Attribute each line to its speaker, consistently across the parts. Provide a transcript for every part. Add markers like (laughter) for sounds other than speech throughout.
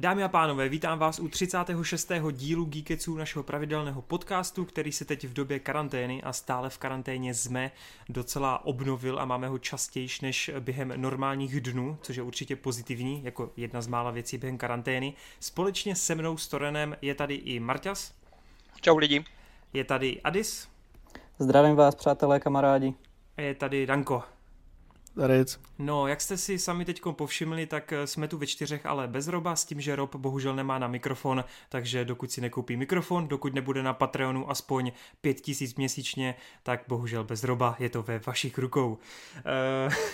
Speaker 1: Dámy a pánové, vítám vás u 36. dílu Geekeců našeho pravidelného podcastu, který se teď v době karantény a stále v karanténě jsme docela obnovil a máme ho častěji než během normálních dnů, což je určitě pozitivní, jako jedna z mála věcí během karantény. Společně se mnou s Torenem je tady i Marťas.
Speaker 2: Čau lidi.
Speaker 1: Je tady Adis.
Speaker 3: Zdravím vás, přátelé, kamarádi.
Speaker 1: A je tady Danko.
Speaker 4: Darec.
Speaker 1: No, jak jste si sami teď povšimli, tak eh, jsme tu ve čtyřech, ale bez Roba, s tím, že Rob bohužel nemá na mikrofon, takže dokud si nekoupí mikrofon, dokud nebude na Patreonu aspoň pět tisíc měsíčně, tak bohužel bez Roba je to ve vašich rukou.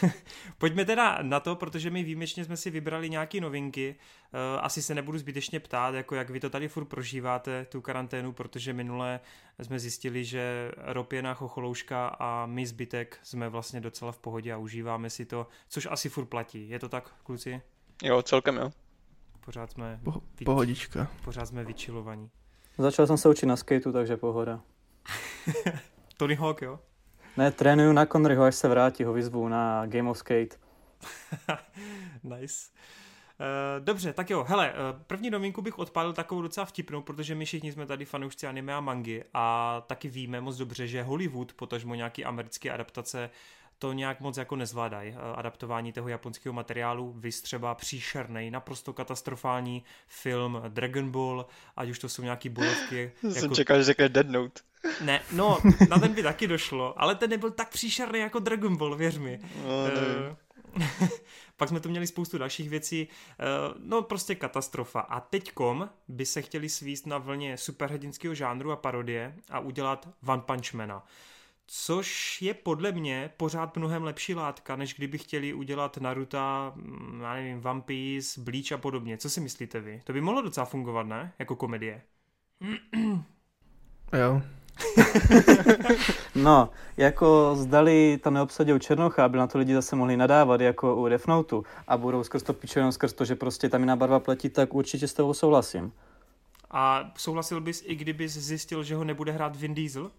Speaker 1: Uh, (laughs) pojďme teda na to, protože my výjimečně jsme si vybrali nějaké novinky. Uh, asi se nebudu zbytečně ptát, jako jak vy to tady furt prožíváte, tu karanténu, protože minule jsme zjistili, že Rob je na chocholouška a my zbytek jsme vlastně docela v pohodě a užíváme si to, což asi furt platí. Je to tak, kluci?
Speaker 2: Jo, celkem jo.
Speaker 1: Pořád jsme...
Speaker 4: Po, pohodička.
Speaker 1: Pořád jsme vyčilovaní.
Speaker 3: Začal jsem se učit na skateu, takže pohoda. (laughs)
Speaker 1: Tony Hawk, jo?
Speaker 3: Ne, trénuju na Conryho, až se vrátí, ho vyzvu na Game of Skate. (laughs)
Speaker 1: nice. Uh, dobře, tak jo, hele, uh, první novinku bych odpálil takovou docela vtipnou, protože my všichni jsme tady fanoušci anime a mangy a taky víme moc dobře, že Hollywood, potažmo nějaký americké adaptace, to nějak moc jako nezvládají. Uh, adaptování toho japonského materiálu, vys třeba příšerný, naprosto katastrofální film Dragon Ball, ať už to jsou nějaký bojovky. (laughs)
Speaker 2: Jsem jako... čekal, že řekne Dead Note.
Speaker 1: Ne, no, na ten by taky došlo, ale ten nebyl tak příšerný jako Dragon Ball, věř mi. No, uh, (laughs) Pak jsme tu měli spoustu dalších věcí. Eh, no prostě katastrofa. A teďkom by se chtěli svíst na vlně superhrdinského žánru a parodie a udělat One Punch Mana. Což je podle mě pořád mnohem lepší látka, než kdyby chtěli udělat Naruto, mm, já nevím, One Piece, Bleach a podobně. Co si myslíte vy? To by mohlo docela fungovat, ne? Jako komedie. (clears throat)
Speaker 4: jo,
Speaker 3: no, jako zdali to neobsadil Černocha, aby na to lidi zase mohli nadávat, jako u Death Note, a budou skrz to píčo jenom skrz to, že prostě tam jiná barva platí, tak určitě s tebou souhlasím.
Speaker 1: A souhlasil bys i kdybys zjistil, že ho nebude hrát Vin Diesel?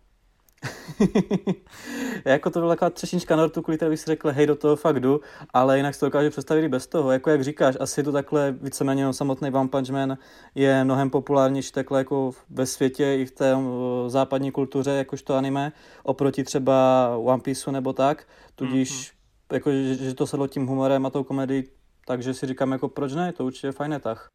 Speaker 1: (laughs)
Speaker 3: jako to byla taková třešnička nortu, kvůli které bych si řekl, hej, do toho fakt jdu, ale jinak si to dokážu představit i bez toho. Jako jak říkáš, asi to takhle víceméně samotný One Punch Man je mnohem populárnější takhle jako ve světě i v té západní kultuře, jakožto anime, oproti třeba One Pieceu nebo tak, tudíž mm-hmm. jako, že, že to sedlo tím humorem a tou komedii, takže si říkám, jako proč ne, to určitě je fajné tah.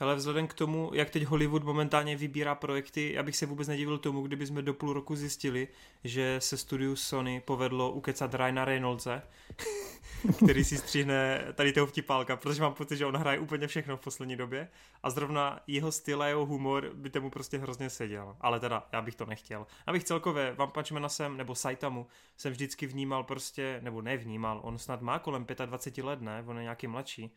Speaker 1: Hele, vzhledem k tomu, jak teď Hollywood momentálně vybírá projekty, já bych se vůbec nedivil tomu, kdyby jsme do půl roku zjistili, že se studiu Sony povedlo ukecat Ryana Reynoldse, (laughs) který si stříhne tady toho vtipálka, protože mám pocit, že on hraje úplně všechno v poslední době a zrovna jeho styl a jeho humor by tomu prostě hrozně seděl. Ale teda, já bych to nechtěl. Abych celkově One Punch Mana jsem, nebo Saitamu, jsem vždycky vnímal prostě, nebo nevnímal, on snad má kolem 25 let, ne? On je nějaký mladší.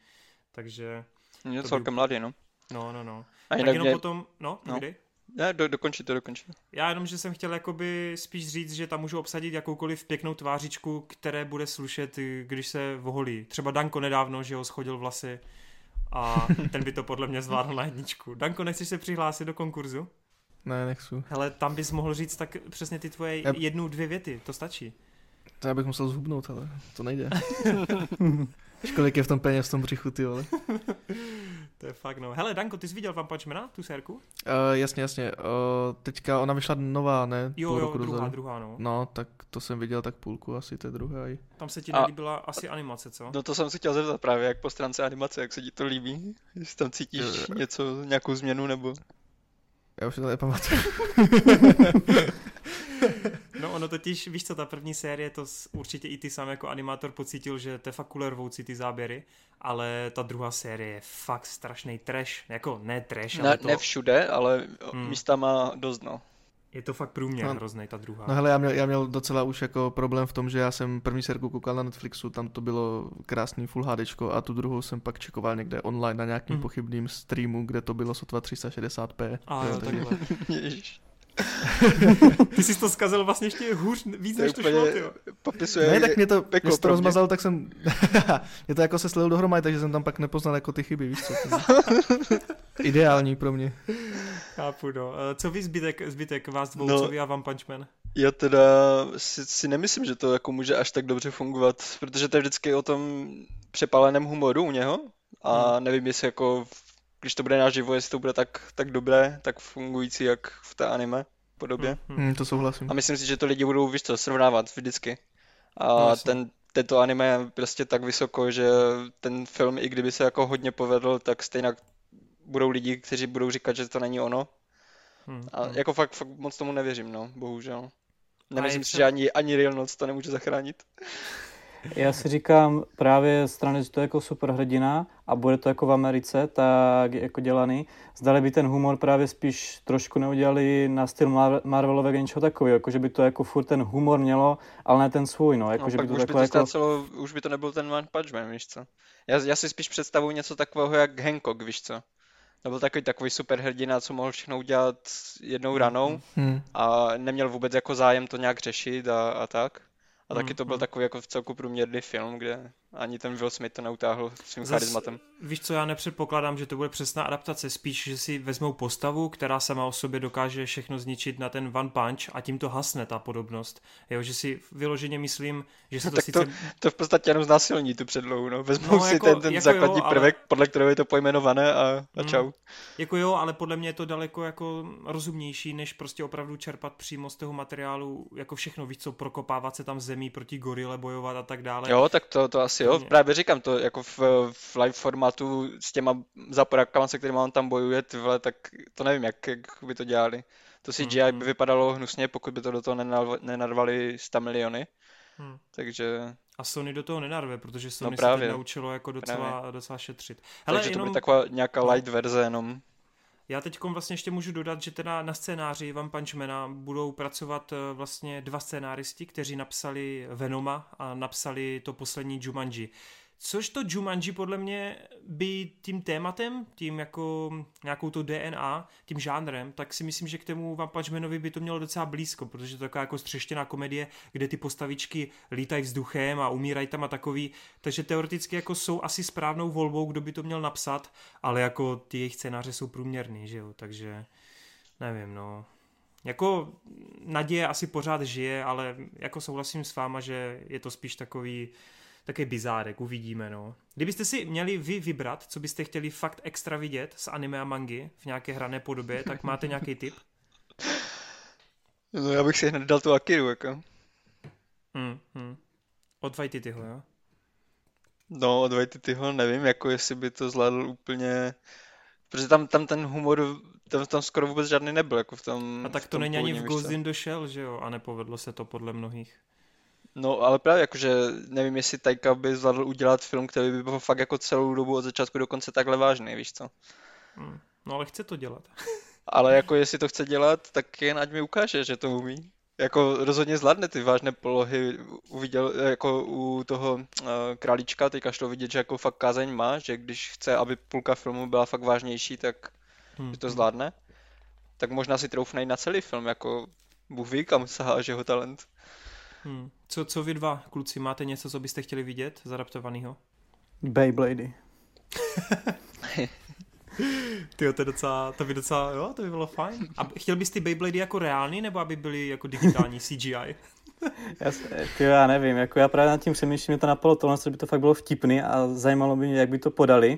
Speaker 1: Takže...
Speaker 2: Je celkem by... mladý, no.
Speaker 1: No, no, no. A tak jenom mě... potom, no, no. Kdy?
Speaker 2: Ne, do, dokončit to, dokončit.
Speaker 1: Já jenom, že jsem chtěl jakoby spíš říct, že tam můžu obsadit jakoukoliv pěknou tvářičku, které bude slušet, když se voholí. Třeba Danko nedávno, že ho schodil vlasy a (laughs) ten by to podle mě zvládl na jedničku. Danko, nechceš se přihlásit do konkurzu?
Speaker 4: Ne, nechci.
Speaker 1: Hele, tam bys mohl říct tak přesně ty tvoje Já... jednu, dvě věty, to stačí.
Speaker 4: To já bych musel zhubnout, ale to nejde. (laughs) Kolik je v tom peněz v tom břichu, ty vole. (laughs)
Speaker 1: to je fakt no. Hele, Danko, ty jsi viděl Man, tu sérku? Uh,
Speaker 4: jasně, jasně. Uh, teďka ona vyšla nová, ne?
Speaker 1: Jo, Půl jo, roku druhá, dozadu. druhá, no.
Speaker 4: No, tak to jsem viděl tak půlku asi té druhé.
Speaker 1: Tam se ti nelíbila A... asi animace, co?
Speaker 2: No to jsem si chtěl zeptat právě, jak po stránce animace, jak se ti to líbí? Jestli tam cítíš je... něco, nějakou změnu, nebo...
Speaker 4: Já už to nepamatuju. (laughs) (laughs)
Speaker 1: No ono totiž, víš co, ta první série, to určitě i ty sám jako animátor pocítil, že to je fakt kulervoucí ty záběry, ale ta druhá série je fakt strašný trash, jako ne trash,
Speaker 2: ne,
Speaker 1: ale to...
Speaker 2: Ne všude, ale hmm. místa má dost, no.
Speaker 1: Je to fakt průměr no, hrozný, ta druhá.
Speaker 4: No hele, já měl, já měl docela už jako problém v tom, že já jsem první sérku koukal na Netflixu, tam to bylo krásný Full HD a tu druhou jsem pak čekoval někde online na nějakým mm. pochybným streamu, kde to bylo sotva 360p.
Speaker 1: A jo, takhle. (laughs) (laughs) (laughs) Ty jsi to zkazil vlastně ještě hůř, víc než to šlo, jo.
Speaker 2: Popisuje
Speaker 4: ne, tak mě to, mě to rozmazal, tak jsem, (laughs) mě to jako se slil dohromady, takže jsem tam pak nepoznal jako ty chyby, víš co. (laughs) Ideální pro mě.
Speaker 1: Chápu, no. Eh, co vy zbytek, zbytek vás dvou, no, co vy a One Punch Man?
Speaker 2: Já teda si, si nemyslím, že to jako může až tak dobře fungovat, protože to je vždycky o tom přepáleném humoru u něho a hmm. nevím, jestli jako když to bude naživo, jestli to bude tak, tak dobré, tak fungující, jak v té anime podobě.
Speaker 4: Hmm, to souhlasím.
Speaker 2: A myslím si, že to lidi budou, víš co, srovnávat vždycky. A
Speaker 1: No,
Speaker 2: ten, tento anime je prostě tak vysoko, že ten film, i kdyby se jako hodně povedl, tak stejně budou lidi, kteří budou říkat, že to není ono.
Speaker 1: Hmm.
Speaker 2: A
Speaker 1: hmm.
Speaker 2: jako fakt, fakt moc tomu nevěřím, no, bohužel. Nemyslím si, že ani, ani Real Noc to nemůže zachránit. (laughs)
Speaker 3: Já si říkám právě strany, že to je jako superhrdina a bude to jako v Americe, tak jako dělaný. Zdali by ten humor právě spíš trošku neudělali na styl Mar- Marvelového něčeho takového, jako že by to jako furt ten humor mělo, ale ne ten svůj, no, jako
Speaker 2: No,
Speaker 3: že by to
Speaker 2: už by to
Speaker 3: jako...
Speaker 2: ztrácelo, už by to nebyl ten One Punch Man, víš co. Já, já si spíš představuji něco takového jak Hancock, víš co. To byl takový, takový superhrdina, co mohl všechno udělat jednou ranou
Speaker 4: Hmm.
Speaker 2: a neměl vůbec jako zájem to nějak řešit a, a tak. A taky to byl
Speaker 1: mm.
Speaker 2: takový jako v celku průměrný film, kde ani ten Will Smith to neutáhl svým
Speaker 1: Zas-
Speaker 2: charismatem.
Speaker 1: Víš co, já nepředpokládám, že to bude přesná adaptace, spíš, že si vezmou postavu, která sama o sobě dokáže všechno zničit na ten one punch a tím to hasne ta podobnost. Jo, že si vyloženě myslím, že se to
Speaker 2: Tak
Speaker 1: sice...
Speaker 2: To v podstatě jenom znásilní tu předlohu, no. Vezmou
Speaker 1: No,
Speaker 2: si
Speaker 1: jako-
Speaker 2: ten, ten
Speaker 1: jako
Speaker 2: základní
Speaker 1: jo, ale-
Speaker 2: prvek, podle kterého je to pojmenované a, a
Speaker 1: Mm.
Speaker 2: čau.
Speaker 1: Jako jo, ale podle mě je to daleko jako rozumnější, než prostě opravdu čerpat přímo z toho materiálu jako všechno, víš co, prokopávat se tam zemí proti gorile, bojovat a tak dále.
Speaker 2: Jo, tak to, to asi jo.
Speaker 1: Mě-
Speaker 2: Právě říkám to, jako v, v live formátu s těma zaporákama, se kterými on tam bojuje, ty vole, tak to nevím, jak, jak by to dělali. To CGI
Speaker 1: Mhm.
Speaker 2: by vypadalo hnusně, pokud by to do toho nenarv- nenarvali 100 miliony.
Speaker 1: Hm.
Speaker 2: Takže,
Speaker 1: A Sony do toho nenarve, protože Sony se
Speaker 2: právě.
Speaker 1: teď naučilo jako docela, docela šetřit.
Speaker 2: takže
Speaker 1: Hele,
Speaker 2: to
Speaker 1: jenom
Speaker 2: bude taková nějaká
Speaker 1: no.
Speaker 2: light verze jenom.
Speaker 1: Já teď vlastně ještě můžu dodat, že teda na scénáři One Punch Mana budou pracovat eh, vlastně dva scénáristi, kteří napsali Venoma a napsali to poslední Jumanji. Což to Jumanji podle mě by tím tématem, tím jako nějakou to DNA, tím žánrem, tak si myslím, že k tomu One Punch by to mělo docela blízko, protože to je taková jako střeštěná komedie, kde ty postavičky lítají vzduchem a umírají tam a takový, takže teoreticky jako jsou asi správnou volbou, kdo by to měl napsat, ale jako ty jejich scénáře jsou průměrný, že jo, takže nevím, no. Jako naděje asi pořád žije, ale jako souhlasím s váma, že je to spíš takový takový bizárek, uvidíme, no. Kdybyste si měli vy vybrat, co byste chtěli fakt extra vidět z anime a mangy v nějaké hrané podobě, tak máte nějaký tip?
Speaker 2: No já bych si hned dal tu Akiru, jako.
Speaker 1: Hmm, hmm. Od Waititiho, jo?
Speaker 2: No, od Waititiho nevím, jako jestli by to zvládl úplně... Protože tam, tam ten humor, tam, tam skoro vůbec žádný nebyl, jako v tom
Speaker 1: A tak to není ani v Ghost in the Shell, že jo? A nepovedlo se to podle mnohých.
Speaker 2: No, ale právě jakože nevím, jestli Taika by zvládl udělat film, který by byl fakt jako celou dobu od začátku do konce takhle vážný, víš co?
Speaker 1: Hmm. No ale chce to dělat. (laughs)
Speaker 2: Ale jako jestli to chce dělat, tak jen ať mi ukáže, že to umí. Jako rozhodně zvládne ty vážné polohy, uviděl jako u toho uh, králíčka, teďka šlo vidět, že jako fakt kázeň má, že když chce, aby půlka filmu byla fakt vážnější, tak
Speaker 1: Hmm.
Speaker 2: že to zvládne. Tak možná si troufne i na celý film, jako Bůh ví, kam sahá jeho talent.
Speaker 1: Hmm. Co, co vy dva, kluci, máte něco, co byste chtěli vidět z adaptovaného?
Speaker 3: Beyblady. (laughs)
Speaker 1: Ty to je docela, to by docela, jo, to by bylo fajn. A chtěl bys ty Beyblady jako reální, nebo aby byly jako digitální (laughs) CGI?
Speaker 3: Já, ty, já nevím, jako já právě nad tím přemýšlím, mě to napadlo tohle, že by to fakt bylo vtipný a zajímalo by mě, jak by to podali.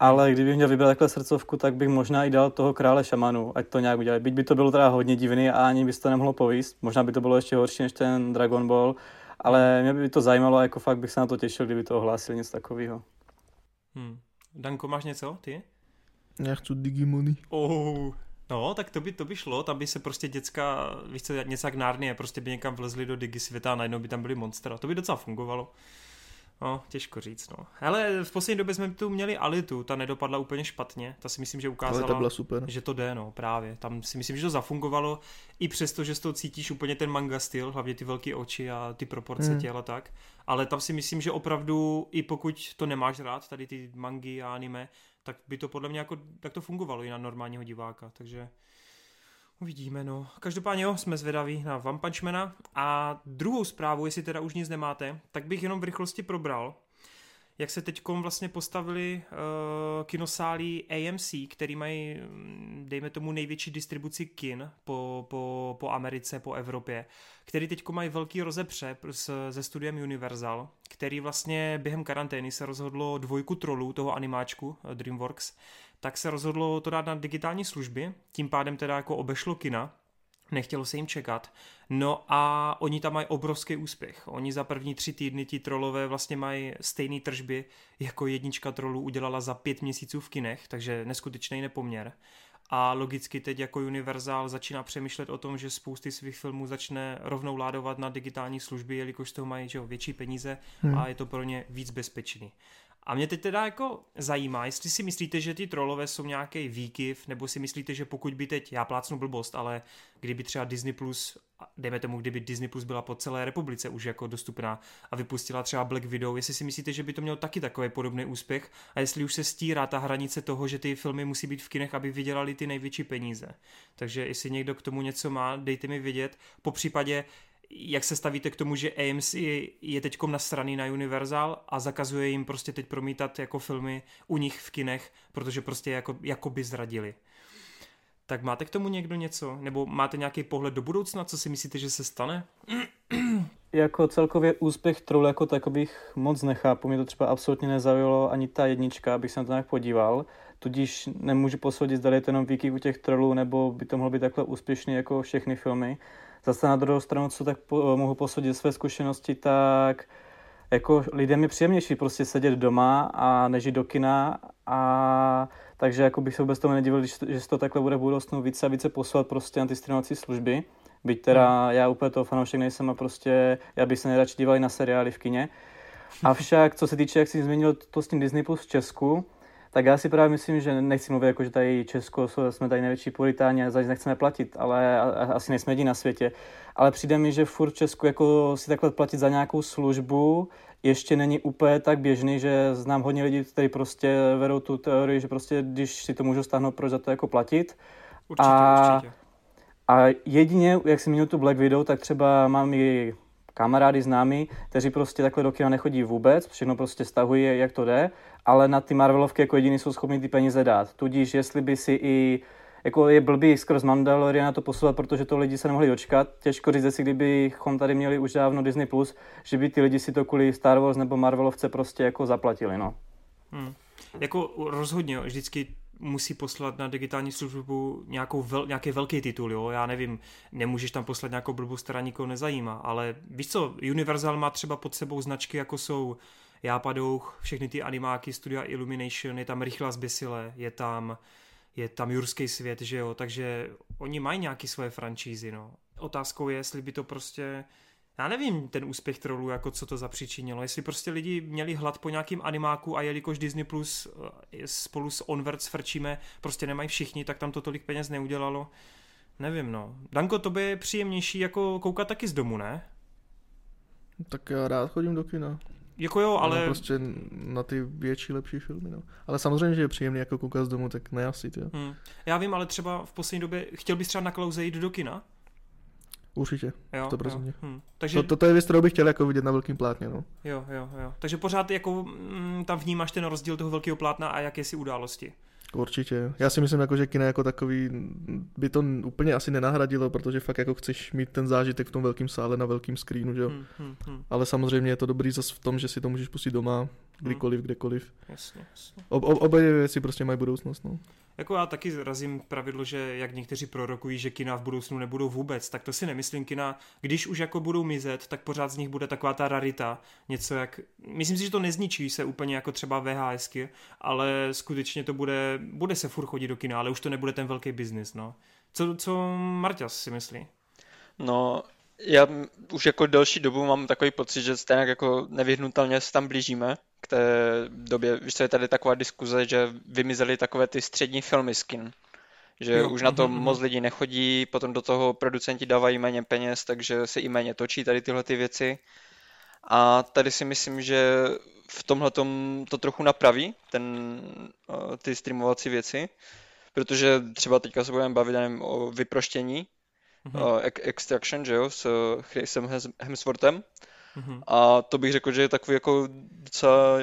Speaker 3: Ale kdybych měl vybrat takhle srdcovku, tak bych možná i dal toho krále šamanů, ať to nějak udělali. Byť by to bylo teda hodně divný a ani by se to nemohlo povíst. Možná by to bylo ještě horší než ten Dragon Ball, ale mě by to zajímalo a jako fakt bych se na to těšil, kdyby to ohlásili něco takového.
Speaker 1: Hmm. Danko, máš něco, ty?
Speaker 4: Já chci Digimony.
Speaker 1: Oh. No, tak to by, to by šlo, tam by se prostě děcka, víš co, něco jak Narnie, prostě by někam vlezli do digi světa a najednou by tam byly monstra. To by docela fungovalo. No, těžko říct, no. Hele, v poslední době jsme tu měli Alitu, ta nedopadla úplně špatně, ta si myslím, že
Speaker 4: Ale
Speaker 1: ukázala,
Speaker 4: to byla super.
Speaker 1: že to jde, no, právě. Tam si myslím, že to zafungovalo, i přesto, že z toho cítíš úplně ten manga styl, hlavně ty velké oči a ty proporce
Speaker 4: Hmm.
Speaker 1: těla tak. Ale tam si myslím, že opravdu, i pokud to nemáš rád, tady ty mangy a anime, tak by to podle mě jako, tak to fungovalo i na normálního diváka, takže uvidíme, no. Každopádně jo, jsme zvědaví na One Punch Mana a druhou zprávu, jestli teda už nic nemáte, tak bych jenom v rychlosti probral, jak se teď vlastně postavili uh, kinosálí AMC, který mají, mm, dejme tomu, největší distribuci kin po, po, po Americe, po Evropě, který teď mají velký rozepře s, se studiem Universal, který vlastně během karantény se rozhodlo dvojku trolů, toho animáčku eh, DreamWorks, tak se rozhodlo to dát na digitální služby, tím pádem teda jako obešlo kina, Nechtělo se jim čekat. No a oni tam mají obrovský úspěch. Oni za první tři týdny ti trolové vlastně mají stejné tržby, jako jednička trolů udělala za pět měsíců v kinech, takže neskutečný nepoměr. A logicky teď jako Universal začíná přemýšlet o tom, že spousty svých filmů začne rovnou ládovat na digitální služby, jelikož toho mají že, větší peníze hmm. a je to pro ně víc bezpečný. A mě teď teda jako zajímá, jestli si myslíte, že ty trolové jsou nějaký výkyv, nebo si myslíte, že pokud by teď, já plácnu blbost, ale kdyby třeba Disney Plus, dejme tomu, kdyby Disney Plus byla po celé republice už jako dostupná a vypustila třeba Black Widow, jestli si myslíte, že by to mělo taky takový podobný úspěch a jestli už se stírá ta hranice toho, že ty filmy musí být v kinech, aby vydělali ty největší peníze. Takže jestli někdo k tomu něco má, dejte mi vědět. Po případě, jak se stavíte k tomu, že AMC je, teď nasraný na Universal a zakazuje jim prostě teď promítat jako filmy u nich v kinech, protože prostě jako, jako by zradili. Tak máte k tomu někdo něco? Nebo máte nějaký pohled do budoucna? Co si myslíte, že se stane? (clears throat)
Speaker 3: Jako celkově úspěch Troll jako takových moc nechápu. Mě to třeba absolutně nezaujalo ani ta jednička, abych se na to nějak podíval. Tudíž nemůžu posoudit, zda je to jenom výkyv u těch trolů, nebo by to mohlo být takhle úspěšný jako všechny filmy. Zase na druhou stranu, co tak po, mohu posoudit své zkušenosti, tak jako lidem je příjemnější prostě sedět doma a nežít do kina a takže jako bych se vůbec tomu nedivil, když, že se to takhle bude v budoucnu více a více poslat prostě na ty streamovací služby. Byť teda hmm. já úplně toho fanoušek nejsem a prostě já bych se nejradši dívali na seriály v kině. (laughs) Avšak, co se týče, jak jsi zmínil to s tím Disney Plus v Česku, tak já si právě myslím, že nechci mluvit jako, že tady Česko, jsme tady největší puritáni a za nic nechceme platit, ale asi nejsme jediní na světě. Ale přijde mi, že furt v Česku jako si takhle platit za nějakou službu ještě není úplně tak běžný, že znám hodně lidí, kteří prostě vedou tu teorii, že prostě když si to můžu stáhnout, proč za to jako platit.
Speaker 1: Určitě, a, určitě.
Speaker 3: A jedině, jak jsem měl tu Black Widow, tak třeba mám i kamarády, známí, kteří prostě takhle do kina nechodí vůbec, všechno prostě stahují, jak to jde, ale na ty Marvelovky jako jediný jsou schopni ty peníze dát. Tudíž jestli by si i jako je blbý skrz Mandaloriana to posouvat, protože to lidi se nemohli dočkat. Těžko říct si, kdybychom tady měli už dávno Disney+, Plus, že by ty lidi si to kvůli Star Wars nebo Marvelovce prostě jako zaplatili, no.
Speaker 1: Hmm. Jako rozhodně, vždycky musí poslat na digitální službu nějakou vel, nějaký velký titul, jo, já nevím, nemůžeš tam poslat nějakou blbou, která nikoho nezajímá, ale víš co, Universal má třeba pod sebou značky, jako jsou Jápadouch, všechny ty animáky, studia Illumination, je tam Rychlá zběsile, je tam, je tam Jurský svět, že jo, takže oni mají nějaký svoje franšízy, no. Otázkou je, jestli by to prostě já nevím ten úspěch trolů, jako co to zapříčinilo. Jestli prostě lidi měli hlad po nějakým animáku a jelikož Disney Plus eh, spolu s Onwards frčíme, prostě nemají všichni, tak tam to tolik peněz neudělalo. Nevím, no. Danko, to by je příjemnější jako koukat taky z domu, ne?
Speaker 4: Tak já rád chodím do kina.
Speaker 1: Jako jo, ale...
Speaker 4: No, prostě na ty větší, lepší filmy, no. Ale samozřejmě, že je příjemný jako koukat z domu, tak ne asi, jo.
Speaker 1: Hmm. Já vím, ale třeba v poslední době, chtěl bys třeba na Klauze jít do kina?
Speaker 4: Určitě, jo, to jo.
Speaker 1: Hmm. Takže...
Speaker 4: To, to, to, je věc, kterou bych chtěl jako vidět na velkým plátně, no.
Speaker 1: Jo, jo, jo. Takže pořád jako mm, tam vnímáš ten rozdíl toho velkého plátna a jaké si události.
Speaker 4: Určitě. Já si myslím, jako, že kina jako takový by to úplně asi nenahradilo, protože fakt jako chceš mít ten zážitek v tom velkém sále na velkém screenu, že jo. Hmm, hmm, hmm. Ale samozřejmě je to dobrý zase v tom, že si to můžeš pustit doma. Kdykoliv, kdekoliv.
Speaker 1: Jasně, jasně.
Speaker 4: Ob, ob, obě věci prostě mají budoucnost, no.
Speaker 1: Jako já taky razím pravidlo, že jak někteří prorokují, že kina v budoucnu nebudou vůbec, tak to si nemyslím. Kina, když už jako budou mizet, tak pořád z nich bude taková ta rarita. Něco jak, myslím si, že to nezničí se úplně jako třeba VHSky, ale skutečně to bude, bude se furt chodit do kina, ale už to nebude ten velký biznis, no. Co, co Marťas si myslí?
Speaker 2: No, já už jako delší dobu mám takový pocit, že stejně jako nevyhnutelně se tam blížíme k té době. Víš, co je tady taková diskuze, že vymizely takové ty střední filmy skin. Že jo. už na to mm-hmm. moc lidí nechodí, potom do toho producenti dávají méně peněz, takže se i méně točí tady tyhle ty věci. A tady si myslím, že v tomhle to trochu napraví, ten, eh, ty streamovací věci, protože třeba teďka se budeme bavit nevím, o vyproštění, mm-hmm. uh, Extraction, že jo, s Chrisem Hemsworthem. Mm-hmm. A to bych řekl, že je takový jako docela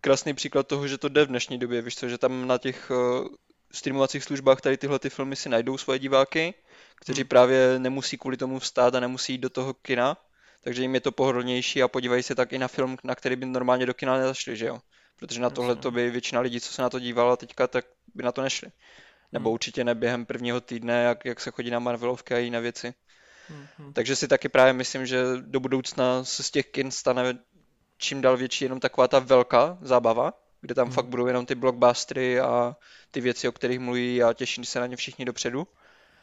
Speaker 2: krásný příklad toho, že to jde v dnešní době, víš co, že tam na těch uh, streamovacích službách tady tyhle ty filmy si najdou svoje diváky, kteří mm. právě nemusí kvůli tomu vstát a nemusí jít do toho kina, takže jim je to pohodlnější a podívají se tak i na film, na který by normálně do kina nezašli, že jo. Protože na tohle to by většina lidí, co se na to dívala teďka, tak by na to nešli. Nebo
Speaker 1: Hmm.
Speaker 2: určitě ne během prvního týdne, jak, jak se chodí na Marvelovky a jiné věci.
Speaker 1: Mhm.
Speaker 2: Takže si taky právě myslím, že do budoucna se z těch kin stane čím dál větší jenom taková ta velká zábava, kde tam
Speaker 1: Hmm.
Speaker 2: fakt budou jenom ty blockbustery a ty věci, o kterých mluví a těší se na ně všichni dopředu.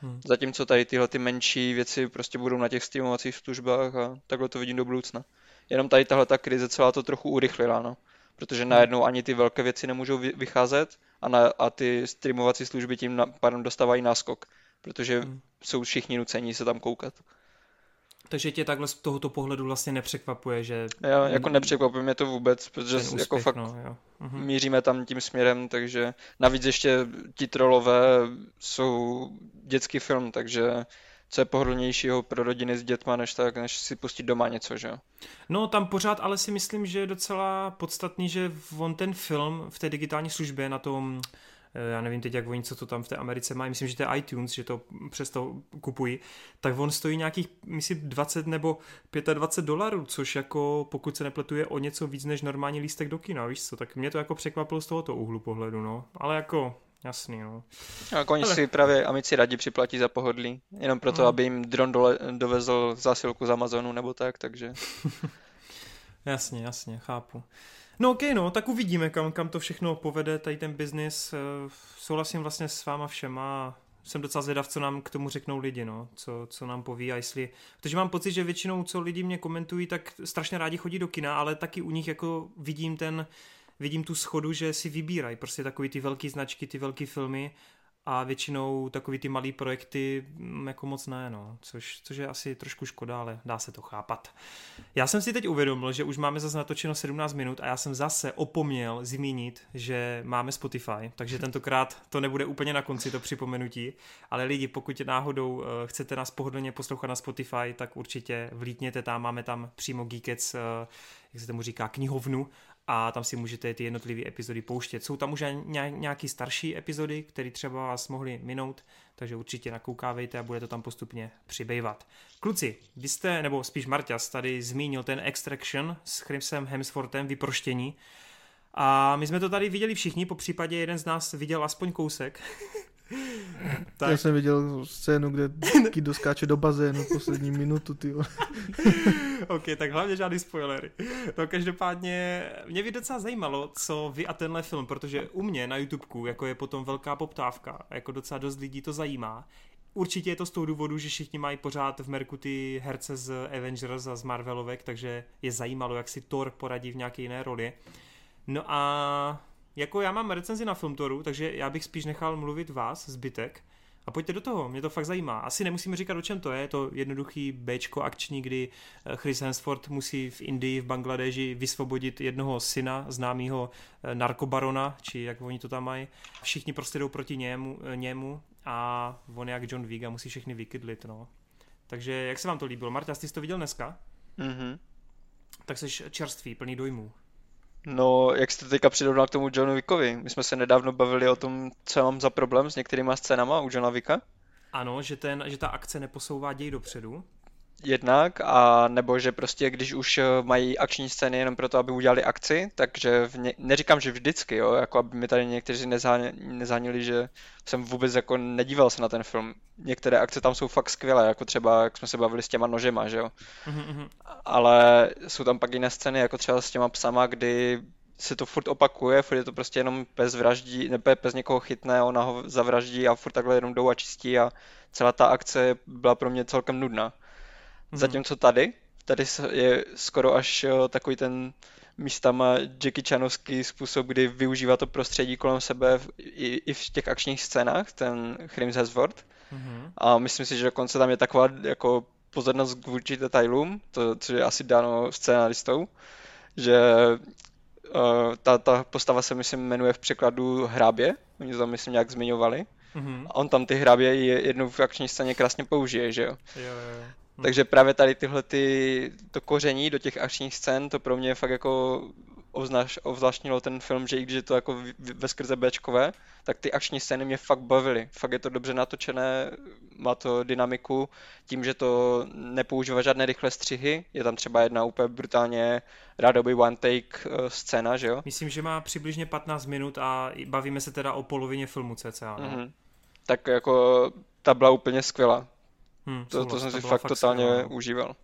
Speaker 1: Hmm.
Speaker 2: Zatímco tady tyhle ty menší věci prostě budou na těch streamovacích službách a takhle to vidím do budoucna. Jenom tady tahle ta krize celá to trochu urychlila, no. Protože
Speaker 1: Hmm.
Speaker 2: najednou ani ty velké věci nemůžou vy- vycházet a, na, a ty streamovací služby tím na, pardon, dostávají náskok, protože
Speaker 1: Hmm.
Speaker 2: Jsou všichni nuceni se tam koukat.
Speaker 1: Takže tě takhle z tohoto pohledu vlastně nepřekvapuje, že
Speaker 2: Já, jako nepřekvapuje mě to vůbec, protože
Speaker 1: ten úspěch,
Speaker 2: jako fakt
Speaker 1: no, jo. Mhm.
Speaker 2: míříme tam tím směrem, takže navíc ještě ti trolové jsou dětský film, takže co je pohodlnějšího pro rodiny s dětma, než tak, než si pustit doma něco, že jo.
Speaker 1: No tam pořád ale si myslím, že je docela podstatný, že on ten film v té digitální službě na tom já nevím teď, jak oni, co to tam v té Americe mají, myslím, že to je iTunes, že to přesto kupují, tak on stojí nějakých, myslím, 20 nebo 25 dolarů, což jako, pokud se nepletu, je o něco víc než normální lístek do kina, víš co, tak mě to jako překvapilo z tohoto úhlu pohledu, no, ale jako, jasný, no.
Speaker 2: A jako oni
Speaker 1: Ale-
Speaker 2: si právě amici rádi připlatí za pohodlí, jenom proto,
Speaker 1: Hmm.
Speaker 2: aby jim dron dole, dovezl zásilku z Amazonu nebo tak, takže (laughs)
Speaker 1: Jasně, jasně, chápu. No ok, no, tak uvidíme, kam, kam to všechno povede, tady ten biznis. Eh, Souhlasím vlastně s váma všema. Jsem docela zvědav, co nám k tomu řeknou lidi, no, co, co nám poví a jestli, protože mám pocit, že většinou, co lidi mě komentují, tak strašně rádi chodí do kina, ale taky u nich jako vidím ten, vidím tu schodu, že si vybírají prostě takový ty velké značky, ty velké filmy a většinou takový ty malý projekty mm, jako moc ne, no, což, což je asi trošku škoda, ale dá se to chápat. Já jsem si teď uvědomil, že už máme zase natočeno 17 minut a já jsem zase opomněl zmínit, že máme Spotify, takže tentokrát to nebude úplně na konci to připomenutí, ale lidi, pokud náhodou eh, chcete nás pohodlně poslouchat na Spotify, tak určitě vlítněte tam, máme tam přímo Geekets, eh, jak se tomu říká, knihovnu a tam si můžete ty jednotlivé epizody pouštět. Jsou tam už ně- nějaký starší epizody, které třeba vás mohly minout, takže určitě nakoukávejte a bude to tam postupně přibývat. Kluci, vy jste, nebo spíš Marťas, tady zmínil ten Extraction s Chrisem Hemsworthem, vyproštění. A my jsme to tady viděli všichni, po případě jeden z nás viděl aspoň kousek. (laughs)
Speaker 4: Tak. Já jsem viděl scénu, kde (laughs) Kido skáče do bazénu poslední minutu, ty. (laughs)
Speaker 1: OK, tak hlavně žádný spoilery. No každopádně mě by docela zajímalo, co vy a tenhle film, protože u mě na YouTubeku jako je potom velká poptávka, jako docela dost lidí to zajímá. Určitě je to z toho důvodu, že všichni mají pořád v Merku ty herce z Avengers a z Marvelovek, takže je zajímalo, jak si Thor poradí v nějaké jiné roli. No a jako já mám recenzi na Filmtoru, takže já bych spíš nechal mluvit vás, zbytek. A pojďte do toho, mě to fakt zajímá. Asi nemusíme říkat, o čem to je, je to jednoduchý Bčko akční, kdy eh, Chris Hemsworth musí v Indii, v Bangladeži vysvobodit jednoho syna, známého eh, narkobarona, či jak oni to tam mají. Všichni prostě jdou proti němu, eh, němu a on jak John Wick a musí všechny vykydlit, no. Takže jak se vám to líbilo? Marta, ty jsi to viděl dneska?
Speaker 2: Mhm.
Speaker 1: Tak jsi čerstvý, plný dojmů.
Speaker 2: No, jak jste teďka přirovnal k tomu Johnu Wickovi? My jsme se nedávno bavili o tom, co mám za problém s některýma scénama u Johna Wicka.
Speaker 1: Ano, že, ten, že ta akce neposouvá děj dopředu.
Speaker 2: Jednak, a nebo že prostě když už eh, mají akční scény jenom proto, aby udělali akci, takže v ně, neříkám, že vždycky, jo, jako aby mi tady někteří nezánili, že jsem vůbec jako nedíval se na ten film. Některé akce tam jsou fakt skvělé, jako třeba, jak jsme se bavili s těma nožema, že jo.
Speaker 1: Mm-hmm.
Speaker 2: Ale jsou tam pak jiné scény, jako třeba s těma psama, kdy se to furt opakuje, furt je to prostě jenom pes vraždí, ne, pes někoho chytne, ona ho zavraždí a furt takhle jenom jdou a čistí a celá ta akce byla pro mě celkem nudná. Zatímco tady, tady je skoro až takový ten místama Jackie Chanovský způsob, kdy využívá to prostředí kolem sebe i, i v těch akčních scénách, ten Chris Hemsworth.
Speaker 1: Mm-hmm.
Speaker 2: A myslím si, že dokonce tam je taková jako pozornost k vůči detailům, to, co je asi dáno scénaristou, že uh, ta, ta postava se myslím jmenuje v překladu Hrábě, oni to myslím nějak zmiňovali.
Speaker 1: Mm-hmm.
Speaker 2: A on tam ty hrábě jednou v akční scéně krásně použije, že? Jo,
Speaker 1: jo, jo.
Speaker 2: Hmm. Takže právě tady tyhle ty, to koření do těch akčních scén, to pro mě fakt jako ovzvláštnilo ten film, že i když je to jako ve skrze Bčkové, tak ty akční scény mě fakt bavily. Fakt je to dobře natočené, má to dynamiku, tím, že to nepoužívá žádné rychlé střihy, je tam třeba jedna úplně brutálně rádoby one take uh, scéna, že jo?
Speaker 1: Myslím, že má přibližně 15 minut a bavíme se teda o polovině filmu cca. No? Mm-hmm.
Speaker 2: Tak jako ta byla úplně skvělá. Hmm, to, to jsem si fakt, fakt totálně skvělá. No. užíval.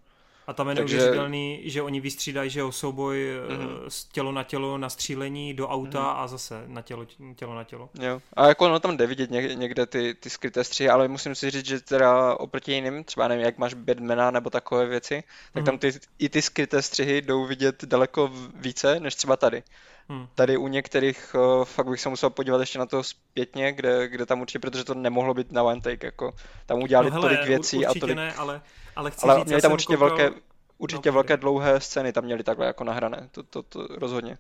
Speaker 1: A tam je Takže... neuvěřitelný, že oni vystřídají, že jo, souboj mm-hmm. tělo na tělo na střílení do auta mm-hmm. a zase na tělo, tělo na tělo.
Speaker 2: Jo. A jako ono tam jde vidět někde ty, ty skryté střihy, ale musím si říct, že teda oproti jiným, třeba nevím, jak máš Batmana nebo takové věci, tak mm-hmm. tam ty, i ty skryté střihy jdou vidět daleko více, než třeba tady. Hmm. Tady u některých uh, fakt bych se musel podívat ještě na to zpětně, kde, kde tam určitě, protože to nemohlo být na one take, jako tam udělali no hele, tolik věcí
Speaker 1: a
Speaker 2: tolik...
Speaker 1: Ne, ale ale chci
Speaker 2: ale
Speaker 1: říct,
Speaker 2: měli tam určitě koukal... velké, určitě no, velké dlouhé scény, tam měli takhle jako nahrané, to, to, to rozhodně.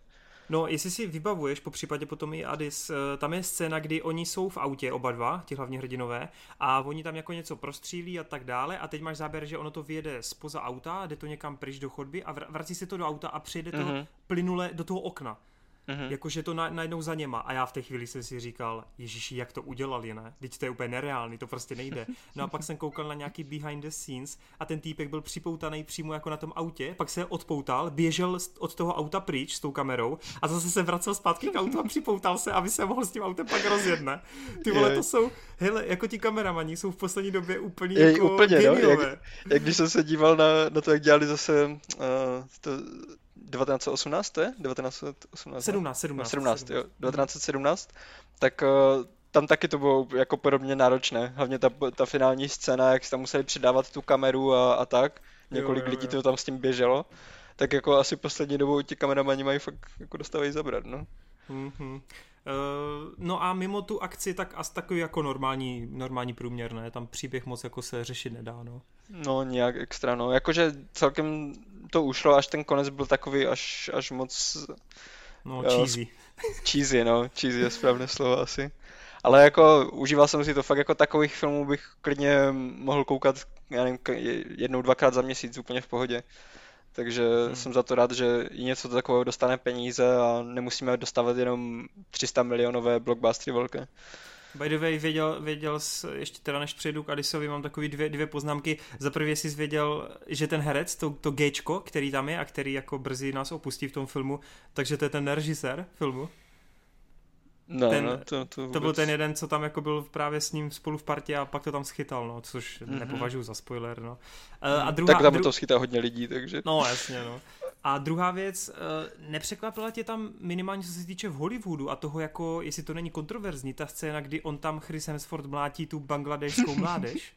Speaker 1: No, jestli si vybavuješ, po případě potom i Adis, eh, tam je scéna, kdy oni jsou v autě, oba dva, ti hlavní hrdinové, a oni tam jako něco prostřílí a tak dále, a teď máš záběr, že ono to vyjede spoza auta, jde to někam pryč do chodby a vrací se to do auta a přijede to mm-hmm. plynule do toho okna. Mm-hmm. Jakože to na, najednou za něma. A já v té chvíli jsem si říkal, Ježíši, jak to udělali, ne? Teď to je úplně nereálný, to prostě nejde. No a pak jsem koukal na nějaký behind the scenes a ten týpek byl připoutaný přímo jako na tom autě, pak se odpoutal, běžel od toho auta pryč s tou kamerou a zase se vracel zpátky k autu a připoutal se, aby se mohl s tím autem pak rozjet, ne? Ty vole, to jsou, hele, jako ti kameramani jsou v poslední době úplně je, jako úplně, no,
Speaker 2: jak, jak, když jsem se díval na, na to, jak dělali zase uh, to, 1918 to je? 1918?
Speaker 1: 17, 17.
Speaker 2: 17, 17. jo. 1917. Tak uh, tam taky to bylo jako podobně náročné. Hlavně ta, ta finální scéna, jak si tam museli přidávat tu kameru a, a tak. Několik jo, jo, jo. lidí to tam s tím běželo. Tak jako asi poslední dobou ti kameramani mají fakt jako dostávají zabrat, no. Mm-hmm.
Speaker 1: Uh, no a mimo tu akci tak asi takový jako normální, normální průměr, ne? Tam příběh moc jako se řešit nedá, no.
Speaker 2: No, nějak extra, no. Jakože celkem to ušlo, až ten konec byl takový až, až moc...
Speaker 1: No, uh, cheesy.
Speaker 2: Cheesy, no. Cheesy je správné slovo asi. Ale jako užíval jsem si to fakt jako takových filmů bych klidně mohl koukat, já nevím, jednou, dvakrát za měsíc úplně v pohodě. Takže hmm. jsem za to rád, že i něco takového dostane peníze a nemusíme dostávat jenom 300 milionové blockbustery velké.
Speaker 1: By the way, věděl, věděl jsi, ještě teda než přejdu k Adisovi, mám takové dvě, dvě poznámky. Za prvé jsi věděl, že ten herec, to, to Gečko, který tam je a který jako brzy nás opustí v tom filmu, takže to je ten režisér filmu.
Speaker 2: No,
Speaker 1: ten,
Speaker 2: no, to, to,
Speaker 1: vůbec... to byl ten jeden, co tam jako byl právě s ním spolu v partě a pak to tam schytal, no, což mm-hmm. nepovažuji za spoiler, no.
Speaker 2: Uh, a druhá, tak tam dru... to schytá hodně lidí, takže...
Speaker 1: No, jasně, no. A druhá věc, uh, nepřekvapila tě tam minimálně co se týče v Hollywoodu a toho jako, jestli to není kontroverzní, ta scéna, kdy on tam Chris Hemsworth mlátí tu bangladešskou (laughs) mládež.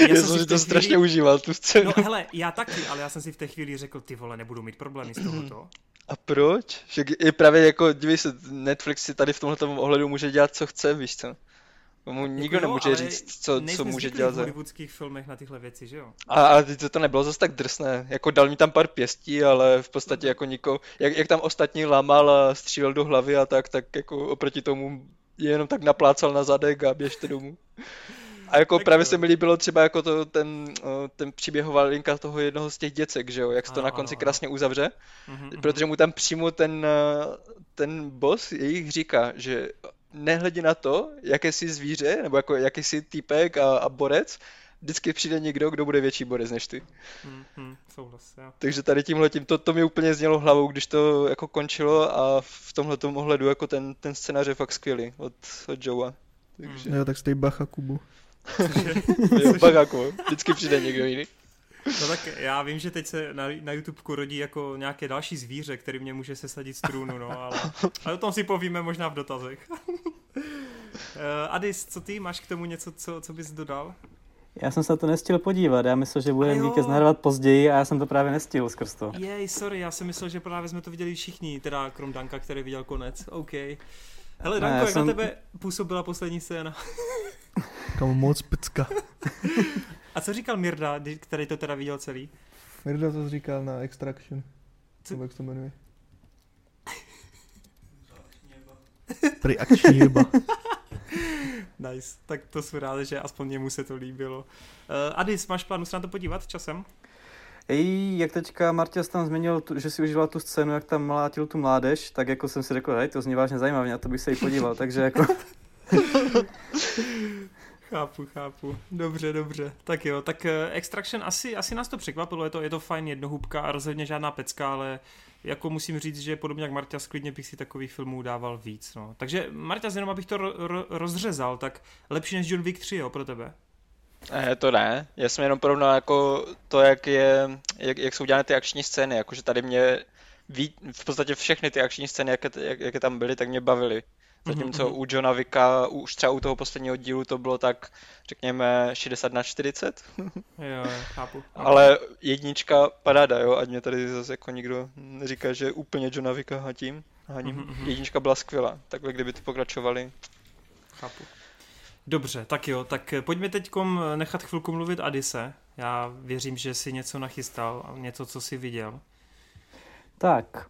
Speaker 2: Já, já jsem si to chvíli... strašně užíval, tu scénu.
Speaker 1: No hele, já taky, ale já jsem si v té chvíli řekl, ty vole, nebudu mít problémy z tohoto.
Speaker 2: A proč? Že je právě jako, dívej se, Netflix si tady v tomhle ohledu může dělat, co chce, víš co? Mu jako nikdo jako jo, nemůže říct, co, co může dělat. v
Speaker 1: hollywoodských filmech na tyhle věci, že jo?
Speaker 2: A, a to, to nebylo zase tak drsné. Jako dal mi tam pár pěstí, ale v podstatě jako niko, jak, jak tam ostatní lamal a střílel do hlavy a tak, tak jako oproti tomu je jenom tak naplácal na zadek a běžte domů. A jako tak právě to. se mi líbilo třeba jako to, ten, ten příběhová linka toho jednoho z těch děcek, že jo, jak se to ano, na konci ano, krásně uzavře, mm-hmm. protože mu tam přímo ten, ten boss jejich říká, že nehledě na to, jaké jsi zvíře, nebo jako jaký jsi týpek a, a borec, vždycky přijde někdo, kdo bude větší borec než ty.
Speaker 1: Mm-hmm, souhlas, já.
Speaker 2: Takže tady tímhle tím, to, to mi úplně znělo hlavou, když to jako končilo a v tomhle ohledu jako ten, ten scénář je fakt skvělý od, od Joea.
Speaker 4: Takže... Jo, tak stej bacha, Kubu.
Speaker 2: jo, (laughs) bacha, Kubu. Vždycky přijde někdo jiný.
Speaker 1: No tak já vím, že teď se na, na YouTube rodí jako nějaké další zvíře, který mě může sesadit z trůnu, no, ale, ale o tom si povíme možná v dotazech. uh, (laughs) Adis, co ty, máš k tomu něco, co, co bys dodal?
Speaker 3: Já jsem se na to nestihl podívat, já myslel, že budeme víkend nahrát později a já jsem to právě nestihl skrz to.
Speaker 1: Jej, sorry, já jsem myslel, že právě jsme to viděli všichni, teda krom Danka, který viděl konec, OK. Hele, Danko, jak jsem... na tebe působila poslední scéna?
Speaker 4: Kam moc pecka. (laughs)
Speaker 1: A co říkal Mirda, který to teda viděl celý?
Speaker 4: Mirda to říkal na Extraction. Co? jak se to jmenuje? Prý akční ryba. (laughs)
Speaker 1: nice, tak to jsem rád, že aspoň němu se to líbilo. Uh, Adis, máš plánu se na to podívat časem?
Speaker 3: Ej, jak teďka Martěs tam změnil, tu, že si užíval tu scénu, jak tam mlátil tu mládež, tak jako jsem si řekl, hej, to zní vážně zajímavě, na to bych se i podíval, takže jako... (laughs)
Speaker 1: chápu, chápu. Dobře, dobře. Tak jo, tak uh, Extraction asi, asi nás to překvapilo, je to, je to fajn jednohubka a rozhodně žádná pecka, ale jako musím říct, že podobně jak Marta, sklidně bych si takových filmů dával víc. No. Takže Marta, jenom abych to ro, ro, rozřezal, tak lepší než John Wick 3, jo, pro tebe?
Speaker 2: Ne, to ne. Já jsem jenom porovnal jako to, jak, je, jak, jak jsou dělané ty akční scény, jakože tady mě ví, v podstatě všechny ty akční scény, jak, jak, jak tam byly, tak mě bavily. Zatímco mm-hmm. u Johna Vicka, už třeba u toho posledního dílu to bylo tak, řekněme, 60 na 40.
Speaker 1: jo, chápu.
Speaker 2: Ale jednička paráda, jo, ať mě tady zase jako nikdo neříká, že úplně Johna Vicka hatím. Haním. Mm-hmm. Jednička byla skvělá, takhle kdyby to pokračovali.
Speaker 1: Chápu. Dobře, tak jo, tak pojďme teď nechat chvilku mluvit Adise. Já věřím, že si něco nachystal, něco, co jsi viděl.
Speaker 3: Tak,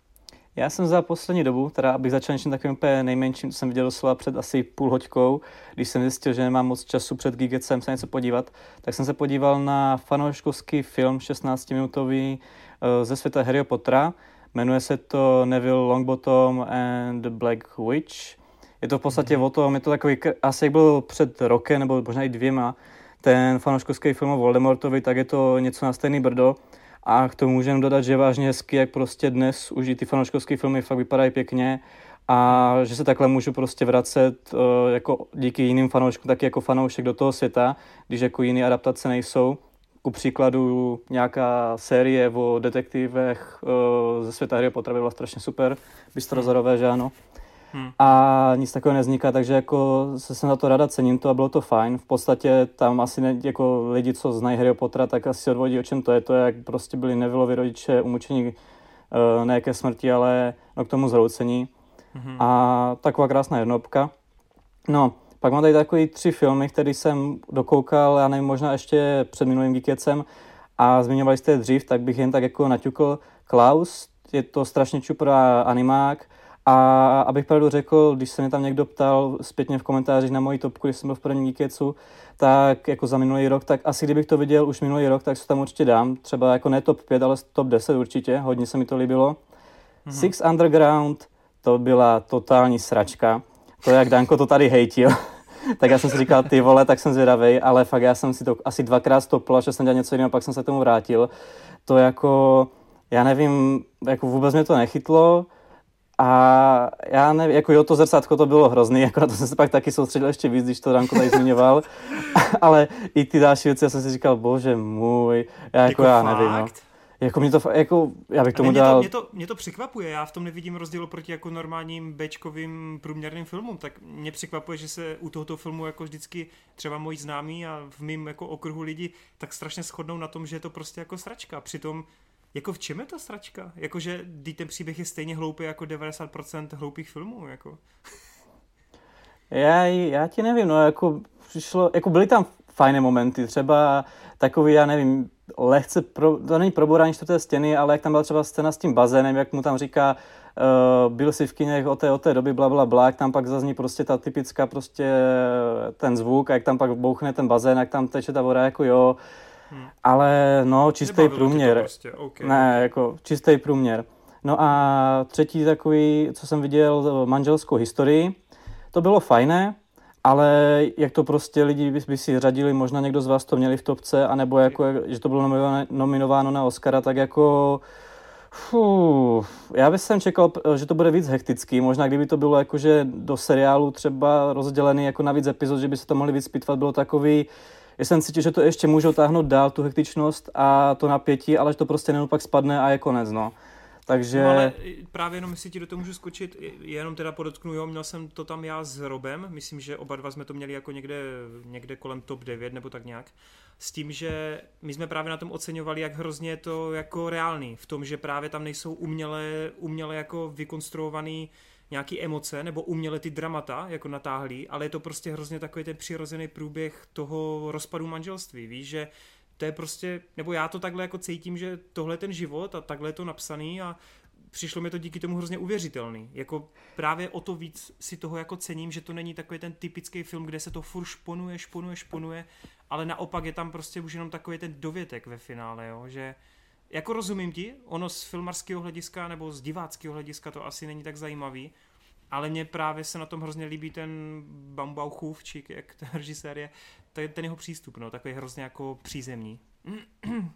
Speaker 3: já jsem za poslední dobu, teda abych začal něčím takovým úplně nejmenším, co jsem viděl doslova před asi půl hoďkou, když jsem zjistil, že nemám moc času před Gigecem se něco podívat, tak jsem se podíval na fanouškovský film 16-minutový eh, ze světa Harry Pottera. Jmenuje se to Neville Longbottom and the Black Witch. Je to v podstatě mm-hmm. o tom, je to takový, asi jak byl před rokem, nebo možná i dvěma, ten fanouškovský film o Voldemortovi, tak je to něco na stejný brdo. A k tomu můžeme dodat, že je vážně hezky, jak prostě dnes už i ty fanouškovské filmy fakt vypadají pěkně a že se takhle můžu prostě vracet uh, jako díky jiným fanouškům, taky jako fanoušek do toho světa, když jako jiné adaptace nejsou. Ku příkladu nějaká série o detektivech uh, ze světa Harry Pottera byla strašně super, bystrozorové, že ano. Hmm. A nic takového nevzniká, takže jako se jsem za to rada, cením to a bylo to fajn. V podstatě tam asi ne, jako lidi, co znají Harry Pottera, tak asi odvodí, o čem to je. To je, jak prostě byli Nevillovi rodiče umučení uh, ne ke smrti, ale no, k tomu zroucení. Hmm. A taková krásná jednopka. No, pak mám tady takový tři filmy, které jsem dokoukal, já nevím, možná ještě před minulým Geekecem a zmiňovali jste je dřív, tak bych jen tak jako naťukl Klaus, je to strašně čuprá animák, a abych pravdu řekl, když se mě tam někdo ptal zpětně v komentářích na moji topku, když jsem byl v prvním Geekecu, tak jako za minulý rok, tak asi kdybych to viděl už minulý rok, tak se tam určitě dám. Třeba jako ne top 5, ale top 10 určitě, hodně se mi to líbilo. Mm-hmm. Six Underground, to byla totální sračka. To, jak Danko to tady hejtil. (laughs) tak já jsem si říkal, ty vole, tak jsem zvědavý, ale fakt já jsem si to asi dvakrát stopil, že jsem dělal něco jiného, pak jsem se k tomu vrátil. To jako, já nevím, jako vůbec mě to nechytlo, a já nevím, jako jo, to zrcátko to bylo hrozný, (laughs) jako na to jsem se pak taky soustředil ještě víc, když to Ranko tady zmiňoval, (laughs) ale i ty další věci, já jsem si říkal, bože můj, já jako, jako já fakt? nevím, no. Jako mě to, jako, já bych tomu
Speaker 1: mě
Speaker 3: dal...
Speaker 1: To, mě, to, mě to překvapuje, já v tom nevidím rozdíl proti jako normálním bečkovým průměrným filmům, tak mě překvapuje, že se u tohoto filmu jako vždycky třeba moji známí a v mém jako okruhu lidí tak strašně shodnou na tom, že je to prostě jako sračka. Přitom jako v čem je ta sračka? Jakože ten příběh je stejně hloupý jako 90% hloupých filmů, jako.
Speaker 3: Já, já ti nevím, no jako přišlo, jako byly tam fajné momenty, třeba takový, já nevím, lehce, pro, to není proborání čtvrté stěny, ale jak tam byla třeba scéna s tím bazénem, jak mu tam říká, uh, byl si v kině o té, o té doby, bla, bla, bla, jak tam pak zazní prostě ta typická prostě ten zvuk, a jak tam pak bouchne ten bazén, jak tam teče ta voda, jako jo, Hmm. Ale no, čistý průměr.
Speaker 1: Prostě. Okay.
Speaker 3: Ne, jako čistý průměr. No a třetí takový, co jsem viděl, manželskou historii, to bylo fajné, ale jak to prostě lidi by, by si řadili, možná někdo z vás to měli v topce, anebo jako, že to bylo nominováno na Oscara, tak jako Fuh, já bych jsem čekal, že to bude víc hektický. Možná kdyby to bylo jakože do seriálu třeba rozdělený jako na víc epizod, že by se to mohli víc pitvat, bylo takový, já jsem cítil, že to ještě můžou táhnout dál, tu hektičnost a to napětí, ale že to prostě jenom pak spadne a je konec, no. Takže... No
Speaker 1: ale právě jenom, jestli ti do toho můžu skočit, jenom teda podotknu, jo, měl jsem to tam já s Robem, myslím, že oba dva jsme to měli jako někde, někde kolem top 9 nebo tak nějak, s tím, že my jsme právě na tom oceňovali, jak hrozně je to jako reálný, v tom, že právě tam nejsou uměle, uměle jako vykonstruovaný uh, nějaký emoce nebo uměle ty dramata jako natáhlý, ale je to prostě hrozně takový ten přirozený průběh toho rozpadu manželství, víš, že to je prostě, nebo já to takhle jako cítím, že tohle je ten život a takhle je to napsaný a přišlo mi to díky tomu hrozně uvěřitelný. Jako právě o to víc si toho jako cením, že to není takový ten typický film, kde se to furt šponuje, šponuje, šponuje, ale naopak je tam prostě už jenom takový ten dovětek ve finále, jo, že jako rozumím ti, ono z filmarského hlediska nebo z diváckého hlediska to asi není tak zajímavý, ale mně právě se na tom hrozně líbí ten Bambauchův, či jak ten (laughs) režisér je, ten jeho přístup, no, takový hrozně jako přízemní. (clears throat)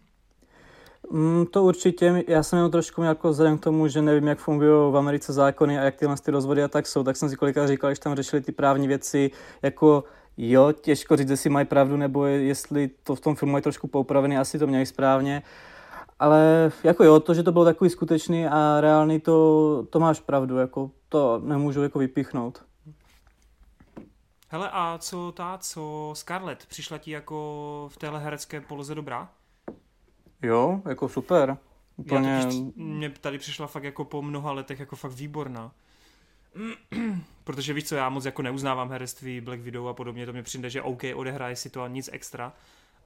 Speaker 3: Mm, to určitě, já jsem jenom trošku měl jako vzhledem k tomu, že nevím, jak fungují v Americe zákony a jak tyhle ty rozvody a tak jsou, tak jsem si kolikrát říkal, když tam řešili ty právní věci, jako jo, těžko říct, jestli mají pravdu, nebo jestli to v tom filmu je trošku poupravený, asi to měli správně, ale jako jo, to, že to bylo takový skutečný a reálný, to, to máš pravdu, jako to nemůžu jako vypíchnout.
Speaker 1: Hele, a co ta, co Scarlett, přišla ti jako v téhle herecké poloze dobrá?
Speaker 3: Jo, jako super.
Speaker 1: Úplně... Já totiž, mě tady přišla fakt jako po mnoha letech jako fakt výborná. (clears throat) Protože víš co, já moc jako neuznávám herectví Black Widow a podobně, to mě přijde, že OK, odehraje si to a nic extra,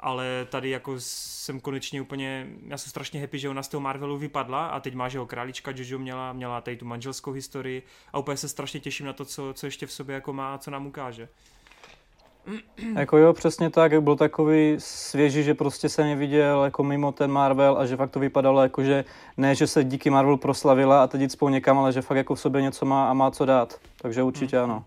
Speaker 1: ale tady jako jsem konečně úplně, já jsem strašně happy, že ona z toho Marvelu vypadla a teď má, že ho králička Jojo měla, měla tady tu manželskou historii a úplně se strašně těším na to, co, co ještě v sobě jako má a co nám ukáže. (clears throat)
Speaker 3: Jako jo, přesně tak, byl takový svěží, že prostě se neviděl jako mimo ten Marvel a že fakt to vypadalo jako, že ne, že se díky Marvel proslavila a teď jít spolu někam, ale že fakt jako v sobě něco má a má co dát. Takže určitě hmm. ano.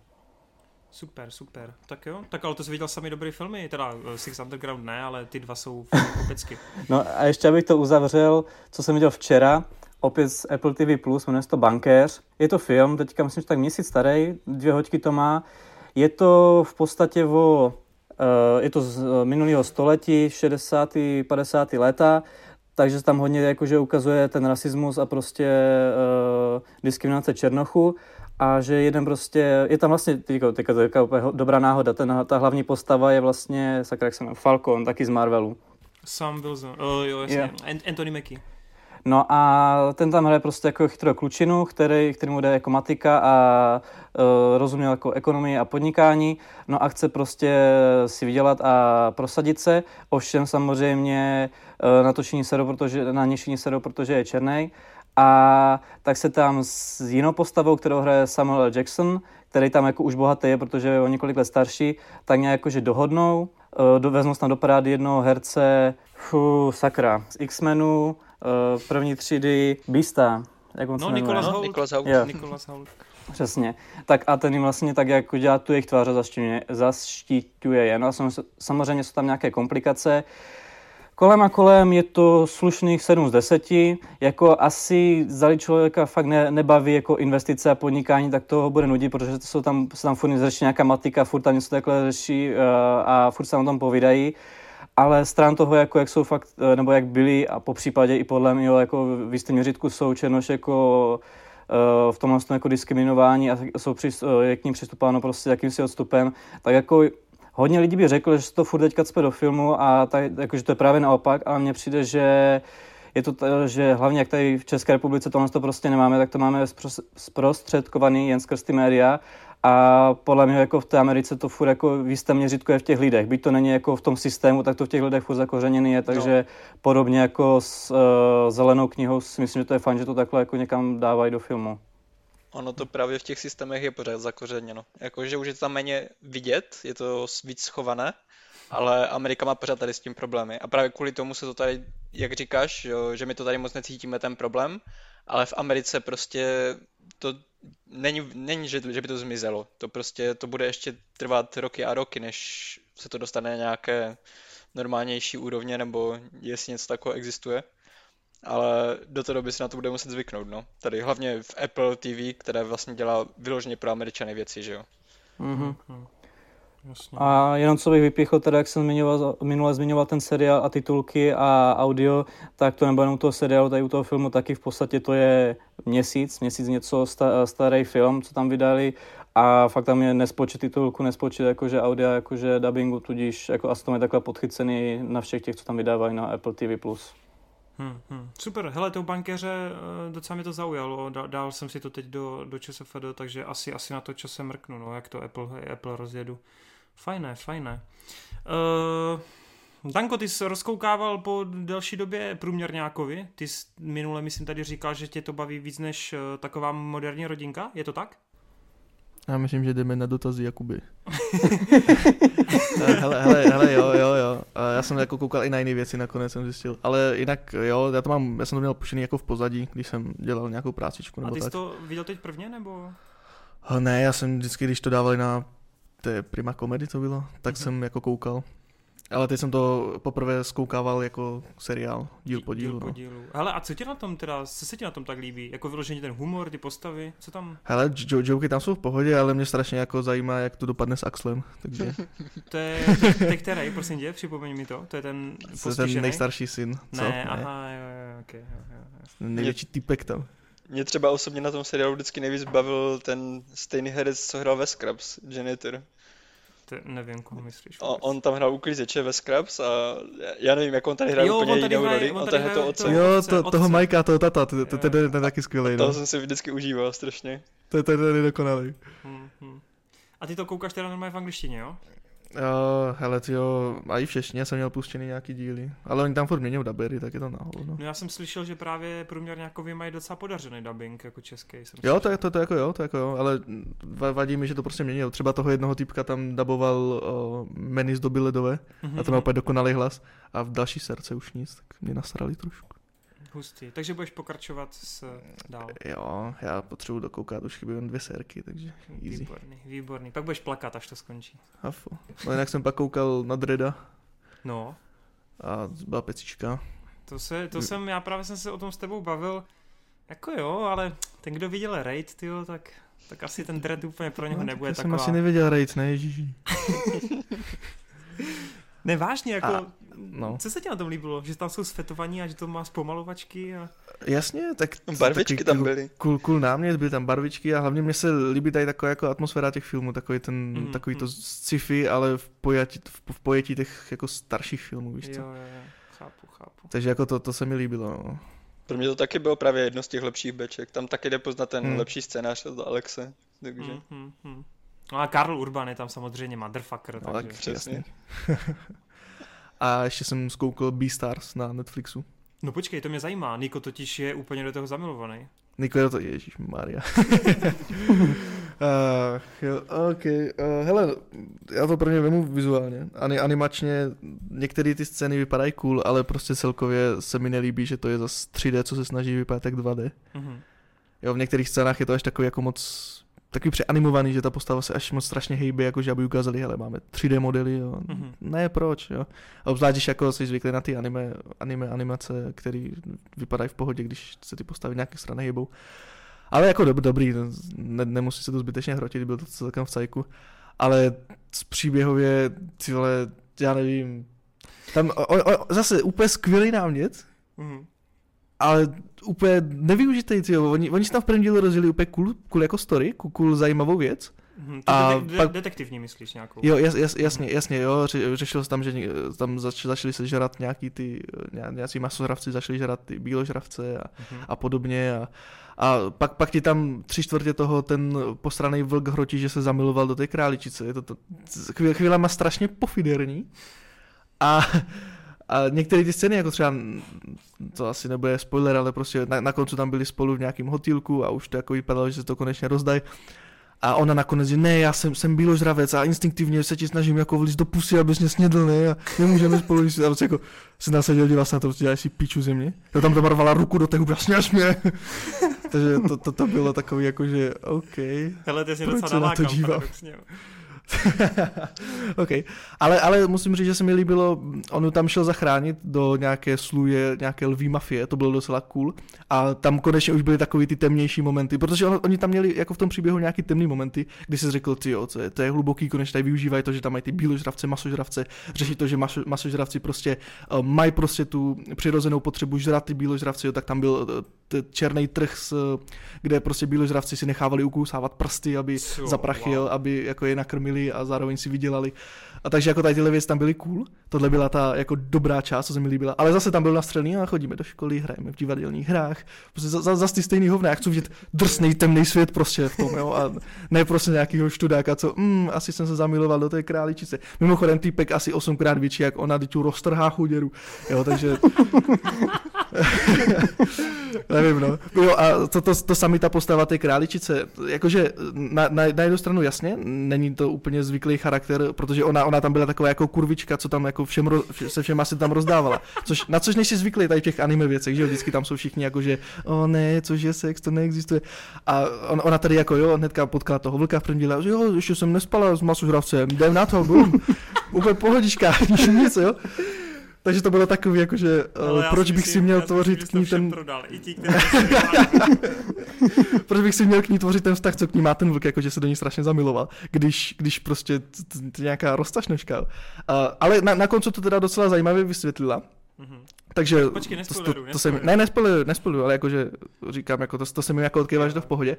Speaker 1: Super, super. Tak jo, tak ale to jsi viděl sami dobrý filmy, teda eh, Six Underground ne, ale ty dva jsou (laughs) pecky.
Speaker 3: no a ještě abych to uzavřel, co jsem viděl včera, opět z Apple TV+, jmenuje se to Bankéř. Je to film, teďka myslím, že tak měsíc starý, dvě hoďky to má. Je to v podstatě o, eh, je to z minulého století, 60. 50. léta, takže tam hodně jakože ukazuje ten rasismus a prostě uh, diskriminace Černochu a že jeden prostě, je tam vlastně, teďka, teďka, teďka úplně dobrá náhoda, ten, ta hlavní postava je vlastně, sakra, jak se jmenuje, Falcon, taky z Marvelu.
Speaker 1: Sam Wilson, uh, jo, jasně, yeah. Anthony Mackie.
Speaker 3: No a ten tam hraje prostě jako chytrou klučinu, který, který mu jde jako matika a uh, rozuměl jako ekonomii a podnikání, no a chce prostě si vydělat a prosadit se, ovšem samozřejmě uh, natočení seru, protože, na nější seru, protože je černý. A tak se tam s jinou postavou, kterou hraje Samuel L. Jackson, který tam jako už bohatý je, protože je o několik let starší, tak nějak jakože dohodnou, uh, vezmou tam do parády jednoho herce, fu, sakra, z X-Menu, uh, první třídy Beasta.
Speaker 1: Jak on no, Nikolas Holt. Nikolas Holt.
Speaker 3: Yeah. Nikolas. Přesně. Tak a ten jim vlastně tak jako dělá tu jejich tvář a zaštiťuje je. No a samozřejmě jsou tam nějaké komplikace. Kolem a kolem je to slušných 7 z 10. Jako asi zali člověka fakt ne, nebaví jako investice a podnikání, tak to bude nudit, protože to jsou tam, se tam furt řeší nějaká matika, furt tam něco takhle řeší uh, a furt se na tom povídají ale stran toho, jako jak jsou fakt, eh, nebo jak byli a po případě i podle mě jako v jistém měřitku jsou černoš jako uh, v tomhle jako diskriminování a jsou při, je k ním přistupáno prostě jakýmsi odstupem, tak jako hodně lidí by řekl, že se to furt teďka cpe do filmu a tak, jako, že to je právě naopak, ale mně přijde, že je to, t- že hlavně jak tady v České republice tohle to prostě nemáme, tak to máme zprostředkovaný jen skrz ty média a podle mě jako v té Americe to furt jako v jistém měřitku je v těch lidech. Byť to není jako v tom systému, tak to v těch lidech furt zakořeněný je, takže no. podobně jako s uh, zelenou knihou si myslím, že to je fajn, že to takhle jako někam dávají do filmu.
Speaker 2: Ono to právě v těch systémech je pořád zakořeněno. Jakože už je to tam méně vidět, je to víc schované, ale Amerika má pořád tady s tím problémy. A právě kvůli tomu se to tady, jak říkáš, jo, že my to tady moc necítíme ten problém, ale v Americe prostě to není, není že, že by to zmizelo. To prostě, to bude ještě trvat roky a roky, než se to dostane na nějaké normálnější úrovně, nebo jestli něco takového existuje. Ale do té doby se na to bude muset zvyknout, no. Tady hlavně v Apple TV, které vlastně dělá vyloženě pro američany věci, že jo. Mm-hmm.
Speaker 3: Jasně. A jenom co bych vypíchl, teda jak jsem zmiňoval, minule zmiňoval ten seriál a titulky a audio, tak to nebo jenom toho seriálu, tady u toho filmu taky v podstatě to je měsíc, měsíc něco starý film, co tam vydali a fakt tam je nespočet titulku, nespočet jakože audia, jakože dubbingu, tudíž jako asi to je takhle podchycený na všech těch, co tam vydávají na Apple TV+.
Speaker 1: Hmm, hmm. Super, hele, to bankéře eh, docela mě to zaujalo, dál jsem si to teď do, do ČSFD, takže asi, asi na to časem mrknu, no, jak to Apple, Apple rozjedu. Fajné, fajné. Uh, Danko, ty jsi rozkoukával po delší době průměrňákovi. Ty jsi minule, myslím, tady říkal, že tě to baví víc než uh, taková moderní rodinka. Je to tak?
Speaker 4: Já myslím, že jdeme na dotazy Jakuby. (laughs) hele, hele, hele, jo, jo, jo. já jsem jako koukal i na jiné věci, nakonec jsem zjistil. Ale jinak, jo, já to mám, já jsem to měl pušený jako v pozadí, když jsem dělal nějakou prácičku. Nebo
Speaker 1: A ty jsi
Speaker 4: tak.
Speaker 1: to viděl teď prvně, nebo?
Speaker 4: Ne, já jsem vždycky, když to dávali na té Prima Comedy, to bylo, tak
Speaker 1: Mhm.
Speaker 4: jsem jako koukal. Ale teď jsem to poprvé zkoukával jako seriál, díl po dílu.
Speaker 1: Díl po
Speaker 4: No.
Speaker 1: dílu. Hele, a co tě na tom teda, co se ti na tom tak líbí? Jako vyloženě ten humor, ty postavy, co tam?
Speaker 4: Hele, jo- joky tam jsou v pohodě, ale mě strašně jako zajímá, jak to dopadne s Axlem. Takže (laughs)
Speaker 1: To je, to je který, prosím tě, připomeň mi to, to je ten
Speaker 4: to je ten nejstarší syn. Co?
Speaker 1: Ne, aha, jo, jo, okay, jo, jo, jo.
Speaker 4: Největší typek tam.
Speaker 2: Mě třeba osobně na tom seriálu vždycky nejvíc bavil ten stejný herec, co hrál ve Scrubs, Janitor.
Speaker 1: To nevím, koho myslíš. Vůbec.
Speaker 2: on tam hrál uklízeče ve Scrubs a já nevím, jak on tady hraje
Speaker 1: Jo,
Speaker 2: úplně
Speaker 1: on tady
Speaker 2: jinou
Speaker 1: hraje-
Speaker 2: roli,
Speaker 1: on
Speaker 2: a
Speaker 1: tady
Speaker 2: to to otce.
Speaker 1: to-
Speaker 4: Jo, to, toho Majka, toho tata, to, to, to, to, to je taky skvělý.
Speaker 2: Toho
Speaker 4: No.
Speaker 2: jsem si vždycky užíval strašně.
Speaker 4: To, to, to je nedokonalý.
Speaker 1: Hm, hm. A ty to koukáš teda normálně v angličtině, jo?
Speaker 4: Jo, hele, jo, a i v češtině jsem měl puštěný nějaký díly. Ale oni tam furt mění dabery, tak je to nahoru, no.
Speaker 1: Já jsem slyšel, že právě průměrně jako vy mají docela podařený dubbing, jako český. Jsem
Speaker 4: Jo, to, to, to, jako jo, to jako jo, ale va- vadí mi, že to prostě měnil. Třeba toho jednoho typka tam daboval o, Meny z doby ledové
Speaker 1: Mhm,
Speaker 4: a to má úplně dokonalý hlas a v další srdce už nic, tak mě nasrali trošku.
Speaker 1: Hustý. Takže budeš pokračovat s dál.
Speaker 4: Jo, já potřebuji dokoukat, už chybí jen dvě sérky, takže easy.
Speaker 1: Výborný, výborný. Pak budeš plakat, až to skončí.
Speaker 4: Hafo. No jinak jsem pak koukal na Dreda
Speaker 1: No,
Speaker 4: a byla pecička.
Speaker 1: to, se, to jsem, já právě jsem se o tom s tebou bavil. Jako jo, ale ten, kdo viděl Raid, tyjo, tak, tak asi ten dread úplně pro něho
Speaker 4: No,
Speaker 1: nebude
Speaker 4: já jsem
Speaker 1: taková...
Speaker 4: asi nevěděl rejt, ne, ježiši. (laughs)
Speaker 1: Ne, vážně, jako...
Speaker 4: A- no.
Speaker 1: Co se ti na tom líbilo? Že tam jsou svetovaní a že to má zpomalovačky a...
Speaker 4: Jasně, tak...
Speaker 2: Barvičky
Speaker 4: taky
Speaker 2: tam byly.
Speaker 4: Cool, cool námět, byly tam barvičky a hlavně mně se líbí tady taková jako atmosféra těch filmů, takový ten,
Speaker 1: Mhm,
Speaker 4: mm, takový to
Speaker 1: mhm.
Speaker 4: sci-fi, ale v pojetí, v, v pojetí těch jako starších filmů, víš co.
Speaker 1: Jo, jo, jo, chápu, chápu.
Speaker 4: Takže jako to, to se mi líbilo, no.
Speaker 2: Pro mě to taky bylo právě jedno z těch lepších beček. Tam taky jde poznat ten
Speaker 4: Hmm.
Speaker 2: lepší scénář od Alexe. Takže
Speaker 1: Hmm, hmm, hmm. No a Karl Urban je tam samozřejmě motherfucker,
Speaker 4: no
Speaker 1: takže...
Speaker 4: tak
Speaker 2: Přesně. (laughs)
Speaker 4: a ještě jsem zkoukal Beastars na Netflixu.
Speaker 1: No počkej, to mě zajímá. Niko totiž je úplně do toho zamilovaný.
Speaker 4: Niko, je to, ježíš Maria. uh, (laughs) (laughs) jo, ok. Uh, hele, já to pro mě vemu vizuálně. Ani, animačně některé ty scény vypadají cool, ale prostě celkově se mi nelíbí, že to je zase 3D, co se snaží vypadat tak 2D.
Speaker 1: Mhm.
Speaker 4: Jo, v některých scénách je to až takový jako moc takový přeanimovaný, že ta postava se až moc strašně hejbe, jako že aby ukázali, hele, máme 3D modely, jo.
Speaker 1: Mhm.
Speaker 4: Ne, proč, jo. A obzvlášť, když jako jsi zvyklý na ty anime, anime animace, které vypadají v pohodě, když se ty postavy nějaké strany hejbou. Ale jako dob, dobrý, ne, nemusí se to zbytečně hrotit, byl to celkem v cajku. Ale z příběhově, ty vole, já nevím, tam o, o, zase úplně skvělý námět,
Speaker 1: Mhm.
Speaker 4: ale úplně nevyužitej, tyjo. Oni, oni si tam v prvním dílu rozjeli úplně cool, cool jako story, cool, cool zajímavou věc.
Speaker 1: To
Speaker 4: A
Speaker 1: de- de-
Speaker 4: pak-
Speaker 1: detektivní myslíš nějakou?
Speaker 4: Jo, jas, jas, jasně, jasně, jo, ře, řešilo se tam, že tam zač, začali se žrat nějaký ty, ně- nějací masožravci začali žrat ty bíložravce a,
Speaker 1: Mhm.
Speaker 4: a podobně a, a pak, pak ti tam tři čtvrtě toho ten posraný vlk hrotí, že se zamiloval do té králičice, je to, to chvíle, chvílema strašně pofiderní a, a některé ty scény, jako třeba, to asi nebude spoiler, ale prostě na, na koncu tam byli spolu v nějakém hotýlku a už to jako vypadalo, že se to konečně rozdají. A ona nakonec, že ne, já jsem, jsem bíložravec a instinktivně se ti snažím jako vlíz do pusy, abys mě snědl, ne, a nemůžeme spolu. A prostě jako se nasadil, díval se na to, prostě děláš si piču ze mě. Já tam zamarvala ruku do té huby sněž mě. (laughs) Takže to, to, to, bylo takový jako, že OK.
Speaker 1: Hele, ty jsi docela
Speaker 4: na to dívám? (laughs) OK. Ale, ale musím říct, že se mi líbilo, on tam šel zachránit do nějaké sluje, nějaké lví mafie, to bylo docela cool. A tam konečně už byly takový ty temnější momenty, protože on, oni tam měli jako v tom příběhu nějaký temný momenty, kdy se řekl, ty jo, to je, to je hluboký, konečně tady využívají to, že tam mají ty bíložravce, masožravce, řeší to, že maso, masožravci prostě uh, mají prostě tu přirozenou potřebu žrat ty bíložravci, jo, tak tam byl uh, t- černý trh, s, kde prostě bíložravci si nechávali ukousávat prsty, aby
Speaker 1: Co,
Speaker 4: za prachy, jo,
Speaker 1: wow.
Speaker 4: aby jako je nakrmili a zároveň si vydělali. A takže jako tady věci tam byly cool, tohle byla ta jako dobrá část, co se mi líbila. Ale zase tam byl nastřelený a chodíme do školy, hrajeme v divadelních hrách. Prostě za, za, za ty stejný hovna, já chci vidět drsný temný svět prostě v tom, jo, a ne prostě nějakýho študáka, co, mm, asi jsem se zamiloval do té králičice. Mimochodem týpek asi osmkrát větší jak ona, teď roztrhá chuděru, jo, takže (laughs) Nevím, no. Jo, a to, to, to sami ta postava té králičice, jakože na, na, na jednu stranu jasně, není to úplně zvyklý charakter, protože ona, ona tam byla taková jako kurvička, co tam jako všem, ro, se všem asi tam rozdávala. Což, na což nejsi zvyklý tady v těch anime věcech, že jo, vždycky tam jsou všichni jako, že o ne, což je sex, to neexistuje. A on, ona tady jako jo, hnedka potkala toho vlka v první díle, že jo, ještě jsem nespala s masožravcem, jdem na to, bum, úplně pohodička, (laughs) nic, jo. Takže to bylo takový, jakože uh, proč bych si měl tvořit k ní ten...
Speaker 1: Prodal. I ti, (laughs)
Speaker 4: proč bych si měl k ní tvořit ten vztah, co k ní má ten vlk, jakože se do ní strašně zamiloval, když, když prostě to nějaká roztašnoška. Uh, ale na, na konci to teda docela zajímavě vysvětlila. Mm-hmm. Takže
Speaker 1: Počkej,
Speaker 4: to, to, to, to se mi, ne, ale jakože říkám, jako to, to se mi jako odkývá, že to v pohodě.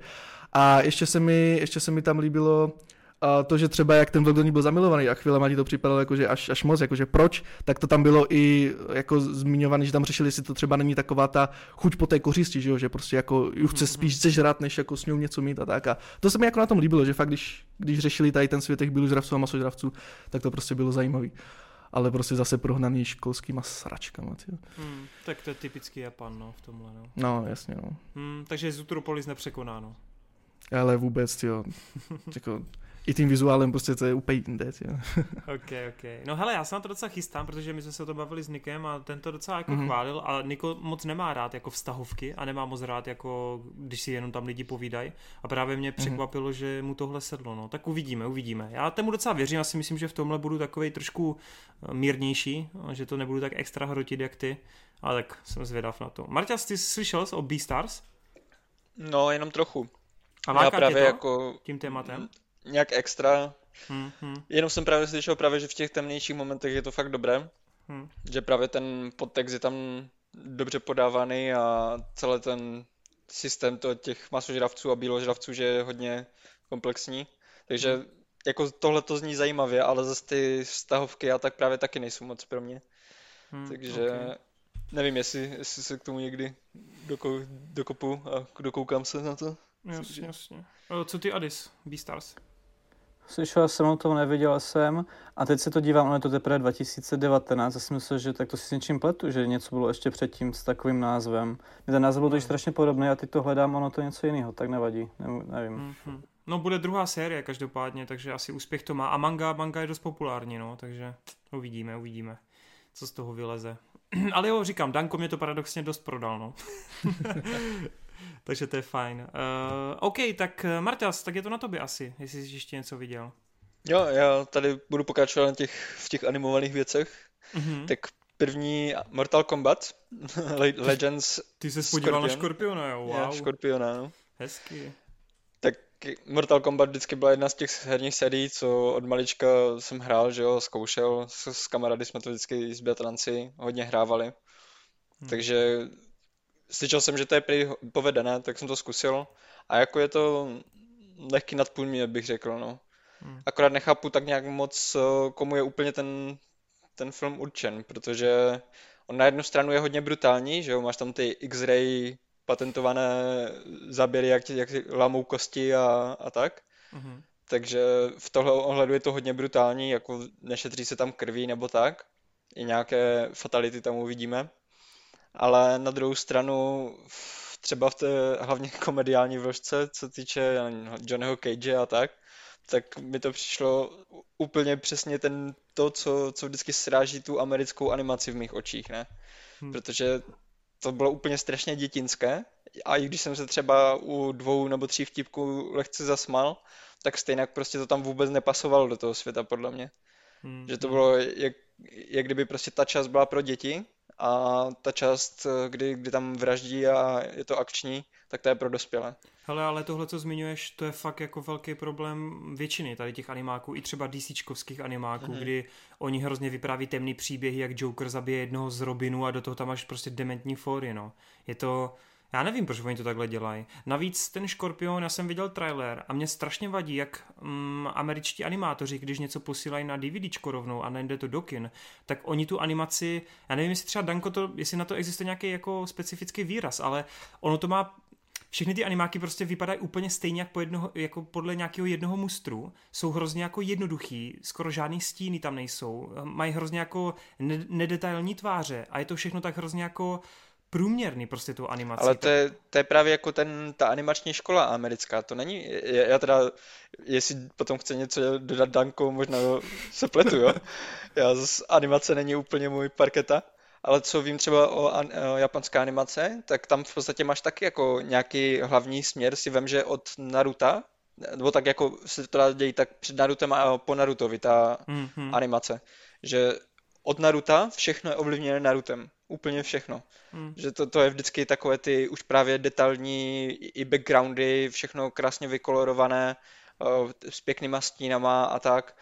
Speaker 4: A ještě se mi, ještě se mi tam líbilo, a to, že třeba jak ten vlk do ní byl zamilovaný a chvíle ti to připadalo jakože až, až moc, jakože proč, tak to tam bylo i jako zmiňované, že tam řešili, jestli to třeba není taková ta chuť po té kořisti, že, jo? že prostě jako ju chce spíš sežrat, než jako s ní něco mít a tak. A to se mi jako na tom líbilo, že fakt když, když řešili tady ten svět těch žravců a masožravců, tak to prostě bylo zajímavý. Ale prostě zase prohnaný školskýma sračkama.
Speaker 1: Hmm, tak to je typický Japan, no, v tomhle, no.
Speaker 4: No, jasně, no.
Speaker 1: Hmm, takže Zutropolis nepřekonáno.
Speaker 4: Ale vůbec, jo. (laughs) jako, i tím vizuálem prostě to je úplně jinde. (laughs)
Speaker 1: ok, ok. No hele, já se na to docela chystám, protože my jsme se o to bavili s Nikem a ten to docela jako mm-hmm. chválil a Niko moc nemá rád jako vztahovky a nemá moc rád jako, když si jenom tam lidi povídají a právě mě mhm. překvapilo, mm-hmm. že mu tohle sedlo, no. Tak uvidíme, uvidíme. Já tomu docela věřím, já si myslím, že v tomhle budu takový trošku eh, mírnější, že to nebudu tak extra hrotit jak ty, ale tak jsem zvědav na to. Marta, ty jsi slyšel o Beastars?
Speaker 2: No, jenom trochu.
Speaker 1: A já právě to jako tím tématem?
Speaker 2: Nějak extra. Hmm, hmm. Jenom jsem právě slyšel právě, že v těch temnějších momentech je to fakt dobré. Hmm. Že právě ten podtext je tam dobře podávaný a celý ten systém to těch masožravců a bíložravců, že je hodně komplexní. Takže hmm. jako tohle to zní zajímavě, ale zase ty vztahovky a tak právě taky nejsou moc pro mě. Hmm, Takže okay. nevím, jestli, jestli se k tomu někdy dokou, dokopu a dokoukám se na to.
Speaker 1: Jasně, jasně. Co ty Adis, Beastars?
Speaker 3: Slyšel jsem o tom, neviděl jsem a teď se to dívám, ono je to teprve 2019 já si myslel, že tak to si s něčím pletu, že něco bylo ještě předtím s takovým názvem. Ten název byl to strašně podobný a teď to hledám, ono to něco jiného, tak nevadí, ne, nevím.
Speaker 1: Mm-hmm. No bude druhá série každopádně, takže asi úspěch to má a manga, manga je dost populární, no, takže uvidíme, uvidíme, co z toho vyleze. (clears throat) Ale jo, říkám, Danko mě to paradoxně dost prodal, no. (laughs) (laughs) Takže to je fajn. Uh, OK, tak eh, Marťas, tak je to na tobě asi, jestli jsi ještě něco viděl.
Speaker 2: Jo, já tady budu pokračovat na těch, v těch animovaných věcech. Mm-hmm. Tak první Mortal Kombat, (laughs) Legends
Speaker 1: Ty se podíval na Škorpiona, jo, wow.
Speaker 2: Já, Škorpiona, no.
Speaker 1: Hezky.
Speaker 2: Tak Mortal Kombat vždycky byla jedna z těch herních sérií, co od malička jsem hrál, že jo, zkoušel, s, s kamarády jsme to vždycky z Bratranci hodně hrávali. Hmm. Takže slyšel jsem, že to je prý povedené, tak jsem to zkusil. A jako je to lehký nadpůl bych řekl, no. Hmm. Akorát nechápu tak nějak moc, komu je úplně ten, ten film určen, protože on na jednu stranu je hodně brutální, že jo, máš tam ty X-ray patentované zaběry, jak, jak lamou kosti a, a tak. hmm Takže v tohle ohledu je to hodně brutální, jako nešetří se tam krví nebo tak. I nějaké fatality tam uvidíme ale na druhou stranu třeba v té hlavně komediální vložce, co týče Johnnyho Cage a tak, tak mi to přišlo úplně přesně ten, to, co, co vždycky sráží tu americkou animaci v mých očích, ne? Hmm. Protože to bylo úplně strašně dětinské a i když jsem se třeba u dvou nebo tří vtipků lehce zasmal, tak stejně prostě to tam vůbec nepasovalo do toho světa podle mě. Hmm. Že to hmm. bylo, jak, jak kdyby prostě ta část byla pro děti a ta část, kdy, kdy tam vraždí a je to akční, tak to je pro dospělé.
Speaker 1: Hele, ale tohle, co zmiňuješ, to je fakt jako velký problém většiny tady těch animáků, i třeba DCčkovských animáků, mm-hmm. kdy oni hrozně vypráví temný příběhy, jak Joker zabije jednoho z Robinu a do toho tam máš prostě dementní fóry, no. Je to, já nevím, proč oni to takhle dělají. Navíc ten Škorpion, já jsem viděl trailer a mě strašně vadí, jak mm, američtí animátoři, když něco posílají na DVDčko rovnou a nejde to do kin, tak oni tu animaci, já nevím, jestli třeba Danko to, jestli na to existuje nějaký jako specifický výraz, ale ono to má všechny ty animáky prostě vypadají úplně stejně jak po jednoho, jako podle nějakého jednoho mustru. Jsou hrozně jako jednoduchý, skoro žádný stíny tam nejsou. Mají hrozně jako nedetailní tváře a je to všechno tak hrozně jako průměrný prostě tu animací.
Speaker 2: Ale to je, to je právě jako ten, ta animační škola americká, to není, já teda, jestli potom chce něco dodat Danko, možná se pletu, jo. (laughs) Já z animace není úplně můj parketa, ale co vím třeba o, an, o japonské animace, tak tam v podstatě máš taky jako nějaký hlavní směr, si vím, že od Naruta, nebo tak jako se to dá dějí tak před Narutem a po Narutovi ta mm-hmm. animace, že od Naruta všechno je ovlivněné Narutem. Úplně všechno. Mm. Že to, to je vždycky takové ty už právě detailní i backgroundy, všechno krásně vykolorované, uh, s pěknýma stínama a tak.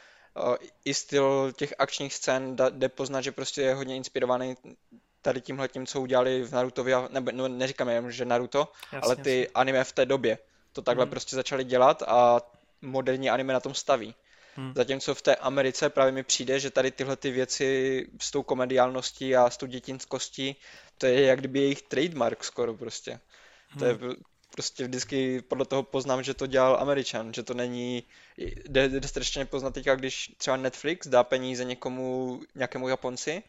Speaker 2: Uh, I styl těch akčních scén jde poznat, že prostě je hodně inspirovaný tady tímhle tím, co udělali v Narutovi, nebo no, neříkám jen, že Naruto, jasně, ale ty jasně. anime v té době. To takhle mm. prostě začali dělat a moderní anime na tom staví. Hmm. Zatímco v té Americe právě mi přijde, že tady tyhle ty věci s tou komediálností a s tou dětinskostí, to je jak kdyby jejich trademark skoro prostě. Hmm. To je hmm. prostě vždycky podle toho poznám, že to dělal Američan, že to není, jde, jde strašně poznat teďka, když třeba Netflix dá peníze někomu, nějakému Japonci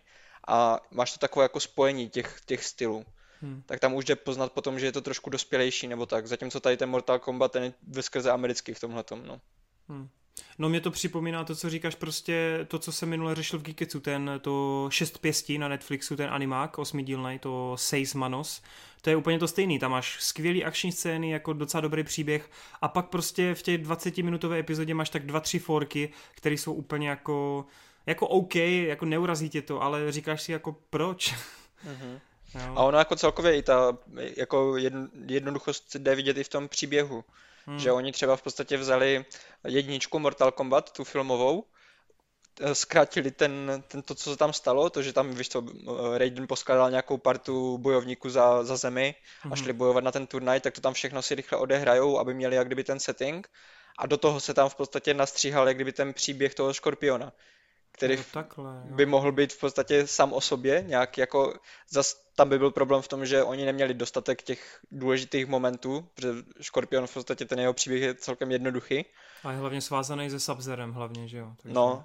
Speaker 2: a máš to takové jako spojení těch, těch stylů. Hmm. tak tam už jde poznat potom, že je to trošku dospělejší nebo tak, zatímco tady ten Mortal Kombat ten je veskrze americký v tomhle no. Hmm.
Speaker 1: No mě to připomíná to, co říkáš prostě, to, co jsem minule řešil v Geeketsu, ten to šest pěstí na Netflixu, ten animák osmidílný, to Seis Manos, to je úplně to stejný, tam máš skvělý akční scény, jako docela dobrý příběh a pak prostě v těch 20 minutové epizodě máš tak dva, tři forky, které jsou úplně jako, jako OK, jako neurazí tě to, ale říkáš si jako proč? (laughs)
Speaker 2: Mm-hmm. A ono jako celkově i ta jako jednoduchost jde vidět i v tom příběhu. Hmm. Že oni třeba v podstatě vzali jedničku Mortal Kombat, tu filmovou, eh, zkrátili ten, ten, to, co se tam stalo, to, že tam, víš co, eh, Raiden poskládal nějakou partu bojovníků za, za zemi a hmm. šli bojovat na ten turnaj, tak to tam všechno si rychle odehrajou, aby měli jak kdyby ten setting a do toho se tam v podstatě nastříhal jak kdyby ten příběh toho škorpiona který no, takhle, by mohl být v podstatě sám o sobě, nějak jako, zas tam by byl problém v tom, že oni neměli dostatek těch důležitých momentů, protože Škorpion v podstatě ten jeho příběh je celkem jednoduchý.
Speaker 1: A je hlavně svázaný se Subzerem hlavně, že jo?
Speaker 2: Takže... No,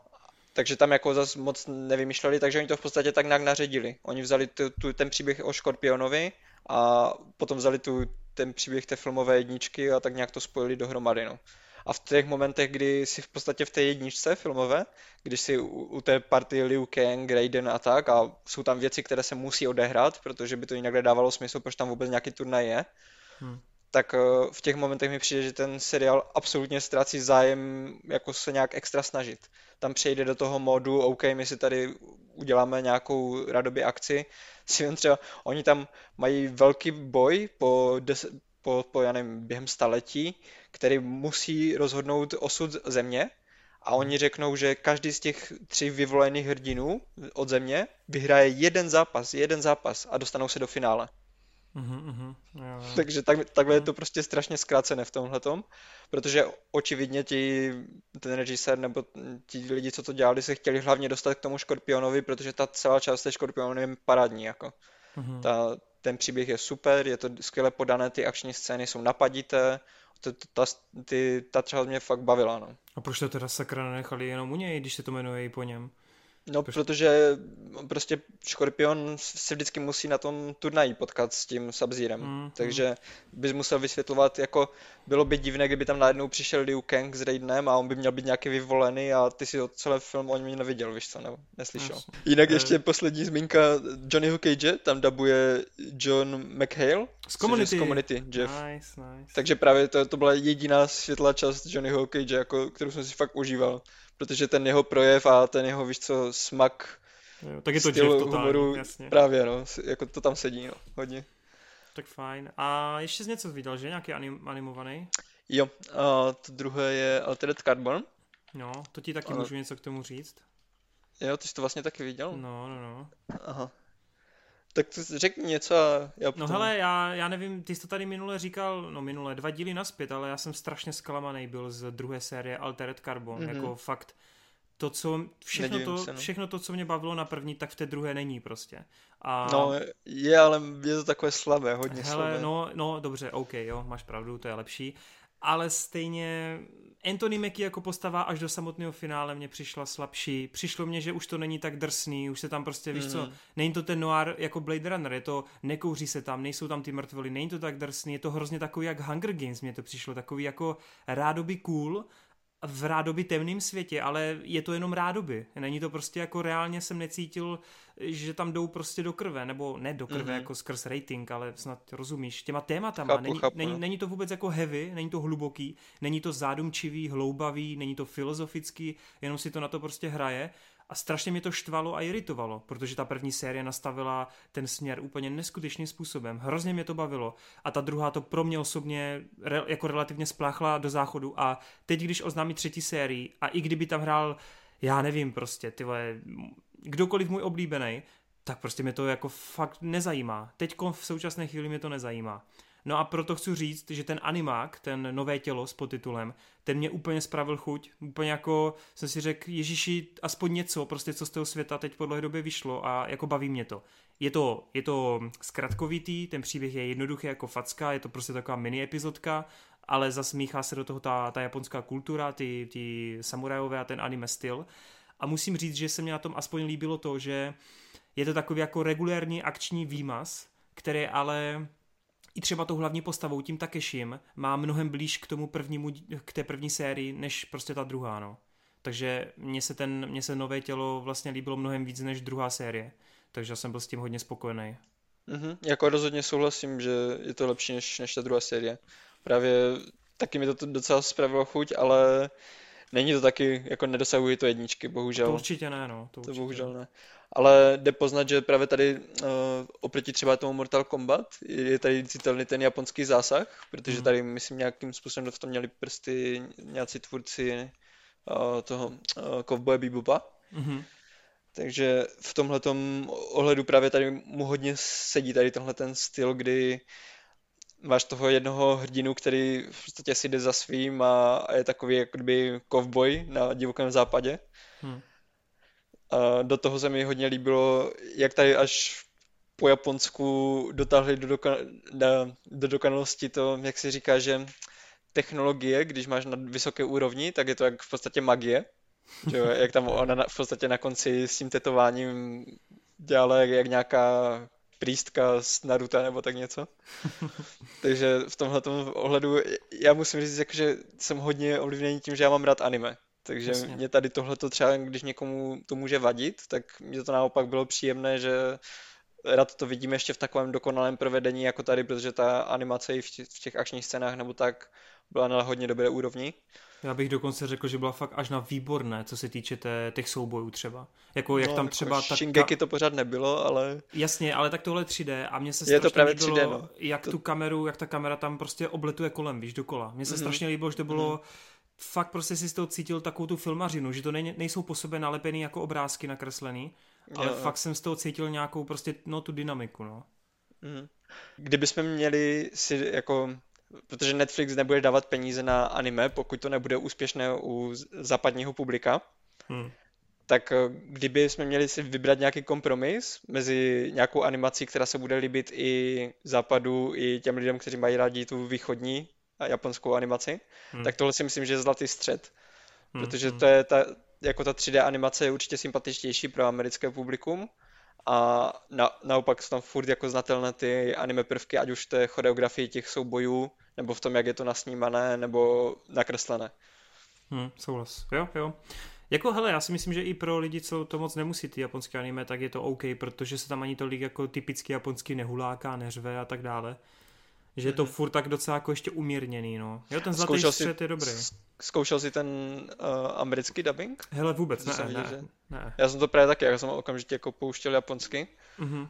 Speaker 2: takže tam jako zas moc nevymýšleli, takže oni to v podstatě tak nějak naředili. Oni vzali tu, tu, ten příběh o Škorpionovi a potom vzali tu, ten příběh té filmové jedničky a tak nějak to spojili dohromady, no a v těch momentech, kdy si v podstatě v té jedničce filmové, když si u, u té party Liu Kang, Raiden a tak a jsou tam věci, které se musí odehrát, protože by to jinak nedávalo smysl, proč tam vůbec nějaký turnaj je, hmm. tak eh, v těch momentech mi přijde, že ten seriál absolutně ztrácí zájem jako se nějak extra snažit. Tam přejde do toho modu, OK, my si tady uděláme nějakou radobě akci, (laughs) si třeba, oni tam mají velký boj po, des, po, po já nevím, během staletí, který musí rozhodnout osud země a oni řeknou, že každý z těch tří vyvolených hrdinů od země vyhraje jeden zápas, jeden zápas a dostanou se do finále. Jo, jo. Takže tak, takhle je to prostě strašně zkrácené v tomhle protože očividně ti, ten režisér nebo ti lidi, co to dělali, se chtěli hlavně dostat k tomu Škorpionovi, protože ta celá část té Škorpionu je parádní. Jako. Uh-huh. Ta, ten příběh je super, je to skvěle podané, ty akční scény jsou napadité, to, to, ta, ty, ta třeba mě fakt bavila, no.
Speaker 1: A proč to teda sakra nenechali jenom u něj, když se to jmenuje i po něm?
Speaker 2: No, Proč... protože prostě Škorpion se vždycky musí na tom turnaji potkat s tím Subzírem, mm, mm. takže bys musel vysvětlovat, jako bylo by divné, kdyby tam najednou přišel Liu Kang s Raidenem a on by měl být nějaký vyvolený a ty si o celé film o něm neviděl, víš co, nebo neslyšel. Yes. Jinak je... ještě poslední zmínka Johnnyho Cage, tam dabuje John McHale.
Speaker 1: Z Community.
Speaker 2: Z Community, Jeff.
Speaker 1: Nice, nice.
Speaker 2: Takže právě to, to byla jediná světlá část Johnnyho Cage, jako, kterou jsem si fakt užíval protože ten jeho projev a ten jeho, víš co, smak
Speaker 1: jo, tak je to Jeff totální, humoru, jasně.
Speaker 2: právě, no, jako to tam sedí, no, hodně.
Speaker 1: Tak fajn. A ještě z něco viděl, že? Nějaký anim, animovaný?
Speaker 2: Jo, a to druhé je Altered Carbon.
Speaker 1: No, to ti taky a... můžu něco k tomu říct.
Speaker 2: Jo, ty jsi to vlastně taky viděl?
Speaker 1: No, no, no.
Speaker 2: Aha. Tak řekni něco a já
Speaker 1: potom... No hele, já, já nevím, ty jsi to tady minule říkal, no minule, dva díly naspět, ale já jsem strašně zklamaný byl z druhé série Altered Carbon, mm-hmm. jako fakt to, co, všechno to, se, no. všechno to, co mě bavilo na první, tak v té druhé není prostě. A...
Speaker 2: No, je, ale je to takové slabé, hodně
Speaker 1: hele,
Speaker 2: slabé.
Speaker 1: No, no, dobře, OK, jo, máš pravdu, to je lepší. ale stejně Anthony Mackie jako postava až do samotného finále mě přišla slabší. Přišlo mně, že už to není tak drsný, už se tam prostě, víš mm. co, není to ten noir jako Blade Runner, je to, nekouří se tam, nejsou tam ty mrtvoly, není to tak drsný, je to hrozně takový jak Hunger Games, mě to přišlo, takový jako rádoby cool, v rádoby temném světě, ale je to jenom rádoby. Není to prostě jako reálně jsem necítil, že tam jdou prostě do krve, nebo ne do krve mm-hmm. jako skrz rating, ale snad rozumíš, těma tématama.
Speaker 2: Chápu,
Speaker 1: není,
Speaker 2: chápu,
Speaker 1: není,
Speaker 2: no.
Speaker 1: není to vůbec jako heavy, není to hluboký, není to zádumčivý, hloubavý, není to filozofický, jenom si to na to prostě hraje a strašně mě to štvalo a iritovalo, protože ta první série nastavila ten směr úplně neskutečným způsobem. Hrozně mě to bavilo. A ta druhá to pro mě osobně re, jako relativně spláchla do záchodu. A teď, když oznámí třetí sérii a i kdyby tam hrál, já nevím prostě, ty vole, kdokoliv můj oblíbený, tak prostě mě to jako fakt nezajímá. Teď v současné chvíli mě to nezajímá. No a proto chci říct, že ten animák, ten nové tělo s podtitulem, ten mě úplně spravil chuť. Úplně jako jsem si řekl, Ježíši, aspoň něco, prostě co z toho světa teď po dlouhé době vyšlo a jako baví mě to. Je to, je to zkratkovitý, ten příběh je jednoduchý jako facka, je to prostě taková mini epizodka, ale zase míchá se do toho ta, ta japonská kultura, ty, ty samurajové a ten anime styl. A musím říct, že se mi na tom aspoň líbilo to, že je to takový jako regulérní akční výmaz, který ale i třeba tou hlavní postavou, tím Takešim, má mnohem blíž k tomu prvnímu, k té první sérii, než prostě ta druhá, no. Takže mně se ten, mně se nové tělo vlastně líbilo mnohem víc než druhá série. Takže já jsem byl s tím hodně spokojený.
Speaker 2: Mhm, jako rozhodně souhlasím, že je to lepší než, než ta druhá série. Právě taky mi to docela spravilo chuť, ale není to taky, jako nedosahuje to jedničky, bohužel.
Speaker 1: To určitě ne, no. To,
Speaker 2: To
Speaker 1: určitě.
Speaker 2: bohužel ne. Ale jde poznat, že právě tady uh, oproti třeba tomu Mortal Kombat je tady citelný ten japonský zásah, protože
Speaker 1: Mhm.
Speaker 2: tady myslím nějakým způsobem v tom měli prsty nějací tvůrci uh, toho uh, Cowboye Bebopa.
Speaker 1: Mhm.
Speaker 2: Takže v tomhletom ohledu právě tady mu hodně sedí tady tenhle ten styl, kdy máš toho jednoho hrdinu, který v podstatě si jde za svým a, a je takový jako kdyby kovboj na divokém západě.
Speaker 1: Hm.
Speaker 2: A do toho se mi hodně líbilo, jak tady až po Japonsku dotáhli do, doka- na, do dokonalosti to, jak se říká, že technologie, když máš na vysoké úrovni, tak je to jak v podstatě magie. Že jo, jak tam ona na, v podstatě na konci s tím tetováním dělala jak, jak nějaká prístka z Naruta nebo tak něco. (laughs) Takže v tomhle ohledu já musím říct, jako, že jsem hodně ovlivněný tím, že já mám rád anime. Takže
Speaker 1: Jasně.
Speaker 2: mě tady tohleto třeba, když někomu to může vadit, tak mě to naopak bylo příjemné, že rád to vidíme ještě v takovém dokonalém provedení jako tady, protože ta animace i v těch akčních scénách nebo tak byla na hodně dobré úrovni.
Speaker 1: Já bych dokonce řekl, že byla fakt až na výborné, co se týče té, těch soubojů třeba. Jako jak
Speaker 2: No,
Speaker 1: tam
Speaker 2: jako
Speaker 1: třeba ta,
Speaker 2: Shingeki to pořád nebylo, ale
Speaker 1: Jasně, ale tak tohle 3D a mně se
Speaker 2: Je to
Speaker 1: strašně
Speaker 2: právě
Speaker 1: líbilo,
Speaker 2: 3D, no.
Speaker 1: jak tu kameru, jak ta kamera tam prostě obletuje kolem, víš, dokola. Mně se
Speaker 2: Mhm.
Speaker 1: strašně líbilo, že to bylo fakt prostě si z toho cítil takovou tu filmařinu, že to nej, nejsou po sobě nalepený jako obrázky nakreslený, ale
Speaker 2: Jo, jo.
Speaker 1: fakt jsem z toho cítil nějakou prostě, no tu dynamiku, no.
Speaker 2: Mhm. Kdybychom měli si jako, protože Netflix nebude dávat peníze na anime, pokud to nebude úspěšné u západního publika,
Speaker 1: Hm.
Speaker 2: tak eh, kdyby jsme měli si vybrat nějaký kompromis mezi nějakou animací, která se bude líbit i západu, i těm lidem, kteří mají rádi tu východní a japonskou animaci,
Speaker 1: Hmm.
Speaker 2: tak tohle si myslím, že je zlatý střed.
Speaker 1: Hm,
Speaker 2: Protože
Speaker 1: hm.
Speaker 2: to je ta, jako ta 3D animace je určitě sympatičtější pro americké publikum a na, naopak jsou tam furt jako znatelné ty anime prvky, ať už to je choreografii těch soubojů, nebo v tom, jak je to nasnímané, nebo nakreslené.
Speaker 1: Hm, souhlas. Jo, jo. Jako hele, já si myslím, že i pro lidi, co to moc nemusí ty japonské anime, tak je to OK, protože se tam ani tolik jako typicky japonský nehuláká, neřve a tak dále. Že je to furt tak docela jako ještě umírněný, no. Jo, ten zlatý
Speaker 2: Zkoušel
Speaker 1: střed je dobrý.
Speaker 2: Zkoušel jsi ten uh, americký dubbing?
Speaker 1: Hele, vůbec, ne,
Speaker 2: jsem viděl,
Speaker 1: ne,
Speaker 2: že-
Speaker 1: ne.
Speaker 2: Já jsem to právě taky, já jsem okamžitě jako pouštěl japonsky,
Speaker 1: Mhm.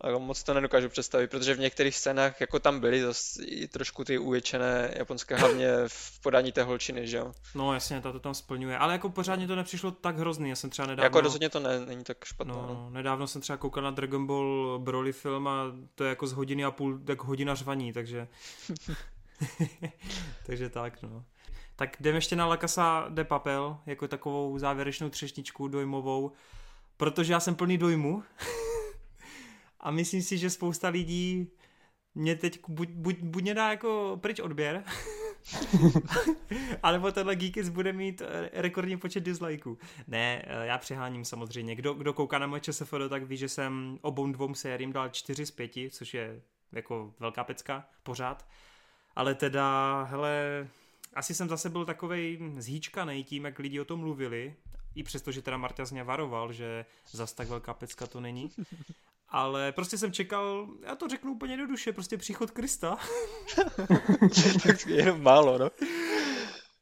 Speaker 2: Ale moc to nedokážu představit, protože v některých scénách jako tam byly zase i trošku ty uvěčené japonské, hlavně v podání té holčiny, že jo?
Speaker 1: No jasně, ta to tam splňuje, ale jako pořádně to nepřišlo tak hrozný, já jsem třeba nedávno...
Speaker 2: Jako rozhodně to ne, není tak špatné. no.
Speaker 1: No, nedávno jsem třeba koukal na Dragon Ball Broly film a to je jako z hodiny a půl, tak hodina řvaní, takže... (laughs) (laughs) takže tak, no. Tak jdeme ještě na La Casa de Papel, jako takovou závěrečnou třešničku dojmovou, protože já jsem plný dojmu (laughs) a myslím si, že spousta lidí mě teď buď, buď, buď mě dá jako pryč odběr, (laughs) A nebo tenhle Geekis bude mít rekordní počet dislikeů. Ne, já přeháním samozřejmě. Kdo, kdo kouká na moje ČSFD, tak ví, že jsem obou dvou sériím dal 4 z 5, což je jako velká pecka pořád. Ale teda, hele, asi jsem zase byl takovej zhýčkanej tím, jak lidi o tom mluvili, i přesto, že teda Marta z mě varoval, že zas tak velká pecka to není. Ale prostě jsem čekal, já to řeknu úplně do duše, prostě příchod Krista. (laughs)
Speaker 2: tak jenom málo, no.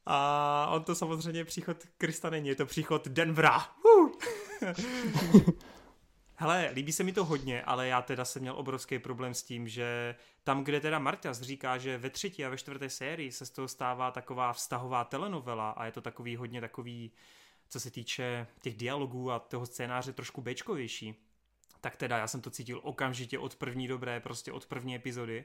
Speaker 1: A on to samozřejmě příchod Krista není, je to příchod Denvera. (laughs) Hele, líbí se mi to hodně, ale já teda jsem měl obrovský problém s tím, že tam, kde teda Marťas říká, že ve třetí a ve čtvrté sérii se z toho stává taková vztahová telenovela a je to takový hodně takový, co se týče těch dialogů a toho scénáře trošku bečkovější, tak teda já jsem to cítil okamžitě od první dobré, prostě od první epizody.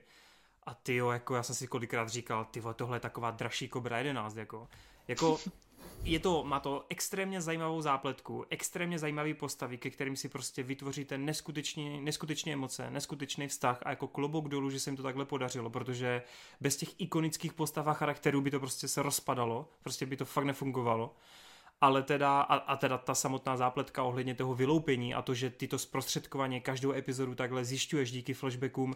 Speaker 1: A ty jo, jako já jsem si kolikrát říkal, ty tohle je taková dražší Cobra 11, jako. Jako, (laughs) je to, má to extrémně zajímavou zápletku, extrémně zajímavý postavy, ke kterým si prostě vytvoříte neskutečně, neskutečně emoce, neskutečný vztah a jako klobouk dolů, že se jim to takhle podařilo, protože bez těch ikonických postav a charakterů by to prostě se rozpadalo, prostě by to fakt nefungovalo ale teda, a, a teda ta samotná zápletka ohledně toho vyloupení a to, že ty to zprostředkovaně každou epizodu takhle zjišťuješ díky flashbackům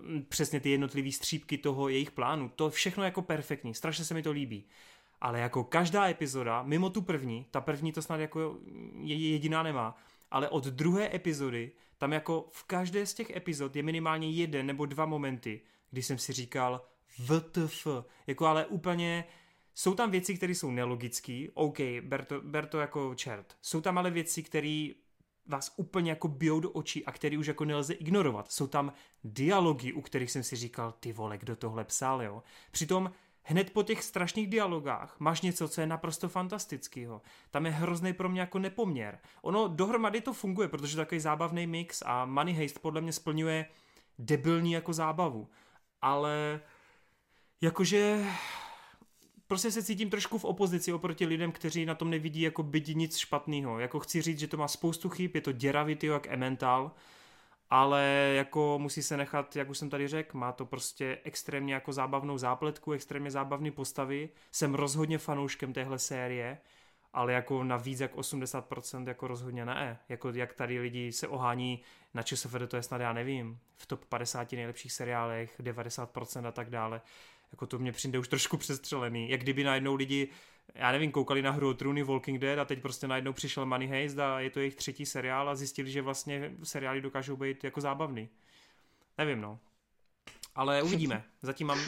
Speaker 1: mm, přesně ty jednotlivé střípky toho jejich plánu, to všechno jako perfektní, strašně se mi to líbí. Ale jako každá epizoda, mimo tu první, ta první to snad jako je jediná nemá, ale od druhé epizody, tam jako v každé z těch epizod je minimálně jeden nebo dva momenty, kdy jsem si říkal VTF, jako ale úplně jsou tam věci, které jsou nelogické, OK, ber to, ber to jako čert. Jsou tam ale věci, které vás úplně jako bijou do očí a který už jako nelze ignorovat. Jsou tam dialogy, u kterých jsem si říkal, ty vole, kdo tohle psal, jo. Přitom hned po těch strašných dialogách máš něco, co je naprosto fantastického. Tam je hrozný pro mě jako nepoměr. Ono dohromady to funguje, protože takový zábavný mix a Money Heist podle mě splňuje debilní jako zábavu. Ale jakože prostě se cítím trošku v opozici oproti lidem, kteří na tom nevidí jako byť nic špatného. Jako chci říct, že to má spoustu chyb, je to děravý, tyjo, jak Emmental, ale jako musí se nechat, jak už jsem tady řekl, má to prostě extrémně jako zábavnou zápletku, extrémně zábavné postavy. Jsem rozhodně fanouškem téhle série, ale jako na víc jak 80% jako rozhodně ne. Jako jak tady lidi se ohání na ČSFD, to je snad já nevím, v top 50 nejlepších seriálech, 90% a tak dále jako to mě přijde už trošku přestřelený. Jak kdyby najednou lidi, já nevím, koukali na hru o trůny Walking Dead a teď prostě najednou přišel Money Heist a je to jejich třetí seriál a zjistili, že vlastně seriály dokážou být jako zábavný. Nevím, no. Ale (laughs) uvidíme. Zatím mám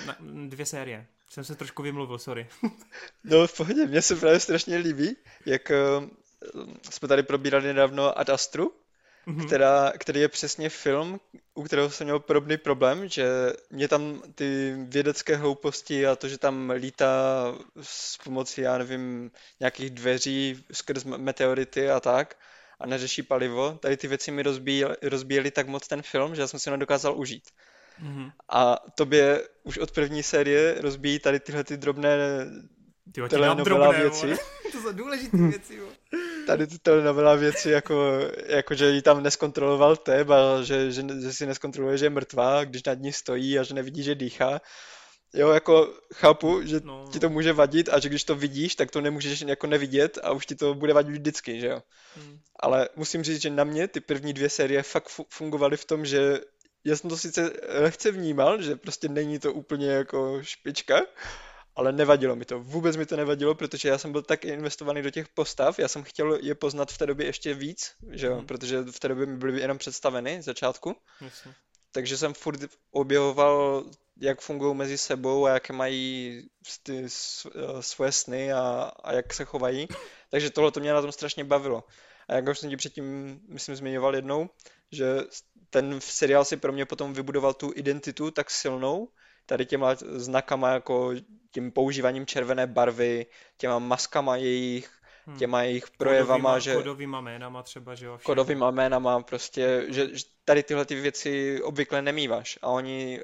Speaker 1: dvě série. Jsem se trošku vymluvil, sorry. (laughs)
Speaker 2: no v pohodě, mně se právě strašně líbí, jak uh, jsme tady probírali nedávno Ad Astru, mm-hmm. která, který je přesně film, u kterého jsem měl podobný problém, že mě tam ty vědecké hlouposti a to, že tam lítá s pomocí, já nevím, nějakých dveří skrz meteority a tak a neřeší palivo, tady ty věci mi rozbíjeli, rozbíjeli tak moc ten film, že já jsem si ho nedokázal užít. Mm-hmm. A tobě už od první série rozbíjí tady tyhle ty drobné
Speaker 1: ty telenovela věci. (laughs) to jsou důležité věci.
Speaker 2: Tady ty telenovela věci, jako, jako že ji tam neskontroloval teb a že, že, že si neskontroluje, že je mrtvá, když nad ní stojí a že nevidí, že dýchá. Jo, jako chápu, že no. ti to může vadit a že když to vidíš, tak to nemůžeš jako nevidět a už ti to bude vadit vždycky, že jo. Hmm. Ale musím říct, že na mě ty první dvě série fakt fungovaly v tom, že já jsem to sice lehce vnímal, že prostě není to úplně jako špička, ale nevadilo mi to. Vůbec mi to nevadilo, protože já jsem byl tak investovaný do těch postav, já jsem chtěl je poznat v té době ještě víc, že jo, hmm. protože v té době mi byly jenom představeny z začátku. Jasně. Takže jsem furt objevoval, jak fungují mezi sebou a jaké mají ty eh, svoje sny a, a jak se chovají. Takže tohle to mě na tom strašně bavilo. A jak už jsem ti předtím, myslím, zmiňoval jednou, že ten seriál si pro mě potom vybudoval tu identitu tak silnou, tady těma znakama, jako tím používáním červené barvy, těma maskama jejich, hmm. těma jejich projevama,
Speaker 1: kodovýma,
Speaker 2: že...
Speaker 1: Kodovýma jménama třeba, že jo?
Speaker 2: Všechno. Kodovýma jménama, prostě, že, že tady tyhle ty věci obvykle nemýváš a oni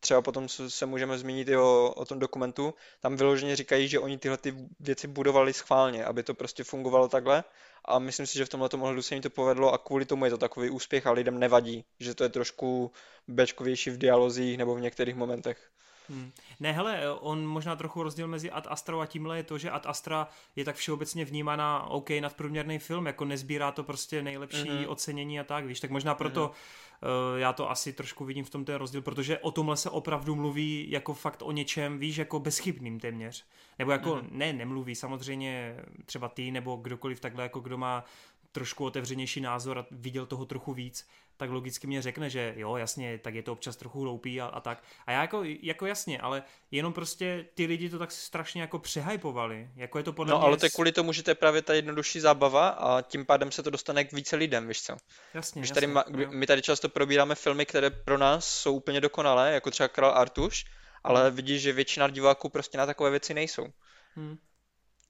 Speaker 2: třeba potom se můžeme zmínit i o, o tom dokumentu, tam vyloženě říkají, že oni tyhle ty věci budovali schválně, aby to prostě fungovalo takhle a myslím si, že v tomhle ohledu se jim to povedlo a kvůli tomu je to takový úspěch a lidem nevadí, že to je trošku bečkovější v dialozích nebo v některých momentech.
Speaker 1: Hmm. Ne, hele, on možná trochu rozdíl mezi Ad Astra a tímhle je to, že Ad Astra je tak všeobecně vnímaná OK nadprůměrný film, jako nezbírá to prostě nejlepší mm-hmm. ocenění a tak, víš, tak možná proto mm-hmm. uh, já to asi trošku vidím v tom ten rozdíl, protože o tomhle se opravdu mluví jako fakt o něčem, víš, jako bezchybným téměř. Nebo jako, mm-hmm. ne, nemluví, samozřejmě třeba ty nebo kdokoliv takhle, jako kdo má trošku otevřenější názor a viděl toho trochu víc, tak logicky mě řekne, že jo, jasně, tak je to občas trochu hloupý a, a tak. A já jako, jako jasně, ale jenom prostě ty lidi to tak strašně jako přehypovali. Jako je to podle
Speaker 2: no,
Speaker 1: mě...
Speaker 2: ale to je kvůli tomu, že to je právě ta jednodušší zábava a tím pádem se to dostane k více lidem, víš co?
Speaker 1: Jasně,
Speaker 2: Když
Speaker 1: jasně,
Speaker 2: tady ma,
Speaker 1: jo.
Speaker 2: my tady často probíráme filmy, které pro nás jsou úplně dokonalé, jako třeba Král Artuš, ale
Speaker 1: Hmm.
Speaker 2: vidíš, že většina diváků prostě na takové věci nejsou.
Speaker 1: Hmm.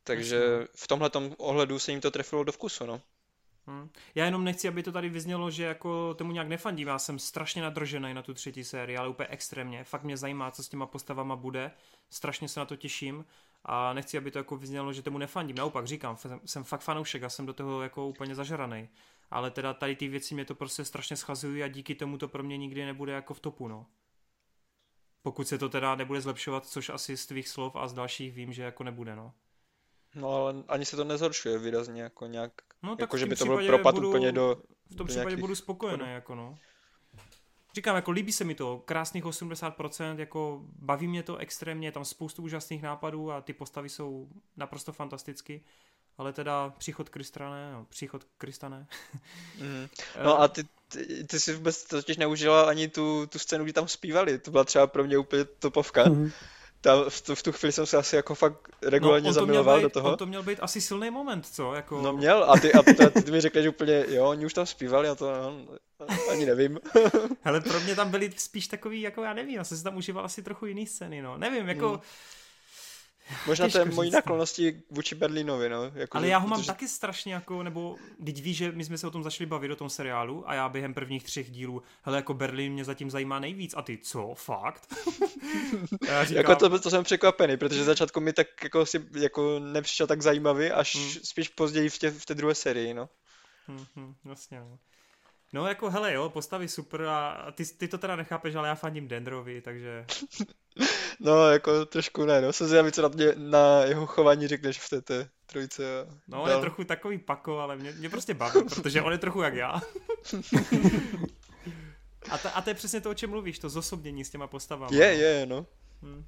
Speaker 2: Takže
Speaker 1: Jasně.
Speaker 2: v tomhle ohledu se jim to trefilo do vkusu, no.
Speaker 1: Hmm. Já jenom nechci, aby to tady vyznělo, že jako tomu nějak nefandím. Já jsem strašně nadržený na tu třetí sérii, ale úplně extrémně. Fakt mě zajímá, co s těma postavama bude. Strašně se na to těším a nechci, aby to jako vyznělo, že tomu nefandím. Naopak říkám, jsem, fakt fanoušek a jsem do toho jako úplně zažraný. Ale teda tady ty věci mě to prostě strašně schazují a díky tomu to pro mě nikdy nebude jako v topu, no. Pokud se to teda nebude zlepšovat, což asi z tvých slov a z dalších vím, že jako nebude, no.
Speaker 2: No ale ani se to nezhoršuje výrazně, jako nějak,
Speaker 1: No tak
Speaker 2: jako
Speaker 1: v
Speaker 2: že
Speaker 1: tom
Speaker 2: by to byl
Speaker 1: případě
Speaker 2: propad
Speaker 1: budu,
Speaker 2: úplně do,
Speaker 1: v tom
Speaker 2: do
Speaker 1: případě
Speaker 2: nějakých
Speaker 1: budu spokojený, jako no. Říkám, jako líbí se mi to, krásných 80%, jako baví mě to extrémně, je tam spoustu úžasných nápadů a ty postavy jsou naprosto fantasticky, ale teda příchod Kristane, no, příchod Kristane.
Speaker 2: Mhm.
Speaker 1: Eh, (laughs)
Speaker 2: No a ty, ty, ty si vůbec totiž neužila ani tu, tu scénu, kdy tam zpívali. To byla třeba pro mě úplně topovka.
Speaker 3: Mhm.
Speaker 2: Tam, v, tu, v tu chvíli jsem se asi jako fakt regulárně
Speaker 1: no, on to
Speaker 2: zamiloval
Speaker 1: být,
Speaker 2: do toho.
Speaker 1: On to měl být asi silný moment, co? Jako...
Speaker 2: No měl a ty, a ty, ty mi řekli, že úplně, jo, oni už tam zpívali a to no, ani nevím.
Speaker 1: Hele, pro mě tam byly spíš takový, jako já nevím, já jsem si tam užíval asi trochu jiný scény, no. Nevím, jako...
Speaker 2: Hmm. Možná to je mojí
Speaker 1: no.
Speaker 2: naklonosti vůči Berlínovi, no. Jako,
Speaker 1: Ale
Speaker 2: že-
Speaker 1: já ho mám
Speaker 2: protože-
Speaker 1: taky strašně jako, nebo teď víš, že my jsme se o tom začali bavit o tom seriálu a já během prvních třech dílů, hele, jako Berlín mě zatím zajímá nejvíc a ty, co, fakt? (laughs) Říkám,
Speaker 2: Jako to, to jsem překvapený, protože začátku mi tak jako, si, jako nepřišel tak zajímavý, až
Speaker 1: Hmm.
Speaker 2: spíš později v, tě, v té druhé sérii, no.
Speaker 1: Hm, hm, jasně, no. No jako hele jo, postavy super a ty, ty to teda nechápeš, ale já fandím Dendrovi, takže (laughs)
Speaker 2: No, jako trošku ne, no. Jsem zvědavý, co na, mě, na jeho chování řekneš v té, té trojice. A
Speaker 1: no on je trochu takový pako, ale mě, mě prostě baví, (laughs) protože on je trochu jak já. A, ta, a to je přesně to, o čem mluvíš, to zosobnění s těma postavama.
Speaker 2: Je, je, no.
Speaker 1: Hm.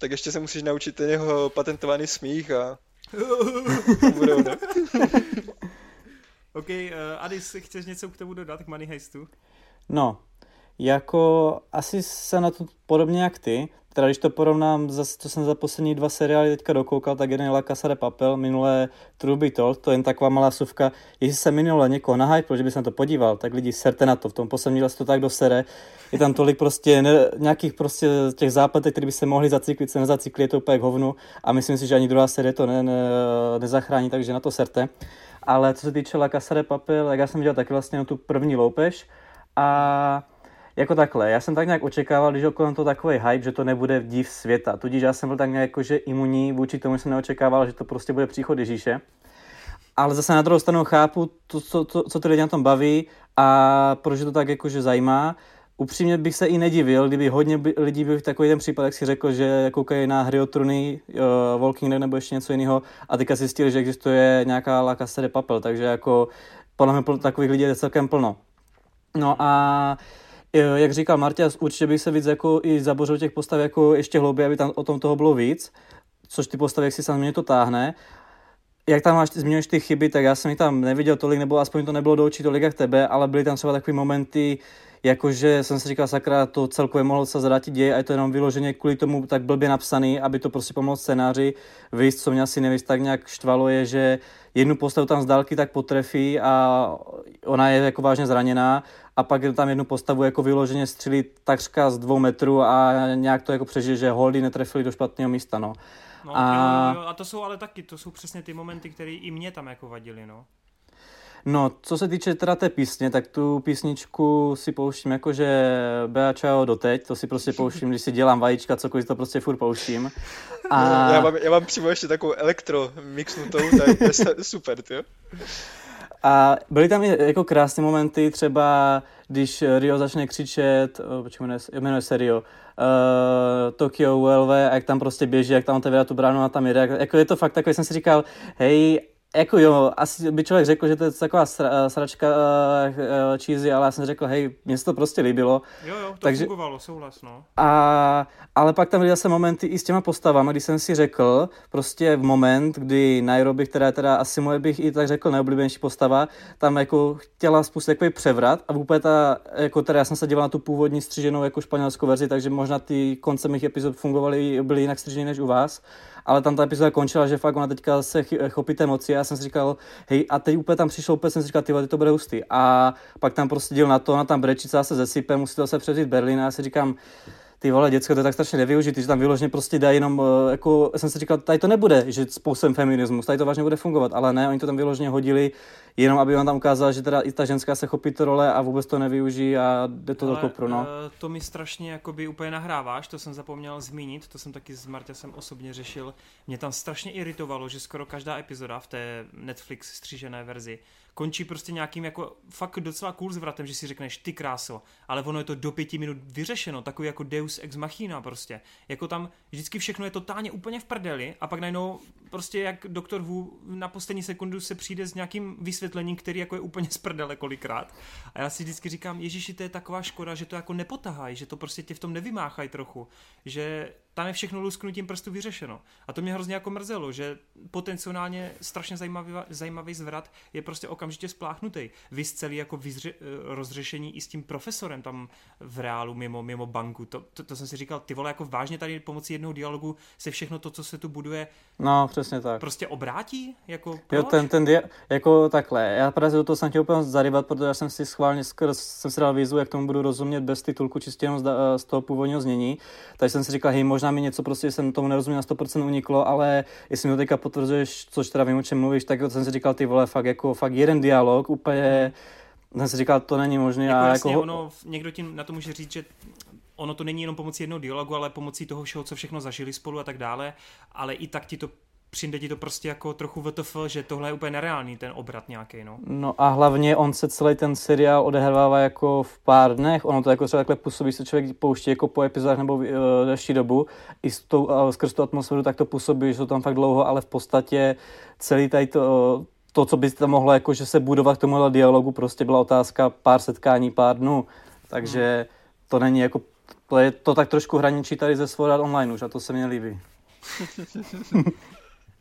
Speaker 2: Tak ještě se musíš naučit ten jeho patentovaný smích a (laughs) ono.
Speaker 1: OK, uh, Adis, chceš něco k tomu dodat, k Money Heistu?
Speaker 3: No, jako asi se na to podobně jak ty, teda když to porovnám, zase, co jsem za poslední dva seriály teďka dokoukal, tak jeden je La Casa de Papel, minulé True Be Told, to je jen taková malá suvka. Jestli se minule někoho nahypl, že by se na to podíval, tak lidi serte na to, v tom posledním díle se to tak dosere. Je tam tolik prostě ne, nějakých prostě těch zápletek, které by se mohly zacyklit, se nezacyklí, je to úplně k hovnu a myslím si, že ani druhá série to ne, ne, nezachrání, takže na to serte. Ale co se týče La Casa de Papel, tak já jsem dělal taky vlastně tu první loupež a jako takhle, já jsem tak nějak očekával, když okolo to takový hype, že to nebude div světa. Tudíž já jsem byl tak nějak jakože imunní vůči tomu, že jsem neočekával, že to prostě bude příchod Ježíše. Ale zase na druhou stranu chápu, to, co, to, co ty lidi na tom baví a proč to tak jakože zajímá. Upřímně bych se i nedivil, kdyby hodně by, lidí byl v takový ten případ, jak si řekl, že koukají na hry o truny, uh, Walking Dead nebo ještě něco jiného a teďka zjistili, že existuje nějaká La Casa de Papel, takže jako podle mě takových lidí je celkem plno. No a e, jak říkal Martias, určitě bych se víc jako i zabořil těch postav jako ještě hlouběji, aby tam o tom toho bylo víc, což ty postavy, jak si samozřejmě to táhne. Jak tam máš, zmiňuješ ty chyby, tak já jsem jich tam neviděl tolik, nebo aspoň to nebylo do očí tolik jak tebe, ale byly tam třeba takové momenty, jakože jsem si říkal, sakra, to celkově mohlo se zvrátit děje a je to jenom vyloženě kvůli tomu tak blbě napsaný, aby to prostě pomohlo scénáři. Víš, co mě asi nevíc tak nějak štvalo, je, že jednu postavu tam z dálky tak potrefí a ona je jako vážně zraněná a pak tam jednu postavu jako vyloženě střílí takřka z dvou metrů a nějak to jako přežije, že holdy netrefili do špatného místa, no.
Speaker 1: No,
Speaker 3: A-
Speaker 1: a... Jo, jo, a to jsou ale taky, to jsou přesně ty momenty, které i mě tam jako vadily, no.
Speaker 3: No, co se týče teda té písně, tak tu písničku si pouštím jakože Bea Ciao doteď, to si prostě pouštím, když si dělám vajíčka, cokoliv to prostě furt pouštím. A...
Speaker 2: Já, mám, já mám přímo ještě takovou elektro mixnutou, tak to je (laughs) super, ty.
Speaker 3: A byly tam i jako krásné momenty, třeba když Rio začne křičet, oh, počkej, jmenuje, jmenuje se Rio, uh, Tokyo ULV, a jak tam prostě běží, jak tam otevírá tu bránu a tam jde. Jako je to fakt takový, jsem si říkal, hej, jako jo, asi by člověk řekl, že to je taková sra, sračka uh, cheesy, ale já jsem řekl, hej, mně se to prostě líbilo.
Speaker 1: Jo, jo, to Takže, fungovalo, souhlas, no.
Speaker 3: A, ale pak tam byly zase momenty i s těma postavami, kdy jsem si řekl, prostě v moment, kdy Nairobi, která je teda asi moje bych i tak řekl nejoblíbenější postava, tam jako chtěla spustit takový převrat a vůbec ta, jako teda já jsem se díval na tu původní střiženou jako španělskou verzi, takže možná ty konce mých epizod fungovaly, byly jinak střižené než u vás ale tam ta epizoda končila, že fakt ona teďka se chopí té moci a já jsem si říkal, hej, a teď úplně tam přišel, úplně jsem si říkal, ty to bude hustý. A pak tam prostě děl na to, ona tam brečí, se zesype, musí to se převzít Berlín a já si říkám, ty vole, děcko, to je tak strašně nevyužitý, že tam vyloženě prostě dají jenom, eh, jako jsem si říkal, tady to nebude, že způsobem feminismus, tady to vážně bude fungovat, ale ne, oni to tam vyloženě hodili, jenom aby on tam ukázal, že teda i ta ženská se chopí to role a vůbec to nevyužijí a jde to do kopru, no.
Speaker 1: Uh, to mi strašně jakoby úplně nahráváš, to jsem zapomněl zmínit, to jsem taky s jsem osobně řešil. Mě tam strašně iritovalo, že skoro každá epizoda v té Netflix střížené verzi končí prostě nějakým jako fakt docela cool zvratem, že si řekneš ty kráso, ale ono je to do pěti minut vyřešeno, takový jako deus ex machina prostě. Jako tam vždycky všechno je totálně úplně v prdeli a pak najednou prostě jak doktor Wu na poslední sekundu se přijde s nějakým vysvětlením, který jako je úplně z prdele kolikrát. A já si vždycky říkám, Ježíši, to je taková škoda, že to jako nepotahají, že to prostě tě v tom nevymáchají trochu, že tam je všechno lusknutím prstu vyřešeno. A to mě hrozně jako mrzelo, že potenciálně strašně zajímavý, zajímavý zvrat je prostě okamžitě spláchnutý. Vy celý jako vyzře, rozřešení i s tím profesorem tam v reálu mimo, mimo banku. To, to, to, jsem si říkal, ty vole, jako vážně tady pomocí jednoho dialogu se všechno to, co se tu buduje,
Speaker 3: no, přesně tak.
Speaker 1: prostě obrátí? Jako,
Speaker 3: proč? Jo, ten, ten dia- jako takhle. Já právě do toho jsem chtěl úplně zaryvat, protože já jsem si schválně skrz, jsem si dal výzvu, jak tomu budu rozumět bez titulku, čistě jenom z, z toho původního znění. Takže jsem si říkal, hej, možná mi něco prostě jsem tomu nerozuměl na 100% uniklo, ale jestli mi to teďka potvrzuješ, což teda vím, o čem mluvíš, tak jsem si říkal, ty vole, fakt jako fakt jeden dialog, úplně jsem si říkal, to není možné.
Speaker 1: Jako a jasně, jako... ono, někdo tím na to může říct, že ono to není jenom pomocí jednoho dialogu, ale pomocí toho všeho, co všechno zažili spolu a tak dále, ale i tak ti to přijde ti to prostě jako trochu VTF, že tohle je úplně nereálný, ten obrat nějaký, no.
Speaker 3: No a hlavně on se celý ten seriál odehrává jako v pár dnech, ono to jako třeba takhle působí, se člověk pouští jako po epizodách nebo uh, delší dobu, i s tou, uh, skrz tu atmosféru tak to působí, že to tam fakt dlouho, ale v podstatě celý tady to, to, co by tam mohlo jako, že se budovat k tomuhle dialogu, prostě byla otázka pár setkání, pár dnů, takže hmm. to není jako, to je to tak trošku hraničí tady ze Sword Online už a to se mi líbí. (laughs)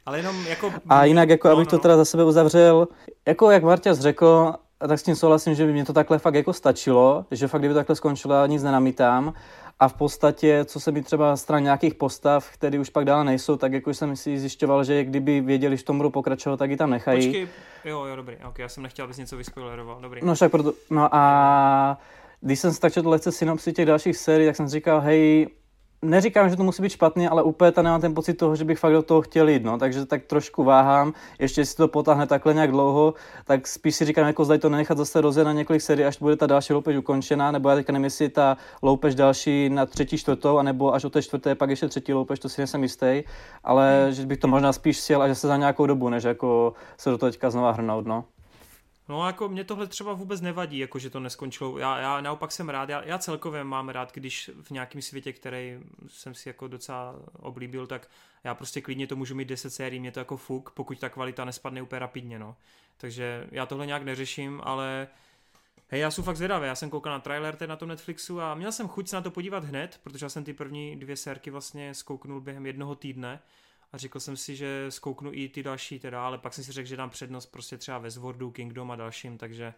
Speaker 1: Ale jenom jako...
Speaker 3: A jinak, jako no, abych no. to teda za sebe uzavřel, jako jak Marťas řekl, tak s tím souhlasím, že by mě to takhle fakt jako stačilo, že fakt kdyby takhle skončilo, nic nenamítám. A v podstatě, co se mi třeba stran nějakých postav, které už pak dále nejsou, tak jako jsem si zjišťoval, že kdyby věděli, že tomu budu pokračovat, tak ji tam nechají.
Speaker 1: Počkej, jo, jo, dobrý, ok, já jsem nechtěl, abys něco vyspoileroval, dobrý.
Speaker 3: No však proto, no a když jsem si tak četl lehce synopsi těch dalších sérií, tak jsem říkal, hej, neříkám, že to musí být špatný, ale úplně ta nemám ten pocit toho, že bych fakt do toho chtěl jít, no. takže tak trošku váhám, ještě jestli to potáhne takhle nějak dlouho, tak spíš si říkám, jako zda to nenechat zase rozjet na několik sérií, až bude ta další loupež ukončená, nebo já teďka nevím, jestli ta loupež další na třetí, čtvrtou, anebo až o té čtvrté, pak ještě třetí loupež, to si nejsem jistý, ale že bych to možná spíš sjel a že se za nějakou dobu, než jako se do toho teďka znova hrnout, no.
Speaker 1: No jako mě tohle třeba vůbec nevadí, jako že to neskončilo. Já, já naopak jsem rád, já, já celkově mám rád, když v nějakém světě, který jsem si jako docela oblíbil, tak já prostě klidně to můžu mít 10 sérií, mě to jako fuk, pokud ta kvalita nespadne úplně rapidně, no. Takže já tohle nějak neřeším, ale hej, já jsem fakt zvědavý, já jsem koukal na trailer teď na tom Netflixu a měl jsem chuť se na to podívat hned, protože já jsem ty první dvě sérky vlastně zkouknul během jednoho týdne a řekl jsem si, že zkouknu i ty další teda, ale pak jsem si řekl, že dám přednost prostě třeba ve Zwordu, Kingdom a dalším, takže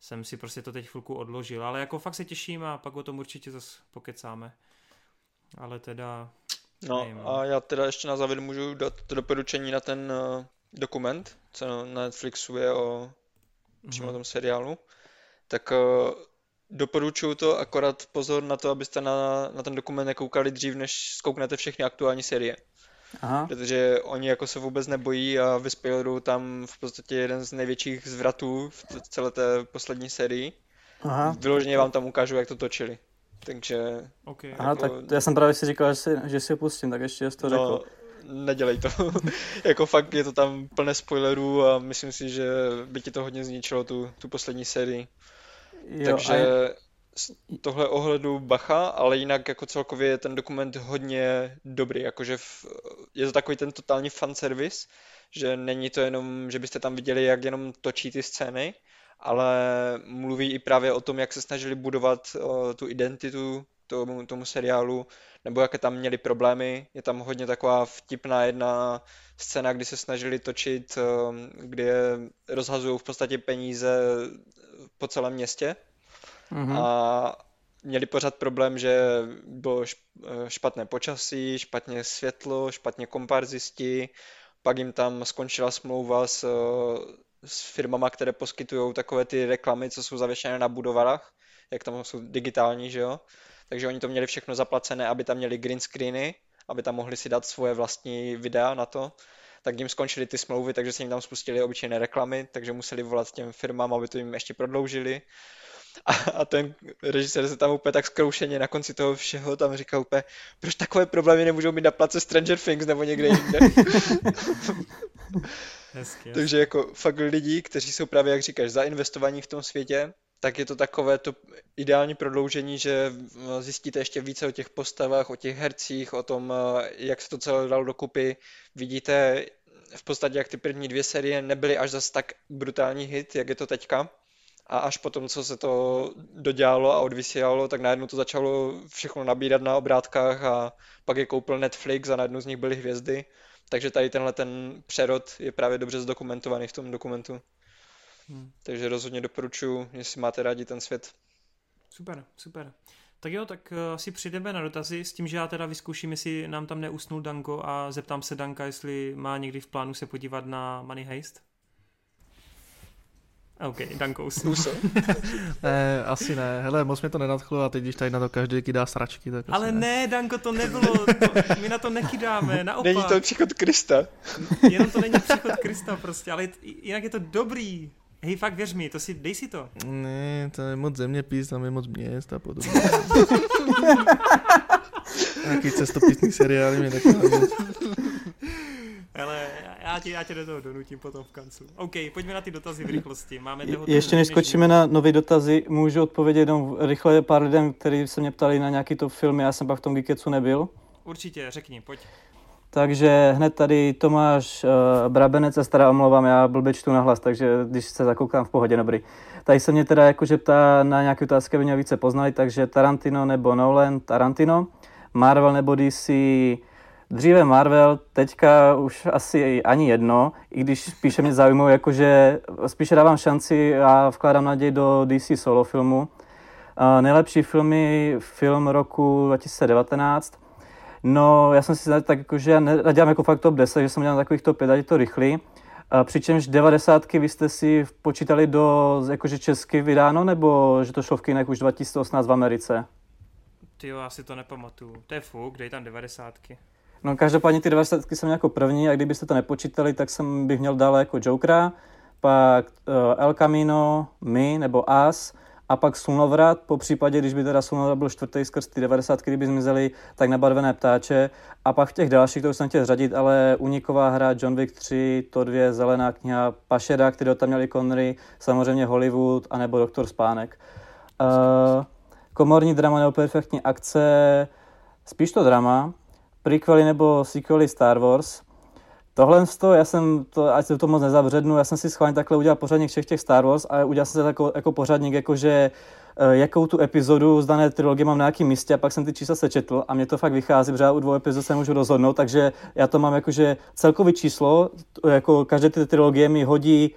Speaker 1: jsem si prostě to teď chvilku odložil, ale jako fakt se těším a pak o tom určitě zase pokecáme. Ale teda...
Speaker 2: No nevím, a já teda ještě na závěr můžu dát to doporučení na ten uh, dokument, co na Netflixu je o přímo mm-hmm. tom seriálu. Tak uh, doporučuju to, akorát pozor na to, abyste na, na ten dokument nekoukali dřív, než zkouknete všechny aktuální série. Aha. protože oni jako se vůbec nebojí a vyspoilerujou tam v podstatě jeden z největších zvratů v celé té poslední sérii. Aha. Vyloženě vám tam ukážu, jak to točili. Takže...
Speaker 3: Okay. Aha, jako... tak já jsem právě si říkal, že si, že si ho pustím, tak ještě jsi to no, řekl.
Speaker 2: nedělej to. (laughs) jako fakt je to tam plné spoilerů a myslím si, že by ti to hodně zničilo tu, tu poslední sérii. Jo, Takže a tohle ohledu bacha, ale jinak jako celkově je ten dokument hodně dobrý, jakože v, je to takový ten totální fanservice, že není to jenom, že byste tam viděli, jak jenom točí ty scény, ale mluví i právě o tom, jak se snažili budovat uh, tu identitu tomu, tomu seriálu, nebo jaké tam měli problémy. Je tam hodně taková vtipná jedna scéna, kdy se snažili točit, uh, kdy rozhazují v podstatě peníze po celém městě mm-hmm. a měli pořád problém, že bylo špatné počasí, špatně světlo, špatně komparzisti, pak jim tam skončila smlouva s, s firmama, které poskytují takové ty reklamy, co jsou zavěšené na budovách, jak tam jsou digitální, že jo. Takže oni to měli všechno zaplacené, aby tam měli green screeny, aby tam mohli si dát svoje vlastní videa na to. Tak jim skončily ty smlouvy, takže se jim tam spustili obyčejné reklamy, takže museli volat těm firmám, aby to jim ještě prodloužili. A, a ten režisér se tam úplně tak zkroušeně na konci toho všeho tam říká úplně, proč takové problémy nemůžou mít na place Stranger Things nebo někde jinde. (laughs) Hezky, Takže jako fakt lidi, kteří jsou právě, jak říkáš, zainvestovaní v tom světě, tak je to takové to ideální prodloužení, že zjistíte ještě více o těch postavách, o těch hercích, o tom, jak se to celé dalo dokupy. Vidíte v podstatě, jak ty první dvě série nebyly až zas tak brutální hit, jak je to teďka a až potom, co se to dodělalo a odvysílalo, tak najednou to začalo všechno nabírat na obrátkách a pak je koupil Netflix a najednou z nich byly hvězdy. Takže tady tenhle ten přerod je právě dobře zdokumentovaný v tom dokumentu. Hmm. Takže rozhodně doporučuji, jestli máte rádi ten svět.
Speaker 1: Super, super. Tak jo, tak uh, asi přijdeme na dotazy s tím, že já teda vyzkouším, jestli nám tam neusnul Danko a zeptám se Danka, jestli má někdy v plánu se podívat na Money Heist. OK, Danko usnul. (laughs)
Speaker 4: ne, asi ne. Hele, moc mě to nenadchlo a teď, když tady na to každý kydá sračky, tak
Speaker 1: Ale ne. ne, Danko, to nebylo. To, my na to nekydáme, (laughs) naopak.
Speaker 2: Není to příchod Krista. (laughs)
Speaker 1: Jenom to není příchod Krista prostě, ale jinak je to dobrý. Hej, fakt věř mi, to si, dej si to.
Speaker 4: Ne, to je moc zeměpis, tam je moc měst a podobně. Nějaký cestopisný seriály mě nechávají.
Speaker 1: Ale já tě, já tě do toho donutím potom v kancu. OK, pojďme na ty dotazy v rychlosti. Máme toho
Speaker 3: Ještě než skočíme na nové dotazy, můžu odpovědět jenom rychle pár lidem, kteří se mě ptali na nějaký to film, já jsem pak v tom Geeketsu nebyl.
Speaker 1: Určitě, řekni, pojď.
Speaker 3: Takže hned tady Tomáš uh, Brabenec, se teda omlouvám, já blbě čtu nahlas, takže když se zakoukám v pohodě, dobrý. Tady se mě teda jakože ptá na nějaké otázky, aby mě více poznali, takže Tarantino nebo Nolan, Tarantino, Marvel nebo DC, Dříve Marvel, teďka už asi ani jedno, i když spíše mě zajímá, jakože spíše dávám šanci a vkládám naději do DC solo filmu. Uh, nejlepší filmy, film roku 2019. No, já jsem si tak jakože já nedělám jako fakt top 10, že jsem dělal takových top 5, ať je to rychlý. Uh, přičemž 90 vy jste si počítali do jakože česky vydáno, nebo že to šlo v kinech už 2018 v Americe?
Speaker 1: Ty jo, asi to nepamatuju. To je fuk, dej tam 90.
Speaker 3: No každopádně ty 90 jsem jako první a kdybyste to nepočítali, tak jsem bych měl dále jako Jokera, pak uh, El Camino, My nebo As a pak Slunovrat, po případě, když by teda Slunovrat byl čtvrtý skrz ty 90, kdyby zmizely, tak nabarvené ptáče. A pak v těch dalších, to už jsem chtěl řadit, ale Uniková hra, John Wick 3, to dvě, Zelená kniha, Pašeda, který tam měli Connery, samozřejmě Hollywood, anebo Doktor Spánek. Uh, komorní drama nebo perfektní akce, spíš to drama, prequely nebo sequely Star Wars. Tohle to, já jsem to, ať se to moc nezabřednu, já jsem si schválně takhle udělal pořadník všech těch Star Wars a udělal jsem se jako, jako pořadník, jakože eh, jakou tu epizodu z dané trilogie mám na nějakém místě a pak jsem ty čísla sečetl a mě to fakt vychází, protože u dvou epizod se můžu rozhodnout, takže já to mám jakože celkový číslo, jako každé ty trilogie mi hodí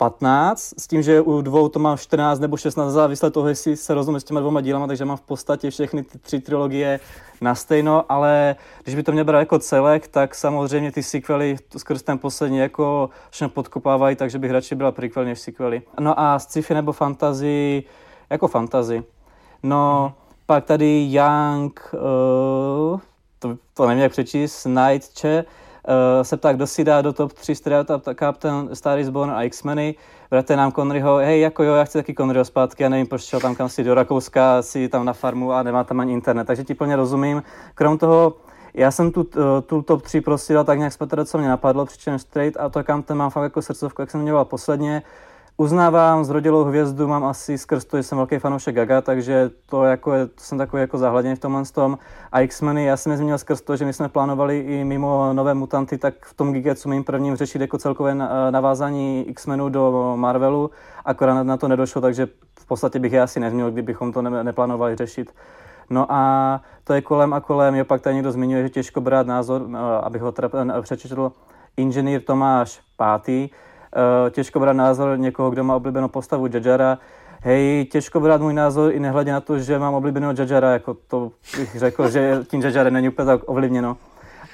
Speaker 3: 15, s tím, že u dvou to mám 14 nebo 16, závisle toho, jestli se rozumím s těma dvoma dílama, takže mám v podstatě všechny ty tři trilogie na stejno, ale když by to mě brát jako celek, tak samozřejmě ty sequely skrz ten poslední jako všechno podkopávají, takže bych radši byla prequel než sequely. No a sci-fi nebo fantasy, jako fantasy. No, hmm. pak tady Young, uh, to, to nevím jak přečíst, Nightche, se ptá, kdo si dá do top 3 Stereotype Captain, Star is Born a X-meny. Vrate nám Conryho, hej, jako jo, já chci taky Conryho zpátky, já nevím, proč šel tam kam si do Rakouska, si tam na farmu a nemá tam ani internet, takže ti plně rozumím. Krom toho, Já jsem tu, eh, tu top 3 prostě dal tak nějak z co mě napadlo, přičemž straight a to kam ten mám fakt jako srdcovku, jak jsem měl posledně. Uznávám, zrodilou hvězdu mám asi skrz to, že jsem velký fanoušek Gaga, takže to, jako je, to jsem takový jako zahladěný v tomhle tom. A X-meny já jsem je zmínil skrz to, že my jsme plánovali i mimo nové mutanty, tak v tom Gigetsu mým prvním řešit jako celkové navázání X-menů do Marvelu, akorát na to nedošlo, takže v podstatě bych je asi nezměnil, kdybychom to ne, neplánovali řešit. No a to je kolem a kolem, jo, pak tady někdo zmiňuje, že těžko brát názor, abych ho teda přečetl, inženýr Tomáš Pátý, Eh, těžko brát názor někoho, kdo má oblíbenou postavu Jajara. Hej, těžko brát můj názor i nehledě na to, že mám oblíbeného Jajara, jako to bych řekl, že tím Jajarem není úplně tak ovlivněno.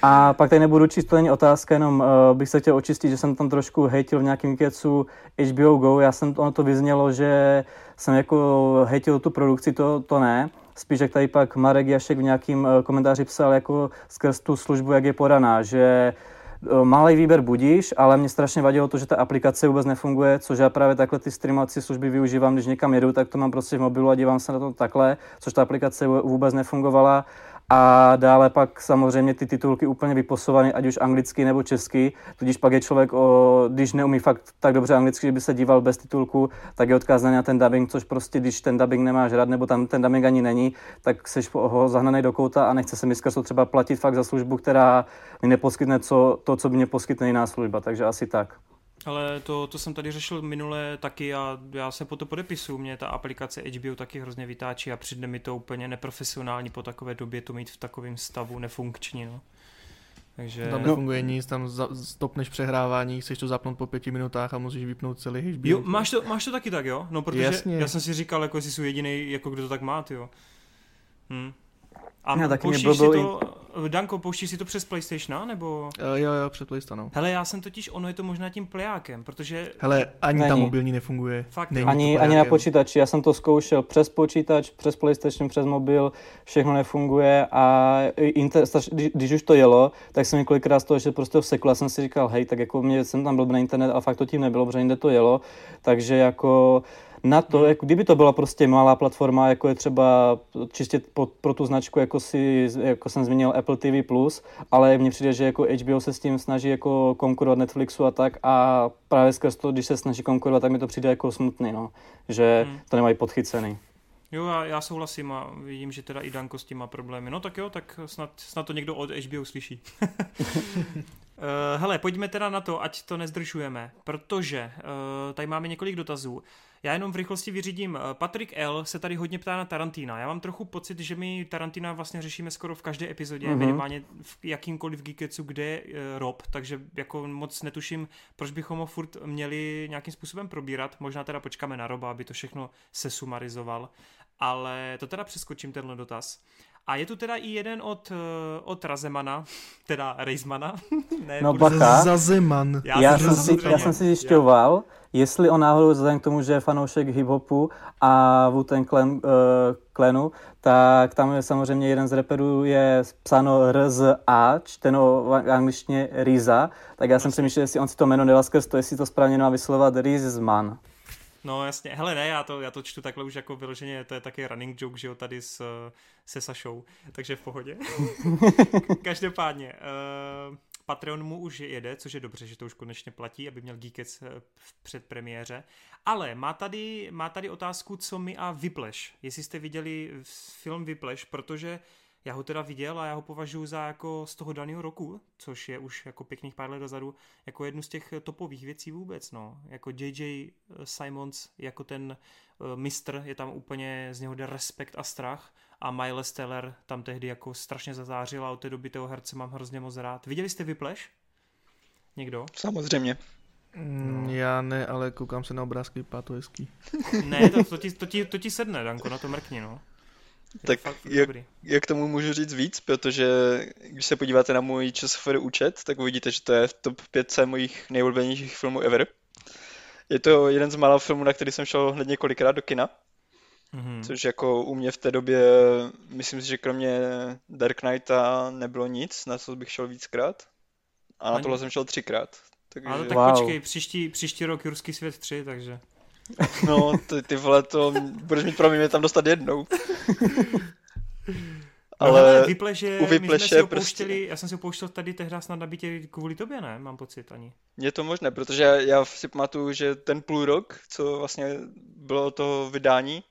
Speaker 3: A pak tady nebudu číst, to není otázka, jenom uh, bych se chtěl očistit, že jsem tam trošku hejtil v nějakém kecu HBO Go. Já jsem, ono to vyznělo, že jsem jako hejtil tu produkci, to, to ne. Spíš jak tady pak Marek Jašek v nějakém uh, komentáři psal jako skrz tu službu, jak je podaná, že Eh, malý výběr budíš, ale mě strašně vadilo to, že ta aplikace vůbec nefunguje, což já právě takhle ty streamovací služby využívám, když někam jedu, tak to mám prostě v mobilu a dívám se na to takhle, což ta aplikace vůbec nefungovala a dále pak samozřejmě ty titulky úplně vyposované, ať už anglicky nebo česky, tudíž pak je člověk, o, když neumí fakt tak dobře anglicky, že by se díval bez titulku, tak je odkázaný na ten dubbing, což prostě, když ten dubbing nemáš rád, nebo tam ten dubbing ani není, tak jsi ho zahnaný do kouta a nechce se mi skrz třeba platit fakt za službu, která mi neposkytne co, to, co by mě poskytne jiná služba, takže asi tak.
Speaker 1: Ale to, to jsem tady řešil minule taky a já se po to podepisu. Mě ta aplikace HBO taky hrozně vytáčí a přijde mi to úplně neprofesionální po takové době to mít v takovém stavu nefunkční. No.
Speaker 4: Takže... Tam nefunguje no. nic, tam stopneš přehrávání, chceš to zapnout po pěti minutách a musíš vypnout celý HBO.
Speaker 1: Jo, máš to, máš to taky tak, jo? No, protože Jasně. já jsem si říkal, jako jsou jediný, jako kdo to tak má, jo. Hm. A já taky pouštíš si to. Danko, pouštíš si to přes PlayStation, nebo?
Speaker 4: Uh, jo, jo, přes PlayStation.
Speaker 1: Hele, já jsem totiž, ono je to možná tím plejákem, protože...
Speaker 4: Hele, ani Není. ta mobilní nefunguje.
Speaker 3: Fakt, Není ani, ani na počítači, já jsem to zkoušel přes počítač, přes PlayStation, přes mobil, všechno nefunguje a inter, když, když už to jelo, tak jsem několikrát z toho, že prostě vsekl, já jsem si říkal, hej, tak jako mě jsem tam byl na internet, a fakt to tím nebylo, protože jinde to jelo, takže jako na to, hmm. jako kdyby to byla prostě malá platforma, jako je třeba čistě po, pro tu značku, jako, si, jako jsem zmínil Apple TV+, ale mně přijde, že jako HBO se s tím snaží jako konkurovat Netflixu a tak a právě skrz to, když se snaží konkurovat, tak mi to přijde jako smutný, no, že hmm. to nemají podchycený.
Speaker 1: Jo, já, já souhlasím a vidím, že teda i Danko s tím má problémy. No tak jo, tak snad, snad to někdo od HBO slyší. Uh, (laughs) hele, pojďme teda na to, ať to nezdržujeme, protože uh, tady máme několik dotazů. Já jenom v rychlosti vyřídím. Eh, Patrick L. se tady hodně ptá na Tarantina. Já mám trochu pocit, že my Tarantina vlastně řešíme skoro v každé epizodě, mm-hmm. minimálně v jakýmkoliv Geeketsu, kde je uh, Rob, takže jako moc netuším, proč bychom ho furt měli nějakým způsobem probírat. Možná teda počkáme na Roba, aby to všechno sesumarizoval. Ale to teda přeskočím tenhle dotaz. A je tu teda i jeden od, eh, od Razemana, (laughs) teda Reismana. (laughs)
Speaker 3: ne, no baka.
Speaker 4: Zazeman.
Speaker 3: Já, já, jsem si, já jsem si zjišťoval, jestli on náhodou vzhledem k tomu, že je fanoušek hiphopu a Wu-Tang Clan, uh, Clanu, tak tam je samozřejmě jeden z reperů je psáno RZA, čteno v angličtině Riza, tak já jsem přemýšlel, jestli on si to jméno nedal skrz to, jestli to správně má vyslovovat Rizman.
Speaker 1: No jasně, hele ne, já to, já to čtu takhle už jako vyloženě, to je taky running joke, že jo, tady s, se Sašou, takže v pohodě. (laughs) Každopádně, uh, Patreon mu už jede, což je dobře, že to už konečně platí, aby měl Geekec eh, v předpremiéře. Ale má tady, má tady otázku, co my a Whiplash. Jestli jste viděli film Whiplash, protože já ho teda viděl a já ho považuji za jako z toho daného roku, což je už jako pěkných pár let dozadu, jako jednu z těch topových věcí vůbec, no. Jako J.J. Simons, jako ten uh, mistr, je tam úplně, z něho jde respekt a strach a Miles Teller tam tehdy jako strašně zazářil a od té doby toho herce mám hrozně moc rád. Viděli jste Vypleš? Někdo?
Speaker 2: Samozřejmě.
Speaker 4: Mm, já ne, ale koukám se na obrázky, vypadá to hezký.
Speaker 1: ne, to, to, ti, to, ti, to ti sedne, Danko, na to mrkni, no.
Speaker 2: Je tak jak, jak tomu můžu říct víc, protože když se podíváte na můj časový účet, tak uvidíte, že to je v top 5 mojich nejoblíbenějších filmů ever. Je to jeden z mála filmů, na který jsem šel hned několikrát do kina. Mm-hmm. Což jako u mě v té době, myslím si, že kromě Dark Knighta nebylo nic, na co bych šel víckrát. A na tohle jsem šel třikrát.
Speaker 1: Takže... Ale tak wow. počkej, příští, příští rok Jurský svět 3, takže...
Speaker 2: No, ty, ty vole, to budeš mít problém mě tam dostat jednou.
Speaker 1: No,
Speaker 2: Ale
Speaker 1: hele, vypleže,
Speaker 2: u
Speaker 1: my jsme
Speaker 2: Vypleše
Speaker 1: si
Speaker 2: prostě-
Speaker 1: já jsem si ho pouštěl tady tehdy snad na bytě kvůli tobě, ne? Mám pocit ani.
Speaker 2: Je to možné, protože já, já si pamatuju, že ten půl rok, co vlastně bylo to vydání,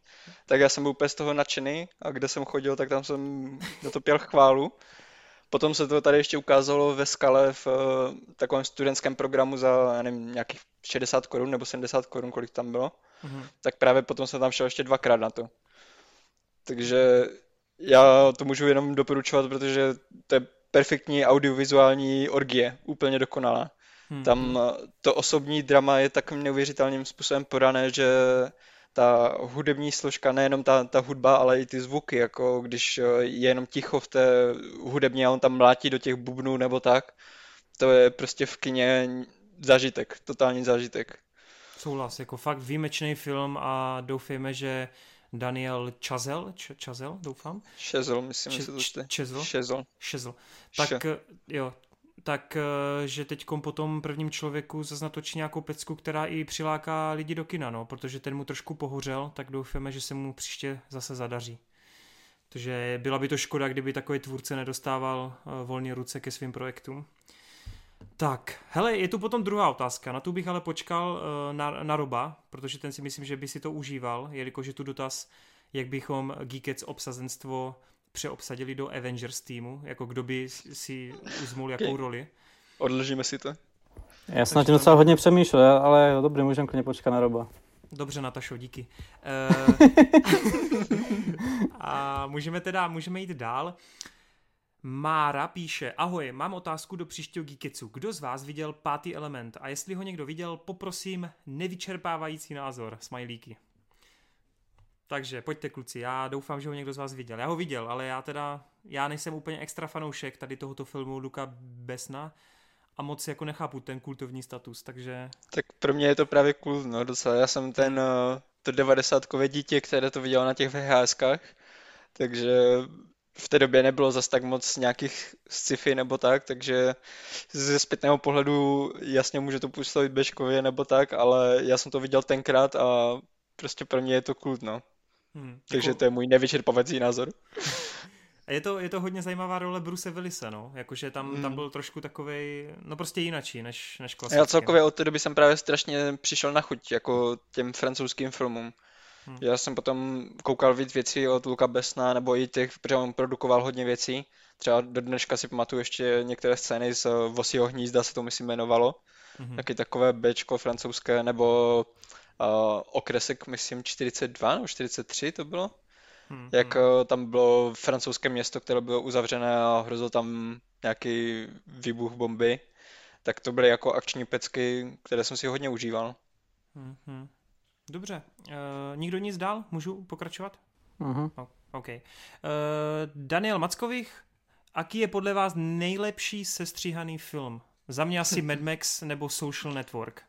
Speaker 2: tak já jsem byl úplně z toho nadšený a kde jsem chodil, tak tam jsem na to pěl chválu. Potom se to tady ještě ukázalo ve skale v eh, takovém studentském programu za, já nevím, nějakých 60 korun nebo 70 korun, kolik tam bylo.
Speaker 1: Mhm.
Speaker 2: Tak právě potom jsem tam šel ještě dvakrát na to. Takže já to můžu jenom doporučovat, protože to je perfektní audiovizuální orgie, úplně dokonalá.
Speaker 1: Hm.
Speaker 2: Tam eh, to osobní drama je takovým neuvěřitelným způsobem podané, že ta hudební složka, nejenom ta, ta hudba, ale i ty zvuky, jako když eh, je jenom ticho v té hudebně a on tam mlátí do těch bubnů nebo tak, to je prostě v kině zážitek, totální zážitek.
Speaker 1: Souhlas, jako fakt výjimečný film a doufejme, že Daniel Chazel, Č- Chazel, doufám,
Speaker 2: Šezl, myslím, že to čte. Šezl, Še-
Speaker 1: tak eh, jo, tak eh, že teď po tom prvním člověku zase natočí nějakou pecku, která i přiláká lidi do kina, no, protože ten mu trošku pohořel, tak doufáme, že se mu příště zase zadaří. Takže byla by to škoda, kdyby takový tvůrce nedostával eh, volné ruce ke svým projektům. Tak, hele, je tu potom druhá otázka. Na tu bych ale počkal eh, na, na Roba, protože ten si myslím, že by si to užíval, jelikož je tu dotaz, jak bychom Geekets obsazenstvo přeobsadili do Avengers týmu, jako kdo by si uzmul jakou
Speaker 2: Ok.
Speaker 1: roli.
Speaker 2: Odložíme si to.
Speaker 3: Já jsem na tím docela hodně přemýšlel, ale jo, dobrý, můžeme klidně počkat na Roba.
Speaker 1: Dobře, Natašo, díky. Eh, (laughs) a můžeme teda, můžeme jít dál. Mára píše, ahoj, mám otázku do příštího Geeketsu. Kdo z vás viděl pátý element? A jestli ho někdo viděl, poprosím nevyčerpávající názor, smajlíky. Takže pojďte kluci, já doufám, že ho někdo z vás viděl. Já ho viděl, ale já teda, já nejsem úplně extra fanoušek tady tohoto filmu Luka Besna a moc jako nechápu ten kultovní status, takže
Speaker 2: Tak pro mě je to právě cool, no docela. Já jsem ten, eh, to 90 dítě, které to vidělo na těch VHSkách, takže v té době nebylo zas tak moc nějakých sci-fi nebo tak, takže ze zpětného pohledu jasně může to působit beškově nebo tak, ale já jsem to viděl tenkrát a prostě pro mě je to cool, no.
Speaker 1: Hm,
Speaker 2: Takže
Speaker 1: jako-
Speaker 2: to je můj nevyčerpávací názor.
Speaker 1: A je to, je to hodně zajímavá role Bruce Willise, no. Jakože tam,
Speaker 2: Mm.
Speaker 1: tam byl trošku takový, no prostě jinačí, než, než klasicky.
Speaker 2: Já celkově od té doby jsem právě strašně přišel na chuť jako těm francouzským filmům.
Speaker 1: Hmm.
Speaker 2: Já jsem potom koukal víc věcí od Luka Besna, nebo i těch, protože on produkoval hodně věcí. Třeba do dneška si pamatuju ještě některé scény z Vosího hnízda se to myslím jmenovalo.
Speaker 1: Mhm.
Speaker 2: Taky takové Bčko francouzské, nebo okresek, myslím 42 nebo 43 to bylo.
Speaker 1: Hm,
Speaker 2: Jak eh, tam bylo francouzské město, které bylo uzavřené a hrozil tam nějaký výbuch bomby, tak to byly jako akční pecky, které jsem si hodně užíval.
Speaker 1: Hm, hm. Dobře. Uh, nikdo nic dál? Můžu pokračovat?
Speaker 3: Mhm.
Speaker 1: O, OK. Uh, Daniel Mackových, aký je podle vás nejlepší sestříhaný film? Za mě asi (laughs) Mad Max nebo Social Network.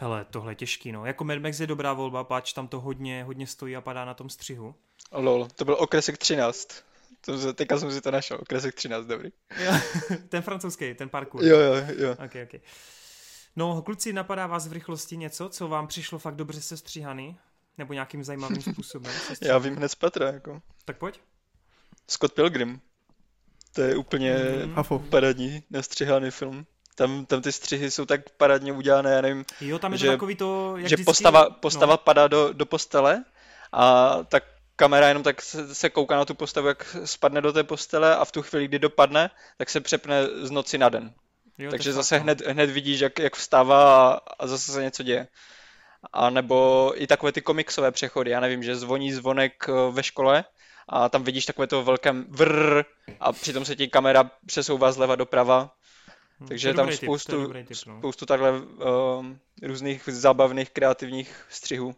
Speaker 1: Hele, tohle je těžký, no. Jako Mad Max je dobrá volba, páč tam to hodně, hodně stojí a padá na tom střihu.
Speaker 2: Lol, to byl okresek 13. To, se- teďka jsem si to našel, okresek 13, dobrý.
Speaker 1: Jo, (laughs) ten francouzský, ten parkour.
Speaker 2: Jo, jo, jo.
Speaker 1: Ok, ok. No, kluci, napadá vás v rychlosti něco, co vám přišlo fakt dobře sestříhaný? Nebo nějakým zajímavým (laughs) způsobem?
Speaker 2: Já vím hned z Petra, jako.
Speaker 1: Tak pojď.
Speaker 2: Scott Pilgrim. To je úplně.
Speaker 4: Hafo.
Speaker 2: parádní, nastřihaný film. Tam, tam ty střihy jsou tak parádně udělané, já nevím,
Speaker 1: Jo, tam je
Speaker 2: Že-
Speaker 1: to takový to, jak
Speaker 2: že
Speaker 1: vždycky...
Speaker 2: postava, postava
Speaker 1: No,
Speaker 2: padá do, do postele a tak kamera jenom tak se, kouká na tu postavu, jak spadne do té postele a v tu chvíli, kdy dopadne, tak se přepne z noci na den.
Speaker 1: jo,
Speaker 2: Takže zase
Speaker 1: no.
Speaker 2: hned, hned vidíš, jak, jak vstává a, a zase se něco děje. A nebo i takové ty komiksové přechody, já nevím, že zvoní zvonek eh, ve škole a tam vidíš takové to velké vrr a přitom se ti kamera přesouvá zleva doprava.
Speaker 1: Hm, to
Speaker 2: Takže
Speaker 1: je
Speaker 2: je tam
Speaker 1: dobrý tip, to je
Speaker 2: spoustu,
Speaker 1: dobrý tip, no.
Speaker 2: spoustu takhle um, různých zábavných, kreativních střihů.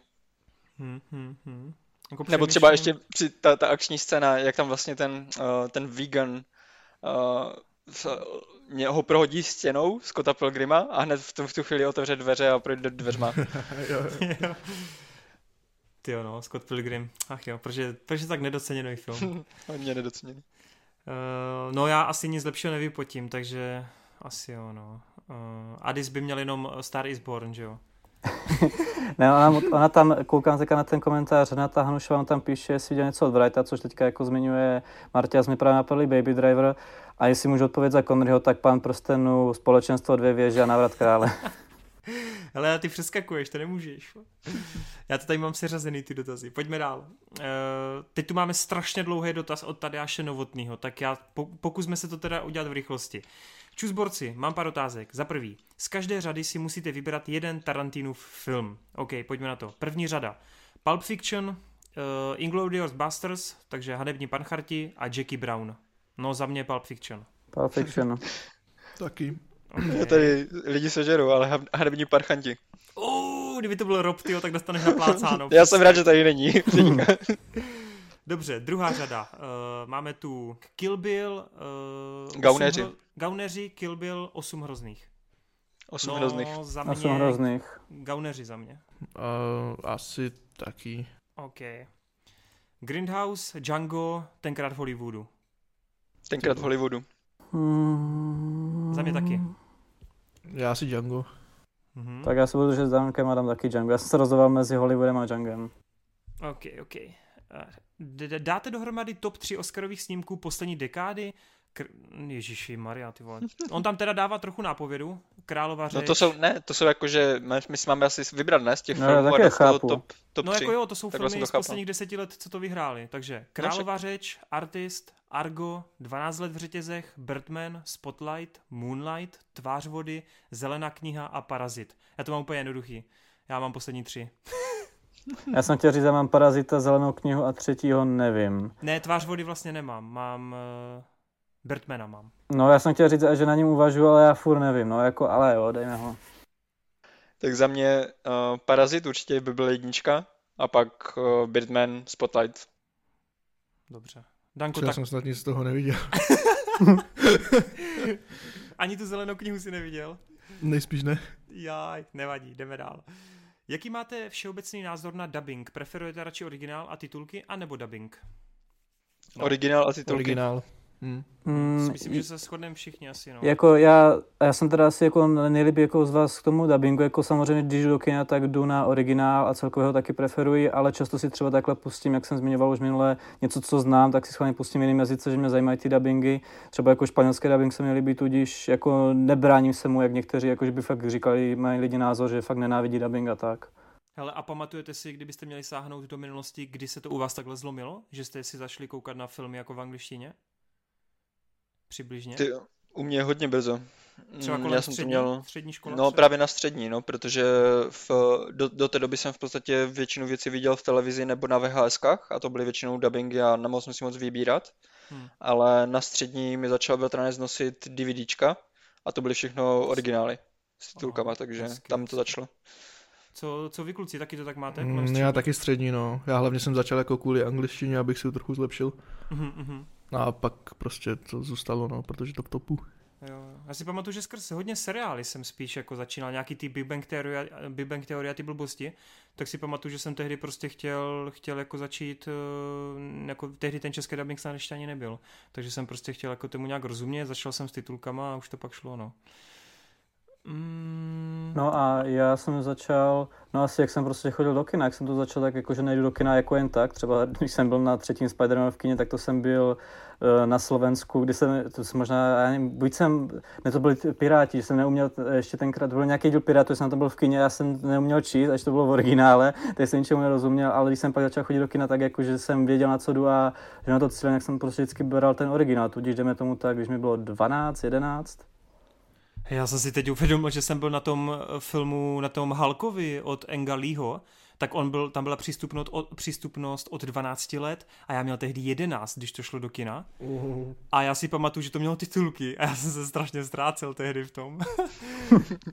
Speaker 1: Hm, hm, hm. Jako
Speaker 2: Nebo třeba ještě při ta, ta akční scéna, jak tam vlastně ten, uh, ten vegan uh, v- mě ho prohodí stěnou Scotta Pilgrima a hned v tu, v tu chvíli otevře dveře a projde dveřma.
Speaker 4: jo. (laughs)
Speaker 1: Jo. Ty jo, no, Scott Pilgrim. Ach jo, protože, protože tak nedoceněný film. (laughs)
Speaker 2: Hodně nedoceněný.
Speaker 1: Uh, no já asi nic lepšího nevypotím, takže asi jo, no. Uh, Addis by měl jenom Star is Born, že jo? (laughs)
Speaker 3: ne, ona, ona, tam, koukám teďka na ten komentář, Renata Hanušová tam píše, jestli viděl něco od Wrighta, což teďka jako zmiňuje Marta, jsme právě napadli Baby Driver. A jestli můžu odpovědět za Conneryho, tak pán prstenu, společenstvo dvě věže a návrat krále. (laughs) (laughs)
Speaker 1: Ale ty přeskakuješ, to nemůžeš. Já to tady mám seřazený ty dotazy. Pojďme dál. Uh, teď tu máme strašně dlouhý dotaz od Tadeáše Novotného, tak já pokusme se to teda udělat v rychlosti. Čuzborci, mám pár otázek. Za prvý, z každé řady si musíte vybrat jeden Tarantinův film. OK, pojďme na to. První řada. Pulp Fiction, uh, Inglourious Busters, takže Hanební pancharti a Jackie Brown. No za mě Pulp Fiction.
Speaker 3: Pulp Fiction. (laughs)
Speaker 4: Taky.
Speaker 2: Okay. Tady lidi se žerou, ale hanební parchanti.
Speaker 1: Uh, kdyby to byl Rob, tyjo, tak dostaneš naplácáno. (laughs)
Speaker 2: Já jsem rád, že tady není. (laughs)
Speaker 1: Dobře, druhá řada. Uh, máme tu Kill Bill.
Speaker 2: Uh, Gauneři. Hro...
Speaker 1: Gauneři, Kill Bill, 8 hrozných.
Speaker 2: 8 no, hrozných.
Speaker 3: Za mě 8 hrozných.
Speaker 1: Gauneři za mě.
Speaker 4: Uh, asi taky.
Speaker 1: OK. Grindhouse, Django, tenkrát v Hollywoodu.
Speaker 2: Tenkrát v Hollywoodu.
Speaker 3: Hmm.
Speaker 1: Za mě taky.
Speaker 4: Já si Django.
Speaker 3: Mm-hmm. Tak já se budu držet s Dankem a dám taky Django. Já jsem se rozhodoval mezi Hollywoodem a Djangem.
Speaker 1: OK, OK. Dáte dohromady top 3 Oscarových snímků poslední dekády? Kr- Ježiši Maria, ty vole. On tam teda dává trochu nápovědu. Králová řeč.
Speaker 2: No to jsou, ne, to jsou jako, že my si máme asi vybrat, ne, z těch
Speaker 3: no,
Speaker 2: filmů
Speaker 3: a chápu.
Speaker 2: top, top
Speaker 1: No
Speaker 2: 3.
Speaker 1: jako jo, to jsou
Speaker 2: tak
Speaker 1: filmy z posledních deseti let, co to vyhráli. Takže Králová no, řeč, Artist, Argo, 12 let v řetězech, Birdman, Spotlight, Moonlight, Tvář vody, Zelená kniha a Parazit. Já to mám úplně jednoduchý. Já mám poslední tři. (laughs) (laughs)
Speaker 3: Já jsem chtěl říct, že mám Parazita, Zelenou knihu a třetího nevím.
Speaker 1: Ne, Tvář vody vlastně nemám. Mám... Uh, Birdmana mám.
Speaker 3: No já jsem chtěl říct, že na něm uvažuji, ale já furt nevím. No jako, ale jo, dejme ho.
Speaker 2: Tak za mě uh, Parazit určitě by byl jednička a pak uh, Birdman, Spotlight.
Speaker 1: Dobře. Danko,
Speaker 4: tak...
Speaker 1: Já
Speaker 4: jsem snad nic z toho neviděl. (laughs)
Speaker 1: Ani tu zelenou knihu si neviděl?
Speaker 4: Nejspíš ne.
Speaker 1: Jaj, nevadí, jdeme dál. Jaký máte všeobecný názor na dubbing? Preferujete radši originál a titulky, anebo dubbing?
Speaker 2: No. Originál a titulky.
Speaker 4: Originál.
Speaker 1: Hmm. Mm, Myslím, že se shodneme všichni asi, no.
Speaker 3: Jako já, já jsem teda asi jako nejlíp jako z vás k tomu dubbingu, jako samozřejmě, když jdu do kina, tak jdu na originál a celkově ho taky preferuji, ale často si třeba takhle pustím, jak jsem zmiňoval už minule, něco, co znám, tak si schválně pustím jiným jazyce, že mě zajímají ty dubbingy. Třeba jako španělský dubbing se mi líbí, tudíž jako nebráním se mu, jak někteří, jako že by fakt říkali, mají lidi názor, že fakt nenávidí dubbing a tak.
Speaker 1: Hele, a pamatujete si, kdybyste měli sáhnout do minulosti, kdy se to u vás takhle zlomilo? Že jste si zašli koukat na filmy jako v angličtině? Přibližně?
Speaker 2: Ty, u mě hodně brzo.
Speaker 1: Třeba kolem Já jsem střední, to měl... střední škola?
Speaker 2: No třeba? právě na střední, no, protože v, do, do té doby jsem v podstatě většinu věcí viděl v televizi nebo na VHSkách a to byly většinou dubbingy a nemohl jsem si moc vybírat. Hmm. Ale na střední mi začal bratranec nosit DVDčka a to byly všechno originály s titulkama, oh, takže hezky, tam to začalo.
Speaker 1: Co, co vy kluci, taky to tak máte?
Speaker 4: Mm, já taky střední, no. Já hlavně jsem začal jako kvůli angličtině, abych si to trochu zlepšil.
Speaker 1: Mm-hmm.
Speaker 4: No a pak prostě to zůstalo, no, protože to v topu.
Speaker 1: Jo. Já si pamatuju, že skrz hodně seriály jsem spíš jako začínal, nějaký ty Big Bang Theory, Big Bang Theory a ty blbosti, tak si pamatuju, že jsem tehdy prostě chtěl, chtěl jako začít, eh, jako tehdy ten český dubbing snad ještě ani nebyl, takže jsem prostě chtěl jako tomu nějak rozumět, začal jsem s titulkama a už to pak šlo, no.
Speaker 3: Mm. No a já jsem začal, no asi jak jsem prostě chodil do kina, jak jsem to začal tak jako, že nejdu do kina jako jen tak, třeba když jsem byl na třetím spider v kině, tak to jsem byl uh, na Slovensku, kdy jsem, to jsem možná, já nevím, buď jsem, ne to byli Piráti, jsem neuměl, ještě tenkrát byl nějaký díl Pirátů, jsem to byl v kině, já jsem neuměl číst, až to bylo v originále, tak jsem ničemu nerozuměl, ale když jsem pak začal chodit do kina, tak jako, že jsem věděl na co jdu a že na to cílem, jak jsem prostě vždycky bral ten originál, tudíž jdeme tomu tak, když mi bylo 12, 11,
Speaker 1: já jsem si teď uvědomil, že jsem byl na tom eh, filmu, na tom Halkovi od Enga Leeho, tak on byl, tam byla přístupnost od, přístupnost od 12 let a já měl tehdy 11, když to šlo do kina. Uh. A já si pamatuju, že to mělo titulky a já jsem se strašně ztrácel tehdy v tom.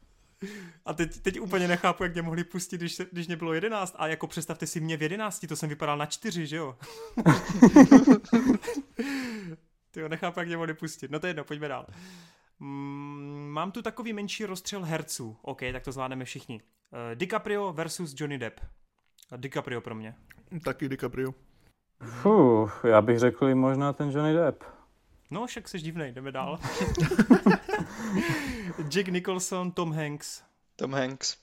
Speaker 1: (laughs) a teď, teď úplně nechápu, jak mě mohli pustit, když, když mě bylo 11 a jako představte si mě v 11, to jsem vypadal na 4, že jo? (laughs) Ty jo, nechápu, jak mě mohli pustit. No to je jedno, pojďme dál. Mm, mám tu takový menší rozstřel herců. OK, tak to zvládneme všichni. Uh, DiCaprio versus Johnny Depp. DiCaprio pro mě.
Speaker 4: Taky DiCaprio.
Speaker 3: Fuh, já bych řekl možná ten Johnny Depp.
Speaker 1: No, však jsi divnej, jdeme dál. (laughs) Jack Nicholson, Tom Hanks.
Speaker 2: Tom Hanks.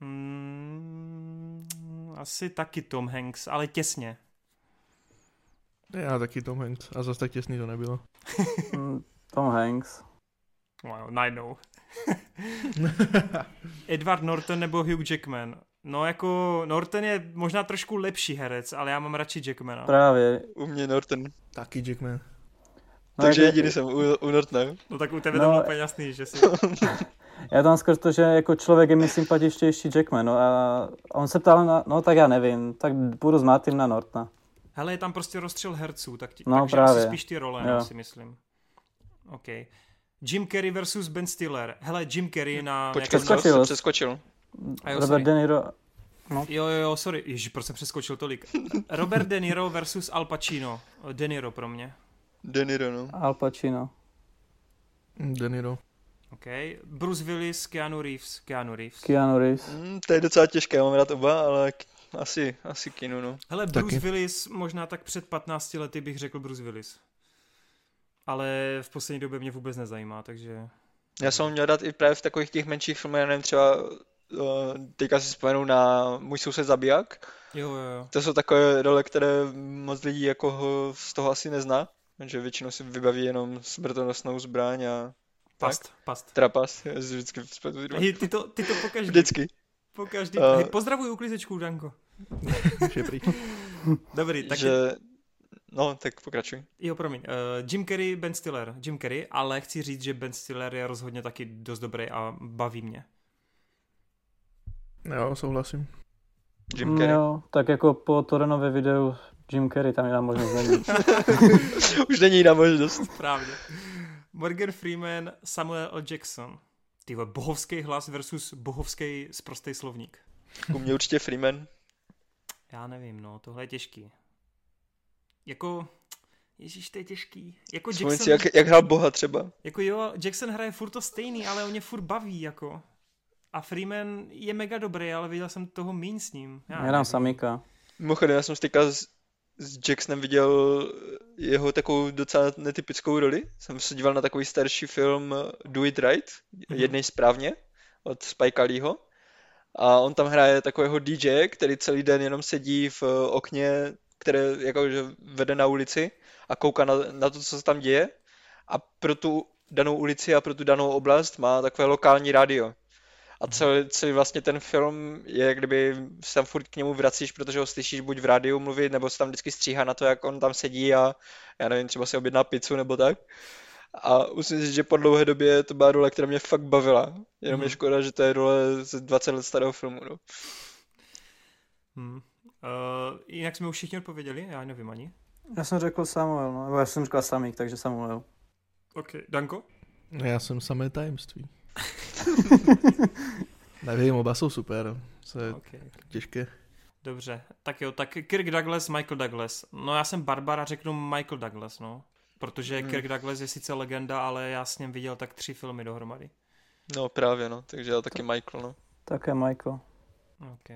Speaker 1: Mm, asi taky Tom Hanks, ale těsně.
Speaker 4: Já taky Tom Hanks. A zase tak těsný to nebylo. (laughs)
Speaker 3: Tom Hanks.
Speaker 1: Wow, najednou. (laughs) Edward Norton nebo Hugh Jackman? No jako Norton je možná trošku lepší herec, ale já mám radši Jackmana.
Speaker 3: Právě.
Speaker 2: U mě Norton.
Speaker 4: taky Jackman.
Speaker 3: No,
Speaker 2: Takže
Speaker 3: jako-
Speaker 2: jediný jsem u, u Nortona.
Speaker 1: No tak u tebe
Speaker 3: No,
Speaker 1: to bylo úplně jasný, že si... (laughs)
Speaker 3: Já tam skrz to, že jako člověk je mi sympatičtější Jackman, no a on se ptal na, no tak já nevím, tak budu s Martin na Nortona.
Speaker 1: Hele, je tam prostě rozstřel herců, tak ti,
Speaker 3: No,
Speaker 1: takže
Speaker 3: právě.
Speaker 1: asi spíš ty role, no,
Speaker 3: Jo.
Speaker 1: si myslím. OK. Jim Carrey versus Ben Stiller. Hele, Jim Carrey na...
Speaker 2: Počkej,
Speaker 3: Přeskočil.
Speaker 2: jsem přeskočil.
Speaker 1: A jo,
Speaker 3: Robert
Speaker 1: sorry.
Speaker 3: De Niro,
Speaker 1: Jo, jo, jo, sorry. Ježi, proč jsem přeskočil tolik? (laughs) Robert De Niro versus Al Pacino. De Niro pro mě.
Speaker 2: De Niro, no.
Speaker 3: Al Pacino.
Speaker 4: De Niro.
Speaker 1: OK. Bruce Willis, Keanu Reeves. Keanu Reeves.
Speaker 3: Keanu Reeves.
Speaker 2: Mm, to je docela těžké, mám rád oba, ale asi, asi kinu, no.
Speaker 1: Hele, Bruce
Speaker 4: Taky.
Speaker 1: Willis, možná tak před 15 lety bych řekl Bruce Willis. Ale v poslední době mě vůbec nezajímá, takže...
Speaker 2: Já jsem měl rád i právě v takových těch menších filmech, já nevím, třeba uh, teďka si vzpomenu na Můj soused zabiják.
Speaker 1: Jo, jo, jo.
Speaker 2: To jsou takové role, které moc lidí jako ho z toho asi nezná, že většinou si vybaví jenom smrtonosnou zbraň a
Speaker 1: Past, past.
Speaker 2: trapas. Já si vždycky vzpomenu ty
Speaker 1: to, ty to pokaždý.
Speaker 2: Vždycky.
Speaker 1: pokaždý.
Speaker 2: Eh.
Speaker 1: Hej, pozdravuj uklizečku, Danko. (laughs) Dobrý, tak
Speaker 2: že... No, tak pokračuj.
Speaker 1: Jo, promiň. Uh, Jim Carrey, Ben Stiller. Jim Carrey, ale chci říct, že Ben Stiller je rozhodně taky dost dobrý a baví mě.
Speaker 4: Jo, souhlasím.
Speaker 2: Jim Carrey.
Speaker 3: Jo, tak jako po Torenově videu Jim Carrey tam jiná možnost není. (laughs)
Speaker 2: Už není jiná možnost.
Speaker 1: Právě. Morgan Freeman, Samuel L. Jackson. Ty bohovský hlas versus bohovský sprostý slovník.
Speaker 2: U mě určitě Freeman.
Speaker 1: Já nevím, no, tohle je těžký. Jako, Ježíš, to je těžký. Jako
Speaker 2: Vzpomeň
Speaker 1: Jackson,
Speaker 2: si, jak, jak hrál Boha třeba.
Speaker 1: jako jo, Jackson hraje furt to stejný, ale on mě furt baví, jako. A Freeman je mega dobrý, ale viděl jsem toho míň s ním. Já
Speaker 3: Já dám. Samika.
Speaker 2: Mimochodem, já jsem teďka s, s Jacksonem viděl jeho takovou docela netypickou roli. Jsem se díval na takový starší film Do It Right,
Speaker 1: Mhm.
Speaker 2: jednej správně, od Spike Leeho. A on tam hraje takového DJ, který celý den jenom sedí v okně, které jakože vede na ulici a kouká na, na to, co se tam děje. A pro tu danou ulici a pro tu danou oblast má takové lokální rádio. A celý, celý vlastně ten film je, jak kdyby se tam furt k němu vracíš, protože ho slyšíš buď v rádiu mluvit, nebo se tam vždycky stříhá na to, jak on tam sedí a já nevím, třeba si objedná pizzu nebo tak. A musím říct, že po dlouhé době to byla role, která mě fakt bavila. Jenom
Speaker 1: Mhm.
Speaker 2: je škoda, že to je role z 20 let starého filmu. No.
Speaker 1: Hmm. Uh, jinak jsme už všichni odpověděli, já nevím ani.
Speaker 3: Já jsem řekl Samuel, no. Nebo já jsem říkal Samik, takže Samuel.
Speaker 1: OK, Danko?
Speaker 4: No já jsem samé tajemství. (laughs) Nevím, oba jsou super. To je
Speaker 1: OK.
Speaker 4: těžké.
Speaker 1: Dobře, tak jo, tak Kirk Douglas, Michael Douglas. No já jsem Barbara, řeknu Michael Douglas, no. Protože
Speaker 2: Hmm.
Speaker 1: Kirk Douglas je sice legenda, ale já s ním viděl tak tři filmy dohromady.
Speaker 2: no právě, no. Takže já taky Michael, no.
Speaker 3: Také Michael.
Speaker 1: OK.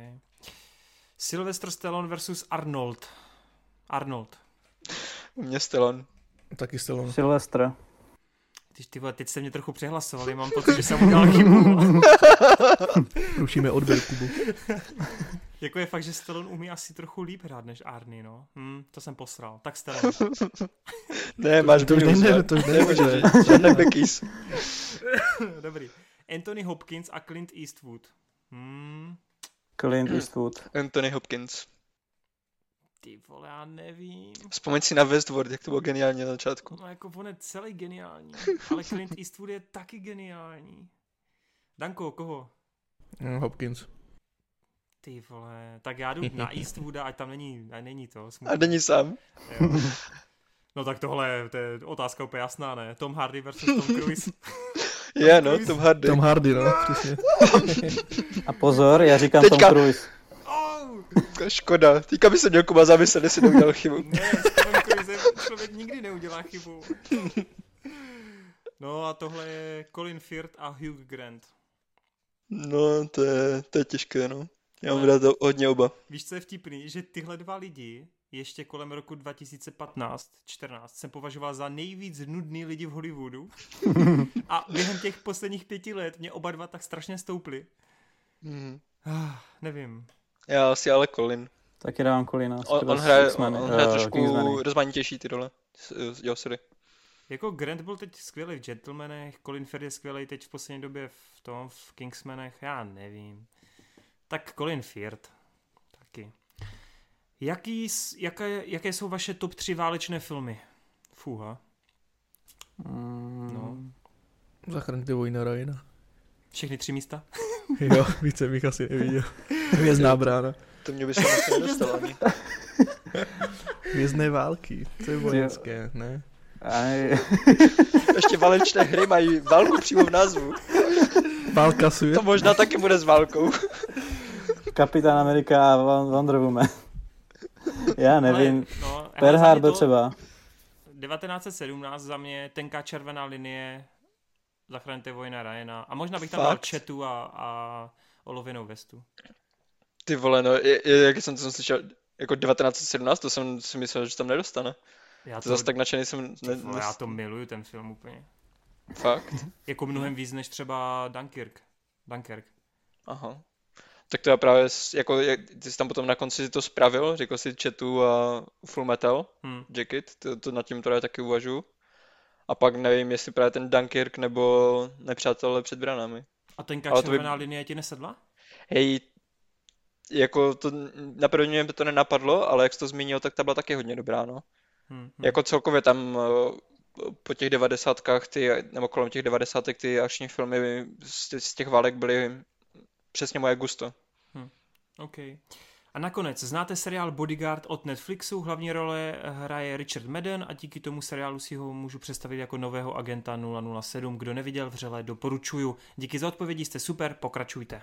Speaker 1: Sylvester Stallone versus Arnold. Arnold.
Speaker 2: U mě Stallone.
Speaker 4: Taky Stallone.
Speaker 3: Sylvester.
Speaker 1: Ty, ty vole, teď jste mě trochu přehlasovali, mám pocit, že jsem udělal chybu. (laughs)
Speaker 4: Rušíme odběr Kubu. (laughs)
Speaker 1: jako je fakt, že Stallone umí asi trochu líp hrát než Arnie, no. Hm, to jsem posral. Tak Stallone. (laughs)
Speaker 2: Ne, máš
Speaker 4: to už
Speaker 2: minus,
Speaker 4: nejde,
Speaker 2: ne?
Speaker 4: to už
Speaker 2: říct. Žádné Beckys.
Speaker 1: Dobrý. Anthony Hopkins a Clint Eastwood. Hmm,
Speaker 3: Clint Eastwood.
Speaker 2: Anthony Hopkins.
Speaker 1: ty vole, já nevím.
Speaker 2: Vzpomeň si na Westworld, jak to bylo geniální na začátku.
Speaker 1: No jako on je celý geniální, ale (laughs) Clint Eastwood je taky geniální. Danko, koho?
Speaker 4: Mm, Hopkins.
Speaker 1: Ty vole, tak já jdu na (laughs) Eastwooda, ať tam není, ať není to.
Speaker 2: A
Speaker 1: Smutný.
Speaker 2: není sám.
Speaker 1: Jo. No tak tohle, to je otázka úplně jasná, ne? Tom Hardy versus Tom Cruise. (laughs)
Speaker 2: Je, no. Tom Hardy.
Speaker 4: Tom Hardy, no, přesně.
Speaker 3: A pozor, já říkám
Speaker 2: Teďka-
Speaker 3: Tom Cruise.
Speaker 1: Oh!
Speaker 2: Škoda. Teďka by se měl Kuba zamyslet, jestli neudělal chybu.
Speaker 1: Ne, s Tomem Cruisem člověk nikdy neudělá chybu. No a tohle je Colin Firth a Hugh Grant.
Speaker 2: No, to je, to je těžké, no. Já mám rád hodně oba.
Speaker 1: Víš, co je vtipný? Že tyhle dva lidi ještě kolem roku 2015-14 jsem považoval za nejvíc nudný lidi v Hollywoodu. (laughs) A během těch posledních pěti let mě oba dva tak strašně stouply.
Speaker 2: Mhm.
Speaker 1: Ah, nevím.
Speaker 2: Já asi ale Colin.
Speaker 3: Taky dávám Colina.
Speaker 2: On, on hraje, on, on hraje trošku rozmanitější ty role. Jo, sorry.
Speaker 1: Jako Grant byl teď skvělý v Gentlemanech, Colin Firth je skvělý teď v poslední době v tom, v Kingsmanech, já nevím. Tak Colin Firth, taky. Jaký, jaké, jaké jsou vaše top 3 válečné filmy? Fuha.
Speaker 4: Mm, no. Zachraňte vojna Rajna.
Speaker 1: Všechny tři místa? (laughs)
Speaker 4: jo, více bych asi neviděl. Hvězdná brána.
Speaker 2: To mě by se asi nedostalo ani. (laughs)
Speaker 4: Hvězdné války, to je vojenské, ne?
Speaker 3: Aj.
Speaker 2: Ještě válečné hry mají válku přímo v názvu.
Speaker 4: Válka svět.
Speaker 2: To možná taky bude s válkou.
Speaker 3: Kapitán Amerika a Wonder Woman. Já nevím. Ale, no, Pearl Harbor třeba.
Speaker 1: 1917 za mě, tenká červená linie, zachraňte vojna Ryana. A možná bych tam Fakt? dal Chetu a, a olověnou vestu.
Speaker 2: Ty vole, no, je, je, jak jsem to slyšel, jako 1917, to jsem si myslel, že tam nedostane. Já to, zase tak nadšený jsem...
Speaker 1: Ne, vole, já to miluju, ten film úplně.
Speaker 2: Fakt?
Speaker 1: jako mnohem víc než třeba Dunkirk. Dunkirk.
Speaker 2: Aha. Tak to já právě, jako, jak, ty jsi tam potom na konci to spravil, řekl si Chetu a Full Metal hmm. Jacket, to, to nad tím to já taky uvažu. A pak nevím, jestli právě ten Dunkirk nebo Nepřátelé před branami.
Speaker 1: A tenká červená by... linie ti nesedla?
Speaker 2: Hej, jako to na první mě to nenapadlo, ale jak jsi to zmínil, tak ta byla taky hodně dobrá, no. Hmm, hmm. Jako celkově tam eh, po těch devadesátkách, ty, nebo kolem těch devadesátek ty akční filmy z, z těch válek byly přesně moje gusto.
Speaker 1: Hmm. OK. A nakonec, znáte seriál Bodyguard od Netflixu? Hlavní role hraje Richard Madden a díky tomu seriálu si ho můžu představit jako nového agenta 007. Kdo neviděl, vřele doporučuju. Díky za odpovědi, jste super, pokračujte.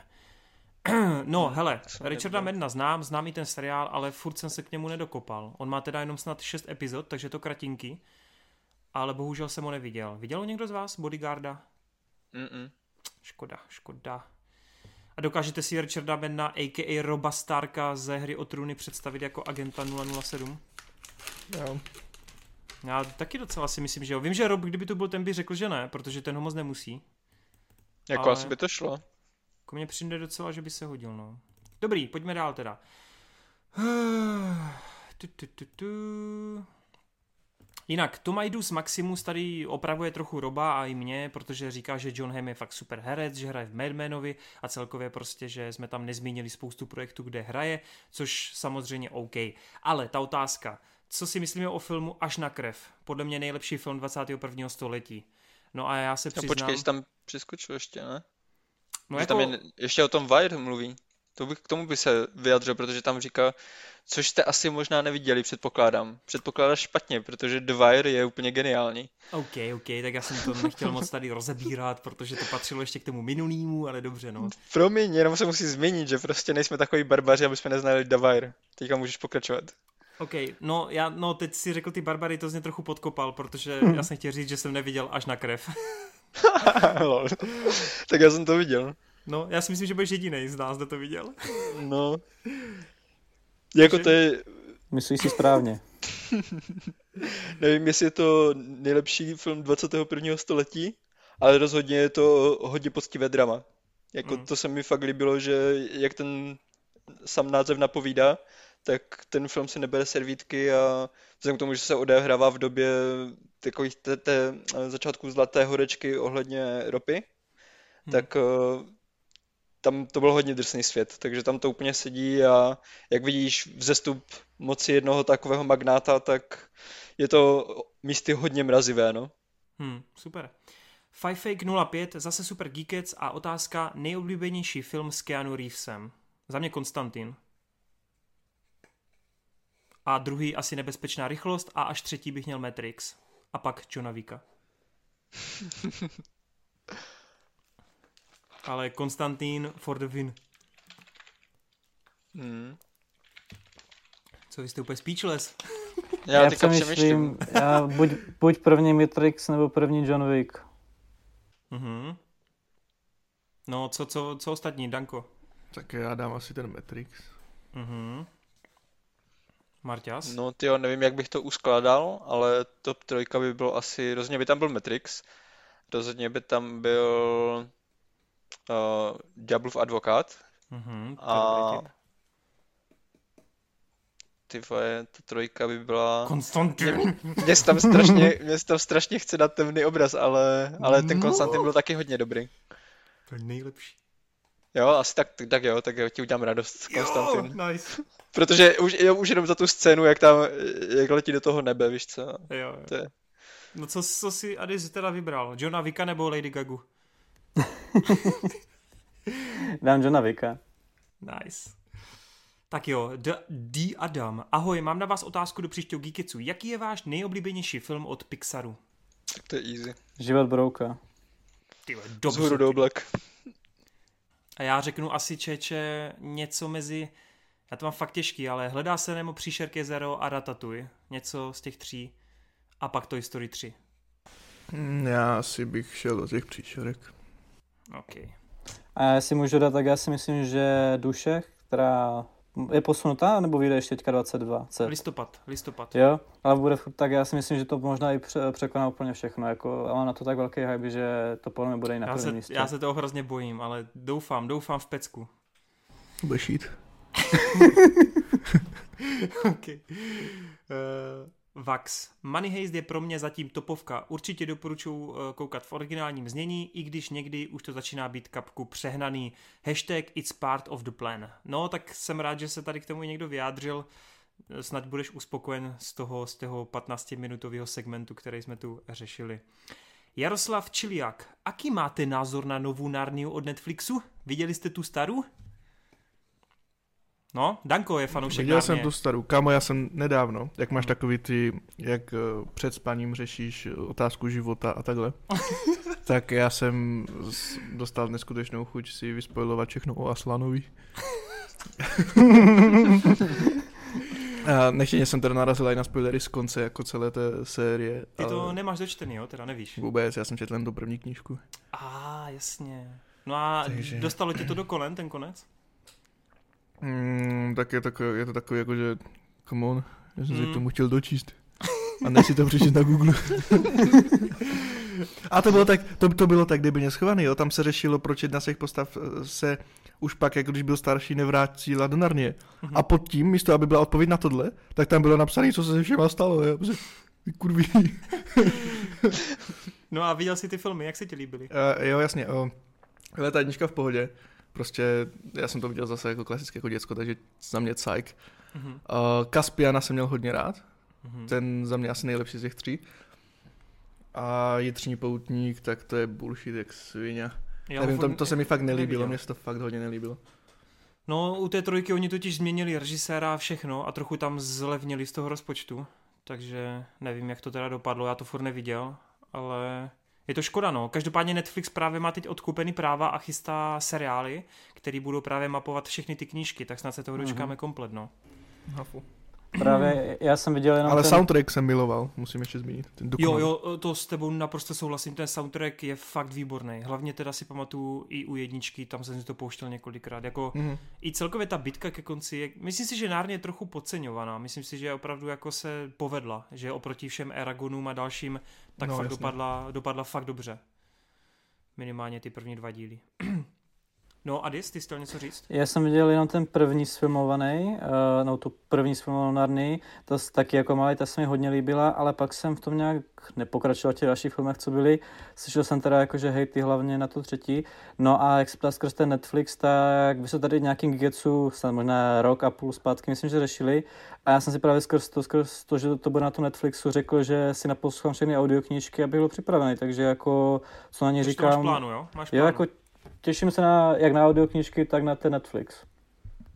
Speaker 1: (clears throat) No, hele, Richarda Medna znám, znám i ten seriál, ale furt jsem se k němu nedokopal. On má teda jenom snad 6 epizod, takže to kratinky, ale bohužel jsem ho neviděl. Viděl ho někdo z vás, Bodyguarda?
Speaker 2: Mm-mm.
Speaker 1: Škoda, škoda. A dokážete si Richarda Medna, a.k.a. Roba Starka ze hry o trůny představit jako agenta 007?
Speaker 4: Jo.
Speaker 1: Já taky docela si myslím, že jo. Vím, že Rob, kdyby to byl ten, by řekl, že ne, protože ten ho moc nemusí.
Speaker 2: Jako ale... asi by to šlo.
Speaker 1: Jako mně přijde docela, že by se hodil, no. Dobrý, pojďme dál teda. (sighs) Tu, tu, tu, tu. Jinak, Tomaidus Maximus tady opravuje trochu Roba a i mě, protože říká, že John Hamm je fakt super herec, že hraje v Madmanovi a celkově prostě, že jsme tam nezmínili spoustu projektů, kde hraje, což samozřejmě OK. Ale ta otázka, co si myslíme o filmu Až na krev? Podle mě nejlepší film 21. století. No a já se přiznám... No
Speaker 2: počkej, jsi tam přeskočil ještě, ne? No jako... tam je, ještě o tom Wire mluví. To bych, k tomu by se vyjadřil, protože tam říká, což jste asi možná neviděli, předpokládám. Předpokládáš špatně, protože The Wire je úplně geniální.
Speaker 1: OK, OK, tak já jsem to nechtěl moc tady rozebírat, protože to patřilo ještě k tomu minulýmu, ale dobře, no.
Speaker 2: Promiň, jenom se musí změnit, že prostě nejsme takový barbaři, aby jsme neznali The Wire. Teďka můžeš pokračovat.
Speaker 1: OK, no, já, no teď si řekl ty barbary, to z mě trochu podkopal, protože já jsem chtěl říct, že jsem neviděl až na krev. (laughs)
Speaker 2: tak já jsem to viděl.
Speaker 1: No, já si myslím, že budeš jediný z nás, kdo to viděl.
Speaker 2: No. Jako to je...
Speaker 3: Myslíš si správně. (laughs)
Speaker 2: Nevím, jestli je to nejlepší film 21. století, ale rozhodně je to hodně poctivé drama. Jako mm. to se mi fakt líbilo, že jak ten sam název napovídá, tak ten film si nebere servítky a vzhledem k tomu, že se odehrává v době takových té, té začátku zlaté horečky ohledně ropy, hmm. tak uh, tam to byl hodně drsný svět, takže tam to úplně sedí a jak vidíš vzestup moci jednoho takového magnáta, tak je to místy hodně mrazivé, no.
Speaker 1: Hmm, super. Fifake 05, zase super geekec a otázka nejoblíbenější film s Keanu Reevesem. Za mě Konstantin. A druhý asi nebezpečná rychlost a až třetí bych měl Matrix. A pak Johna Vika. (laughs) Ale Konstantín for the win.
Speaker 2: Hmm.
Speaker 1: Co vy jste úplně speechless? (laughs)
Speaker 2: Já, já přemýšlím,
Speaker 3: já buď, buď první Matrix nebo první John Wick.
Speaker 1: Mhm. No, co, co, co ostatní, Danko?
Speaker 4: Tak já dám asi ten Matrix.
Speaker 1: Mhm. Marťas?
Speaker 2: No ty jo, nevím, jak bych to uskládal, ale top trojka by byl asi, rozhodně by tam byl Matrix, rozhodně by tam byl uh, Diablov advokát,
Speaker 1: Mhm, je
Speaker 2: A-. Ty vole, ta trojka by byla...
Speaker 1: Konstantin.
Speaker 2: Mně se tam strašně, (laughs) mě tam strašně chce dát temný obraz, ale, ale ten
Speaker 1: No.
Speaker 2: Konstantin byl taky hodně dobrý.
Speaker 1: To je nejlepší.
Speaker 2: Jo, asi tak, tak jo, tak jo, ti udělám radost, Konstantin.
Speaker 1: Jo, nice.
Speaker 2: Protože už, jo, už jenom za tu scénu, jak tam, jak letí do toho nebe, víš co?
Speaker 1: Jo, jo.
Speaker 2: To je,
Speaker 1: No co, co si Adis teda vybral? Johna Vicka nebo Lady Gagu? (laughs)
Speaker 3: Dám Johna Vicka.
Speaker 1: Nice. Tak jo, D. D. Adam. Ahoj, mám na vás otázku do příštího Geeketsu. Jaký je váš nejoblíbenější film od Pixaru?
Speaker 2: tak to je easy.
Speaker 3: Život Brouka.
Speaker 1: Ty dobře.
Speaker 2: do oblak.
Speaker 1: A já řeknu asi Čeče něco mezi, já to mám fakt těžký, ale Hledá se nebo Příšerk jezero a Ratatouille. Něco z těch tří. A pak Toy Story 3.
Speaker 4: Mm, Já asi bych šel do těch příšerek.
Speaker 1: OK.
Speaker 3: A já si můžu dát, tak já si myslím, že Duše, která je posunutá, nebo vyjde ještě teďka 22. C.
Speaker 1: Listopad, listopad.
Speaker 3: Jo, ale bude furt, tak já si myslím, že to možná i pře- překoná úplně všechno. Jako, a mám na to tak velký hype, že to podle mě bude i na
Speaker 1: Já se,
Speaker 3: místě.
Speaker 1: já se toho hrozně bojím, ale doufám, doufám v pecku.
Speaker 4: Budeš jít. (laughs)
Speaker 1: OK. Uh, Vax. Money Heist je pro mě zatím topovka. Určitě doporučuji uh, koukat v originálním znění, i když někdy už to začíná být kapku přehnaný. Hashtag it's part of the plan. No, tak jsem rád, že se tady k tomu někdo vyjádřil. Snad budeš uspokojen z toho, z toho 15-minutového segmentu, který jsme tu řešili. Jaroslav Čiliak. Aký máte názor na novou Narniu od Netflixu? Viděli jste tu starou? No, Danko je fanoušek
Speaker 4: Viděl jsem tu starou. Kámo, já jsem nedávno, jak máš takový ty, jak eh, před spaním řešíš eh, otázku života a takhle, (laughs) tak já jsem dostal neskutečnou chuť si vyspojovat všechno o Aslanovi. (laughs) A nechtěně jsem teda narazil i na spoilery z konce jako celé té série.
Speaker 1: Ty to
Speaker 4: ale
Speaker 1: nemáš dočtený, jo? Teda nevíš.
Speaker 4: Vůbec, já jsem četl jen tu první knížku.
Speaker 1: A, jasně. No a
Speaker 4: Takže-
Speaker 1: dostalo tě to do kolen, ten konec?
Speaker 4: Mm, tak je, takový, je to takový jako, že come on, já jsem se
Speaker 1: Mm.
Speaker 4: k tomu chtěl dočíst. A než si to přečíst na Google. A to bylo tak, to, to bylo tak debilně schovaný, jo. Tam se řešilo, proč jedna z těch postav eh, se už pak, jak když byl starší, nevrátila do Narnie.
Speaker 1: Mhm.
Speaker 4: A pod tím, místo aby byla odpověď na tohle, tak tam bylo napsané, co se se všema stalo. Jo. Kurví. (laughs)
Speaker 1: No a viděl jsi ty filmy, jak se ti líbily?
Speaker 4: Uh, jo, jasně. Uh, letadnička v pohodě. Prostě já jsem to viděl zase jako klasicky jako děcko, takže za mě cajk.
Speaker 1: Mhm.
Speaker 4: Uh, Kaspiana jsem měl hodně rád.
Speaker 1: Mhm.
Speaker 4: Ten za mě asi nejlepší z těch tří. A Jitřní poutník, tak to je bullshit jak svině.
Speaker 1: Já
Speaker 4: Nevím, to, to se mi fakt nelíbilo,
Speaker 1: neviděl.
Speaker 4: mně se to fakt hodně nelíbilo.
Speaker 1: No, u té trojky oni totiž změnili režiséra a všechno a trochu tam zlevnili z toho rozpočtu, takže nevím, jak to teda dopadlo, já to furt neviděl, ale je to škoda, no. Každopádně Netflix právě má teď odkupený práva a chystá seriály, které budou právě mapovat všechny ty knížky, tak snad se toho dočkáme komplet, no.
Speaker 4: Hafu.
Speaker 3: Právě já jsem viděl jenom
Speaker 4: Ale
Speaker 3: ten...
Speaker 4: soundtrack jsem miloval, musím ještě zmínit. Ten
Speaker 1: Jo,
Speaker 4: dokument.
Speaker 1: jo, to s tebou naprosto souhlasím, ten soundtrack je fakt výborný. Hlavně teda si pamatuju i u jedničky, tam jsem si to pouštěl několikrát. Jako
Speaker 4: Mhm.
Speaker 1: i celkově ta bitka ke konci, je, myslím si, že Nárně je trochu podceňovaná. Myslím si, že opravdu jako se povedla, že oproti všem Eragonům a dalším, tak
Speaker 4: No,
Speaker 1: fakt dopadla, dopadla fakt dobře. Minimálně ty první dva díly. No Adis, ty jsi chtěl něco říct?
Speaker 3: Já jsem viděl jenom ten první sfilmovaný, uh, no tu první sfilmovanou Narny, to s- taky jako malý, ta se mi hodně líbila, ale pak jsem v tom nějak nepokračoval v těch dalších filmech, co byly. Slyšel jsem teda jako, že hejty hlavně na tu třetí. No a jak se ptá skrz ten Netflix, tak vy se tady nějakým Gigetsu, snad možná rok a půl zpátky, myslím, že řešili. A já jsem si právě skrz to, skrz to, že to bude na tu Netflixu, řekl, že si naposlouchám všechny audioknížky, abych byl připravený. Takže jako, co na ně
Speaker 1: to máš
Speaker 3: říkám,
Speaker 1: plánu, jo? Máš
Speaker 3: jo,
Speaker 1: plánu.
Speaker 3: jako těším se na, jak na audioknížky, tak na ten Netflix.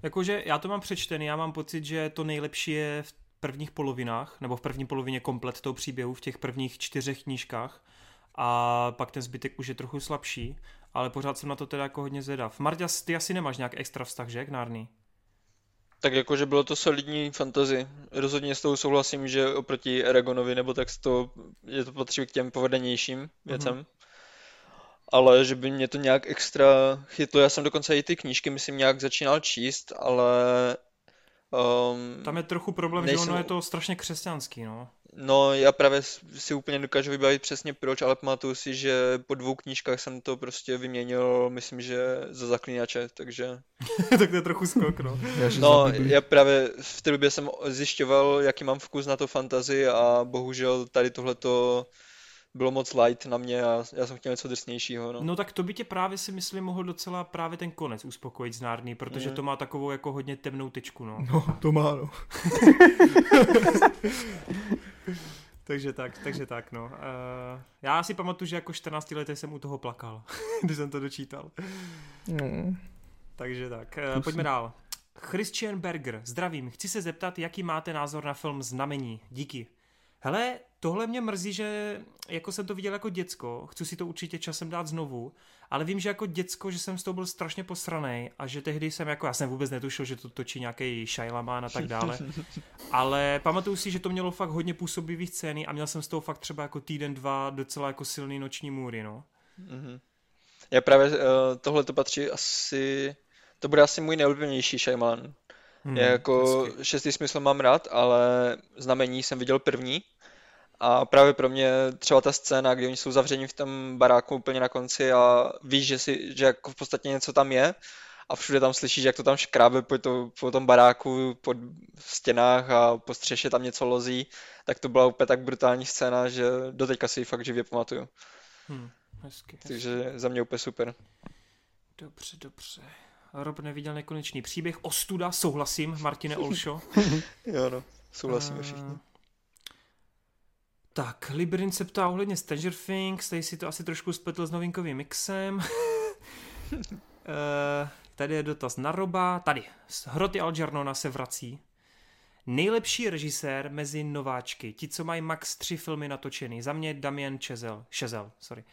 Speaker 1: Jakože já to mám přečtený, já mám pocit, že to nejlepší je v prvních polovinách, nebo v první polovině komplet toho příběhu, v těch prvních čtyřech knížkách a pak ten zbytek už je trochu slabší, ale pořád jsem na to teda jako hodně zvědav. Marťas, ty asi nemáš nějak extra vztah, že, k Nárny?
Speaker 2: Tak jakože bylo to solidní fantasy. Rozhodně s tou souhlasím, že oproti Eragonovi nebo tak to, je to patří k těm povedenějším věcem. Ale že by mě to nějak extra chytlo, já jsem dokonce i ty knížky, myslím, nějak začínal číst, ale um,
Speaker 1: Tam je trochu problém, že
Speaker 2: Nejsem-
Speaker 1: ono je to strašně křesťanský, no.
Speaker 2: No, já právě si úplně dokážu vybavit přesně proč, ale pamatuju si, že po dvou knížkách jsem to prostě vyměnil, myslím, že za zaklínače, takže... (laughs)
Speaker 1: tak to je trochu skok, no.
Speaker 2: no, já právě v té době jsem zjišťoval, jaký mám vkus na to fantazy a bohužel tady tohleto bylo moc light na mě a já jsem chtěl něco drsnějšího. No.
Speaker 1: no tak to by tě právě si myslím mohl docela právě ten konec uspokojit z Nárny, protože mm. to má takovou jako hodně temnou tečku, no.
Speaker 4: No, to má, no. (laughs)
Speaker 1: takže tak, takže tak, no. Uh, já si pamatuju, že jako 14 letý jsem u toho plakal, (laughs) když jsem to dočítal. Mm. Takže tak, uh, pojďme dál. Christian Berger, zdravím. Chci se zeptat, jaký máte názor na film Znamení. Díky. Hele, tohle mě mrzí, že jako jsem to viděl jako děcko, chci si to určitě časem dát znovu, ale vím, že jako děcko, že jsem z toho byl strašně posraný a že tehdy jsem jako, já jsem vůbec netušil, že to točí nějaký Shailaman a tak dále, (laughs) ale pamatuju si, že to mělo fakt hodně působivých scény a měl jsem z toho fakt třeba jako týden, dva docela jako silný noční můry, no. Mm-hmm.
Speaker 2: Já právě uh, tohle to patří asi, to bude asi můj nejoblíbenější Shyamalan. Hmm, jako hezky. šestý smysl mám rád, ale znamení jsem viděl první a právě pro mě třeba ta scéna, kdy oni jsou zavřeni v tom baráku úplně na konci a víš, že, si, že jako v podstatě něco tam je a všude tam slyšíš, jak to tam škrábe po, to, po tom baráku, po stěnách a po střeše tam něco lozí, tak to byla úplně tak brutální scéna, že doteďka si ji fakt živě pamatuju. Hmm, hezky, hezky. Takže za mě úplně super.
Speaker 1: Dobře, dobře. Rob neviděl nekonečný příběh. Ostuda, souhlasím, Martine (laughs) Olšo.
Speaker 2: jo no, souhlasíme všichni.
Speaker 1: Tak, Librin se ptá ohledně Stranger Things, tady si to asi trošku spletl s novinkovým mixem. uh, (laughs) tady je dotaz na Roba, tady, Hroty Algernona se vrací. Nejlepší režisér mezi nováčky, ti, co mají max tři filmy natočený, za mě Damien Chazelle, Chazelle, sorry.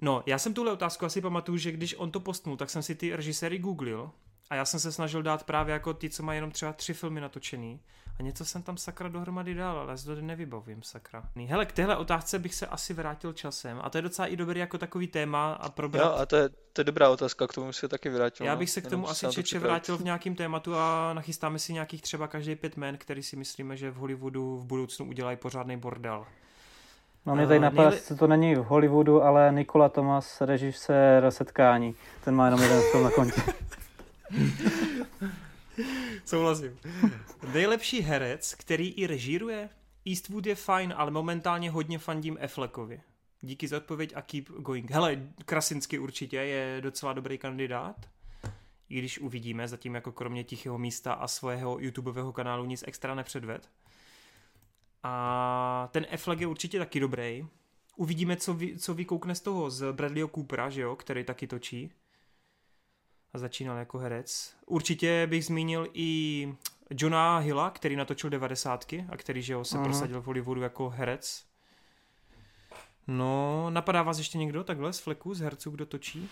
Speaker 1: No, já jsem tuhle otázku asi pamatuju, že když on to postnul, tak jsem si ty režiséry googlil a já jsem se snažil dát právě jako ty, co mají jenom třeba tři filmy natočený a něco jsem tam sakra dohromady dal, ale to nevybavím sakra. Hele, k téhle otázce bych se asi vrátil časem a to je docela i dobrý jako takový téma a probrat.
Speaker 2: Jo, a to je, to je dobrá otázka, k tomu se taky vrátil.
Speaker 1: Já no. bych se k tomu asi čeče vrátil v nějakým tématu a nachystáme si nějakých třeba každý pět men, který si myslíme, že v Hollywoodu v budoucnu udělají pořádný bordel.
Speaker 3: No mě tady napadá, nejle... to není v Hollywoodu, ale Nikola Thomas, režisér setkání. Ten má jenom jeden film na kontě. (laughs) (laughs)
Speaker 1: Souhlasím. Nejlepší herec, který i režíruje? Eastwood je fajn, ale momentálně hodně fandím Affleckovi. Díky za odpověď a keep going. Hele, Krasinsky určitě je docela dobrý kandidát. I když uvidíme, zatím jako kromě tichého místa a svého YouTubeového kanálu nic extra nepředved. A ten Affleck je určitě taky dobrý. Uvidíme, co, vy, co vykoukne z toho, z Bradleyho Coopera, že jo, který taky točí. A začínal jako herec. Určitě bych zmínil i Johna Hilla, který natočil devadesátky a který, že jo, se uh-huh. prosadil v Hollywoodu jako herec. No, napadá vás ještě někdo takhle z fleku, z herců, kdo točí?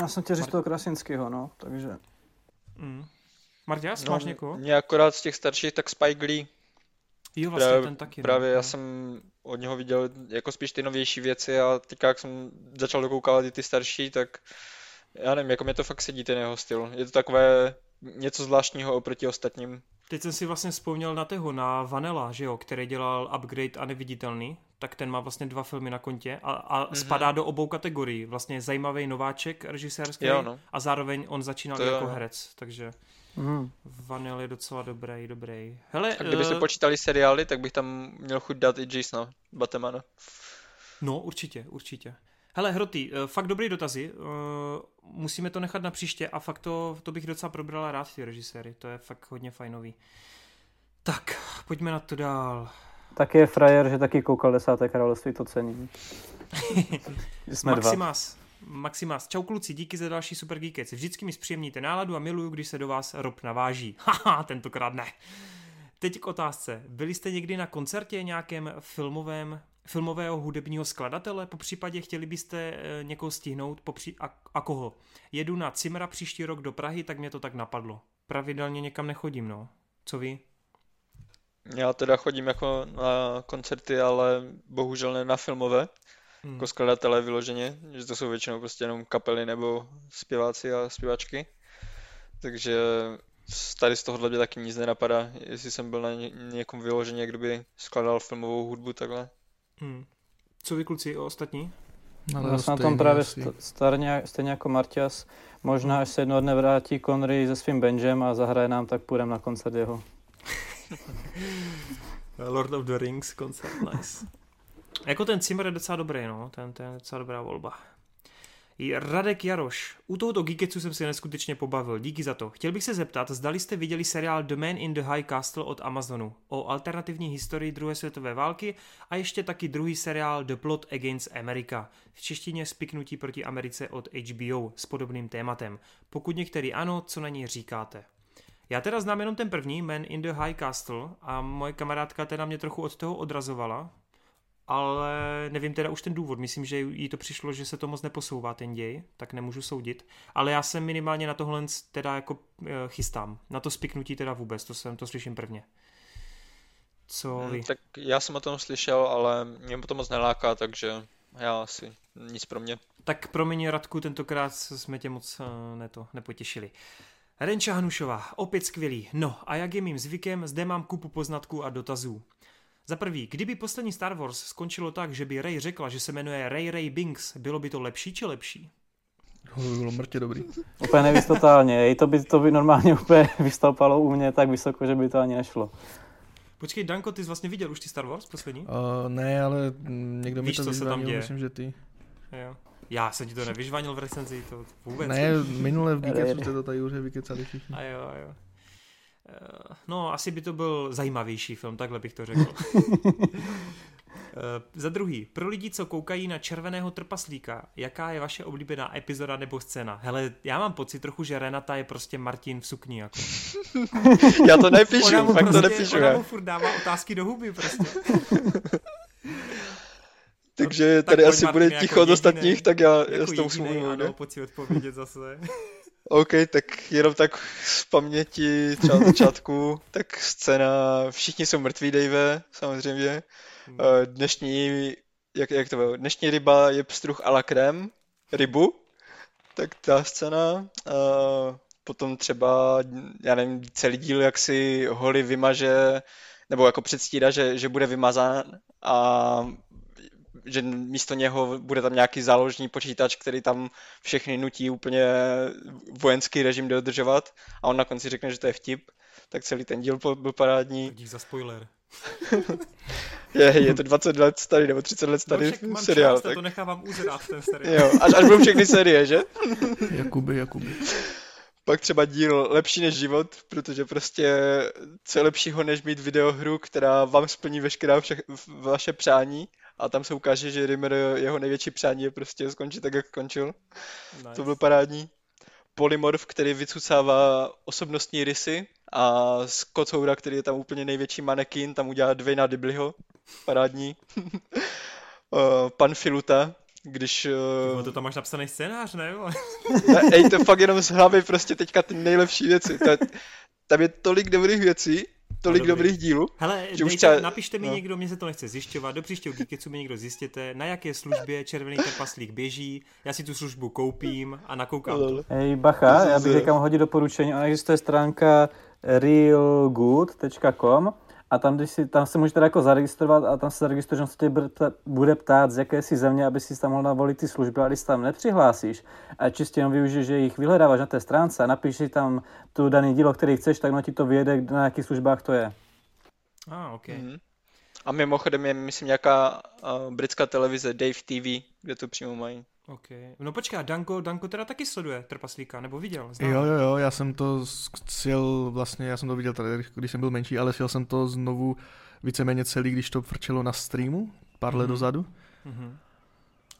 Speaker 3: Já jsem tě říct toho Krasinského, no, takže...
Speaker 1: Mm. Marťas, no, máš někoho?
Speaker 2: Mě akorát z těch starších, tak Spike Lee.
Speaker 1: Jo, vlastně právě, ten taky.
Speaker 2: No. Právě no. já jsem od něho viděl jako spíš ty novější věci a teďka, jak jsem začal dokoukávat i ty starší, tak já nevím, jako mě to fakt sedí ten jeho styl. Je to takové něco zvláštního oproti ostatním.
Speaker 1: Teď jsem si vlastně vzpomněl na toho, na Vanilla, že jo, který dělal Upgrade a Neviditelný, tak ten má vlastně dva filmy na kontě a, a mm-hmm. spadá do obou kategorií. Vlastně zajímavý nováček režisérský jo, no. a zároveň on začínal to jako jo. herec, takže mm. Vanilla je docela dobrý, dobrý.
Speaker 2: Hele, a kdyby uh... se počítali seriály, tak bych tam měl chuť dát i Jasona Batemana.
Speaker 1: No, určitě, určitě. Hele, Hroty, eh, fakt dobrý dotazy. Uh, musíme to nechat na příště a fakt to, to bych docela probrala rád ty režiséry. To je fakt hodně fajnový. Tak, pojďme na to dál.
Speaker 3: Tak je frajer, že taky koukal desáté království, to cení. (laughs)
Speaker 1: Jsme Maximas. Dva. Maximas. Čau kluci, díky za další Super Geekec. Vždycky mi zpříjemníte náladu a miluju, když se do vás rob naváží. (laughs) Haha, tentokrát ne. Teď k otázce. Byli jste někdy na koncertě nějakém filmovém filmového hudebního skladatele, po případě chtěli byste eh, někoho stihnout popří... a, a koho. Jedu na Cimra příští rok do Prahy, tak mě to tak napadlo. Pravidelně někam nechodím, no. Co vy?
Speaker 2: Já teda chodím jako na koncerty, ale bohužel ne na filmové, hmm. jako skladatelé vyloženě, že to jsou většinou prostě jenom kapely nebo zpěváci a zpěvačky. Takže tady z tohohle mě taky nic nenapadá, jestli jsem byl na ně, někom vyloženě, kdo by skladal filmovou hudbu takhle.
Speaker 1: Hmm. Co vy kluci, o ostatní?
Speaker 3: No, já jsem na tom právě stejně, stejně jako Martias. Možná, až se jednoho dne vrátí Connery se svým Benjem a zahraje nám, tak půjdeme na koncert jeho. (laughs)
Speaker 1: Lord of the Rings koncert, nice. Jako ten Zimmer je docela dobrý, no, ten, ten je docela dobrá volba. Radek Jaroš. U tohoto Geeketsu jsem si neskutečně pobavil, díky za to. Chtěl bych se zeptat, zdali jste viděli seriál The Man in the High Castle od Amazonu o alternativní historii druhé světové války a ještě taky druhý seriál The Plot Against America, v češtině Spiknutí proti Americe od HBO s podobným tématem. Pokud některý ano, co na něj říkáte? Já teda znám jenom ten první, Man in the High Castle, a moje kamarádka teda mě trochu od toho odrazovala, ale nevím teda už ten důvod. Myslím, že jí to přišlo, že se to moc neposouvá ten děj, tak nemůžu soudit. Ale já jsem minimálně na tohle teda jako eh, chystám. Na to spiknutí teda vůbec, to jsem to slyším prvně. Co hmm, vy?
Speaker 2: Tak já jsem o tom slyšel, ale mě to moc neláká, takže já asi nic pro mě.
Speaker 1: Tak pro mě Radku, tentokrát jsme tě moc uh, neto, nepotěšili. Renča Hanušová, opět skvělý. No a jak je mým zvykem, zde mám kupu poznatků a dotazů. Za prvý, kdyby poslední Star Wars skončilo tak, že by Ray řekla, že se jmenuje Ray Ray Binks, bylo by to lepší či lepší?
Speaker 4: To by bylo mrtě dobrý.
Speaker 3: úplně nevíc totálně. To by, to by normálně úplně vystoupalo u mě tak vysoko, že by to ani nešlo.
Speaker 1: Počkej, Danko, ty jsi vlastně viděl už ty Star Wars poslední? Uh,
Speaker 4: ne, ale někdo Víš, mi to co se tam děje? myslím, že ty.
Speaker 1: Jo. Já jsem ti to nevyžvanil v recenzi, to vůbec.
Speaker 4: Ne, minule v Geeketsu jste to tady už vykecali všichni.
Speaker 1: A jo, a jo. Eh, no, asi by to byl zajímavější film, takhle bych to řekl. (laughs) Eh, za druhý, pro lidi, co koukají na červeného trpaslíka, jaká je vaše oblíbená epizoda nebo scéna? Hele, já mám pocit trochu, že Renata je prostě Martin v sukni. Jako. (laughs)
Speaker 2: já to nepíšu, fakt prostě, to nepíšu.
Speaker 1: Ona mu furt dává otázky do huby prostě. (laughs)
Speaker 2: Takže no, tady tak asi bude ticho jako od ostatních, tak já, jako já s tou musím
Speaker 1: mluvit. Ano, pojď si odpovědět zase.
Speaker 2: OK, tak jenom tak z paměti třeba (laughs) začátku, tak scéna, všichni jsou mrtví, Dave, samozřejmě. Hmm. Eh, dnešní, jak, jak to bylo, dnešní ryba je pstruh a la crème, rybu, tak ta scéna. Uh, potom třeba, já nevím, celý díl, jak si Holly vymaže, nebo jako předstírá, že, že bude vymazán a že místo něho bude tam nějaký záložní počítač, který tam všechny nutí úplně vojenský režim dodržovat a on na konci řekne, že to je vtip, tak celý ten díl byl parádní.
Speaker 1: Dík za spoiler. (laughs)
Speaker 2: je, je to 20 let starý nebo 30 let starý no, seriál.
Speaker 1: Tak... to nechávám uzrát ten (laughs) seriál.
Speaker 2: jo, až, až budou všechny série, že? (laughs)
Speaker 4: Jakuby, Jakuby.
Speaker 2: Pak třeba díl Lepší než život, protože prostě co je lepšího, než mít videohru, která vám splní veškerá vše, vaše přání a tam se ukáže, že Rimmer, jeho největší přání je prostě skončit tak, jak skončil. Nice. To byl parádní. Polymorf, který vycucává osobnostní rysy a z Kocoura, který je tam úplně největší manekin, tam udělá dvě na Dibliho. Parádní. (laughs) Pan Filuta, když...
Speaker 1: Uh... To tam máš napsaný scénář, ne?
Speaker 2: ne ej, to fakt jenom z hlavy prostě teďka ty nejlepší věci. To, tam je tolik dobrých věcí tolik no, dobrých dílů.
Speaker 1: Hele, že dejte, třeba... napište mi no. někdo, mě se to nechce zjišťovat, do příštího Geeketsu mi někdo zjistěte, na jaké službě Červený trpaslík běží, já si tu službu koupím a nakoukám to.
Speaker 3: Hej, bacha, já bych někam hodit doporučení, ona existuje stránka realgood.com a tam, když si, tam se můžete jako zaregistrovat a tam se zaregistruje, že se tě bude ptát, z jaké si země, aby si tam mohl navolit ty služby, a když se tam nepřihlásíš a čistě jenom využiješ, že jich vyhledáváš na té stránce a napíš si tam tu daný dílo, který chceš, tak no ti to vyjede, na jakých službách to je.
Speaker 1: A, ah, ok. Mm-hmm.
Speaker 2: A mimochodem je, myslím, nějaká uh, britská televize Dave TV, kde to přímo mají.
Speaker 1: Ok. No počkej, Danko, Danko teda taky sleduje Trpaslíka, nebo viděl?
Speaker 4: Znám. Jo, jo, jo, já jsem to sjel vlastně, já jsem to viděl tady, když jsem byl menší, ale sjel jsem to znovu víceméně celý, když to frčelo na streamu, pár let mm-hmm. dozadu. Mm-hmm.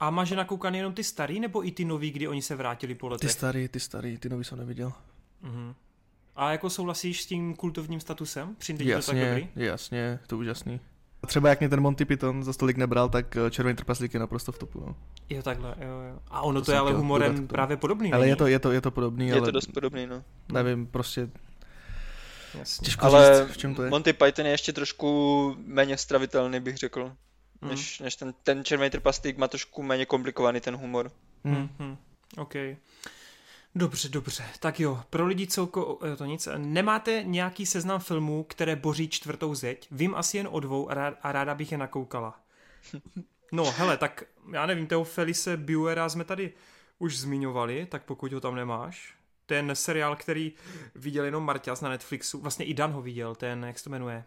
Speaker 1: A máš nakoukaný jenom ty starý, nebo i ty nový, kdy oni se vrátili po letech?
Speaker 4: Ty starý, ty starý, ty nový jsem neviděl. Mm-hmm.
Speaker 1: A jako souhlasíš s tím kultovním statusem? Přijde jasně, to tak dobrý?
Speaker 4: Jasně, to úžasný. Třeba jak mě ten Monty Python za stolik nebral, tak eh, Červený trpaslík je naprosto v topu. No.
Speaker 1: Jo, takhle, jo, jo. A ono to, to je ale humorem právě podobný,
Speaker 4: Ale je to, je to, je to podobný,
Speaker 2: je
Speaker 4: ale...
Speaker 2: to dost podobný, no.
Speaker 4: Nevím, prostě...
Speaker 2: Jasně. Těžko ale říct, v čem to je. Monty Python je ještě trošku méně stravitelný, bych řekl. Mm. Než, než ten, ten Červený trpaslík má trošku méně komplikovaný ten humor.
Speaker 1: Mm. Mm. OK. Dobře, dobře. Tak jo, pro lidi celko, jo, to nic. Nemáte nějaký seznam filmů, které boří čtvrtou zeď? Vím asi jen o dvou a, rád, a ráda bych je nakoukala. No, hele, tak já nevím, toho Felice Buera jsme tady už zmiňovali, tak pokud ho tam nemáš, ten seriál, který viděl jenom Marťas na Netflixu, vlastně i Dan ho viděl, ten, jak se to jmenuje,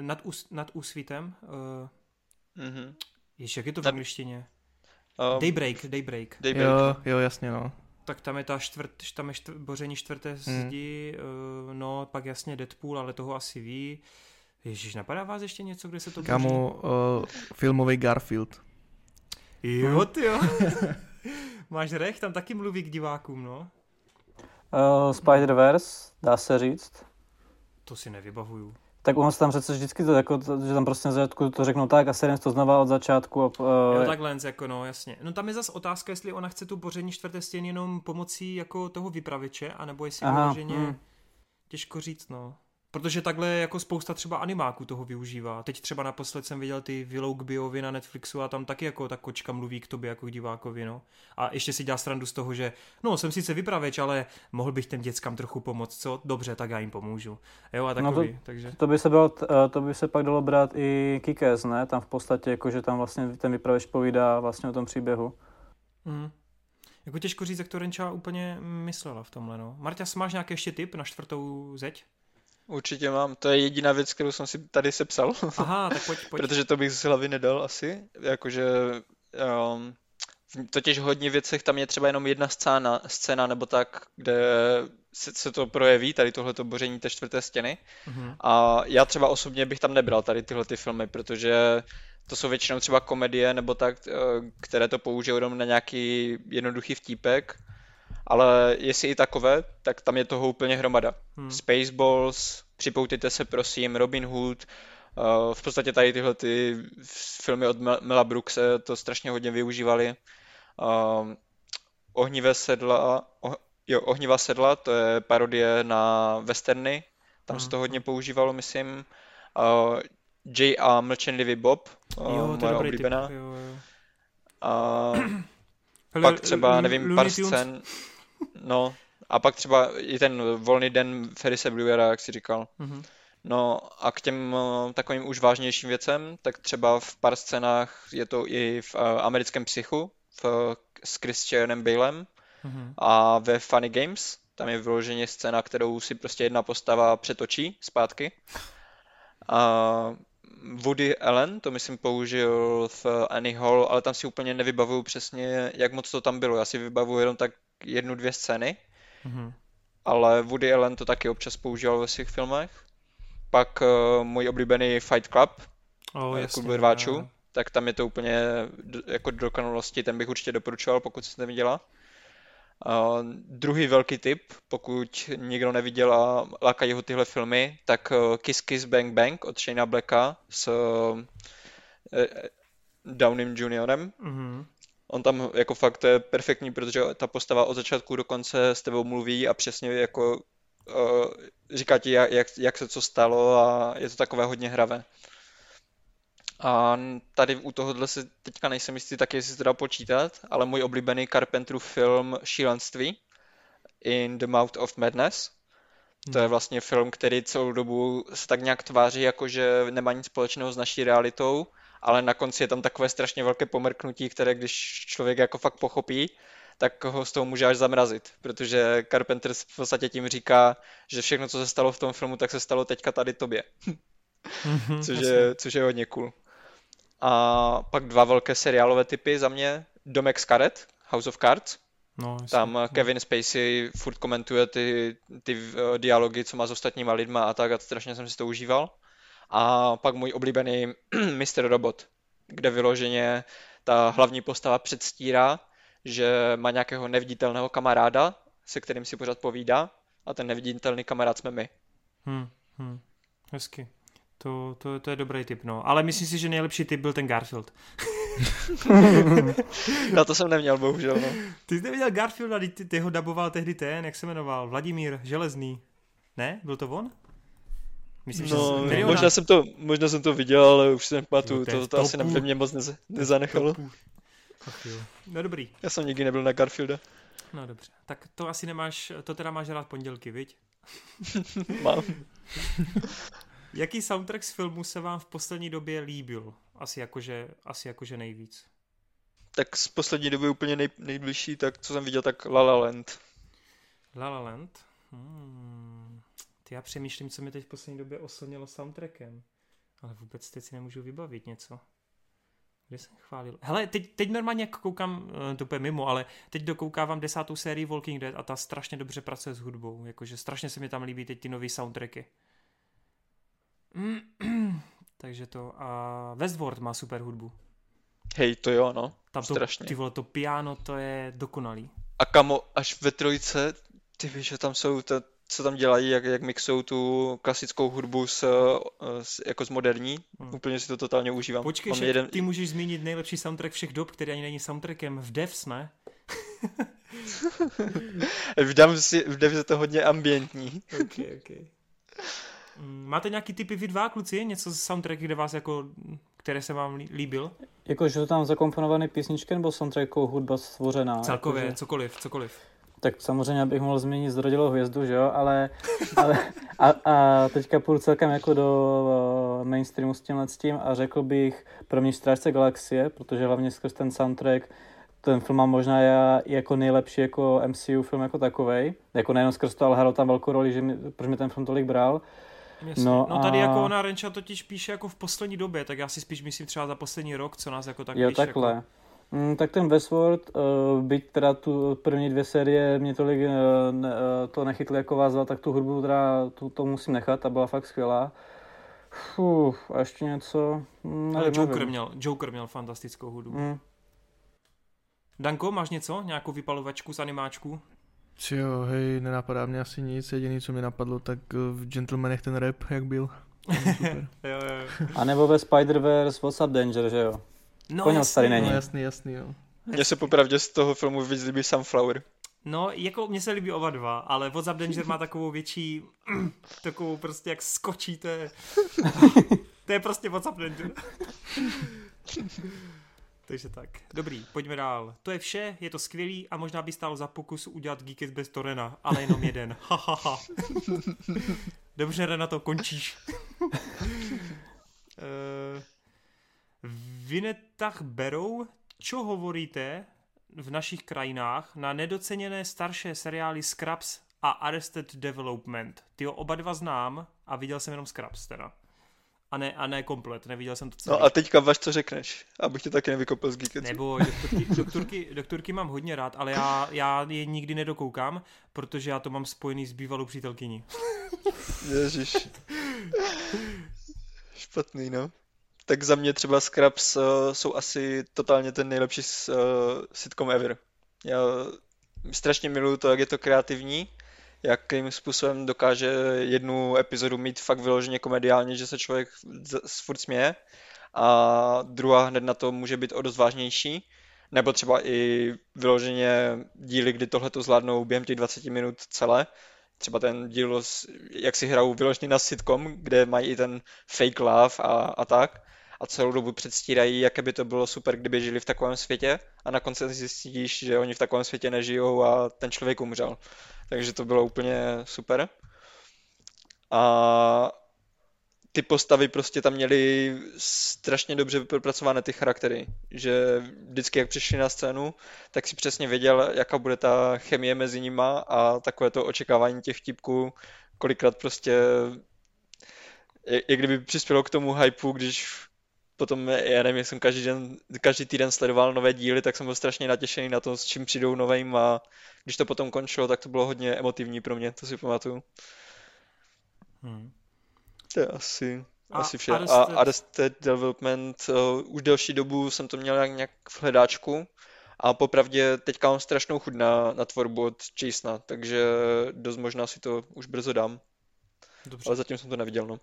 Speaker 1: nad, ús, nad úsvitem. Uh, mm-hmm. Jež, jak je to v angličtině? Um, Daybreak, Daybreak.
Speaker 4: Daybreak. Jo, jo, jasně, no.
Speaker 1: Tak tam je ta čtvrt, tam je čtvrt, boření čtvrté hmm. zdi, mm. uh, no, pak jasně Deadpool, ale toho asi ví. Ježíš, napadá vás ještě něco, kde se to
Speaker 4: Kamu, uh, filmový Garfield.
Speaker 1: Jo, ty jo. (laughs) Máš rech, tam taky mluví k divákům, no.
Speaker 3: Uh, Spider-Verse, dá se říct.
Speaker 1: To si nevybavuju.
Speaker 3: Tak ono se tam přece vždycky to, jako, že tam prostě na začátku to řeknou tak a serien to znova od začátku.
Speaker 1: Uh, jo, takhle, jako no, jasně. No tam je zase otázka, jestli ona chce tu boření čtvrté stěny jenom pomocí jako toho vypravěče, anebo jestli vyloženě, hmm. těžko říct, no. Protože takhle jako spousta třeba animáků toho využívá. Teď třeba naposled jsem viděl ty Willow Biovi na Netflixu a tam taky jako ta kočka mluví k tobě jako k divákovi, no. A ještě si dělá srandu z toho, že no, jsem sice vypravěč, ale mohl bych těm dětskám trochu pomoct, co? Dobře, tak já jim pomůžu. Jo, a takový,
Speaker 3: no
Speaker 1: to, takže...
Speaker 3: To by, se bylo, eh, to by se pak dalo brát i Kikes, ne? Tam v podstatě, jako, že tam vlastně ten vypravěč povídá vlastně o tom příběhu.
Speaker 1: Mm. Jako těžko říct, jak to Renča úplně myslela v tomhle, no. Marta, máš nějaký ještě tip na čtvrtou zeď?
Speaker 2: Určitě mám, to je jediná věc, kterou jsem si tady sepsal.
Speaker 1: Aha, tak pojď, (laughs) pojď.
Speaker 2: Protože to bych z hlavy nedal asi, jakože um, v totiž hodně věcech tam je třeba jenom jedna scéna, scéna nebo tak, kde se, se to projeví, tady tohleto boření té čtvrté stěny. Mm-hmm. A já třeba osobně bych tam nebral tady tyhle ty filmy, protože to jsou většinou třeba komedie nebo tak, eh, které to použijou jenom na nějaký jednoduchý vtípek ale jestli i takové, tak tam je toho úplně hromada. Hmm. Spaceballs, připoutejte se prosím, Robin Hood, uh, v podstatě tady tyhle ty filmy od Mela Brookse to strašně hodně využívali. Uh, Ohnivé sedla, oh, jo, Ohnivá sedla, to je parodie na westerny, tam hmm. se to hodně používalo, myslím. J a Mlčenlivý Bob, jo, moje oblíbená. Typ, jo, jo. (clears throat) Uh, pak třeba, nevím, pár scén, no, a pak třeba i ten volný den Ferrise Bluera, jak jsi říkal. Mm-hmm. No a k těm uh, takovým už vážnějším věcem, tak třeba v pár scénách je to i v uh, americkém psychu v, s Christianem Balem mm-hmm. a ve Funny Games, tam je vyloženě scéna, kterou si prostě jedna postava přetočí zpátky. A Woody Allen, to myslím použil v Annie Hall, ale tam si úplně nevybavuju přesně, jak moc to tam bylo. Já si vybavuju jenom tak jednu, dvě scény, mm-hmm. ale Woody Allen to taky občas používal ve svých filmech. Pak uh, můj oblíbený Fight Club, oh, jako rváčů, tak tam je to úplně jako dokonalosti, ten bych určitě doporučoval, pokud jste neviděla. Uh, druhý velký tip, pokud někdo neviděl a lákají ho tyhle filmy, tak uh, Kiss Kiss Bang Bang od Shayna Blacka s uh, Downym juniorem. Mm-hmm. On tam jako fakt to je perfektní, protože ta postava od začátku do konce s tebou mluví a přesně jako uh, říká ti, jak, jak se co stalo a je to takové hodně hravé. A tady u tohohle si teďka nejsem jistý taky, jestli se to dá počítat, ale můj oblíbený Carpenterův film Šílenství In the Mouth of Madness. To je hmm. vlastně film, který celou dobu se tak nějak tváří, jako že nemá nic společného s naší realitou, ale na konci je tam takové strašně velké pomrknutí, které když člověk jako fakt pochopí, tak ho z toho může až zamrazit, protože Carpenter v podstatě tím říká, že všechno, co se stalo v tom filmu, tak se stalo teďka tady tobě. Mhm, což, je, což je hodně cool. A pak dva velké seriálové typy za mě. Domek z karet, House of Cards. No, Tam no. Kevin Spacey furt komentuje ty, ty uh, dialogy, co má s ostatníma lidma a tak a strašně jsem si to užíval. A pak můj oblíbený (clears throat) Mr. Robot, kde vyloženě ta hlavní postava předstírá, že má nějakého neviditelného kamaráda, se kterým si pořád povídá a ten neviditelný kamarád jsme my.
Speaker 1: Hmm, hmm. Hezky. To, to, to je dobrý tip, no. Ale myslím si, že nejlepší tip byl ten Garfield. (laughs)
Speaker 2: Na to jsem neměl, bohužel, no.
Speaker 1: Ty jsi neviděl Garfielda, ty, ty ho daboval tehdy ten, jak se jmenoval, Vladimír Železný. Ne? Byl to on?
Speaker 2: Myslím, no, že možná, jsem to, možná jsem to viděl, ale už si nepamatuju, no, to, to, to asi ve mě moc nez, nezanechalo.
Speaker 1: No dobrý.
Speaker 2: Já jsem nikdy nebyl na Garfielda.
Speaker 1: No dobře, tak to asi nemáš, to teda máš rád pondělky, viď? (laughs)
Speaker 2: Mám. (laughs)
Speaker 1: Jaký soundtrack z filmu se vám v poslední době líbil? Asi jakože, asi jakože nejvíc.
Speaker 2: Tak z poslední doby úplně nej, nejbližší, tak co jsem viděl, tak La La Land.
Speaker 1: La La Land? Hmm. Ty já přemýšlím, co mi teď v poslední době oslnilo soundtrackem. Ale vůbec teď si nemůžu vybavit něco. Kde jsem chválil? Hele, teď, teď normálně jak koukám, eh, to je mimo, ale teď dokoukávám desátou sérii Walking Dead a ta strašně dobře pracuje s hudbou. Jakože strašně se mi tam líbí teď ty nové soundtracky. (clears throat) Takže to. A Westworld má super hudbu.
Speaker 2: Hej, to jo, no.
Speaker 1: Tam to,
Speaker 2: Strašně.
Speaker 1: ty vole, to piano, to je dokonalý.
Speaker 2: A kamo, až ve trojce, ty víš, že tam jsou, to, co tam dělají, jak, jak mixují tu klasickou hudbu s, s, jako s moderní.
Speaker 1: Hmm.
Speaker 2: Úplně si to totálně užívám.
Speaker 1: Počkej,
Speaker 2: Mám
Speaker 1: že
Speaker 2: jeden,
Speaker 1: ty můžeš zmínit nejlepší soundtrack všech dob, který ani není soundtrackem v Devs, ne?
Speaker 2: v Dev si, v Dev je to hodně ambientní.
Speaker 1: ok, ok. Mm, Máte nějaký typy vy dva, kluci? Něco z soundtracky, kde vás jako, které se vám lí- líbil?
Speaker 3: Jako, že jsou tam zakomponované písničky nebo soundtrack jako hudba stvořená?
Speaker 1: Celkově,
Speaker 3: Jakože,
Speaker 1: cokoliv, cokoliv.
Speaker 3: Tak samozřejmě bych mohl zmínit Zrodilou hvězdu, že jo, ale, ale a, a, teďka půjdu celkem jako do uh, mainstreamu s tímhle s tím a řekl bych pro mě Strážce galaxie, protože hlavně skrz ten soundtrack ten film má možná já jako nejlepší jako MCU film jako takovej. Jako nejenom skrz to, ale hrál tam velkou roli, že mi, proč mi ten film tolik bral.
Speaker 1: Jasně. No,
Speaker 3: No
Speaker 1: tady
Speaker 3: a-
Speaker 1: jako ona Renča totiž píše jako v poslední době, tak já si spíš myslím třeba za poslední rok, co nás jako tak
Speaker 3: jo,
Speaker 1: píše.
Speaker 3: takhle.
Speaker 1: Jako...
Speaker 3: Mm, tak ten Westworld, uh, byť teda tu první dvě série mě tolik uh, ne, uh, to nechytlo jako vás tak tu hudbu teda tu, to musím nechat, ta byla fakt skvělá. Fuh, a ještě něco, mm,
Speaker 1: Ale Joker
Speaker 3: nevím.
Speaker 1: měl, Joker měl fantastickou hudbu.
Speaker 3: Mm,
Speaker 1: Danko, máš něco? Nějakou vypalovačku z animáčku?
Speaker 4: Jo, hej, nenapadá mě asi nic, jediný, co mi napadlo, tak eh, v Gentlemanech ten rap, jak byl. (laughs) Super.
Speaker 1: Jo, jo.
Speaker 3: a nebo ve Spider-Verse What's Up Danger, že jo?
Speaker 1: No,
Speaker 3: Koněl
Speaker 1: jasně,
Speaker 3: starý není.
Speaker 4: No jasný, jasný, jo.
Speaker 2: Mně se popravdě z toho filmu víc líbí Sunflower.
Speaker 1: No, jako mně se líbí oba dva, ale WhatsApp Danger má takovou větší, (clears throat) takovou prostě jak skočí, to je, to je prostě WhatsApp Danger. (laughs) Takže tak. Dobrý, pojďme dál. To je vše, je to skvělý a možná by stálo za pokus udělat Geekets bez Torena, ale jenom jeden. (laughs) Ha, ha, ha. Dobře, Renato, končíš. uh, (laughs) Vinetach berou, čo hovoríte v našich krajinách na nedoceněné starší seriály Scraps a Arrested Development. Ty oba dva znám a viděl jsem jenom Scraps teda. A ne, a ne komplet, neviděl jsem to celé.
Speaker 2: No a teďka vaš, co řekneš, abych tě taky nevykopil z Geeketsu.
Speaker 1: Nebo doktorky, (laughs) doktorky, doktorky mám hodně rád, ale já, já je nikdy nedokoukám, protože já to mám spojený s bývalou přítelkyní.
Speaker 2: Ježiš. Špatný, no. Tak za mě třeba Scraps uh, jsou asi totálně ten nejlepší uh, sitcom ever. Já strašně miluju to, jak je to kreativní, jakým způsobem dokáže jednu epizodu mít fakt vyloženě komediálně, že se člověk furt směje a druhá hned na to může být o dost vážnější. Nebo třeba i vyloženě díly, kdy tohle to zvládnou během těch 20 minut celé. Třeba ten díl, jak si hrajou vyloženě na sitcom, kde mají i ten fake love a, a tak. A celou dobu předstírají, jaké by to bylo super, kdyby žili v takovém světě. A na konci zjistíš, že oni v takovém světě nežijou a ten člověk umřel. Takže to bylo úplně super. A ty postavy prostě tam měly strašně dobře propracované ty charaktery, že vždycky jak přišli na scénu, tak si přesně věděl, jaká bude ta chemie mezi nima a takové to očekávání těch vtipků, kolikrát prostě jak kdyby přispělo k tomu hypeu, když potom, já nevím, jak jsem každý den, každý týden sledoval nové díly, tak jsem byl strašně natěšený na to, s čím přijdou novým a když to potom končilo, tak to bylo hodně emotivní pro mě, to si pamatuju.
Speaker 1: Hmm.
Speaker 2: To je asi,
Speaker 1: A
Speaker 2: asi vše.
Speaker 1: Arrested-
Speaker 2: A Arrested Development, uh, už delší dobu jsem to měl nějak, v hledáčku a popravdě teďka mám strašnou chuť na, na tvorbu od Jasona, takže dost možná si to už brzo dám,
Speaker 1: Dobře.
Speaker 2: ale zatím jsem to neviděl, no.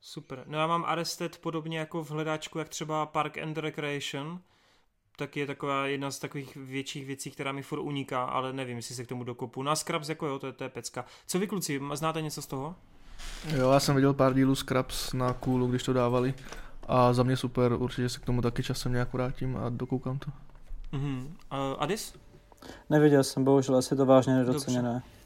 Speaker 1: Super. No já mám Arrested podobně jako v hledáčku, jak třeba Park and Recreation, tak je taková jedna z takových větších věcí, která mi furt uniká, ale nevím, jestli se k tomu dokopu. Na Scrubs jako jo, to je, to je pecka. Co vy kluci, znáte něco z toho?
Speaker 4: Jo, já jsem viděl pár dílů Scraps na Coolu, když to dávali. A za mě super, určitě se k tomu taky časem nějak vrátím a dokoukám to.
Speaker 1: Mhm. Uh, Adis?
Speaker 3: Neviděl jsem, bohužel asi to vážně nedoceněné.
Speaker 1: Uh,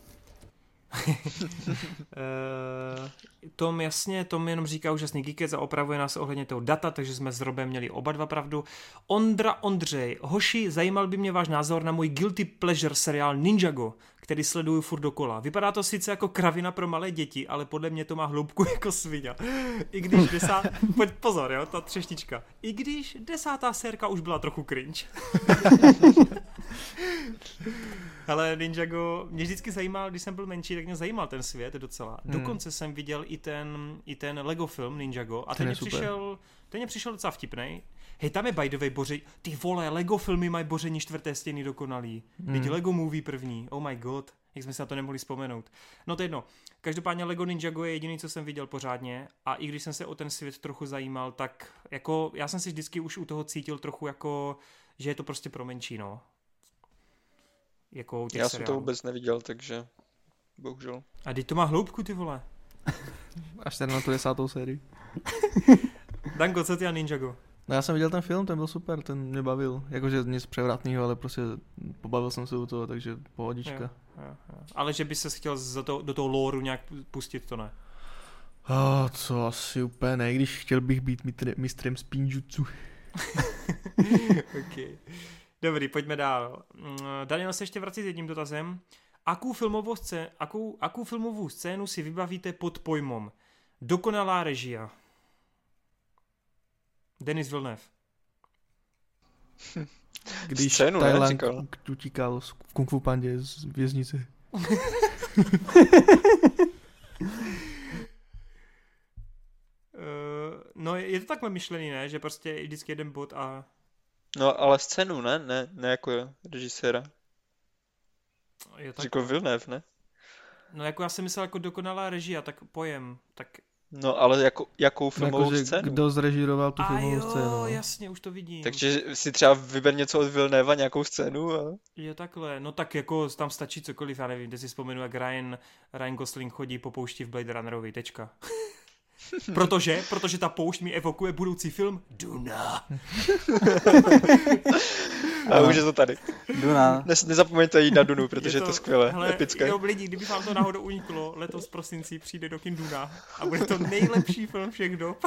Speaker 1: Tom jasně, Tom jenom říká úžasný geekec a opravuje nás ohledně toho data, takže jsme s Robem měli oba dva pravdu. Ondra Ondřej, hoši, zajímal by mě váš názor na můj guilty pleasure seriál Ninjago, který sleduju furt dokola. Vypadá to sice jako kravina pro malé děti, ale podle mě to má hloubku (laughs) jako svině. I když desát... (laughs) Pojď pozor, jo, ta třeštička. I když desátá sérka už byla trochu cringe. (laughs) Ale Ninjago, mě vždycky zajímal, když jsem byl menší, tak mě zajímal ten svět docela. Hmm. Dokonce jsem viděl i ten, i ten Lego film Ninjago a ten, ten mě přišel, ten mě přišel docela vtipnej. Hej, tam je by the way boře, ty vole, Lego filmy mají boření čtvrté stěny dokonalý. Hmm. Teď Lego movie první, oh my god, jak jsme se na to nemohli vzpomenout. No to jedno, každopádně Lego Ninjago je jediný, co jsem viděl pořádně a i když jsem se o ten svět trochu zajímal, tak jako já jsem si vždycky už u toho cítil trochu jako, že je to prostě pro menší, no jako těch
Speaker 2: Já seriálů. jsem to vůbec neviděl, takže bohužel.
Speaker 1: A teď to má hloubku, ty vole.
Speaker 4: Až ten na tu desátou sérii. (laughs)
Speaker 1: Danko, co ty a Ninjago?
Speaker 4: No já jsem viděl ten film, ten byl super, ten mě bavil. Jakože nic převratného, ale prostě pobavil jsem se u toho, takže pohodička. Jo, jo,
Speaker 1: jo. Ale že by se chtěl za to, do toho lóru nějak pustit, to ne?
Speaker 4: Oh, co asi úplně ne, když chtěl bych být mistrem spinjutsu. (laughs)
Speaker 1: okay. Dobrý, pojďme dál. Mm, Daniel se ještě vrací s jedním dotazem. Akou filmovou, scén, akou, akou filmovou scénu si vybavíte pod pojmom dokonalá režia? Denis Villeneuve. (laughs)
Speaker 4: Když Scénu, Thailand utíkal v Kung Fu Pandě z věznice.
Speaker 1: Uh, (laughs) no je to takhle myšlený, ne? Že prostě vždycky jeden bod a
Speaker 2: No ale scénu, ne? Ne, ne jako režiséra. Je tak... Řekl Villeneuve, ne?
Speaker 1: No jako já jsem myslel jako dokonalá režia, tak pojem, tak...
Speaker 2: No ale jako, jakou filmovou jako, scénu?
Speaker 4: Kdo zrežíroval tu filmovou jo, scénu?
Speaker 1: No. jasně, už to vidím.
Speaker 2: Takže si třeba vyber něco od Villeneuve, nějakou scénu a...
Speaker 1: Je takhle, no tak jako tam stačí cokoliv, já nevím, teď si vzpomenu, jak Ryan, Ryan Gosling chodí po poušti v Blade Runnerovi, tečka. (laughs) Protože, protože ta poušť mi evokuje budoucí film Duna. (laughs)
Speaker 2: A už je to tady.
Speaker 3: Duna.
Speaker 2: Ne, nezapomeňte jít na Dunu, protože je to, je to skvělé, hele, epické.
Speaker 1: Jo, lidi, kdyby vám to náhodou uniklo, letos v prosinci přijde do kin Duna a bude to nejlepší film všech dob.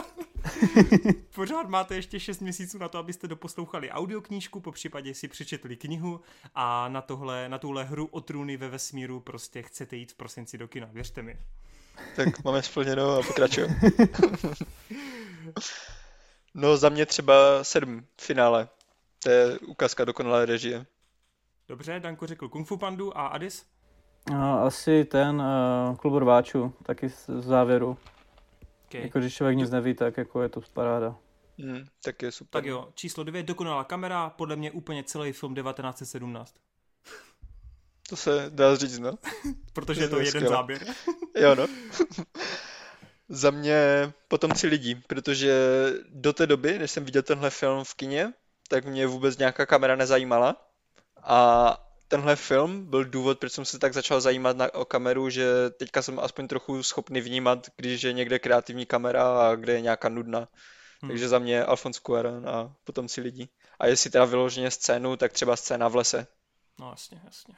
Speaker 1: (laughs) Pořád máte ještě 6 měsíců na to, abyste doposlouchali audioknížku, po případě si přečetli knihu a na, tohle, na tuhle hru o trůny ve vesmíru prostě chcete jít v prosinci do kina, věřte mi.
Speaker 2: Tak máme splněno a pokračujeme. (laughs) no za mě třeba sedm v finále. To je ukázka dokonalé režie.
Speaker 1: Dobře, Danko řekl Kung Fu Pandu a Adis?
Speaker 3: Asi ten uh, klub rváčů, taky z závěru. Okay. Jako když člověk nic neví, tak jako je to paráda.
Speaker 2: Mm, tak je super.
Speaker 1: Tak jo, číslo dvě, dokonalá kamera, podle mě úplně celý film 1917.
Speaker 2: To se dá říct, no. (laughs)
Speaker 1: Protože je to jeden skvěle. záběr. (laughs)
Speaker 2: jo, no. (laughs) Za mě potom tři lidi, protože do té doby, než jsem viděl tenhle film v kině, tak mě vůbec nějaká kamera nezajímala. A tenhle film byl důvod, proč jsem se tak začal zajímat na, o kameru, že teďka jsem aspoň trochu schopný vnímat, když je někde kreativní kamera a kde je nějaká nudná. Hmm. Takže za mě Alphonse Cuarón a potom si lidi. A jestli teda vyloženě scénu, tak třeba scéna v lese.
Speaker 1: No jasně, jasně.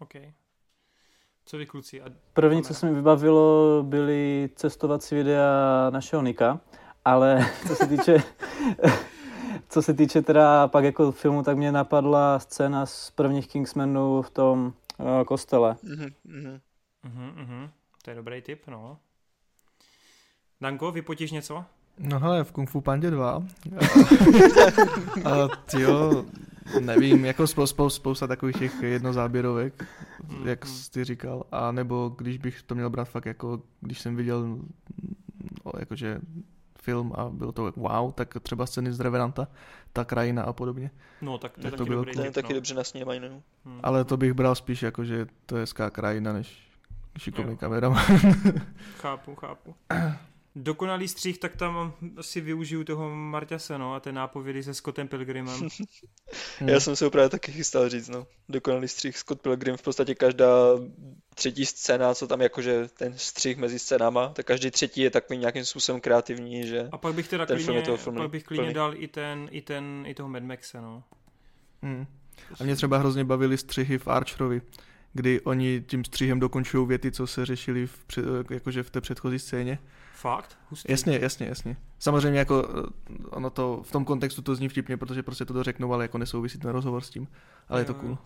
Speaker 1: OK. Co vy kluci? A...
Speaker 3: První, co se mi vybavilo, byly cestovací videa našeho Nika, ale (laughs) co se týče, co se týče teda pak jako filmu, tak mě napadla scéna z prvních Kingsmanů v tom uh, kostele.
Speaker 1: Uh-huh, uh-huh. Uh-huh, To je dobrý tip, no. Danko, vypotíš něco?
Speaker 4: No hele, v Kung Fu Pandě 2. (laughs) a, tyjo, Nevím, jako spou, spou, spousta takových těch jednozáběrovek, mm, jak jsi říkal, a nebo když bych to měl brát fakt jako, když jsem viděl jakože film a bylo to wow, tak třeba scény z Revenanta, ta krajina a podobně.
Speaker 1: No, tak to,
Speaker 2: je taky, bylo dobrý, to je taky no. dobře nasnímají, no.
Speaker 4: Hmm. Ale to bych bral spíš jako, že to je hezká krajina, než šikovný kameraman.
Speaker 1: chápu, chápu. (coughs) dokonalý střih, tak tam si využiju toho Marťase, no, a té nápovědy se Scottem Pilgrimem. (laughs)
Speaker 2: Já jsem se opravdu taky chystal říct, no. Dokonalý střih Scott Pilgrim, v podstatě každá třetí scéna, co tam jakože ten střih mezi scénama, tak každý třetí je takový nějakým způsobem kreativní, že
Speaker 1: A pak bych teda klidně, toho pak bych klidně dal i ten, i ten, i toho Mad Maxe, no.
Speaker 4: Hmm. A mě třeba hrozně bavily střihy v Archerovi, kdy oni tím střihem dokončují věty, co se řešili v, před, jakože v té předchozí scéně.
Speaker 1: Fakt? Hustý.
Speaker 4: Jasně, jasně, jasně. Samozřejmě jako eh, ono to, v tom kontextu to zní vtipně, protože prostě to řeknou, ale jako nesouvisí ten rozhovor s tím. Ale je to cool.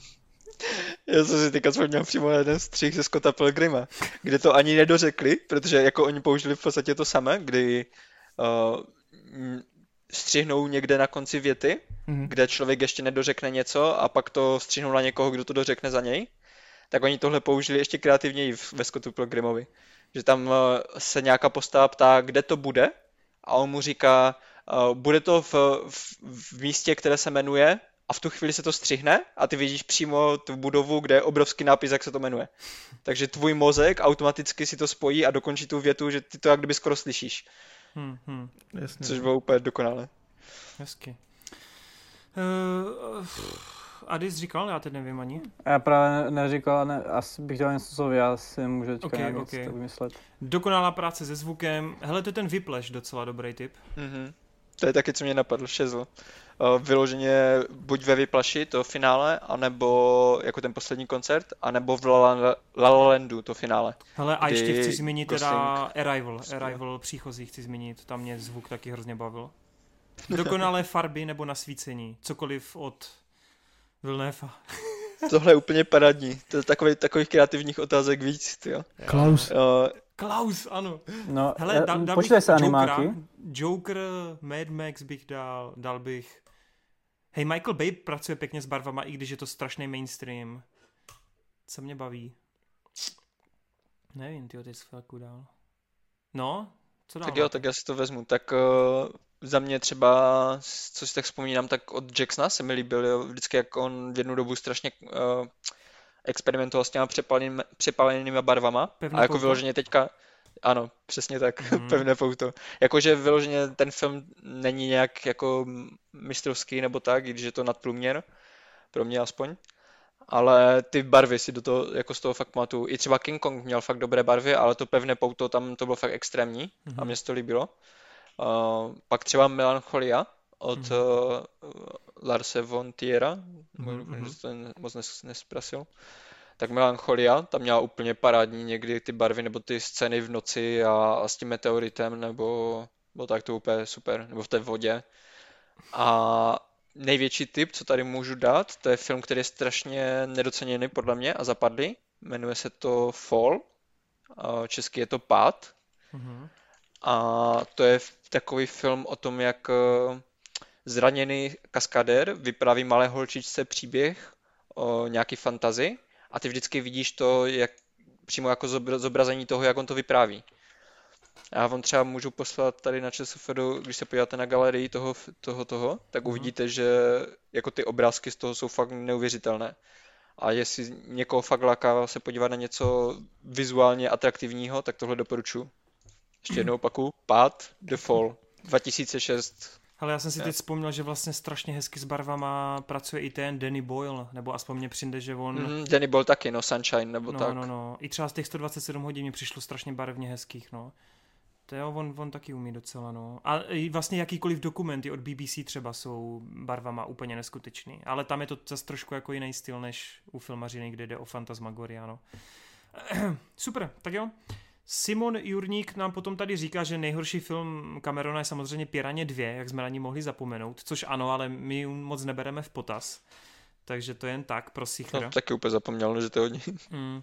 Speaker 2: Já jsem si teďka vzpomněl přímo na jeden střih ze Scotta Pilgrima, kde to ani nedořekli, protože jako oni použili v podstatě to samé, kdy uh, střihnou někde na konci věty, mm-hmm. kde člověk ještě nedořekne něco a pak to střihnou na někoho, kdo to dořekne za něj, tak oni tohle použili ještě kreativněji ve Scottu Pilgrimovi. Že tam uh, se nějaká postava ptá, kde to bude a on mu říká, uh, bude to v, v, v místě, které se jmenuje a v tu chvíli se to střihne a ty vidíš přímo tu budovu, kde je obrovský nápis, jak se to jmenuje. Takže tvůj mozek automaticky si to spojí a dokončí tu větu, že ty to jak kdyby skoro slyšíš. Hmm, hmm. Jasně. Což bylo úplně dokonalé.
Speaker 1: Hezky. Uh, Adis říkal, já teď nevím ani.
Speaker 3: Já právě neříkal, ne, asi bych dělal něco, co vy, já si můžu teďka okay, nějak okay. vymyslet.
Speaker 1: Dokonalá práce se zvukem. Hele, to je ten Whiplash, docela dobrý tip.
Speaker 2: Mm-hmm. To je taky, co mě napadlo, šezl. Eh, vyloženě buď ve Vyplaši, to finále, anebo jako ten poslední koncert, anebo v La La, La Landu, to finále.
Speaker 1: Hele, a ještě chci zmínit Gosling... teda Arrival, Arrival příchozí chci zmínit, tam mě zvuk taky hrozně bavil. (laughs) Dokonalé farby nebo nasvícení, cokoliv od Vilnéfa.
Speaker 2: Tohle je úplně paradní. To je takový, takových kreativních otázek víc, jo.
Speaker 4: Klaus. Uh,
Speaker 1: Klaus, ano.
Speaker 3: No, Hele, da, da počítaj se animáky.
Speaker 1: Joker, Mad Max bych dal, dal bych. Hej, Michael Bay pracuje pěkně s barvama, i když je to strašný mainstream. Co mě baví? Nevím, ty teď chvilku dál. No, co dál?
Speaker 2: Tak jo, tak já si to vezmu. Tak uh, za mě třeba, co si tak vzpomínám, tak od Jacksona se mi líbil, jo, vždycky jak on v jednu dobu strašně uh, experimentoval s těma přepalenými barvama. Pevné a jako pouto? vyloženě teďka, ano, přesně tak, (laughs) mm. pevné pouto. Jakože vyloženě ten film není nějak jako mistrovský nebo tak, když je to nadprůměr, pro mě aspoň. Ale ty barvy si do toho, jako z toho fakt pamatuju. I třeba King Kong měl fakt dobré barvy, ale to pevné pouto tam to bylo fakt extrémní mm. a mhm. mně se to líbilo. Uh, pak třeba Melancholia od mm. uh, Larse von Tiera, mm-hmm. ten moc nes, nesprasil. Tak Melancholia, tam měla úplně parádní někdy ty barvy nebo ty scény v noci a, a s tím meteoritem nebo, nebo tak to úplně super, nebo v té vodě. A největší tip, co tady můžu dát, to je film, který je strašně nedoceněný podle mě a zapadlý. Jmenuje se to Fall, český je to Pád. Mm-hmm. A to je takový film o tom, jak zraněný kaskadér vypráví malé holčičce příběh o nějaký fantazi a ty vždycky vidíš to jak, přímo jako zobrazení toho, jak on to vypráví. Já vám třeba můžu poslat tady na ČSFD, když se podíváte na galerii toho, toho, toho, tak mhm. uvidíte, že jako ty obrázky z toho jsou fakt neuvěřitelné. A jestli někoho fakt láká se podívat na něco vizuálně atraktivního, tak tohle doporučuji. Ještě jednou opaku, Pád, The Fall, 2006,
Speaker 1: ale já jsem si teď vzpomněl, že vlastně strašně hezky s barvama pracuje i ten Danny Boyle, nebo aspoň mě přijde, že on...
Speaker 2: Mm, Danny Boyle taky, no, Sunshine, nebo
Speaker 1: no,
Speaker 2: tak.
Speaker 1: No, no, I třeba z těch 127 hodin mi přišlo strašně barevně hezkých, no. To jo, on, on taky umí docela, no. A vlastně jakýkoliv dokumenty od BBC třeba jsou barvama úplně neskutečný. Ale tam je to zase trošku jako jiný styl, než u filmařiny, kde jde o fantasmagoria, no. (clears throat) Super, tak jo. Simon Jurník nám potom tady říká, že nejhorší film Camerona je samozřejmě Piraně 2, jak jsme na ní mohli zapomenout, což ano, ale my ji moc nebereme v potaz. Takže to je jen tak, pro
Speaker 2: No, taky úplně zapomněl, že to je hodně.
Speaker 1: Mm.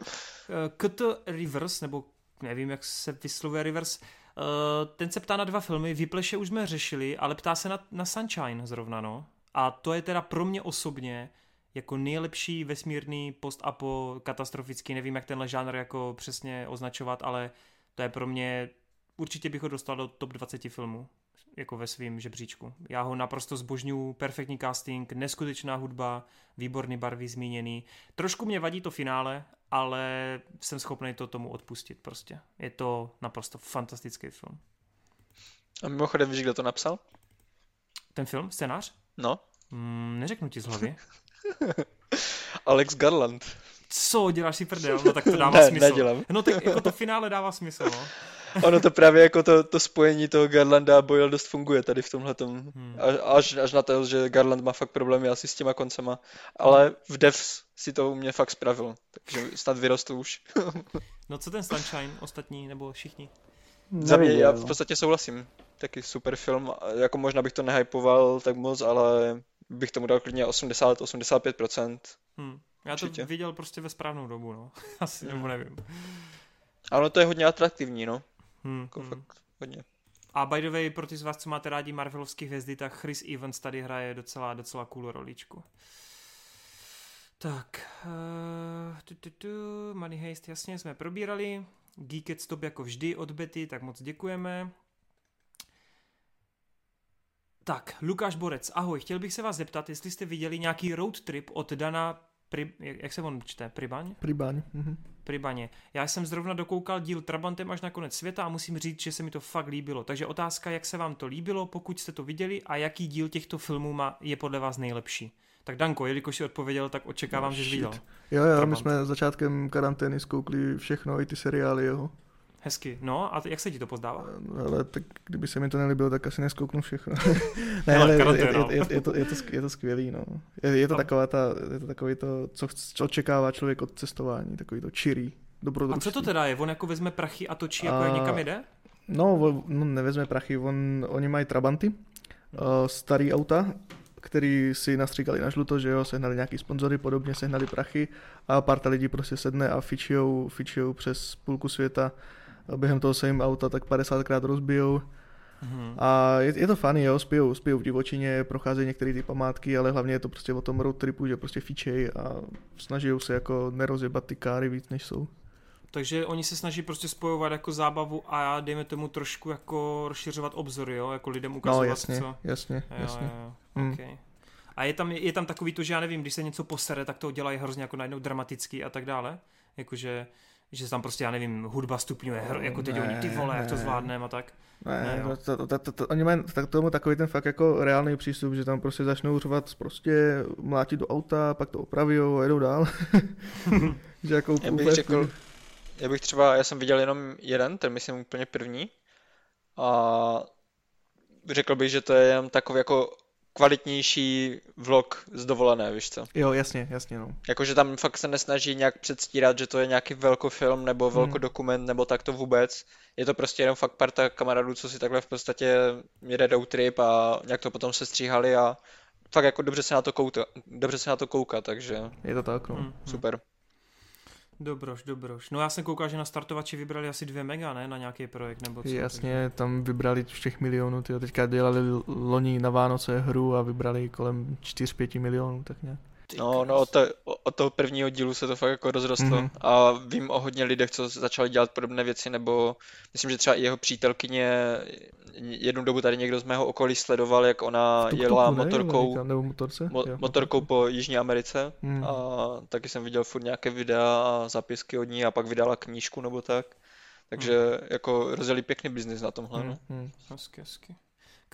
Speaker 1: KT Rivers, nebo nevím, jak se vyslovuje Rivers, eh, ten se ptá na dva filmy, Vypleše už jsme řešili, ale ptá se na, na Sunshine zrovna, no. A to je teda pro mě osobně jako nejlepší vesmírný post-apo katastrofický, nevím, jak tenhle žánr jako přesně označovat, ale to je pro mě, určitě bych ho dostal do top 20 filmů, jako ve svém žebříčku. Já ho naprosto zbožňuju, perfektní casting, neskutečná hudba, výborný barvy zmíněný. Trošku mě vadí to finále, ale jsem schopný to tomu odpustit prostě. Je to naprosto fantastický film.
Speaker 2: A mimochodem víš, kdo to napsal?
Speaker 1: Ten film? Scénář?
Speaker 2: No.
Speaker 1: Mm, neřeknu ti z hlavy. (laughs) (laughs)
Speaker 2: Alex Garland.
Speaker 1: Co, děláš si prdel? No tak to (laughs) dává
Speaker 2: ne,
Speaker 1: smysl.
Speaker 2: Nedělám.
Speaker 1: No tak jako to (laughs) finále dává smysl, no.
Speaker 2: ono to právě jako to, to spojení toho Garlanda a Boyle dost funguje tady v tomhle hmm. až, až na to, že Garland má fakt problémy asi s těma koncema, ale v Devs si to u mě fakt spravil, takže snad vyrostl už.
Speaker 1: no co ten Sunshine, ostatní nebo všichni?
Speaker 2: Za mě, já v podstatě souhlasím. Taky super film, jako možná bych to nehypoval tak moc, ale bych tomu dal klidně 80-85%. Hmm.
Speaker 1: Já to Určitě. viděl prostě ve správnou dobu, no. (laughs) Asi, nebo nevím.
Speaker 2: Ale to je hodně atraktivní, no. Hmm, jako hmm. fakt hodně.
Speaker 1: A by the way, pro ty z vás, co máte rádi Marvelovské hvězdy, tak Chris Evans tady hraje docela, docela cool roličku. Tak, uh, tu, tu, tu, Money Heist, jasně, jsme probírali. Geeket Stop jako vždy od Betty, tak moc děkujeme. Tak, Lukáš Borec, ahoj, chtěl bych se vás zeptat, jestli jste viděli nějaký road trip od Dana Pri, jak se on čte? Pribaň?
Speaker 4: Pribaň. Mhm.
Speaker 1: Pribaně. Já jsem zrovna dokoukal díl Trabantem až na konec světa a musím říct, že se mi to fakt líbilo. Takže otázka, jak se vám to líbilo, pokud jste to viděli a jaký díl těchto filmů má, je podle vás nejlepší. Tak Danko, jelikož jsi odpověděl, tak očekávám, no, že jsi viděl.
Speaker 4: Jo, jo, Trabant. my jsme začátkem karantény zkoukli všechno, i ty seriály jeho.
Speaker 1: Hezky. No a jak se ti to pozdává?
Speaker 4: No, ale tak kdyby se mi to nelíbilo, tak asi neskouknu všechno. (laughs) (laughs) ne, ale je, je, je, je, je, to, je, to, je to skvělý, no. Je, je to, taková ta, je to takový to, co, co očekává člověk od cestování, takový to čirý, dobrodružství.
Speaker 1: A co to teda je? On jako vezme prachy a točí, jako a... jak někam jde?
Speaker 4: No, no, nevezme prachy, on, oni mají trabanty, uh, starý auta, který si nastříkali na žluto, že jo, sehnali nějaký sponzory, podobně sehnali prachy a pár lidí prostě sedne a fičijou, fičijou přes půlku světa během toho se jim auta tak 50krát rozbijou. Mm-hmm. A je, je to funny, jo, spijou, spijou v divočině, procházejí některé ty památky, ale hlavně je to prostě o tom road tripu, že prostě fičej a snaží se jako nerozjebat ty káry víc, než jsou.
Speaker 1: Takže oni se snaží prostě spojovat jako zábavu a dejme tomu trošku jako rozšiřovat obzory, jo, jako lidem ukazovat,
Speaker 4: no, jasně,
Speaker 1: co.
Speaker 4: jasně,
Speaker 1: jo,
Speaker 4: jasně. Jo,
Speaker 1: jo. Hmm. Okay. A je tam, je tam takový to, že já nevím, když se něco posere, tak to dělají hrozně jako najednou dramatický a tak dále. Jakože že tam prostě, já nevím, hudba stupňuje, hr, jako teď ne, oni ty vole, jak to zvládneme a tak.
Speaker 4: Ne, ne no, to, to, to, to, oni mají tak tomu takový ten fakt jako reálný přístup, že tam prostě začnou řovat prostě mlátit do auta, pak to opraví a jedou dál. (laughs)
Speaker 2: že jako já bych řekl, já bych třeba, já jsem viděl jenom jeden, ten myslím úplně první a řekl bych, že to je jenom takový jako kvalitnější vlog z dovolené, víš co?
Speaker 4: Jo, jasně, jasně, no.
Speaker 2: Jakože tam fakt se nesnaží nějak předstírat, že to je nějaký velkofilm nebo hmm. velkodokument nebo tak to vůbec. Je to prostě jenom fakt parta kamarádů, co si takhle v podstatě jede road trip a nějak to potom se stříhali a fakt jako dobře se na to kouka, dobře se na to kouká, takže...
Speaker 4: Je to tak, no. Hmm.
Speaker 2: Super.
Speaker 1: Dobroš, dobroš. No já jsem koukal, že na startovači vybrali asi dvě mega, ne? Na nějaký projekt nebo co?
Speaker 4: Jasně, takže... tam vybrali všech milionů, tyjo. teďka dělali loni na Vánoce hru a vybrali kolem 4-5 milionů, tak nějak.
Speaker 2: No, no od, to, od toho prvního dílu se to fakt jako rozrostlo mm-hmm. a vím o hodně lidech, co začali dělat podobné věci, nebo myslím, že třeba i jeho přítelkyně jednu dobu tady někdo z mého okolí sledoval, jak ona tuk jela ne, motorkou,
Speaker 4: nebo motorce?
Speaker 2: Mo, jo, motorkou po Jižní Americe mm. a taky jsem viděl furt nějaké videa a zápisky od ní a pak vydala knížku nebo tak. Takže mm. jako rozjeli pěkný biznis na tomhle. Mm, no.
Speaker 1: mm. Hezky, hezky.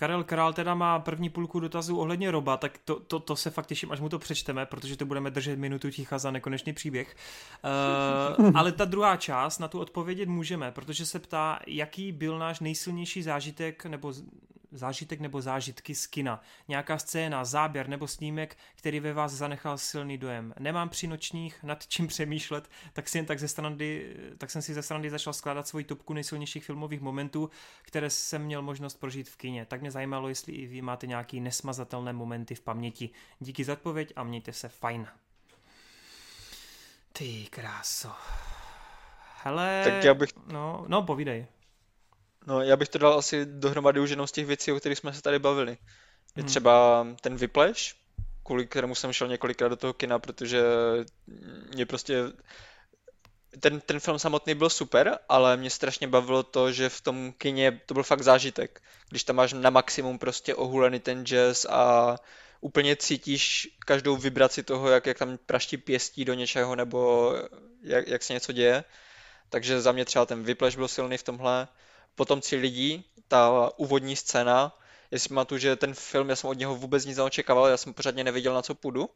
Speaker 1: Karel Král teda má první půlku dotazů ohledně Roba, tak to, to, to se fakt těším, až mu to přečteme, protože to budeme držet minutu ticha za nekonečný příběh. Uh, ale ta druhá část, na tu odpovědět můžeme, protože se ptá, jaký byl náš nejsilnější zážitek nebo zážitek nebo zážitky z kina. Nějaká scéna, záběr nebo snímek, který ve vás zanechal silný dojem. Nemám při nočních nad čím přemýšlet, tak, si jen tak, ze strany, tak jsem si ze strany začal skládat svoji topku nejsilnějších filmových momentů, které jsem měl možnost prožít v kině. Tak mě zajímalo, jestli i vy máte nějaký nesmazatelné momenty v paměti. Díky za odpověď a mějte se fajn. Ty kráso. Hele,
Speaker 2: tak já bych...
Speaker 1: No, no povídej.
Speaker 2: No, já bych to dal asi dohromady už jenom z těch věcí, o kterých jsme se tady bavili. Je hmm. třeba ten Whiplash, kvůli kterému jsem šel několikrát do toho kina, protože mě prostě ten, ten film samotný byl super, ale mě strašně bavilo to, že v tom kině to byl fakt zážitek. Když tam máš na maximum prostě ohulený ten jazz a úplně cítíš každou vibraci toho, jak, jak tam praští pěstí do něčeho nebo jak, jak se něco děje. Takže za mě třeba ten Whiplash byl silný v tomhle potomci lidí, ta úvodní scéna, jestli tu, že ten film, já jsem od něho vůbec nic neočekával, já jsem pořádně nevěděl, na co půjdu.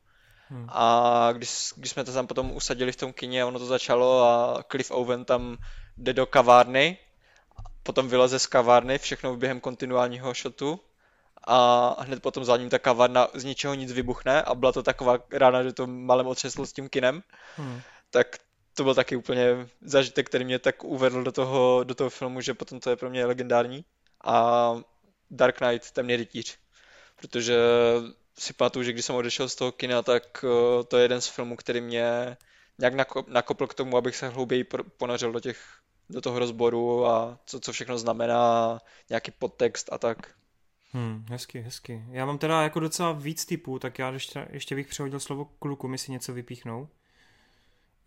Speaker 2: Hmm. A když, když jsme to tam potom usadili v tom kině, ono to začalo a Cliff Owen tam jde do kavárny potom vyleze z kavárny, všechno během kontinuálního shotu a hned potom za ním ta kavárna z ničeho nic vybuchne a byla to taková rána, že to malem otřeslo s tím kinem, hmm. tak to byl taky úplně zážitek, který mě tak uvedl do toho, do toho filmu, že potom to je pro mě legendární. A Dark Knight, temný rytíř. Protože si pamatuju, že když jsem odešel z toho kina, tak eh, to je jeden z filmů, který mě nějak nakopl k tomu, abych se hlouběji ponořil do těch do toho rozboru a co, co všechno znamená, nějaký podtext a tak.
Speaker 1: Hmm, hezky, hezky. Já mám teda jako docela víc typů, tak já ještě, ještě bych přehodil slovo kluku, si něco vypíchnou.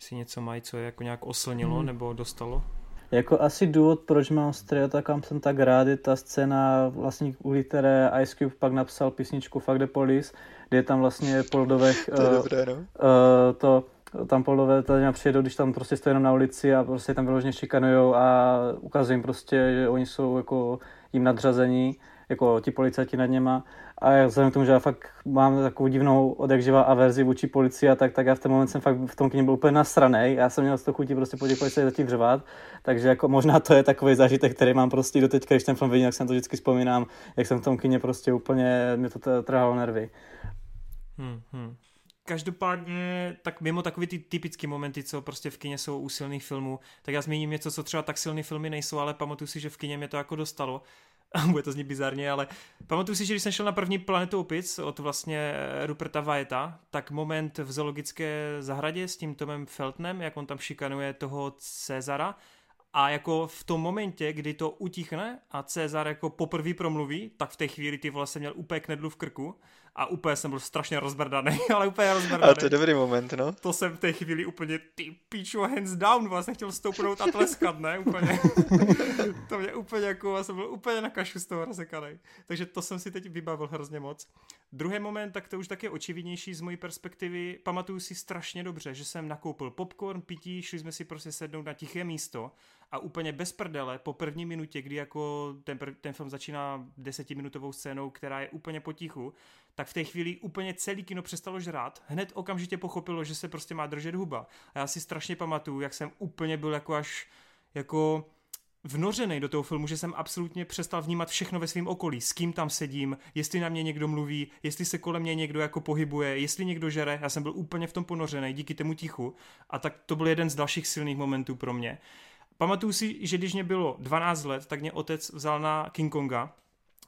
Speaker 1: Jestli něco mají, co je jako nějak oslnilo hmm. nebo dostalo.
Speaker 3: Jako asi důvod, proč mám Striota, kam jsem tak rád, je ta scéna, vlastně kvůli které Ice Cube pak napsal písničku Fuck the Police, kde je tam vlastně Poldovech (laughs)
Speaker 2: to, je uh, dobré, no? uh,
Speaker 3: to tam Poldové tady přijedou, když tam prostě stojí jenom na ulici a prostě tam vyloženě šikanujou a ukazují jim prostě, že oni jsou jako jim nadřazení jako ti policajti nad něma. A já vzhledem k tomu, že já fakt mám takovou divnou odjakživa averzi vůči policii a tak, tak já v ten moment jsem fakt v tom kyně byl úplně nasranej. Já jsem měl z toho chutí prostě po těch policajti zatím řvat. Takže jako možná to je takový zážitek, který mám prostě do teďka, když ten film vidím, jak jsem to vždycky vzpomínám, jak jsem v tom kyně prostě úplně, mě to trhalo nervy.
Speaker 1: Hmm, hmm. Každopádně, tak mimo takový ty typické momenty, co prostě v kině jsou u silných filmů, tak já zmíním něco, co třeba tak silné filmy nejsou, ale pamatuju si, že v kině mě to jako dostalo (laughs) bude to znít bizarně, ale pamatuju si, že když jsem šel na první planetu opic od vlastně Ruperta Vajeta, tak moment v zoologické zahradě s tím Tomem Feltnem, jak on tam šikanuje toho Cezara, a jako v tom momentě, kdy to utichne a Cezar jako poprvé promluví, tak v té chvíli ty jsem měl úplně knedlu v krku a úplně jsem byl strašně rozbrdaný, (laughs) ale úplně rozbrdaný.
Speaker 2: A to je dobrý moment, no.
Speaker 1: To jsem v té chvíli úplně, ty píču, hands down, vlastně chtěl stoupnout a tleskat, ne, úplně. (laughs) to mě úplně jako, já jsem byl úplně na kašu z toho rozekaný. Takže to jsem si teď vybavil hrozně moc. Druhý moment, tak to už taky očividnější z mojí perspektivy, pamatuju si strašně dobře, že jsem nakoupil popcorn, pití, šli jsme si prostě sednout na tiché místo a úplně bez prdele po první minutě, kdy jako ten, ten film začíná desetiminutovou scénou, která je úplně potichu, tak v té chvíli úplně celý kino přestalo žrát. Hned okamžitě pochopilo, že se prostě má držet huba. A já si strašně pamatuju, jak jsem úplně byl jako až jako vnořený do toho filmu, že jsem absolutně přestal vnímat všechno ve svém okolí, s kým tam sedím, jestli na mě někdo mluví, jestli se kolem mě někdo jako pohybuje, jestli někdo žere, já jsem byl úplně v tom ponořený díky tomu tichu a tak to byl jeden z dalších silných momentů pro mě. Pamatuju si, že když mě bylo 12 let, tak mě otec vzal na King Konga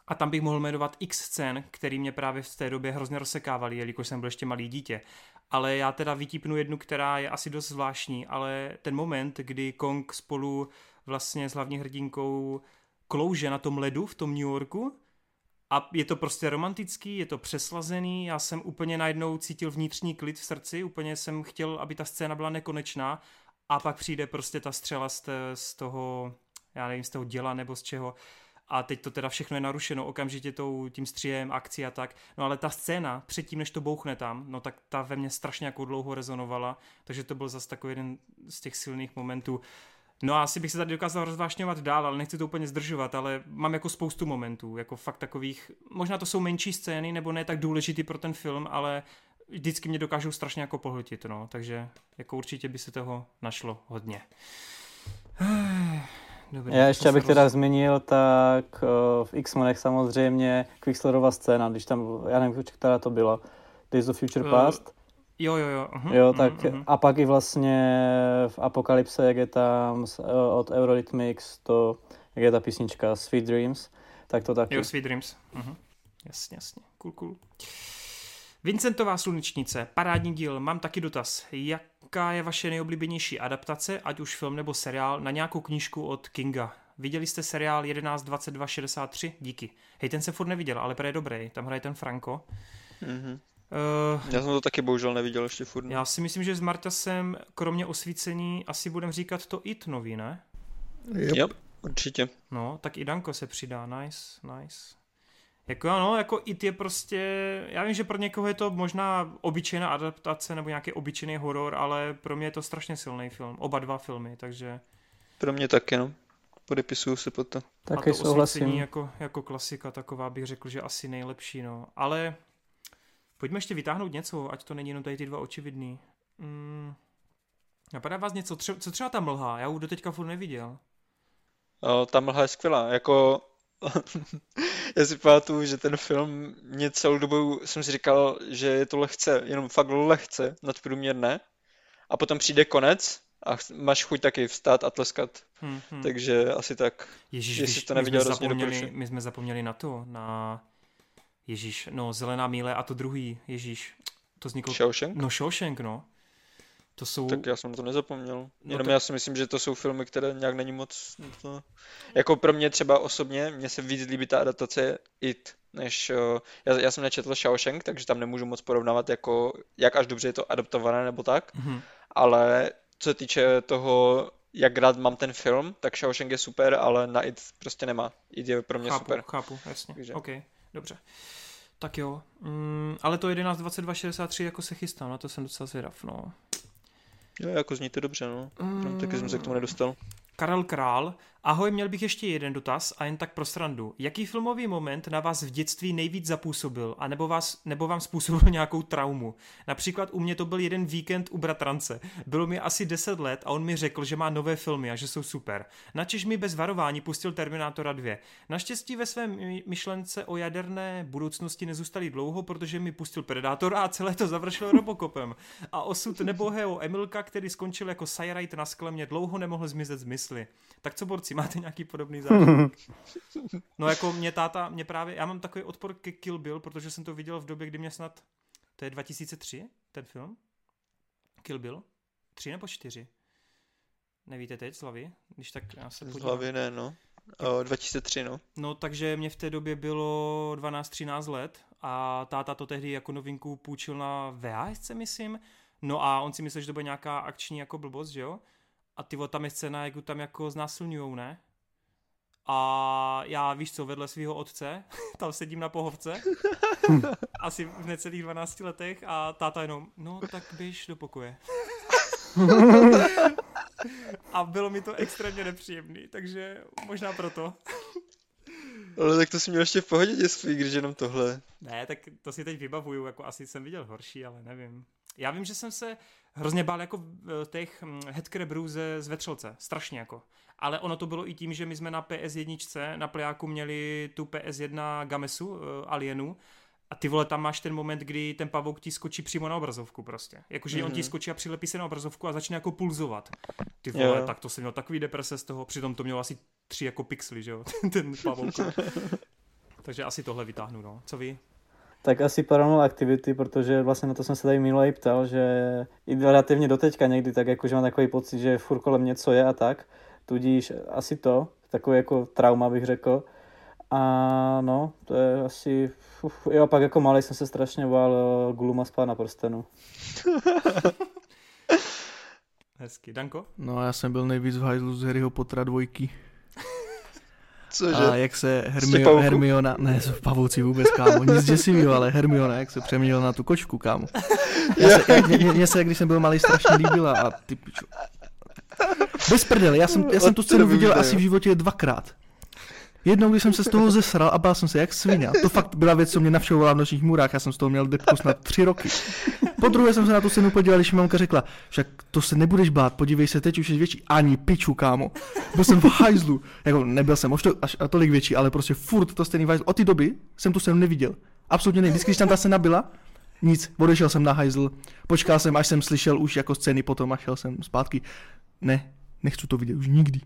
Speaker 1: a tam bych mohl jmenovat x scén, který mě právě v té době hrozně rozsekávali, jelikož jsem byl ještě malý dítě. Ale já teda vytípnu jednu, která je asi dost zvláštní, ale ten moment, kdy Kong spolu vlastně s hlavní hrdinkou klouže na tom ledu v tom New Yorku a je to prostě romantický, je to přeslazený, já jsem úplně najednou cítil vnitřní klid v srdci, úplně jsem chtěl, aby ta scéna byla nekonečná a pak přijde prostě ta střela z, z toho, já nevím, z toho děla nebo z čeho a teď to teda všechno je narušeno okamžitě tou, tím stříjem, akcí a tak. No ale ta scéna, předtím než to bouchne tam, no tak ta ve mně strašně jako dlouho rezonovala, takže to byl zase takový jeden z těch silných momentů. No a asi bych se tady dokázal rozvášňovat dál, ale nechci to úplně zdržovat, ale mám jako spoustu momentů, jako fakt takových, možná to jsou menší scény, nebo ne tak důležitý pro ten film, ale vždycky mě dokážou strašně jako pohltit, no, takže jako určitě by se toho našlo hodně. (sighs)
Speaker 3: Dobrý, Já ještě, abych teda roz... zmínil, tak uh, v X-Menech samozřejmě Quicksilverova scéna, když tam, já nevím, která to byla, Days of Future uh, Past.
Speaker 1: Jo, jo, jo. Uh-huh,
Speaker 3: jo, tak uh-huh. a pak i vlastně v Apokalypse, jak je tam uh, od Eurythmics, to, jak je ta písnička Sweet Dreams, tak to taky.
Speaker 1: Jo, Sweet Dreams. Uh-huh. Jasně, jasně. Cool, cool. Vincentová slunečnice, parádní díl, mám taky dotaz. Jaká je vaše nejoblíbenější adaptace, ať už film nebo seriál, na nějakou knížku od Kinga? Viděli jste seriál 11.22.63? Díky. Hej, ten se furt neviděl, ale je dobrý. Tam hraje ten Franco.
Speaker 2: Mm-hmm. Uh, já jsem to taky bohužel neviděl ještě furt.
Speaker 1: Já si myslím, že s Martasem, kromě osvícení, asi budeme říkat to IT nový, ne?
Speaker 2: Yep. yep, určitě.
Speaker 1: No, tak i Danko se přidá, nice, nice. Jako ano, jako IT je prostě, já vím, že pro někoho je to možná obyčejná adaptace nebo nějaký obyčejný horor, ale pro mě je to strašně silný film, oba dva filmy, takže...
Speaker 2: Pro mě taky, no. Podepisuju se pod to.
Speaker 3: Taky souhlasím.
Speaker 1: Jako, jako klasika taková bych řekl, že asi nejlepší, no. Ale pojďme ještě vytáhnout něco, ať to není jenom tady ty dva očividný. Hmm. Napadá vás něco, tře- co třeba ta mlha? Já už do teďka furt neviděl.
Speaker 2: O, ta mlha je skvělá, jako (laughs) já si pamatuju, že ten film mě celou dobu jsem si říkal, že je to lehce, jenom fakt lehce nadprůměrné a potom přijde konec a máš chuť taky vstát a tleskat. Hmm, hmm. Takže asi tak.
Speaker 1: Ježíš, Jestli to neviděl, my jsme, zapomněli, my jsme zapomněli na to, na Ježíš, no Zelená míle a to druhý, Ježíš, to vzniklo...
Speaker 2: Shawshank?
Speaker 1: No Shawshank, no. To jsou...
Speaker 2: Tak já jsem to nezapomněl. No Jenom to... já si myslím, že to jsou filmy, které nějak není moc... To... Jako pro mě třeba osobně, mně se víc líbí ta adaptace It, než... Já, já jsem nečetl Shawshank, takže tam nemůžu moc porovnávat, jako jak až dobře je to adaptované nebo tak. Mm-hmm. Ale co se týče toho, jak rád mám ten film, tak Shawshank je super, ale na It prostě nemá. It je pro mě
Speaker 1: chápu,
Speaker 2: super.
Speaker 1: Chápu, jasně. Takže... OK, dobře. Tak jo, mm, ale to 11.22.63 jako se chystám, na to jsem docela zvědav, no.
Speaker 2: Jo, jako zní to dobře, no. Mm. Taky jsem se k tomu nedostal.
Speaker 1: Karel Král. Ahoj, měl bych ještě jeden dotaz a jen tak pro srandu. Jaký filmový moment na vás v dětství nejvíc zapůsobil a nebo, vás, nebo vám způsobil (laughs) nějakou traumu? Například u mě to byl jeden víkend u bratrance. Bylo mi asi 10 let a on mi řekl, že má nové filmy a že jsou super. Načež mi bez varování pustil Terminátora 2. Naštěstí ve své myšlence o jaderné budoucnosti nezůstali dlouho, protože mi pustil Predátora a celé to završilo Robocopem. A osud nebohého Emilka, který skončil jako Cyrite na skle, mě dlouho nemohl zmizet z mysli. Tak co borci, máte nějaký podobný zážitek? (laughs) No jako mě táta, mě právě, já mám takový odpor ke Kill Bill, protože jsem to viděl v době, kdy mě snad, to je 2003, ten film? Kill Bill? Tři nebo čtyři? Nevíte teď, Slavy? Když tak já se podívám.
Speaker 2: Slavy ne, no. O, 2003, no.
Speaker 1: No, takže mě v té době bylo 12-13 let a táta to tehdy jako novinku půjčil na VHS, myslím. No a on si myslel, že to bude nějaká akční jako blbost, že jo? A ty tam je scéna, jak tam jako znásilňujou, ne? A já, víš co, vedle svého otce, (laughs) tam sedím na pohovce, (laughs) asi v necelých 12 letech a táta jenom, no tak běž do pokoje. (laughs) a bylo mi to extrémně nepříjemný, takže možná proto.
Speaker 2: Ale tak to si měl ještě v pohodě dětství, když jenom tohle.
Speaker 1: Ne, tak to si teď vybavuju, jako asi jsem viděl horší, ale nevím. Já vím, že jsem se hrozně bál jako těch hm, headcrabberů ze, z vetřelce, strašně jako. Ale ono to bylo i tím, že my jsme na PS1, na plejáku měli tu PS1 Gamesu, uh, Alienu, a ty vole, tam máš ten moment, kdy ten pavouk ti skočí přímo na obrazovku prostě. Jakože mm-hmm. on ti mhm. skočí a přilepí se na obrazovku a začne jako pulzovat. Ty vole, jo. tak to jsem měl takový deprese z toho, přitom to mělo asi tři jako pixely, že jo, (laughs) ten pavouk. (laughs) Takže asi tohle vytáhnu, no. Co vy?
Speaker 3: Tak asi Paranormal Activity, protože vlastně na to jsem se tady minule ptal, že i relativně doteďka někdy tak jakože mám takový pocit, že furt kolem něco je a tak, tudíž asi to, takový jako trauma bych řekl. A no, to je asi, uf, jo, pak jako malý jsem se strašně bál Gluma z Pána prstenu. (laughs)
Speaker 1: Hezky. Danko?
Speaker 4: No já jsem byl nejvíc v hajzlu z Harryho Pottera dvojky.
Speaker 2: Cože?
Speaker 4: A jak se Hermio, Hermiona, ne, v pavouci vůbec, kámo, nic (laughs) děsivého, ale Hermiona, jak se přeměnila na tu kočku, kámo. Já se, jak, mě, mě, se, když jsem byl malý, strašně líbila a ty piču. Bez prdele, já jsem, já jsem tu scénu viděl asi v životě dvakrát. Jednou, když jsem se z toho zesral a bál jsem se jak svině. To fakt byla věc, co mě navštěvovala v nočních můrách. Já jsem z toho měl depku snad tři roky. Po druhé jsem se na tu scénu podíval, když mi mamka řekla, však to se nebudeš bát, podívej se, teď už je větší. Ani piču, kámo. Byl jsem v hajzlu. Jako nebyl jsem až, to, až tolik větší, ale prostě furt to stejný hajzlu. Od té doby jsem tu scénu neviděl. Absolutně ne. Vždycky, když tam ta scéna byla, nic, odešel jsem na hajzl, počkal jsem, až jsem slyšel už jako scény potom a šel jsem zpátky. Ne, nechci to vidět už nikdy.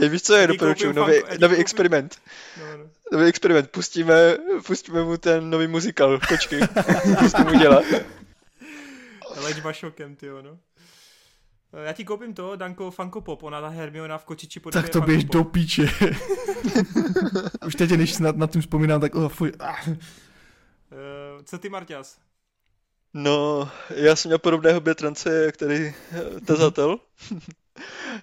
Speaker 2: Hej, víš co je doporučuju? Nový, nový experiment. No, no. Nový experiment. Pustíme, pustíme mu ten nový muzikál, kočky. Pustíme mu dělat.
Speaker 1: Léčba šokem, ty no. Já ti koupím to, Danko, Funko Pop, ona ta Hermiona v kočiči
Speaker 4: pod Tak to běž do píče. (laughs) Už teď, když na, na tím vzpomínám, tak oh, fuj. Uh,
Speaker 1: co ty, Marťas?
Speaker 2: No, já jsem měl podobného Betrance, který tazatel. (laughs)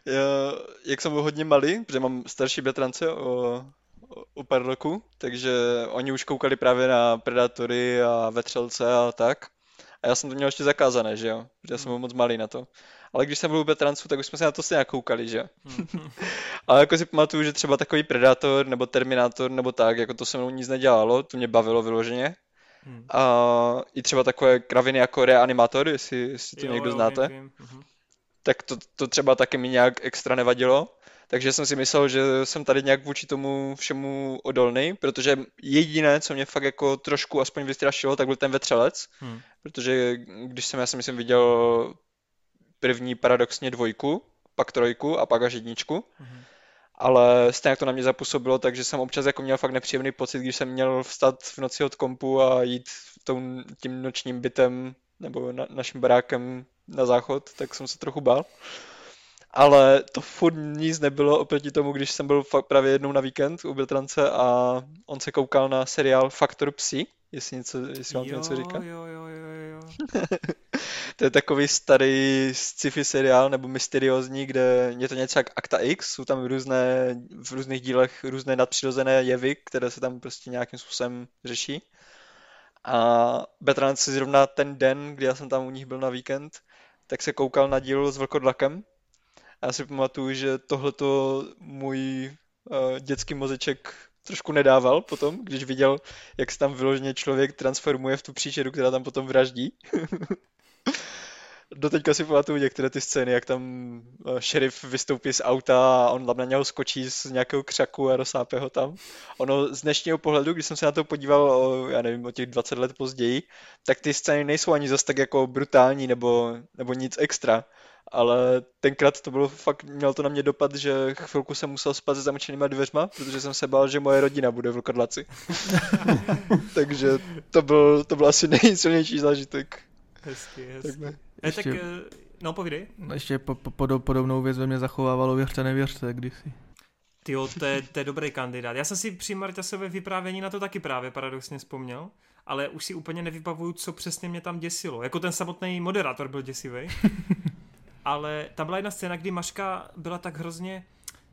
Speaker 2: Já, jak jsem byl hodně malý, protože mám starší bratrance o, o, pár roku, takže oni už koukali právě na Predatory a Vetřelce a tak. A já jsem to měl ještě zakázané, že jo? Protože já jsem byl moc malý na to. Ale když jsem byl u Betrancu, tak už jsme se na to stejně koukali, že jo? (laughs) Ale jako si pamatuju, že třeba takový Predator nebo Terminator nebo tak, jako to se mnou nic nedělalo, to mě bavilo vyloženě. Hmm. A i třeba takové kraviny jako Reanimator, jestli, jestli to jo, někdo jo, znáte. Vím, vím. Tak to, to třeba taky mi nějak extra nevadilo. takže jsem si myslel, že jsem tady nějak vůči tomu všemu odolný, protože jediné, co mě fakt jako trošku aspoň vystrašilo, tak byl ten vetřelec, hmm. protože když jsem, já jsem myslím, viděl první paradoxně dvojku, pak trojku a pak až jedničku, hmm. ale stejně to na mě zapůsobilo, takže jsem občas jako měl fakt nepříjemný pocit, když jsem měl vstat v noci od kompu a jít tím nočním bytem nebo na, naším barákem na záchod, tak jsem se trochu bál ale to furt nic nebylo oproti tomu, když jsem byl fakt právě jednou na víkend u Bratrance a on se koukal na seriál Faktor Psi, jestli, něco, jestli vám to něco říká.
Speaker 1: Jo, jo, jo, jo. (laughs)
Speaker 2: to je takový starý sci-fi seriál nebo mysteriózní, kde je to něco jak Akta X, jsou tam různé, v různých dílech různé nadpřirozené jevy, které se tam prostě nějakým způsobem řeší. A Bertrand si zrovna ten den, kdy já jsem tam u nich byl na víkend, tak se koukal na díl s vlkodlakem já si pamatuju, že tohleto můj uh, dětský mozeček trošku nedával potom, když viděl, jak se tam vyloženě člověk transformuje v tu příšeru, která tam potom vraždí. (laughs) Doteďka si pamatuju některé ty scény, jak tam uh, šerif vystoupí z auta a on na něho skočí z nějakého křaku a rozsápe ho tam. Ono z dnešního pohledu, když jsem se na to podíval, o, já nevím, o těch 20 let později, tak ty scény nejsou ani zas tak jako brutální nebo, nebo nic extra ale tenkrát to bylo fakt, měl to na mě dopad, že chvilku jsem musel spát se zamčenýma dveřma, protože jsem se bál, že moje rodina bude v Vlkodlaci. (laughs) Takže to byl, to byl asi (laughs) nejsilnější zážitek.
Speaker 1: Hezky, hezky. Tak, ještě, tak, eh, no povídej.
Speaker 4: Ještě po, po, podobnou věc ve mě zachovávalo věřte, nevěřte kdysi.
Speaker 1: Ty to je, to je dobrý kandidát. Já jsem si při Marťasově vyprávění na to taky právě paradoxně vzpomněl, ale už si úplně nevybavuju, co přesně mě tam děsilo. Jako ten samotný moderátor byl děsivý. (laughs) ale tam byla jedna scéna, kdy Maška byla tak hrozně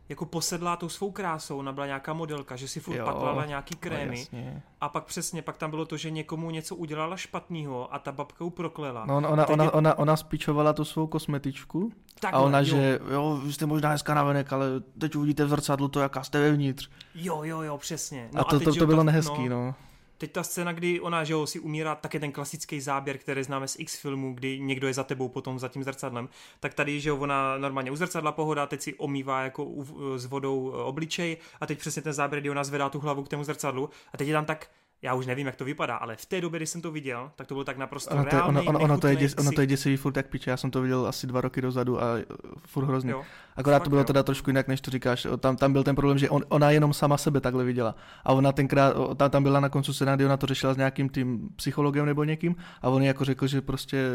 Speaker 1: jako posedlá tou svou krásou, ona byla nějaká modelka, že si furt jo, patlala nějaký no krémy no a pak přesně, pak tam bylo to, že někomu něco udělala špatného a ta babka proklela.
Speaker 4: No ona, ona, ona, je... ona, ona spíčovala tu svou kosmetičku Takhle, a ona, jo. že jo, vy jste možná hezká navenek, ale teď uvidíte v zrcadlu to, jaká jste vevnitř.
Speaker 1: Jo, jo, jo, přesně.
Speaker 4: No a to, a teď, to, to, to bylo nehezký, no. no
Speaker 1: teď ta scéna, kdy ona, že jo, si umírá, tak je ten klasický záběr, který známe z X filmu, kdy někdo je za tebou potom za tím zrcadlem, tak tady, že jo, ona normálně u zrcadla pohoda, teď si omývá jako u, s vodou e, obličej a teď přesně ten záběr, kdy ona zvedá tu hlavu k tomu zrcadlu a teď je tam tak já už nevím, jak to vypadá, ale v té době, kdy jsem to viděl, tak to bylo tak naprosto ono to, reálný, ono, ono,
Speaker 4: ono, to je děs, ono to je děsivý furt jak piče, já jsem to viděl asi dva roky dozadu a uh, furt hrozně. Jo, Akorát fakt, to bylo jo. teda trošku jinak, než to říkáš. Tam, tam byl ten problém, že on, ona jenom sama sebe takhle viděla. A ona tenkrát, tam, tam byla na koncu scéna, kdy ona to řešila s nějakým tím psychologem nebo někým a on jako řekl, že prostě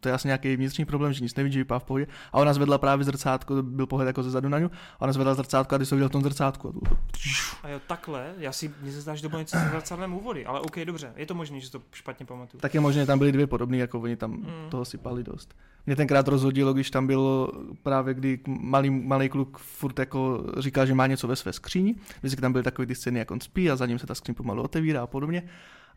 Speaker 4: to je asi nějaký vnitřní problém, že nic nevidí, vypadá v pohodě. A ona zvedla právě zrcátko, byl pohled jako ze zadu na ňu, a ona zvedla zrcátko a když se viděl v tom zrcátku. A, to...
Speaker 1: a jo, takhle, já si, mně se zdá, že to bylo něco s zrcadlem úvody, ale OK, dobře dobře, je to možné, že to špatně pamatuju.
Speaker 4: Tak je možné, tam byly dvě podobné, jako oni tam mm. toho sypali dost. Mě tenkrát rozhodilo, když tam bylo právě, kdy malý, malý kluk furt jako říká, že má něco ve své skříni. Vždycky tam byly takové ty scény, jak on spí a za ním se ta skříň pomalu otevírá a podobně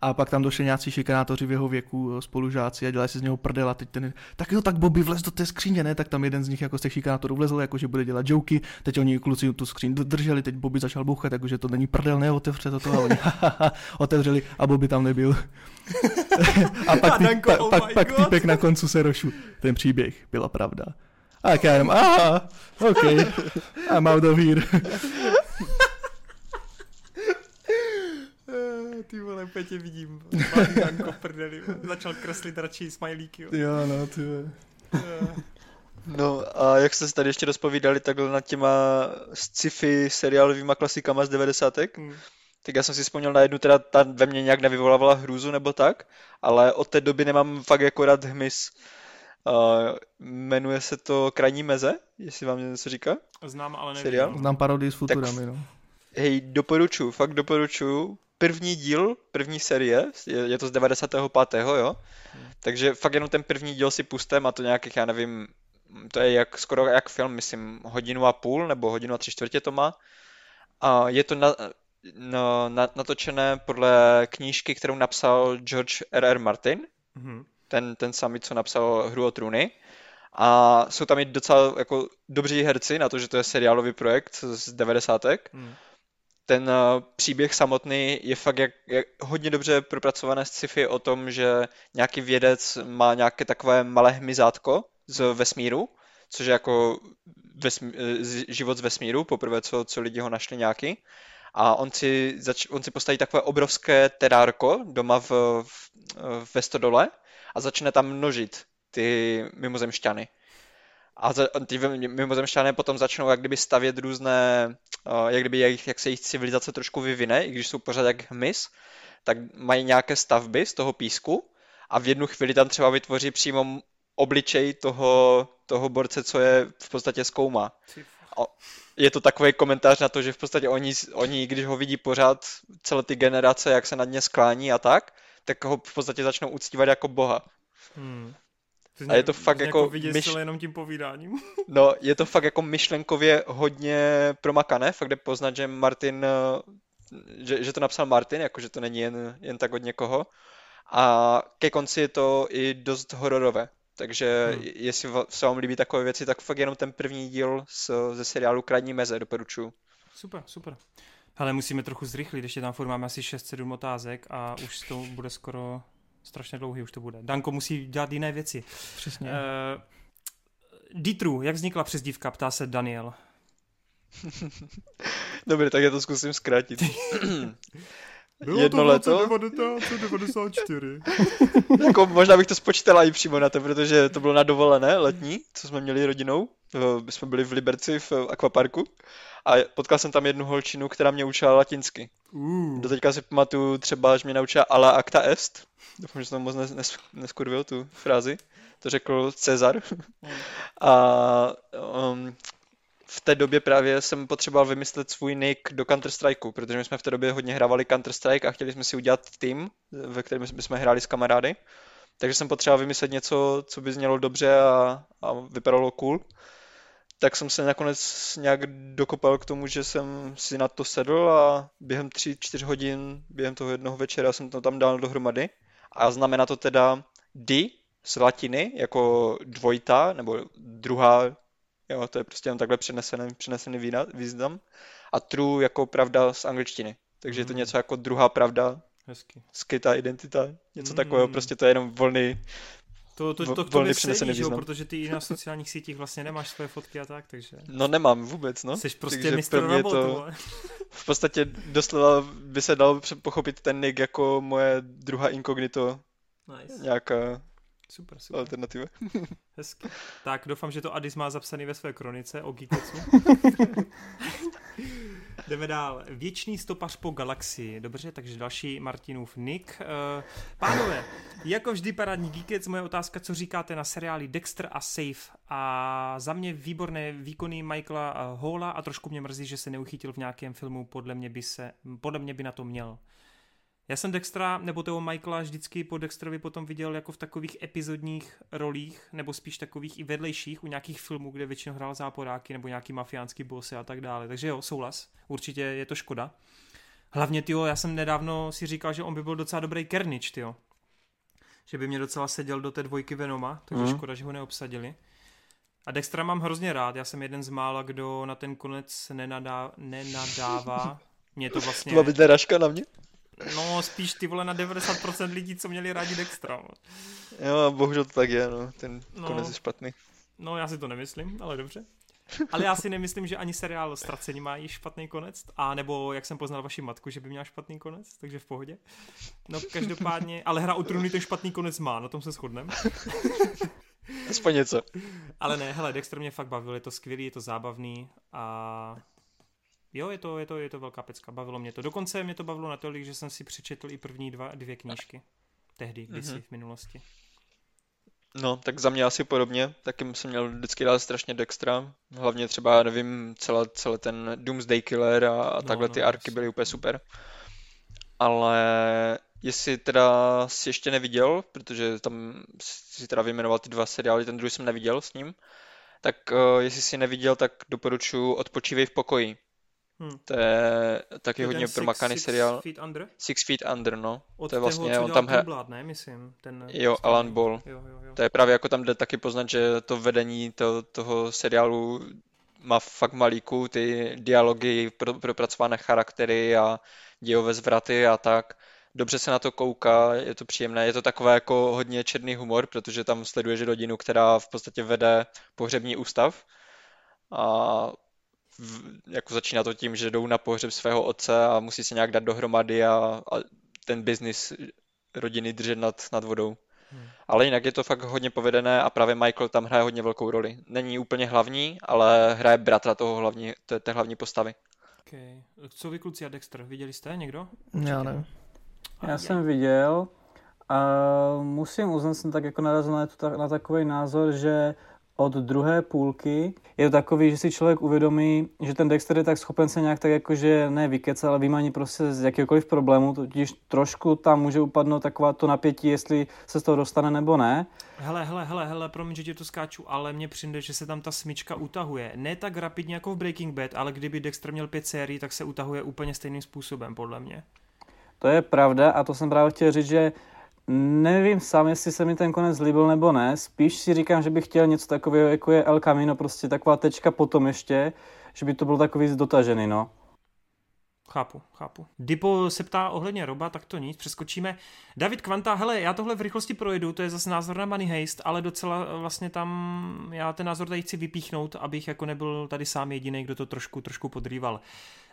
Speaker 4: a pak tam došli nějací šikanátoři v jeho věku, eh, spolužáci a dělali si z něho prdel a teď ten, tak jo, tak Bobby vlez do té skříně, ne, tak tam jeden z nich jako z těch šikanátorů vlezl, jako že bude dělat joky, teď oni kluci tu skříň drželi, teď Bobby začal bouchat, jakože to není prdel, ne, otevře to toho, oni (laughs) otevřeli a Bobby tam nebyl. (laughs) a pak, ty, pa, oh pak, pak týpek na koncu se rošu. Ten příběh byla pravda. A já jenom, aha, OK, I'm out of here.
Speaker 1: Ty vole, úplně tě vidím. (laughs) prdeli. Začal kreslit radši smajlíky. Jo,
Speaker 4: jo no, ty
Speaker 2: No a jak jste se tady ještě rozpovídali takhle nad těma sci-fi seriálovýma klasikama z 90. Hmm. Tak já jsem si vzpomněl na jednu, teda ta ve mně nějak nevyvolávala hrůzu nebo tak, ale od té doby nemám fakt jako rád hmyz. Uh, jmenuje se to Krajní meze, jestli vám něco říká.
Speaker 1: Znám, ale nevím.
Speaker 2: Seriál?
Speaker 4: Znám parodii s Futurami, no.
Speaker 2: Hej, doporučuji, fakt doporučuji první díl, první série, je, je to z 95. jo? Hmm. Takže fakt jenom ten první díl si pustem a to nějakých, já nevím, to je jak, skoro jak film, myslím, hodinu a půl nebo hodinu a tři čtvrtě to má. A je to na, na, na, natočené podle knížky, kterou napsal George R.R. Martin, hmm. ten, ten samý, co napsal Hru o trůny. A jsou tam i docela jako dobří herci na to, že to je seriálový projekt z 90. Hmm ten uh, příběh samotný je fakt jak, jak hodně dobře propracované sci-fi o tom, že nějaký vědec má nějaké takové malé hmyzátko z vesmíru, což je jako vesmí, život z vesmíru, poprvé co, co lidi ho našli nějaký. A on si, zač, on si postaví takové obrovské terárko doma v, v, ve stodole a začne tam množit ty mimozemšťany. A ty mimozemšťané potom začnou jak kdyby stavět různé, jak kdyby jak, jak se jejich civilizace trošku vyvine, i když jsou pořád jak hmyz, tak mají nějaké stavby z toho písku a v jednu chvíli tam třeba vytvoří přímo obličej toho, toho borce, co je v podstatě zkoumá. A je to takový komentář na to, že v podstatě oni, oni, když ho vidí pořád celé ty generace, jak se nad ně sklání a tak, tak ho v podstatě začnou uctívat jako boha. Hmm.
Speaker 1: A je to fakt jako... myš... jenom tím povídáním. (laughs)
Speaker 2: no, je to fakt jako myšlenkově hodně promakané, fakt je poznat, že Martin, že, že to napsal Martin, jako že to není jen, jen tak od někoho. A ke konci je to i dost hororové. Takže hmm. jestli se vám líbí takové věci, tak fakt jenom ten první díl z, ze seriálu Krajní meze doporučuji.
Speaker 1: Super, super. Ale musíme trochu zrychlit, ještě tam furt máme asi 6-7 otázek a už to bude skoro strašně dlouhý, už to bude. Danko musí dělat jiné věci.
Speaker 4: Přesně. Uh,
Speaker 1: Ditru, jak vznikla přezdívka, ptá se Daniel. (laughs)
Speaker 2: Dobře, tak já to zkusím zkrátit. (laughs)
Speaker 1: Bylo Jedno to leto? 1994. (laughs)
Speaker 2: jako, možná bych to spočítala i přímo na to, protože to bylo na dovolené letní, co jsme měli rodinou. My jsme byli v Liberci v akvaparku a potkal jsem tam jednu holčinu, která mě učila latinsky. Uh. Do teďka si pamatuju třeba, že mě naučila ala acta est. Doufám, že jsem moc nes, nes, neskurvil tu frázi. To řekl Cezar. A um, v té době právě jsem potřeboval vymyslet svůj nick do Counter-Strikeu, protože my jsme v té době hodně hrávali Counter-Strike a chtěli jsme si udělat tým, ve kterém bychom hráli s kamarády. Takže jsem potřeboval vymyslet něco, co by znělo dobře a, a vypadalo cool. Tak jsem se nakonec nějak dokopal k tomu, že jsem si na to sedl a během 3-4 hodin, během toho jednoho večera jsem to tam dal dohromady. A znamená to teda D z latiny, jako dvojita, nebo druhá Jo, to je prostě jen takhle přenesený, přenesený význam. A true jako pravda z angličtiny. Takže mm. je to mm. něco jako druhá pravda.
Speaker 1: Hezky.
Speaker 2: Skita identita, něco mm. takového, prostě to je jenom volný
Speaker 1: to, to, to, to sedí, význam. protože ty i na sociálních sítích vlastně nemáš svoje fotky a tak, takže...
Speaker 2: No nemám vůbec, no.
Speaker 1: Jsi prostě mistr pro mě to,
Speaker 2: V podstatě doslova by se dal pochopit ten nick jako moje druhá inkognito. Nice. Nějaká
Speaker 1: Super, super.
Speaker 2: Alternativa. (laughs)
Speaker 1: Hezky. Tak doufám, že to Adis má zapsaný ve své kronice o Geeketsu. (laughs) Jdeme dál. Věčný stopař po galaxii. Dobře, takže další Martinův nick. Uh, pánové, jako vždy parádní Geekec, moje otázka, co říkáte na seriály Dexter a Safe. A za mě výborné výkony Michaela Hola a trošku mě mrzí, že se neuchytil v nějakém filmu, podle mě by, se, podle mě by na to měl. Já jsem Dextra nebo toho Michaela vždycky po Dexterovi potom viděl jako v takových epizodních rolích, nebo spíš takových i vedlejších u nějakých filmů, kde většinou hrál záporáky nebo nějaký mafiánský bossy a tak dále. Takže jo, souhlas. Určitě je to škoda. Hlavně, tyjo, já jsem nedávno si říkal, že on by byl docela dobrý Kernič, tyjo. Že by mě docela seděl do té dvojky Venoma, takže mm. škoda, že ho neobsadili. A Dextra mám hrozně rád, já jsem jeden z mála, kdo na ten konec nenadá, nenadává. Mě to vlastně...
Speaker 2: To má raška na mě?
Speaker 1: No, spíš ty vole na 90% lidí, co měli rádi Dextra.
Speaker 2: Jo, bohužel to tak je, no. Ten no, konec je špatný.
Speaker 1: No, já si to nemyslím, ale dobře. Ale já si nemyslím, že ani seriál Ztracení má již špatný konec, a nebo jak jsem poznal vaši matku, že by měla špatný konec, takže v pohodě. No každopádně, ale hra o trůny ten špatný konec má, na tom se shodneme.
Speaker 2: Aspoň něco.
Speaker 1: Ale ne, hele, Dexter mě fakt bavil, je to skvělý, je to zábavný a Jo, je to, je to, je to velká pecka, bavilo mě to. Dokonce mě to bavilo natolik, že jsem si přečetl i první dva, dvě knížky. Tehdy, kdysi, mm-hmm. v minulosti.
Speaker 2: No, tak za mě asi podobně. Taky jsem měl vždycky rád strašně Dextra. Hlavně třeba, nevím, celé, celé ten Doomsday Killer a, a no, takhle no, ty arky byly úplně super. Ale jestli teda si ještě neviděl, protože tam si teda vyjmenoval ty dva seriály, ten druhý jsem neviděl s ním, tak uh, jestli si neviděl, tak doporučuji Odpočívej v pokoji. Hmm. To je taky to hodně promakaný seriál.
Speaker 1: Six Feet Under?
Speaker 2: Six Feet Under, no.
Speaker 1: Od to je vlastně, toho, on tam he... Blood, ne, myslím. Ten
Speaker 2: jo, starý. Alan Ball. Jo, jo, jo. To je právě jako tam jde taky poznat, že to vedení to, toho seriálu má fakt malíku, ty dialogy, pro, propracované charaktery a dějové zvraty a tak. dobře se na to kouká, je to příjemné, je to takové jako hodně černý humor, protože tam sleduješ rodinu, která v podstatě vede pohřební ústav a jako začíná to tím, že jdou na pohřeb svého otce a musí se nějak dát dohromady a, a ten biznis rodiny držet nad, nad vodou. Hmm. Ale jinak je to fakt hodně povedené a právě Michael tam hraje hodně velkou roli. Není úplně hlavní, ale hraje bratra toho hlavní, té, té hlavní postavy.
Speaker 1: Okay. Co vy kluci a Dexter, viděli jste někdo?
Speaker 4: Já ne.
Speaker 3: Já jsem viděl a musím uznat, jsem tak jako narazil na, na takový názor, že od druhé půlky je to takový, že si člověk uvědomí, že ten Dexter je tak schopen se nějak tak jakože ne vykecat, ale vymanit prostě z jakéhokoliv problému, totiž trošku tam může upadnout taková to napětí, jestli se z toho dostane nebo ne.
Speaker 1: Hele, hele, hele, hele, promiň, že tě to skáču, ale mně přijde, že se tam ta smyčka utahuje. Ne tak rapidně jako v Breaking Bad, ale kdyby Dexter měl pět sérií, tak se utahuje úplně stejným způsobem, podle mě.
Speaker 3: To je pravda a to jsem právě chtěl říct, že Nevím sám, jestli se mi ten konec líbil nebo ne. Spíš si říkám, že bych chtěl něco takového, jako je El Camino, prostě taková tečka potom ještě, že by to byl takový dotažený, no.
Speaker 1: Chápu, chápu. Dipo se ptá ohledně Roba, tak to nic, přeskočíme. David Kvanta, hele, já tohle v rychlosti projedu, to je zase názor na Money Heist, ale docela vlastně tam, já ten názor tady chci vypíchnout, abych jako nebyl tady sám jediný, kdo to trošku, trošku podrýval.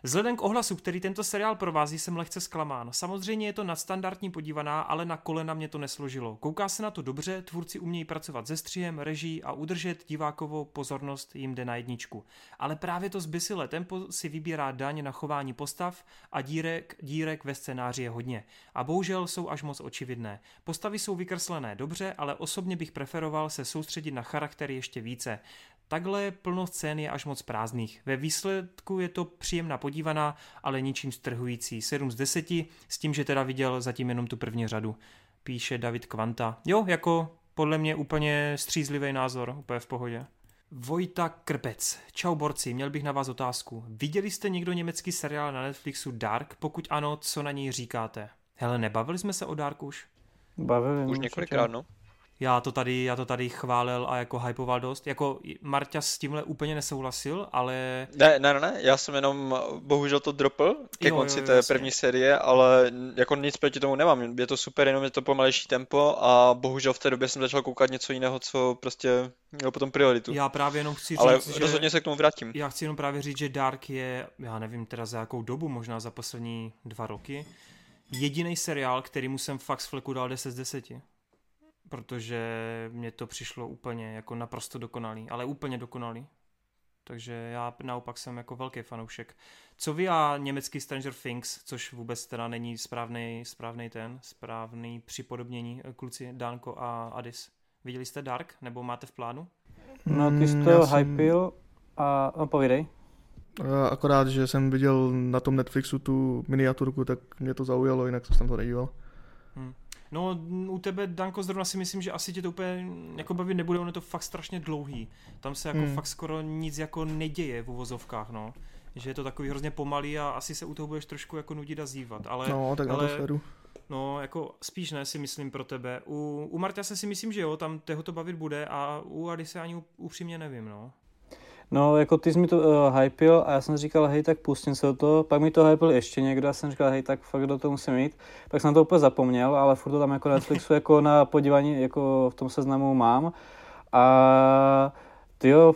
Speaker 1: Vzhledem k ohlasu, který tento seriál provází, jsem lehce zklamán. Samozřejmě je to nadstandardní podívaná, ale na kolena mě to nesložilo. Kouká se na to dobře, tvůrci umějí pracovat se střihem, reží a udržet divákovou pozornost jim jde na jedničku. Ale právě to zbysilé tempo si vybírá daň na chování postav a dírek, dírek ve scénáři je hodně. A bohužel jsou až moc očividné. Postavy jsou vykreslené dobře, ale osobně bych preferoval se soustředit na charaktery ještě více. Takhle plno scén je až moc prázdných. Ve výsledku je to příjemná podívaná, ale ničím strhující. 7 z 10, s tím, že teda viděl zatím jenom tu první řadu. Píše David Kvanta. Jo, jako podle mě úplně střízlivý názor, úplně v pohodě. Vojta Krpec. Čau borci, měl bych na vás otázku. Viděli jste někdo německý seriál na Netflixu Dark? Pokud ano, co na něj říkáte? Hele, nebavili jsme se o Dark už?
Speaker 3: Bavili.
Speaker 2: Už několikrát, no
Speaker 1: já to tady, já to tady chválil a jako hypoval dost. Jako Marťa s tímhle úplně nesouhlasil, ale...
Speaker 2: Ne, ne, ne, já jsem jenom bohužel to dropl ke jo, konci jo, té jasně. první série, ale jako nic proti tomu nemám. Je to super, jenom je to pomalejší tempo a bohužel v té době jsem začal koukat něco jiného, co prostě mělo potom prioritu.
Speaker 1: Já právě jenom chci říct,
Speaker 2: ale
Speaker 1: že...
Speaker 2: rozhodně se k tomu vrátím.
Speaker 1: Já chci jenom právě říct, že Dark je, já nevím teda za jakou dobu, možná za poslední dva roky, jediný seriál, který mu jsem fakt z fleku dal 10 z 10 protože mně to přišlo úplně jako naprosto dokonalý, ale úplně dokonalý. Takže já naopak jsem jako velký fanoušek. Co vy a německý Stranger Things, což vůbec teda není správný, správný ten, správný připodobnění eh, kluci Danko a Adis. Viděli jste Dark, nebo máte v plánu?
Speaker 3: No, ty jsi mm, to jsem... hypil a no, povídej.
Speaker 4: Akorát, že jsem viděl na tom Netflixu tu miniaturku, tak mě to zaujalo, jinak jsem tam to nedíval.
Speaker 1: Hmm. No, u tebe, Danko, zrovna si myslím, že asi tě to úplně jako bavit nebude, ono je to fakt strašně dlouhý. Tam se jako hmm. fakt skoro nic jako neděje v uvozovkách, no. Že je to takový hrozně pomalý a asi se u toho budeš trošku jako nudit a zývat, ale...
Speaker 4: No, tak
Speaker 1: ale,
Speaker 4: na to sledu.
Speaker 1: No, jako spíš ne si myslím pro tebe. U, u Marta se si myslím, že jo, tam toho to bavit bude a u Ady se ani upřímně nevím, no.
Speaker 3: No, jako ty jsi mi to uh, hypil a já jsem říkal, hej, tak pustím se do toho. Pak mi to hypil ještě někdo a jsem říkal, hej, tak fakt do toho musím jít. Pak jsem to úplně zapomněl, ale furt to tam jako Netflixu jako na podívání jako v tom seznamu mám. A ty jo,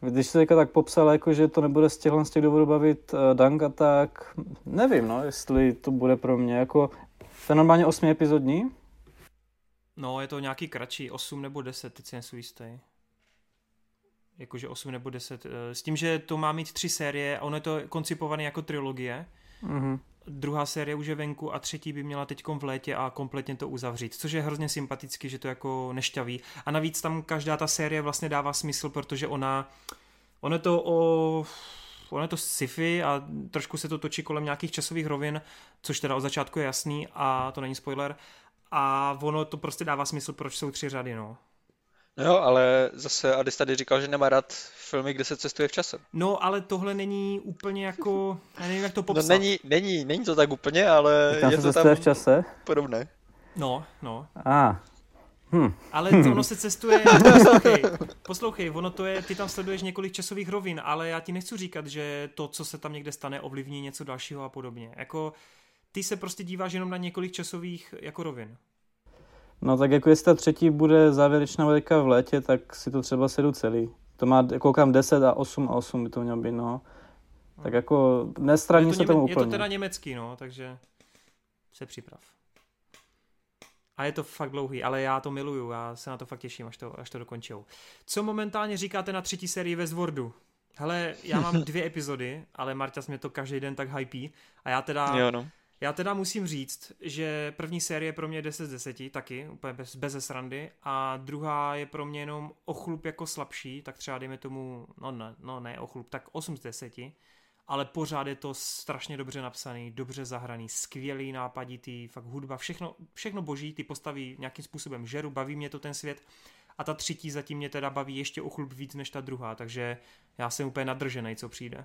Speaker 3: když se tak popsal, jako, že to nebude z těchhle z těch důvodů bavit uh, Danka, tak nevím, no, jestli to bude pro mě jako, to je normálně 8 epizodní?
Speaker 1: No, je to nějaký kratší, 8 nebo 10, teď si nejsou jistý jakože 8 nebo 10, eh, s tím, že to má mít tři série a ono je to koncipované jako trilogie. Mm-hmm. Druhá série už je venku a třetí by měla teď v létě a kompletně to uzavřít, což je hrozně sympaticky, že to jako nešťaví. A navíc tam každá ta série vlastně dává smysl, protože ona, ono je to o ono je to sci-fi a trošku se to točí kolem nějakých časových rovin, což teda od začátku je jasný a to není spoiler. A ono to prostě dává smysl, proč jsou tři řady, no.
Speaker 2: No jo, ale zase Adis tady říkal, že nemá rád filmy, kde se cestuje v čase.
Speaker 1: No, ale tohle není úplně jako, já nevím, jak to no, popsat.
Speaker 2: No není, není, není to tak úplně, ale
Speaker 3: tam
Speaker 2: je
Speaker 3: to
Speaker 2: tam
Speaker 3: v čase?
Speaker 2: podobné.
Speaker 1: No, no.
Speaker 3: A. Ah.
Speaker 1: Hm. Ale to ono se cestuje, (laughs) poslouchej, poslouchej, ono to je, ty tam sleduješ několik časových rovin, ale já ti nechci říkat, že to, co se tam někde stane, ovlivní něco dalšího a podobně. Jako, ty se prostě díváš jenom na několik časových jako rovin.
Speaker 3: No tak jako jestli ta třetí bude závěrečná teďka v létě, tak si to třeba sedu celý. To má, koukám, 10 a 8 a 8 by to mělo být, no. Tak jako nestraní se
Speaker 1: něme,
Speaker 3: tomu úplně.
Speaker 1: Je to teda německý, no, takže se připrav. A je to fakt dlouhý, ale já to miluju, já se na to fakt těším, až to, až to dokončou. Co momentálně říkáte na třetí sérii Westworldu? Hele, já mám (laughs) dvě epizody, ale Marťas mě to každý den tak hypí a já teda,
Speaker 2: Jo, no.
Speaker 1: Já teda musím říct, že první série pro mě 10 z 10 taky, úplně bez, bez srandy a druhá je pro mě jenom o chlup jako slabší, tak třeba dejme tomu, no ne, no ne o chlup, tak 8 z 10 ale pořád je to strašně dobře napsaný, dobře zahraný, skvělý nápaditý, fakt hudba, všechno, všechno boží, ty postavy nějakým způsobem žeru, baví mě to ten svět a ta třetí zatím mě teda baví ještě o chlup víc než ta druhá, takže já jsem úplně nadržený, co přijde.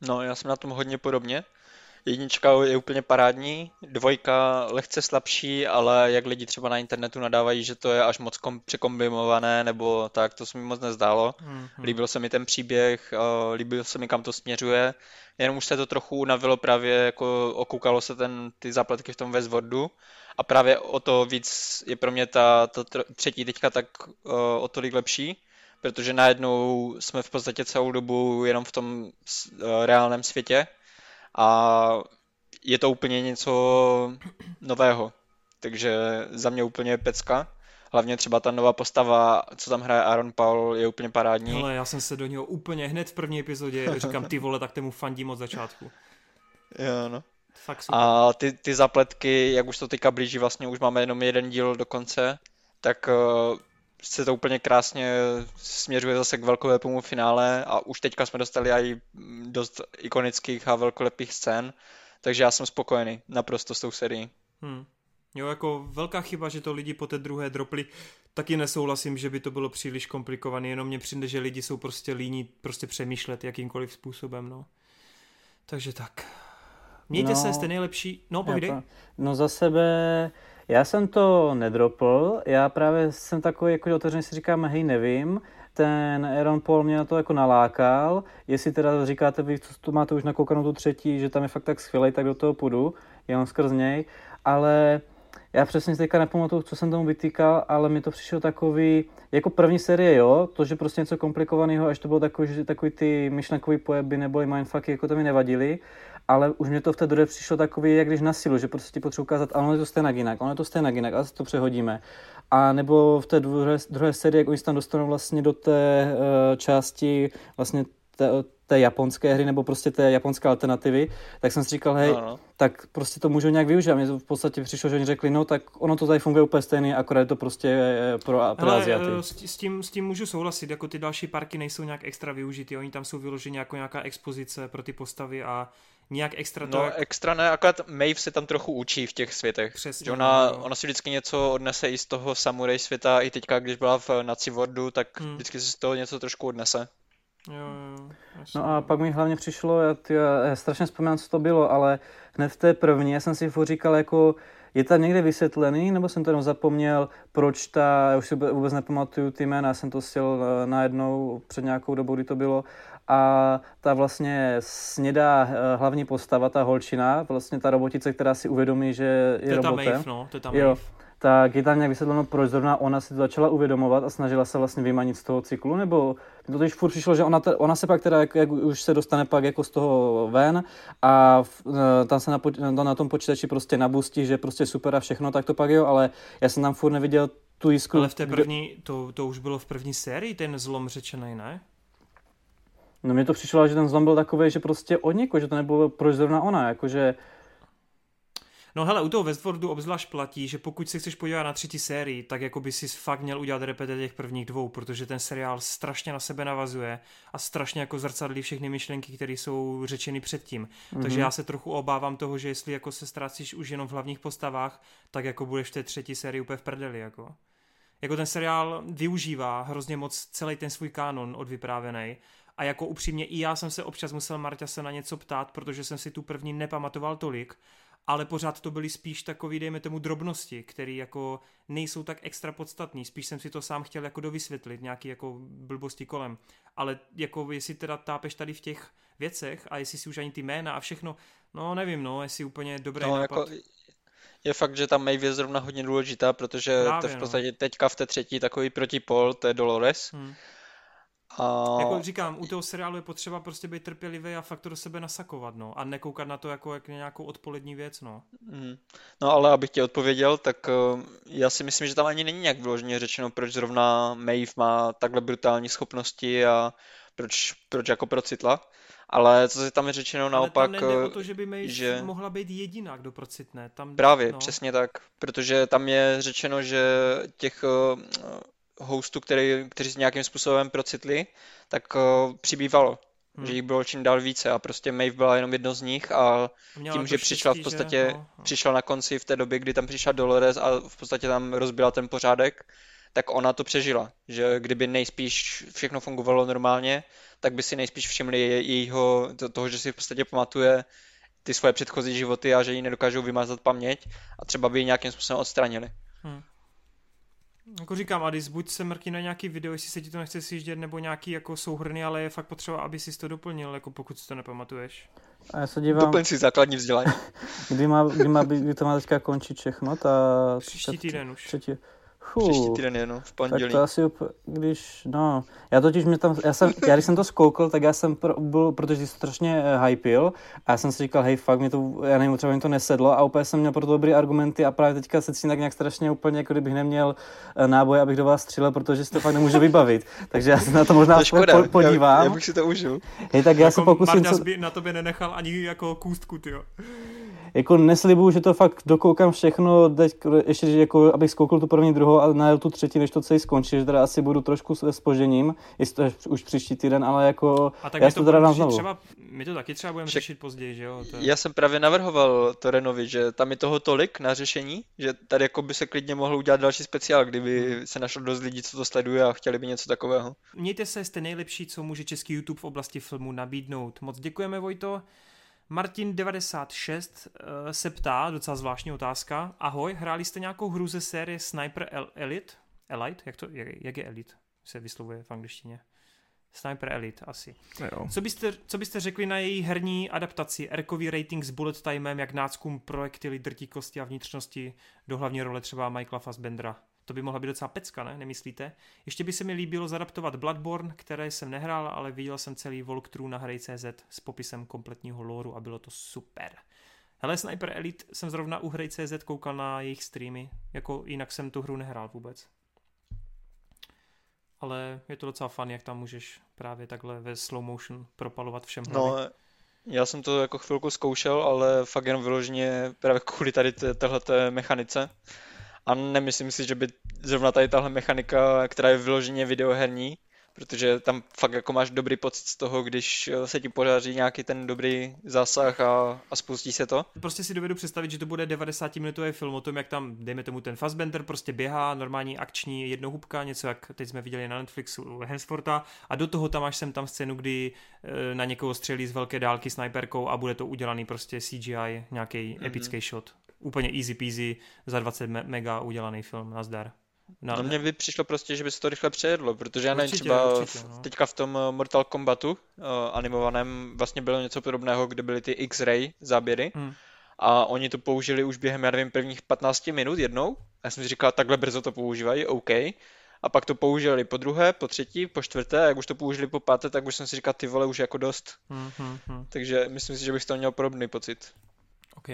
Speaker 2: No, já jsem na tom hodně podobně. Jednička je úplně parádní, dvojka lehce slabší, ale jak lidi třeba na internetu nadávají, že to je až moc kom- překombinované, nebo tak, to se mi moc nezdálo.
Speaker 1: Mm-hmm.
Speaker 2: Líbil se mi ten příběh, uh, líbil se mi, kam to směřuje, jenom už se to trochu unavilo právě, jako okoukalo se ten, ty zápletky v tom Westworldu a právě o to víc je pro mě ta, ta třetí teďka tak uh, o tolik lepší, protože najednou jsme v podstatě celou dobu jenom v tom uh, reálném světě a je to úplně něco nového. Takže za mě úplně pecka. Hlavně třeba ta nová postava, co tam hraje Aaron Paul, je úplně parádní.
Speaker 1: Hele, já jsem se do něho úplně hned v první epizodě (laughs) říkám, ty vole, tak tomu fandím od začátku.
Speaker 2: Jo, no.
Speaker 1: Fakt super.
Speaker 2: A ty, ty zapletky, jak už to teďka blíží, vlastně už máme jenom jeden díl do konce, tak uh, se to úplně krásně směřuje zase k velkolepému finále a už teďka jsme dostali i dost ikonických a velkolepých scén, takže já jsem spokojený naprosto s tou serií.
Speaker 1: Hmm. Jo, jako velká chyba, že to lidi po té druhé dropli. Taky nesouhlasím, že by to bylo příliš komplikované, jenom mě přijde, že lidi jsou prostě líní prostě přemýšlet jakýmkoliv způsobem, no. Takže tak. Mějte no, se, jste nejlepší. No, povídej.
Speaker 3: No za sebe, já jsem to nedropl, já právě jsem takový, jako otevřeně si říkám, hej, nevím, ten Aaron Paul mě na to jako nalákal, jestli teda říkáte vy, co tu máte už nakoukanou tu třetí, že tam je fakt tak skvělý, tak do toho půjdu, jenom skrz něj, ale já přesně teďka nepamatuju, co jsem tomu vytýkal, ale mi to přišlo takový, jako první série, jo, to, že prostě něco komplikovaného, až to bylo takový, že takový ty myšlenkový pojeby nebo mindfucky, jako to mi nevadily, ale už mě to v té druhé přišlo takový, jak když na silu, že prostě ti potřebuji ukázat, ale ono je to stejně jinak, ono je to stejně jinak, a to přehodíme. A nebo v té druhé, druhé sérii, jak oni se tam dostanou vlastně do té uh, části vlastně té, té japonské hry nebo prostě té japonské alternativy, tak jsem si říkal, hej, no, no. tak prostě to můžu nějak využít. A mně to v podstatě přišlo, že oni řekli, no tak ono to tady funguje úplně stejný, akorát je to prostě eh, pro, pro
Speaker 1: Hele,
Speaker 3: Aziaty.
Speaker 1: S, s, tím, s tím můžu souhlasit, jako ty další parky nejsou nějak extra využity, oni tam jsou vyloženi jako nějaká expozice pro ty postavy a nějak extra to...
Speaker 2: No
Speaker 1: jak...
Speaker 2: extra ne, akorát Maeve se tam trochu učí v těch světech.
Speaker 1: Přesně,
Speaker 2: že ona,
Speaker 1: no.
Speaker 2: ona si vždycky něco odnese i z toho samuraj světa, i teďka, když byla v Nazi Worldu, tak hmm. vždycky si z toho něco trošku odnese.
Speaker 1: Jo, jo,
Speaker 3: no a pak mi hlavně přišlo, já, ty, já strašně vzpomínám, co to bylo, ale hned v té první, já jsem si furt říkal, jako je tam někde vysvětlený, nebo jsem to jenom zapomněl, proč ta, já už si vůbec nepamatuju ty jména, já jsem to stěl najednou před nějakou dobou, kdy to bylo, a ta vlastně snědá hlavní postava, ta holčina, vlastně ta robotice, která si uvědomí, že je
Speaker 1: to
Speaker 3: robotem.
Speaker 1: Maeve, no, to je tam jo,
Speaker 3: tak je tam nějak vysvětleno, proč zrovna ona si to začala uvědomovat a snažila se vlastně vymanit z toho cyklu, nebo to totiž furt přišlo, že ona, te, ona se pak teda, jak, jak už se dostane pak jako z toho ven a v, e, tam se na, na, na tom počítači prostě nabustí, že prostě super a všechno, tak to pak jo, ale já jsem tam furt neviděl tu jiskru.
Speaker 1: Ale v té první, to, to už bylo v první sérii, ten zlom řečený, ne?
Speaker 3: No mně to přišlo, že ten zlom byl takový, že prostě od někoho, že to nebylo proč zrovna ona, jakože
Speaker 1: No hele, u toho Westworldu obzvlášť platí, že pokud se chceš podívat na třetí sérii, tak jako by si fakt měl udělat repete těch prvních dvou, protože ten seriál strašně na sebe navazuje a strašně jako zrcadlí všechny myšlenky, které jsou řečeny předtím. Mm-hmm. Takže já se trochu obávám toho, že jestli jako se ztrácíš už jenom v hlavních postavách, tak jako budeš v té třetí sérii úplně v prdeli, jako. Jako ten seriál využívá hrozně moc celý ten svůj kánon odvyprávěný a jako upřímně i já jsem se občas musel Marta se na něco ptát, protože jsem si tu první nepamatoval tolik ale pořád to byly spíš takový, dejme tomu, drobnosti, které jako nejsou tak extra podstatný. Spíš jsem si to sám chtěl jako dovysvětlit, nějaký jako blbosti kolem. Ale jako jestli teda tápeš tady v těch věcech a jestli si už ani ty jména a všechno, No nevím, no, jestli úplně dobrý
Speaker 2: No,
Speaker 1: nápad.
Speaker 2: jako je fakt, že ta Maeve je zrovna hodně důležitá, protože to
Speaker 1: Právě,
Speaker 2: v
Speaker 1: no.
Speaker 2: podstatě teďka v té třetí takový protipol, to je Dolores.
Speaker 1: Hm.
Speaker 2: A
Speaker 1: Jako říkám, u toho seriálu je potřeba prostě být trpělivý a fakt to do sebe nasakovat, no. A nekoukat na to jako jak nějakou odpolední věc, no.
Speaker 2: Mhm. No ale abych ti odpověděl, tak eh, já si myslím, že tam ani není nějak vyloženě řečeno, proč zrovna Maeve má takhle brutální schopnosti a proč, proč jako procitla. Ale co si tam je řečeno naopak,
Speaker 1: Ale tam nejde o
Speaker 2: eh,
Speaker 1: to, že by Maeve
Speaker 2: že-
Speaker 1: mohla být jediná, kdo procitne. Tam,
Speaker 2: Právě,
Speaker 1: no.
Speaker 2: přesně tak, protože tam je řečeno, že těch eh, hostů, který, kteří s nějakým způsobem procitli, tak eh, přibývalo.
Speaker 1: Hmm.
Speaker 2: Že jich bylo čím dál více a prostě Maeve byla jenom jedno z nich a
Speaker 1: Měla
Speaker 2: tím, že přišla v podstatě,
Speaker 1: že, no, no.
Speaker 2: přišla na konci v té době, kdy tam přišla Dolores a v podstatě tam rozbila ten pořádek, tak ona to přežila. Že kdyby nejspíš všechno fungovalo normálně, tak by si nejspíš všimli je- jejího, to- toho, že si v podstatě pamatuje ty svoje předchozí životy a že jí nedokážou vymazat paměť a třeba by ji nějakým způsobem odstranili.
Speaker 1: Jako říkám, Adis, buď se mrkni na nějaký video, jestli se ti to nechce sjíždět, nebo nějaký jako souhrny, ale je fakt potřeba, aby si to doplnil, jako pokud si to nepamatuješ.
Speaker 3: A já se dívám,
Speaker 2: Doplň si základní vzdělání. (laughs)
Speaker 3: kdy, má, kdy, má, kdy to má teďka končit všechno, ta...
Speaker 1: Příští týden už.
Speaker 3: Třetí.
Speaker 2: Příští
Speaker 3: Fů.
Speaker 2: týden je, no, v
Speaker 3: Tak
Speaker 2: pondělí.
Speaker 3: to asi úplně, když, no, já totiž mě tam, já jsem, já když jsem to zkoukl, tak já jsem pro, byl, protože jsi to strašně uh, hypil a já jsem si říkal, hej, fakt, mě to, já nevím, třeba mi to nesedlo a úplně jsem měl pro to dobrý argumenty a právě teďka se cítím tak nějak strašně úplně, jako kdybych neměl uh, náboj, abych do vás střílel, protože si to fakt nemůžu vybavit. (laughs) Takže já se na to možná
Speaker 2: To škoda,
Speaker 3: po, podívám.
Speaker 2: Já, já bych si to užil.
Speaker 3: Hej, tak já se
Speaker 1: jako
Speaker 3: pokusím,
Speaker 1: Marťas
Speaker 3: co,
Speaker 1: by na tobě nenechal ani jako kůstku, tyjo.
Speaker 3: Jako neslibuju, že to fakt dokoukám všechno, teď, ještě, že jako, abych zkoukl tu první, druhou a najel tu třetí, než to celý skončí, že teda asi budu trošku se spožením, jestli to už příští týden, ale jako
Speaker 1: A tak
Speaker 3: já
Speaker 1: to
Speaker 3: to teda dám znovu.
Speaker 1: třeba, my to taky třeba budeme
Speaker 2: Však-
Speaker 1: řešit později, že jo? To je...
Speaker 2: Já jsem právě navrhoval Torenovi, že tam je toho tolik na řešení, že tady jako by se klidně mohl udělat další speciál, kdyby se našlo dost lidí, co to sleduje a chtěli by něco takového.
Speaker 1: Mějte se, jste nejlepší, co může český YouTube v oblasti filmu nabídnout. Moc děkujeme, Vojto. Martin96 uh, se ptá, docela zvláštní otázka. Ahoj, hráli jste nějakou hru ze série Sniper El- Elite? Elite? Jak, to, jak, jak je Elite? Se vyslovuje v angličtině. Sniper Elite asi.
Speaker 4: Jo.
Speaker 1: Co byste, co byste řekli na její herní adaptaci? Erkový rating s bullet timem, jak náckům projektily drtí kosti a vnitřnosti do hlavní role třeba Michaela Fassbendera. To by mohla být docela pecka, ne? Nemyslíte? Ještě by se mi líbilo zadaptovat Bloodborne, které jsem nehrál, ale viděl jsem celý walkthrough na hry.cz s popisem kompletního lóru a bylo to super. Hele, Sniper Elite jsem zrovna u hry.cz koukal na jejich streamy, jako jinak jsem tu hru nehrál vůbec. Ale je to docela fun, jak tam můžeš právě takhle ve slow motion propalovat všem hlavy.
Speaker 2: No, já jsem to jako chvilku zkoušel, ale fakt jenom vyloženě právě kvůli tady téhleté mechanice. A nemyslím si, že by zrovna tady tahle mechanika, která je vyloženě videoherní, protože tam fakt jako máš dobrý pocit z toho, když eh, se ti podaří nějaký ten dobrý zásah a, a spustí se to.
Speaker 1: Prostě si dovedu představit, že to bude 90-minutový film o tom, jak tam, dejme tomu, ten Fassbender prostě běhá, normální akční jednohubka, něco jak teď jsme viděli na Netflixu u Hemsforta a do toho tam máš sem tam scénu, kdy e, na někoho střelí z velké dálky sniperkou a bude to udělaný prostě CGI, nějaký
Speaker 2: Mhm.
Speaker 1: mm-hmm. epický shot. Úplně easy peasy, za 20 me- mega udělaný film, nazdar.
Speaker 2: No mně by přišlo prostě, že by se to rychle přejedlo, protože já nevím,
Speaker 1: Určitě,
Speaker 2: třeba
Speaker 1: určitě,
Speaker 2: v-
Speaker 1: no.
Speaker 2: teďka v tom eh, Mortal Kombatu uh, animovaném vlastně bylo něco podobného, kde byly ty X-ray záběry
Speaker 1: Hmm.
Speaker 2: a oni to použili už během, já nevím, prvních 15 minut jednou. Já jsem si říkal, takhle brzo to používají, OK. A pak to použili po druhé, po třetí, po čtvrté, a jak už to použili po páté, tak už jsem si říkal, ty vole, už jako dost.
Speaker 1: Hmm, hmm, hmm.
Speaker 2: Takže myslím si, že bych z toho měl podobný pocit.
Speaker 1: OK.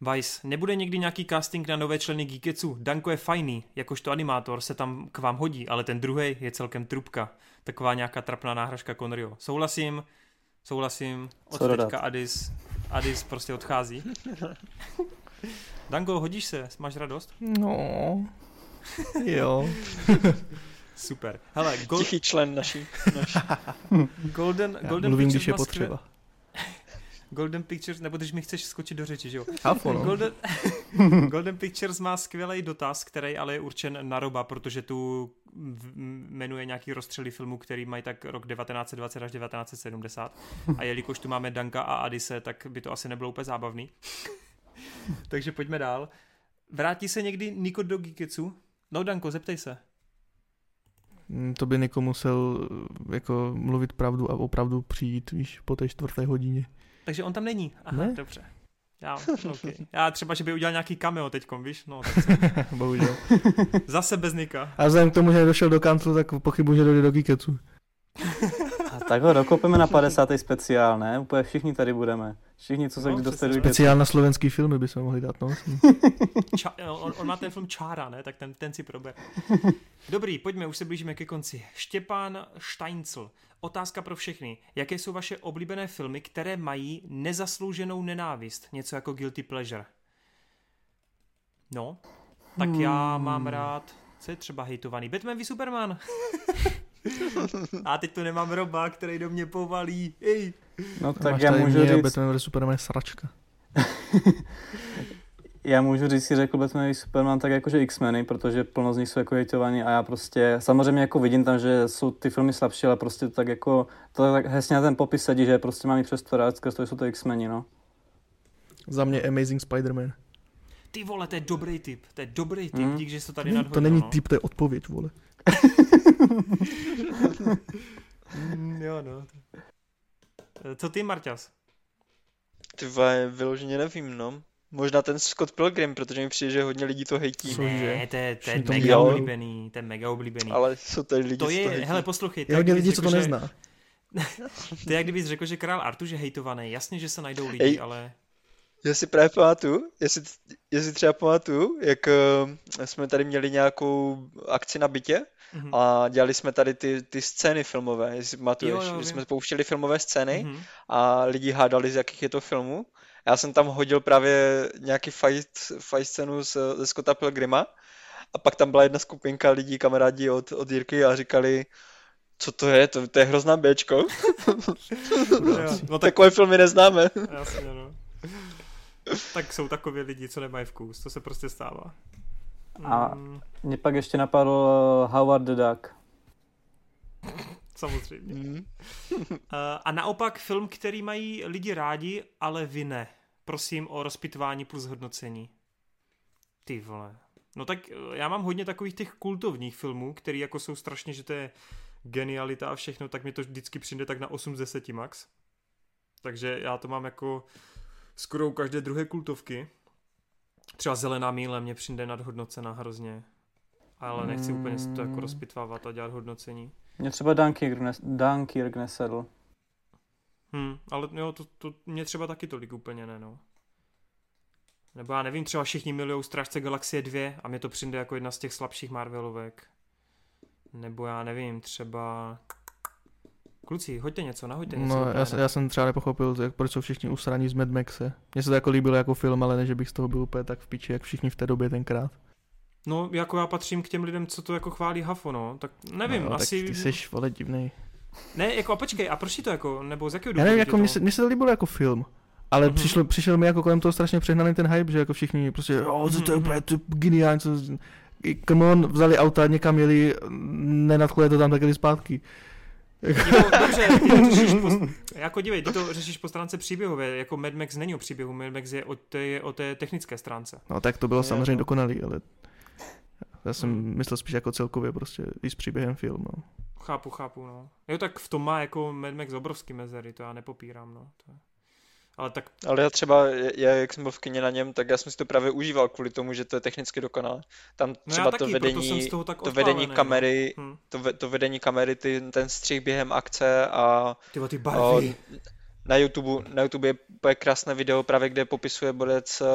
Speaker 1: Vice, nebude někdy nějaký casting na nové členy Geeketsu? Danko je fajný, jakožto animátor se tam k vám hodí, ale ten druhý je celkem trubka. Taková nějaká trapná náhražka Conryo. Souhlasím, souhlasím, od
Speaker 3: Co dodat?
Speaker 1: teďka Adis, Adis prostě odchází. Danko, hodíš se? Máš radost?
Speaker 4: No, jo.
Speaker 1: Super. Hele, Gol-
Speaker 2: Tichý člen naší. naší.
Speaker 1: Golden,
Speaker 4: Já
Speaker 1: Golden
Speaker 4: mluvím,
Speaker 1: Pictures
Speaker 4: když je
Speaker 1: má skvěl-
Speaker 4: potřeba.
Speaker 1: Golden Pictures, nebo když mi chceš skočit do řeči, že jo?
Speaker 4: Chápu, no.
Speaker 1: Golden, (laughs) Golden Pictures má skvělý dotaz, který ale je určen na Roba, protože tu jmenuje nějaký rozstřely filmů, který mají tak rok 1920 až 1970. A jelikož tu máme Danka a Adise, tak by to asi nebylo úplně zábavný. (laughs) Takže pojďme dál. Vrátí se někdy Niko do Geeketsu? No Danko, zeptej se.
Speaker 4: Mm, To by Niko musel jako mluvit pravdu a opravdu přijít, víš, po té čtvrté hodině.
Speaker 1: Takže on tam není. Aha,
Speaker 4: Ne?
Speaker 1: dobře. Já, okay. Já třeba, že by udělal nějaký cameo teďkom, víš? No, tak (laughs) co?
Speaker 4: Bohužel.
Speaker 1: Zase bez Nika.
Speaker 4: A vzhledem k tomu, že nedošel do kanclu, tak pochybuji, že dojde do Geeketsu. (laughs)
Speaker 3: Tak ho dokopeme na 50. speciál, ne? Úplně všichni tady budeme. Všichni, co se
Speaker 1: No,
Speaker 3: kdy.
Speaker 4: Speciál na slovenský filmy by se mohli dát, no. (laughs)
Speaker 1: Ča- no, on, on má ten film Čára, ne? Tak ten, ten si prober. (laughs) Dobrý, pojďme, už se blížíme ke konci. Štěpán Steincl. Otázka pro všechny. Jaké jsou vaše oblíbené filmy, které mají nezaslouženou nenávist? Něco jako Guilty Pleasure. No, tak já mám rád, co je třeba hejtovaný? Batman v Superman. (laughs) A teď tu nemám Roba, který do mě povalí. Ej.
Speaker 3: No tak
Speaker 4: Máš
Speaker 3: já můžu
Speaker 4: mě
Speaker 3: říct,
Speaker 4: Batman vs Superman je sračka. (laughs)
Speaker 3: já můžu říct, si řekl Batman v Superman tak jakože X-meny, protože plno z nich jsou jako hejtovaní a já prostě, samozřejmě jako vidím tam, že jsou ty filmy slabší, ale prostě tak jako, to tak hezně na ten popis sedí, že prostě mám i přes to rád, skrz to jsou to X-meni, no.
Speaker 4: Za mě Amazing Spider-Man.
Speaker 1: Ty vole, to je dobrý tip. To je dobrý tip,
Speaker 3: Mm.
Speaker 1: dík, že jsi to tady
Speaker 4: To,
Speaker 1: nadhodil.
Speaker 4: to není
Speaker 1: no.
Speaker 4: typ, to je odpověď, vole.
Speaker 1: Mm, jo, no. Eh, Co ty, Marťas?
Speaker 2: Ty vole, vyloženě nevím, no. Možná ten Scott Pilgrim, protože mi přijde, že hodně lidí to hejtí.
Speaker 1: Ne, to je, to je
Speaker 4: to
Speaker 1: mega oblíbený, to je mega oblíbený.
Speaker 2: Ale jsou tady lidi,
Speaker 1: to
Speaker 2: co
Speaker 1: je,
Speaker 2: hejtí.
Speaker 1: hele, poslouchej,
Speaker 4: Je hodně lidí, co to
Speaker 1: řekl, že-
Speaker 4: nezná. (laughs)
Speaker 1: To je jak kdybys řekl, že král Artuš je hejtovaný. Jasně, že se najdou lidi,
Speaker 2: Ej.
Speaker 1: ale...
Speaker 2: Já si právě pamatuju, jestli, jestli třeba pamatuju, jak eh, jsme tady měli nějakou akci na bytě
Speaker 1: Mhm.
Speaker 2: a dělali jsme tady ty, ty scény filmové, jestli pamatuješ,
Speaker 1: Jo, jo,
Speaker 2: že jsme pouštěli filmové scény
Speaker 1: Mhm.
Speaker 2: a lidi hádali, z jakých je to filmů. Já jsem tam hodil právě nějaký fight, fight scénu z, ze Scotta Pilgrima a pak tam byla jedna skupinka lidí, kamarádi od, od Jirky a říkali, co to je, to, to je hrozná Bčko. (laughs) (laughs)
Speaker 1: Jo, no tak
Speaker 2: Takové filmy neznáme.
Speaker 1: jasně, no. Tak jsou takový lidi, co nemají vkus, to se prostě stává.
Speaker 3: A- Mě pak ještě napadl eh, Howard the Duck.
Speaker 1: samozřejmě.
Speaker 2: Mm.
Speaker 1: A naopak film, který mají lidi rádi, ale vy ne. Prosím o rozpitvání plus hodnocení. Ty vole. No tak eh, já mám hodně takových těch kultovních filmů, který jako jsou strašně, že to je genialita a všechno, tak mi to vždycky přijde tak na 8 z 10 max. Takže já to mám jako skoro u každé druhé kultovky. Třeba Zelená míle mě přijde nadhodnocená hrozně. Ale nechci úplně si to jako
Speaker 3: Mm.
Speaker 1: rozpitvávat a dělat hodnocení.
Speaker 3: Mě třeba Dunkirk nesedl.
Speaker 1: Hmm, ale jo, to, to mě třeba taky tolik úplně ne, no. Nebo já nevím, třeba všichni milují Strážce Galaxie 2 a mě to přijde jako jedna z těch slabších Marvelovek. Nebo já nevím, třeba... Kluci, hoďte něco, nahoďte něco.
Speaker 4: No, já, jsem- já jsem třeba nepochopil, jak, proč jsou všichni usraní z Mad Maxe. Mně se to jako líbilo jako film, ale ne, že bych z toho byl úplně tak v piči, jak všichni v té době tenkrát.
Speaker 1: No, jako já patřím k těm lidem, co to jako chválí Hafo, no. Tak nevím,
Speaker 4: no,
Speaker 1: asi...
Speaker 4: Tak ty jsi, vole, divnej.
Speaker 1: Ne, jako a počkej, a proč ti to jako, nebo z jakého
Speaker 4: Já
Speaker 1: důvodu
Speaker 4: nevím,
Speaker 1: ti
Speaker 4: jako
Speaker 1: to...
Speaker 4: mně se, mně se to líbilo jako film. Ale
Speaker 1: Mhm.
Speaker 4: mm-hmm. přišlo, přišel mi jako kolem toho strašně přehnaný ten hype, že jako všichni prostě, oh, to, to je
Speaker 1: Mhm.
Speaker 4: úplně to je geniální, co... Come on, vzali auta, někam jeli, nenadchlo je to tam, tak jeli zpátky. (laughs)
Speaker 1: To, dobře, ty to řešíš po, (laughs) jako dívej, ty to řešíš po stránce příběhové, jako Mad Max není o příběhu, Mad Max je o té, je o té technické stránce.
Speaker 4: No tak to bylo
Speaker 3: Jo,
Speaker 4: samozřejmě
Speaker 3: no.
Speaker 4: dokonalý, ale já jsem
Speaker 1: Hmm.
Speaker 4: myslel spíš jako celkově prostě i s příběhem film, no.
Speaker 1: Chápu, chápu, no. Jo, tak v tom má jako Mad Max obrovský mezery, to já nepopírám, no. To je... Ale tak,
Speaker 2: Ale já třeba, já, jak jsem byl v kině na něm, tak já jsem si to právě užíval kvůli tomu, že to je technicky dokonalé. Tam
Speaker 1: no
Speaker 2: třeba to
Speaker 1: taky, jsem
Speaker 2: vedení, to vedení
Speaker 1: odpálený,
Speaker 2: kamery,
Speaker 1: No. Hm.
Speaker 2: to, ve, to vedení kamery, ty, ten střih během akce a
Speaker 1: Ty, ty
Speaker 2: o,
Speaker 1: barvy.
Speaker 2: na YouTube, na YouTube je úplně krásné video právě, kde popisuje bodec, eh,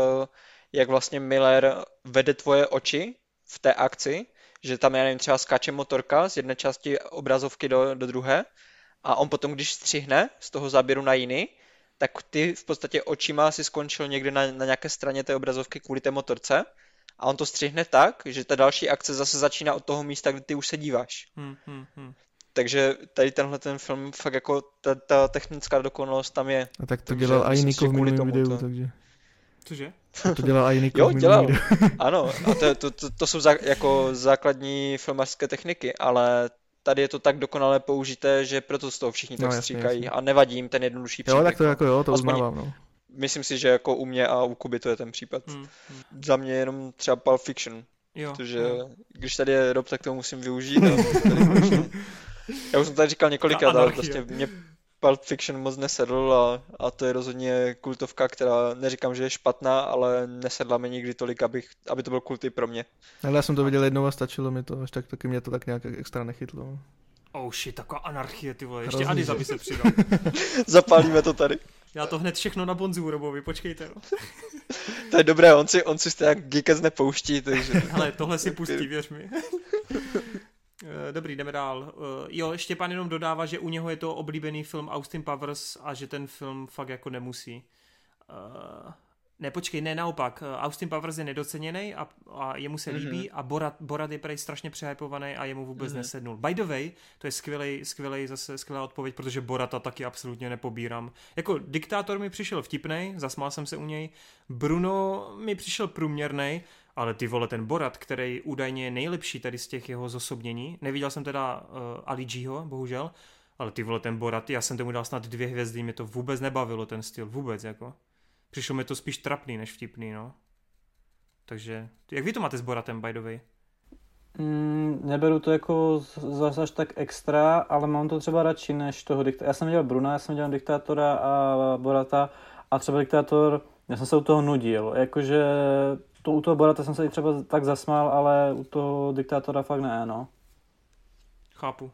Speaker 2: jak vlastně Miller vede tvoje oči v té akci, že tam, já nevím, třeba skáče motorka z jedné části obrazovky do, do druhé a on potom, když střihne z toho záběru na jiný, tak ty v podstatě očima si skončil někde na, na nějaké straně té obrazovky kvůli té motorce a on to střihne tak, že ta další akce zase začíná od toho místa, kde ty už se díváš.
Speaker 1: Hm, hm, hm.
Speaker 2: Takže tady tenhle ten film, fakt jako ta, ta technická dokonalost tam je.
Speaker 4: A tak to
Speaker 2: Takže
Speaker 4: dělal i Niko v
Speaker 2: kvůli
Speaker 4: minulém
Speaker 2: tomu
Speaker 4: videu,
Speaker 2: to-
Speaker 4: takže
Speaker 1: Cože?
Speaker 4: to dělal i Niko
Speaker 2: Jo,
Speaker 4: v minulém
Speaker 2: dělal.
Speaker 4: videu.
Speaker 2: Ano, a to, to, to, to jsou zá, jako základní filmařské techniky, ale tady je to tak dokonale použité, že proto z toho všichni tak
Speaker 4: No, jasně,
Speaker 2: stříkají
Speaker 4: jasně.
Speaker 2: a nevadí jim ten jednodušší
Speaker 4: Jo,
Speaker 2: příběh.
Speaker 4: tak to jako jo, to
Speaker 2: Aspoň-
Speaker 4: uznávám, no.
Speaker 2: Myslím si, že jako u mě a u Kuby to je ten případ.
Speaker 1: Hm, hm.
Speaker 2: Za mě jenom třeba Pulp Fiction,
Speaker 1: Jo,
Speaker 2: protože
Speaker 1: jo.
Speaker 2: když tady je Rob, tak to musím využít. A (laughs) tady Já už jsem tady říkal několikrát, ale prostě mě Pulp Fiction moc nesedl a, a to je rozhodně kultovka, která neříkám, že je špatná, ale nesedla mi nikdy tolik, abych, aby to byl kulty pro mě.
Speaker 4: Ale já jsem to viděl jednou a stačilo mi to, až tak taky mě to tak nějak extra nechytlo.
Speaker 1: Oh shit, taková anarchie, ty vole. Ještě Adis, aby se přidal.
Speaker 2: Zapálíme to tady.
Speaker 1: Já to hned všechno na Bonzu Robovi, počkejte. No. (laughs)
Speaker 2: to je dobré, on si, on si stejně Geekec nepouští, takže...
Speaker 1: Hele, tohle si pustí, věř mi. (laughs) Eh, dobrý, jdeme dál. Eh, jo, Štěpán jenom dodává, že u něho je to oblíbený film Austin Powers a že ten film fakt jako nemusí. Uh, ne, počkej, ne, naopak. Austin Powers je nedoceněný a, a jemu se líbí mm-hmm. a Borat, Borat je prej strašně přehypovaný a jemu vůbec mm-hmm. nesednul. By the way, to je skvělej, skvělej, zase skvělá odpověď, protože Borata taky absolutně nepobírám. Jako diktátor mi přišel vtipnej, zasmál jsem se u něj. Bruno mi přišel průměrný, ale ty vole, ten Borat, který údajně je nejlepší tady z těch jeho zosobnění, neviděl jsem teda uh, Ali Gho, bohužel, ale ty vole, ten Borat, já jsem tomu dal snad dvě hvězdy, mě to vůbec nebavilo, ten styl, vůbec, jako. Přišlo mi to spíš trapný, než vtipný, no. Takže, jak vy to máte s Boratem, by the way?
Speaker 3: Mm, neberu to jako zase až tak extra, ale mám to třeba radši než toho diktátora. Já jsem dělal Bruna, já jsem dělal diktátora a Borata a třeba diktátor, já jsem se u toho nudil. Jakože to u toho Borata jsem se i třeba tak zasmál, ale u toho diktátora fakt ne, no.
Speaker 1: Chápu.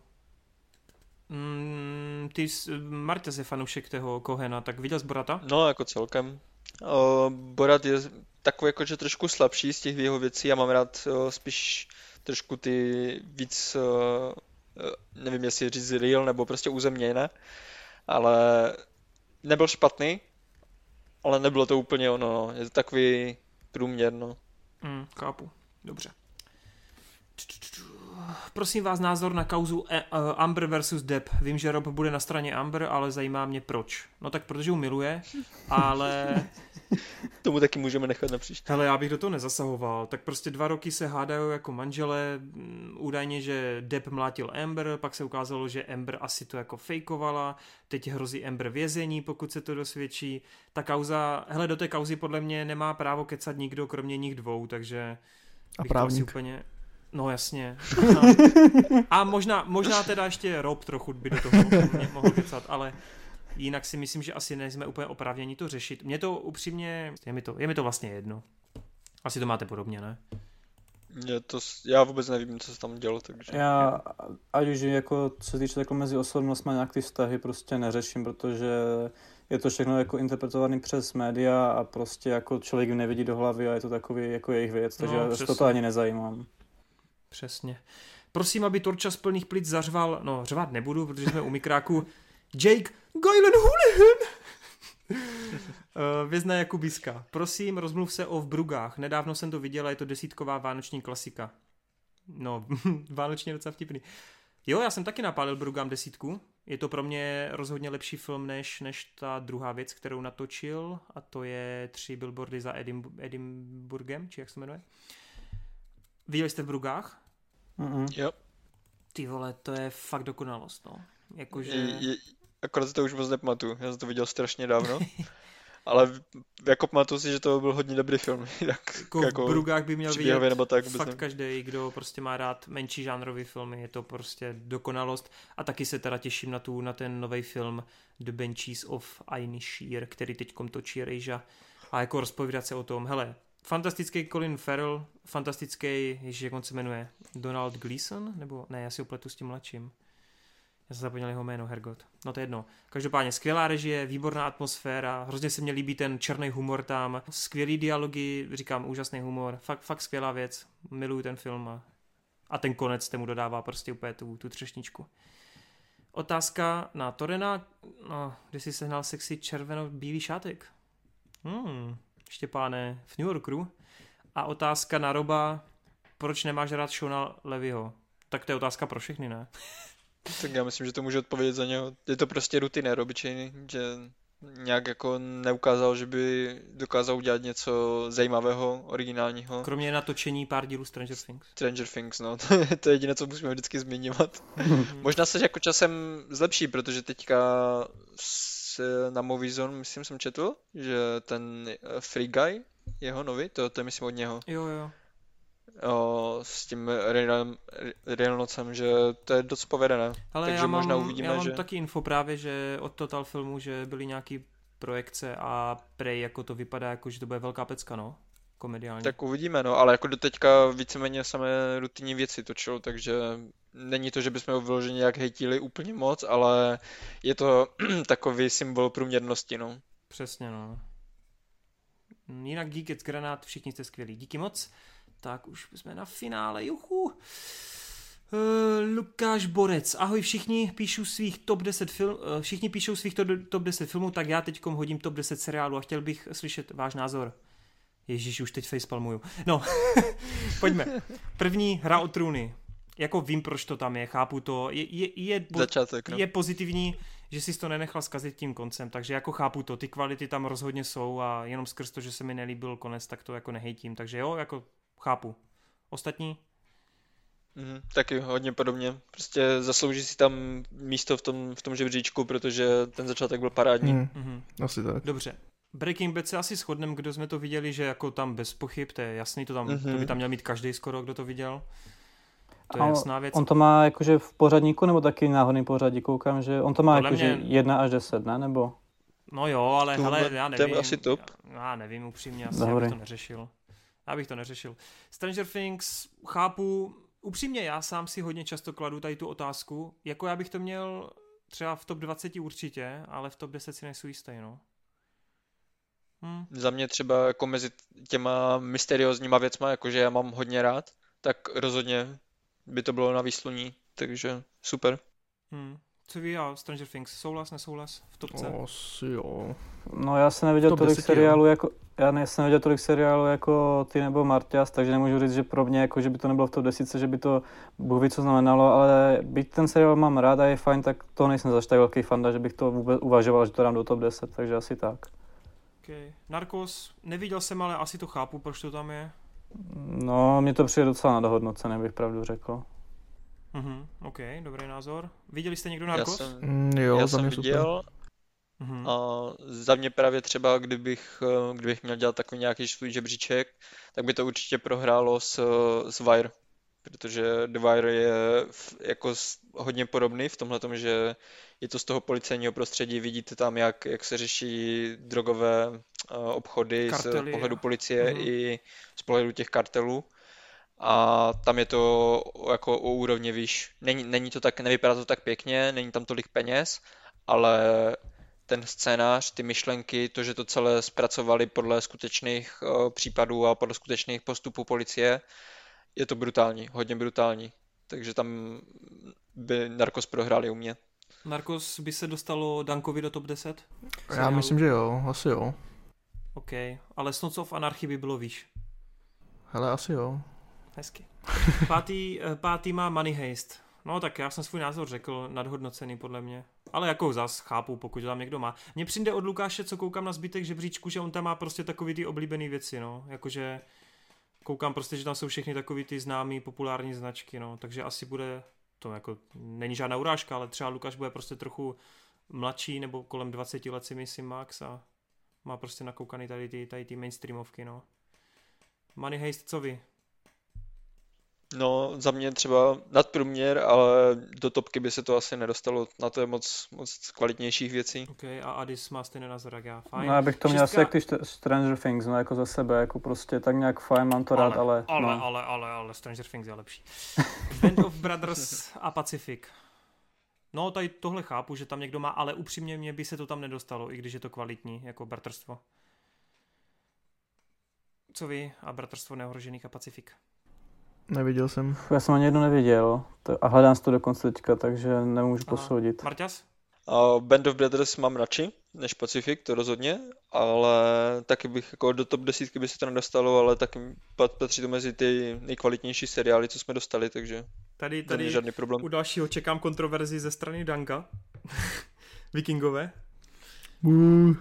Speaker 1: Mm, ty, Marta je fanoušek toho Kohena, tak viděl jsi Borata?
Speaker 2: No, jako celkem. O, Borat je takový jakože trošku slabší z těch jeho věcí. Já mám rád o, spíš trošku ty víc, o, nevím jestli říct real nebo prostě uzemněné, ale nebyl špatný, ale nebylo to úplně ono. Je to takový průměr, no.
Speaker 1: Mm, chápu, dobře. Prosím vás názor na kauzu e, uh, Amber versus Depp. Vím, že Rob bude na straně Amber, ale zajímá mě proč. No tak protože ho miluje, ale... (laughs)
Speaker 2: Tomu taky můžeme nechat na příště.
Speaker 1: Hele, já bych do toho nezasahoval. Tak prostě dva roky se hádají jako manžele. Údajně, že Depp mlátil Amber, pak se ukázalo, že Amber asi to jako fejkovala. Teď hrozí Amber vězení, pokud se to dosvědčí. Ta kauza, hele, do té kauzy podle mě nemá právo kecat nikdo, kromě nich dvou, takže...
Speaker 4: A právník. Úplně...
Speaker 1: No jasně. No. A možná, možná teda ještě Rob trochu by do toho (laughs) mohl kecat, ale jinak si myslím, že asi nejsme úplně oprávnění to řešit. Mně to upřímně, je mi to, je mi to vlastně jedno. Asi to máte podobně, ne?
Speaker 2: Je to, já vůbec nevím, co se tam dělo, takže...
Speaker 3: Já, ať už jako, co se týče jako mezi osobnostmi nějak ty vztahy prostě neřeším, protože je to všechno jako interpretovaný přes média a prostě jako člověk jim nevidí do hlavy a je to takový jako jejich věc, takže no, já to ani nezajímám.
Speaker 1: Přesně. Prosím, aby Torča z plných plic zařval, no řvat nebudu, protože jsme u mikráku, Jake Guylen Houlihan! (laughs) Eh, Vězna Jakubiska. Prosím, rozmluv se o v Brugách. Nedávno jsem to viděla, je to desítková vánoční klasika. No, (laughs) vánočně docela vtipný. Jo, já jsem taky napálil Brugám desítku. Je to pro mě rozhodně lepší film než, než ta druhá věc, kterou natočil, a to je tři billboardy za Edim, Edinburghem, či jak se jmenuje. Viděli jste v Brugách?
Speaker 2: Mm-hmm. Jo.
Speaker 1: Ty vole, to je fakt dokonalost, no. Jakože...
Speaker 2: Je, je, akorát to už moc nepamatuju, já jsem to viděl strašně dávno. (laughs) Ale jako pamatuju si, že to byl hodně dobrý film. (laughs) Jak,
Speaker 1: jako, jako v Brugách by měl vidět nebo tak, fakt každý, kdo prostě má rád menší žánrový filmy, je to prostě dokonalost. A taky se teda těším na, tu, na ten nový film The Benchies of Inisheer, který teďkom točí Rejža. A jako rozpovídat se o tom, hele, fantastický Colin Farrell, fantastický, ježiš, jak on se jmenuje, Donald Gleason, nebo ne, já si opletu s tím mladším. Já jsem zapomněl jeho jméno, Hergot. No to je jedno. Každopádně skvělá režie, výborná atmosféra, hrozně se mi líbí ten černý humor tam, skvělý dialogy, říkám, úžasný humor, fakt, fakt skvělá věc, miluju ten film a, a ten konec tomu dodává prostě úplně tu, tu třešničku. Otázka na Torena, no, kde jsi sehnal sexy červeno-bílý šátek? Hmm, Štěpáne, v New Yorku. A otázka na Roba, proč nemáš rád Shona Levyho? Tak to je otázka pro všechny, ne? (laughs)
Speaker 2: tak já myslím, že to může odpovědět za něho. Je to prostě rutinér obyčejný, že nějak jako neukázal, že by dokázal udělat něco zajímavého, originálního.
Speaker 1: Kromě natočení pár dílů Stranger Things.
Speaker 2: Stranger Things, no, (laughs) to je, jediné, co musíme vždycky zmiňovat. (laughs) Možná se jako časem zlepší, protože teďka na Movizon, myslím, jsem četl, že ten Free Guy, jeho nový, to, to je myslím od něho.
Speaker 1: Jo, jo.
Speaker 2: O, s tím Reynoldsem, že to je dost povedené.
Speaker 1: Ale
Speaker 2: Takže
Speaker 1: já mám,
Speaker 2: možná uvidíme,
Speaker 1: já mám
Speaker 2: že-
Speaker 1: taky info právě, že od Total Filmu, že byly nějaký projekce a prej jako to vypadá jako, že to bude velká pecka, no. Komediální.
Speaker 2: Tak uvidíme, no, ale jako doteďka víceméně samé rutinní věci točil, takže není to, že bychom ho vyloženě nějak hejtili úplně moc, ale je to (clears throat) takový symbol průměrnosti, no.
Speaker 1: Přesně, no. Jinak díky Granát, všichni jste skvělí. Díky moc. Tak už jsme na finále, juchu. Uh, Lukáš Borec, ahoj všichni, píšu svých top 10 film, uh, všichni píšou svých top, top 10 filmů, tak já teď hodím top 10 seriálů a chtěl bych slyšet váš názor. Ježíš, už teď facepalmuju. No, (laughs) pojďme. První hra o trůny. Jako vím, proč to tam je, chápu to. Je, je, je,
Speaker 2: Začátek, no.
Speaker 1: je pozitivní, že jsi to nenechal zkazit tím koncem, takže jako chápu to, ty kvality tam rozhodně jsou a jenom skrz to, že se mi nelíbil konec, tak to jako nehejtím, takže jo, jako chápu. Ostatní?
Speaker 2: Mhm, taky hodně podobně. Prostě zaslouží si tam místo v tom, v tom žebříčku, protože ten začátek byl parádní.
Speaker 4: Hmm,
Speaker 1: Mhm.
Speaker 4: asi tak.
Speaker 1: Dobře. Breaking Bad se asi shodneme, kdo jsme to viděli, že jako tam bez pochyb, to je jasný, to, tam, to by
Speaker 2: Mhm.
Speaker 1: tam měl mít každý skoro, kdo to viděl. To je jasná věc.
Speaker 3: On to má jakože v pořadníku, nebo taky náhodný pořadí, koukám, že on to má
Speaker 1: Podle
Speaker 3: jakože
Speaker 1: mě-
Speaker 3: 1 až 10, ne? Nebo?
Speaker 1: No jo, ale
Speaker 2: To
Speaker 1: hele, já
Speaker 2: to je
Speaker 1: nevím.
Speaker 2: asi top.
Speaker 1: Já, já nevím upřímně, asi já bych to neřešil. Já bych to neřešil. Stranger Things, chápu, upřímně já sám si hodně často kladu tady tu otázku, jako já bych to měl třeba v top 20 určitě, ale v top 10 si nejsou jistý, no. Hm.
Speaker 2: Za mě třeba jako mezi těma mysteriózníma věcma, jakože já mám hodně rád, tak rozhodně by to bylo na výsluní, takže super.
Speaker 1: Hm. Co ví já, Stranger Things, souhlas, nesouhlas v topce?
Speaker 4: Asi jo.
Speaker 3: No já jsem neviděl
Speaker 4: Top
Speaker 3: tolik
Speaker 4: 10, jo.
Speaker 3: seriálů jako, já jsem neviděl tolik seriálů jako ty nebo Martias, takže nemůžu říct, že pro mě, jako, že by to nebylo v top 10, že by to Bůh ví, co znamenalo, ale byť ten seriál mám rád a je fajn, tak to nejsem zase tak velký fanda, že bych to vůbec uvažoval, že to dám do top 10, takže asi tak.
Speaker 1: Okay. Narcos, neviděl jsem, ale asi to chápu, proč to tam je.
Speaker 3: No, mně to přijde docela nadohodnocené, bych pravdu řekl.
Speaker 1: Mhm, OK, dobrý názor. Viděli jste někdo
Speaker 2: Já
Speaker 1: Narcos?
Speaker 2: jsem,
Speaker 4: Mm, jo,
Speaker 2: já
Speaker 4: za
Speaker 2: jsem
Speaker 4: mě
Speaker 2: viděl
Speaker 1: Mhm.
Speaker 2: a za mě právě třeba, kdybych, eh, kdybych měl dělat takový nějaký svůj žebříček, tak by to určitě prohrálo s, s Wire, protože The Wire je v, jako s- hodně podobný v tomhle tom, že je to z toho policejního prostředí, vidíte tam, jak, jak se řeší drogové eh, obchody
Speaker 1: Kartely,
Speaker 2: z pohledu policie
Speaker 1: Mhm.
Speaker 2: i z pohledu těch kartelů. A tam je to jako o úrovně výš. Není, není to tak, nevypadá to tak pěkně, není tam tolik peněz, ale ten scénář, ty myšlenky, to, že to celé zpracovali podle skutečných eh, případů a podle skutečných postupů policie, je to brutální, hodně brutální. Takže tam by Narcos prohráli u mě.
Speaker 1: Narcos by se dostalo Dankovi do top 10?
Speaker 4: Já myslím, že jo, asi jo.
Speaker 1: OK, ale Sons of Anarchy by bylo výš.
Speaker 4: Hele, asi jo.
Speaker 1: Hezky. Pátý, eh, pátý má Money Heist. No tak já jsem svůj názor řekl, nadhodnocený podle mě. Ale jako zas chápu, pokud tam někdo má. Mně přijde od Lukáše, co koukám na zbytek žebříčku, že on tam má prostě takový ty oblíbené věci, no. Jakože koukám prostě, že tam jsou všechny takový ty známý populární značky, no. Takže asi bude, to jako není žádná urážka, ale třeba Lukáš bude prostě trochu mladší, nebo kolem 20 let si myslím max a má prostě nakoukaný tady ty, tady ty mainstreamovky, no. Money Heist, co vy?
Speaker 2: No, za mě třeba nadprůměr, ale do topky by se to asi nedostalo. Na to je moc, moc kvalitnějších věcí.
Speaker 1: OK, a Adis má stejný názor jak já. Fajn.
Speaker 3: No já bych to měl asi
Speaker 1: Šestka-
Speaker 3: jak ty St- Stranger Things, no jako za sebe, jako prostě tak nějak fajn, mám to rád, ale,
Speaker 1: ale,
Speaker 3: no.
Speaker 1: ale, ale, ale Stranger Things je lepší. (laughs) Band of Brothers a Pacific. No, tady tohle chápu, že tam někdo má, ale upřímně mě by se to tam nedostalo, i když je to kvalitní, jako bratrstvo. Co vy a bratrstvo neohrožených a Pacific?
Speaker 4: Neviděl jsem.
Speaker 3: Já jsem ani jedno neviděl to, a hledám si to dokonce teďka, takže nemůžu posoudit.
Speaker 1: Marťas?
Speaker 2: A Band of Brothers mám radši než Pacific, to rozhodně, ale taky bych jako do top 10 by se to nedostalo, ale taky pat- patří to mezi ty nejkvalitnější seriály, co jsme dostali, takže
Speaker 1: Tady, tady
Speaker 2: žádný problém.
Speaker 1: u dalšího čekám kontroverzi ze strany Danka. (laughs) Vikingové.
Speaker 4: Uh,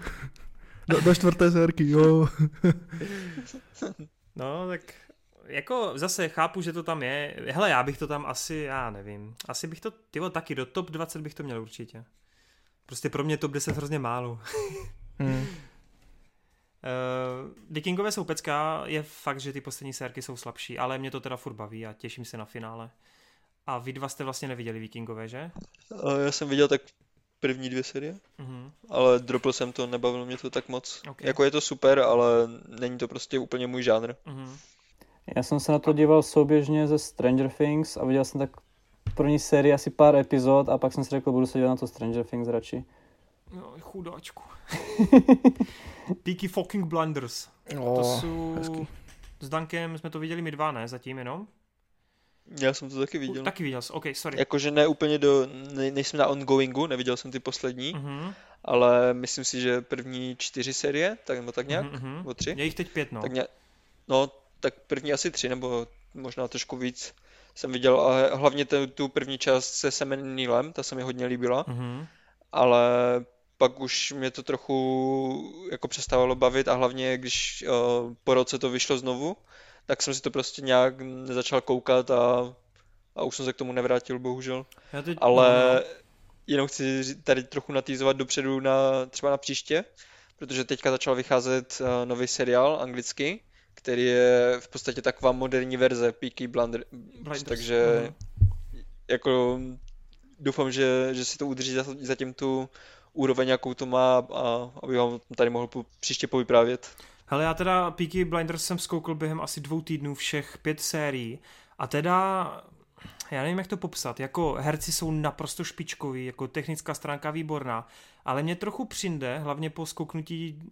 Speaker 4: do, do čtvrté sérky, jo.
Speaker 1: No, tak jako zase chápu, že to tam je. Hele, já bych to tam asi, já nevím. Asi bych to, tyvo, taky do top 20 bych to měl určitě. Prostě pro mě top 10 hrozně málo. (laughs)
Speaker 4: Hmm.
Speaker 1: Uh, Vikingové jsou pecká, je fakt, že ty poslední sérky jsou slabší, ale mě to teda furt baví a těším se na finále. A vy dva jste vlastně neviděli Vikingové, že?
Speaker 2: Já jsem viděl tak první dvě série, uh-huh. ale dropl jsem to, nebavilo mě to tak moc. Okay. Jako je to super, ale není to prostě úplně můj žánr. Uh-huh.
Speaker 3: Já jsem se na to díval souběžně ze Stranger Things a viděl jsem tak první sérii asi pár epizod a pak jsem si řekl, budu se dívat na to Stranger Things radši.
Speaker 1: No, chudáčku. (laughs) Peaky fucking Blunders. Oh, to jsou... Hezky. S Dankem jsme to viděli my dva, ne? Zatím jenom?
Speaker 2: Já jsem to taky viděl.
Speaker 1: Taky viděl jsi, ok, sorry.
Speaker 2: Jakože ne úplně do, ne, nejsem na ongoingu, neviděl jsem ty poslední, uh-huh. ale myslím si, že první čtyři série, tak nebo tak nějak, uh-huh. nebo tři.
Speaker 1: Je jich teď pět, no.
Speaker 2: Tak ně, no, tak první asi tři, nebo možná trošku víc jsem viděl, ale hlavně tu, tu první část se Semen Neilem, ta se mi hodně líbila, uh-huh. ale pak už mě to trochu jako přestávalo bavit a hlavně když uh, po roce to vyšlo znovu, tak jsem si to prostě nějak nezačal koukat a, a už jsem se k tomu nevrátil, bohužel. Já teď... Ale no. jenom chci tady trochu natýzovat dopředu na třeba na příště, protože teďka začal vycházet uh, nový seriál anglicky, který je v podstatě taková moderní verze Peaky Blinders, Blinders. takže uh-huh. jako doufám, že, že si to udrží zatím tu úroveň, jakou to má a aby vám tady mohl příště povyprávět.
Speaker 1: Hele, já teda Peaky Blinders jsem zkoukl během asi dvou týdnů všech pět sérií a teda já nevím, jak to popsat, jako herci jsou naprosto špičkoví, jako technická stránka výborná, ale mě trochu přinde, hlavně po skouknutí,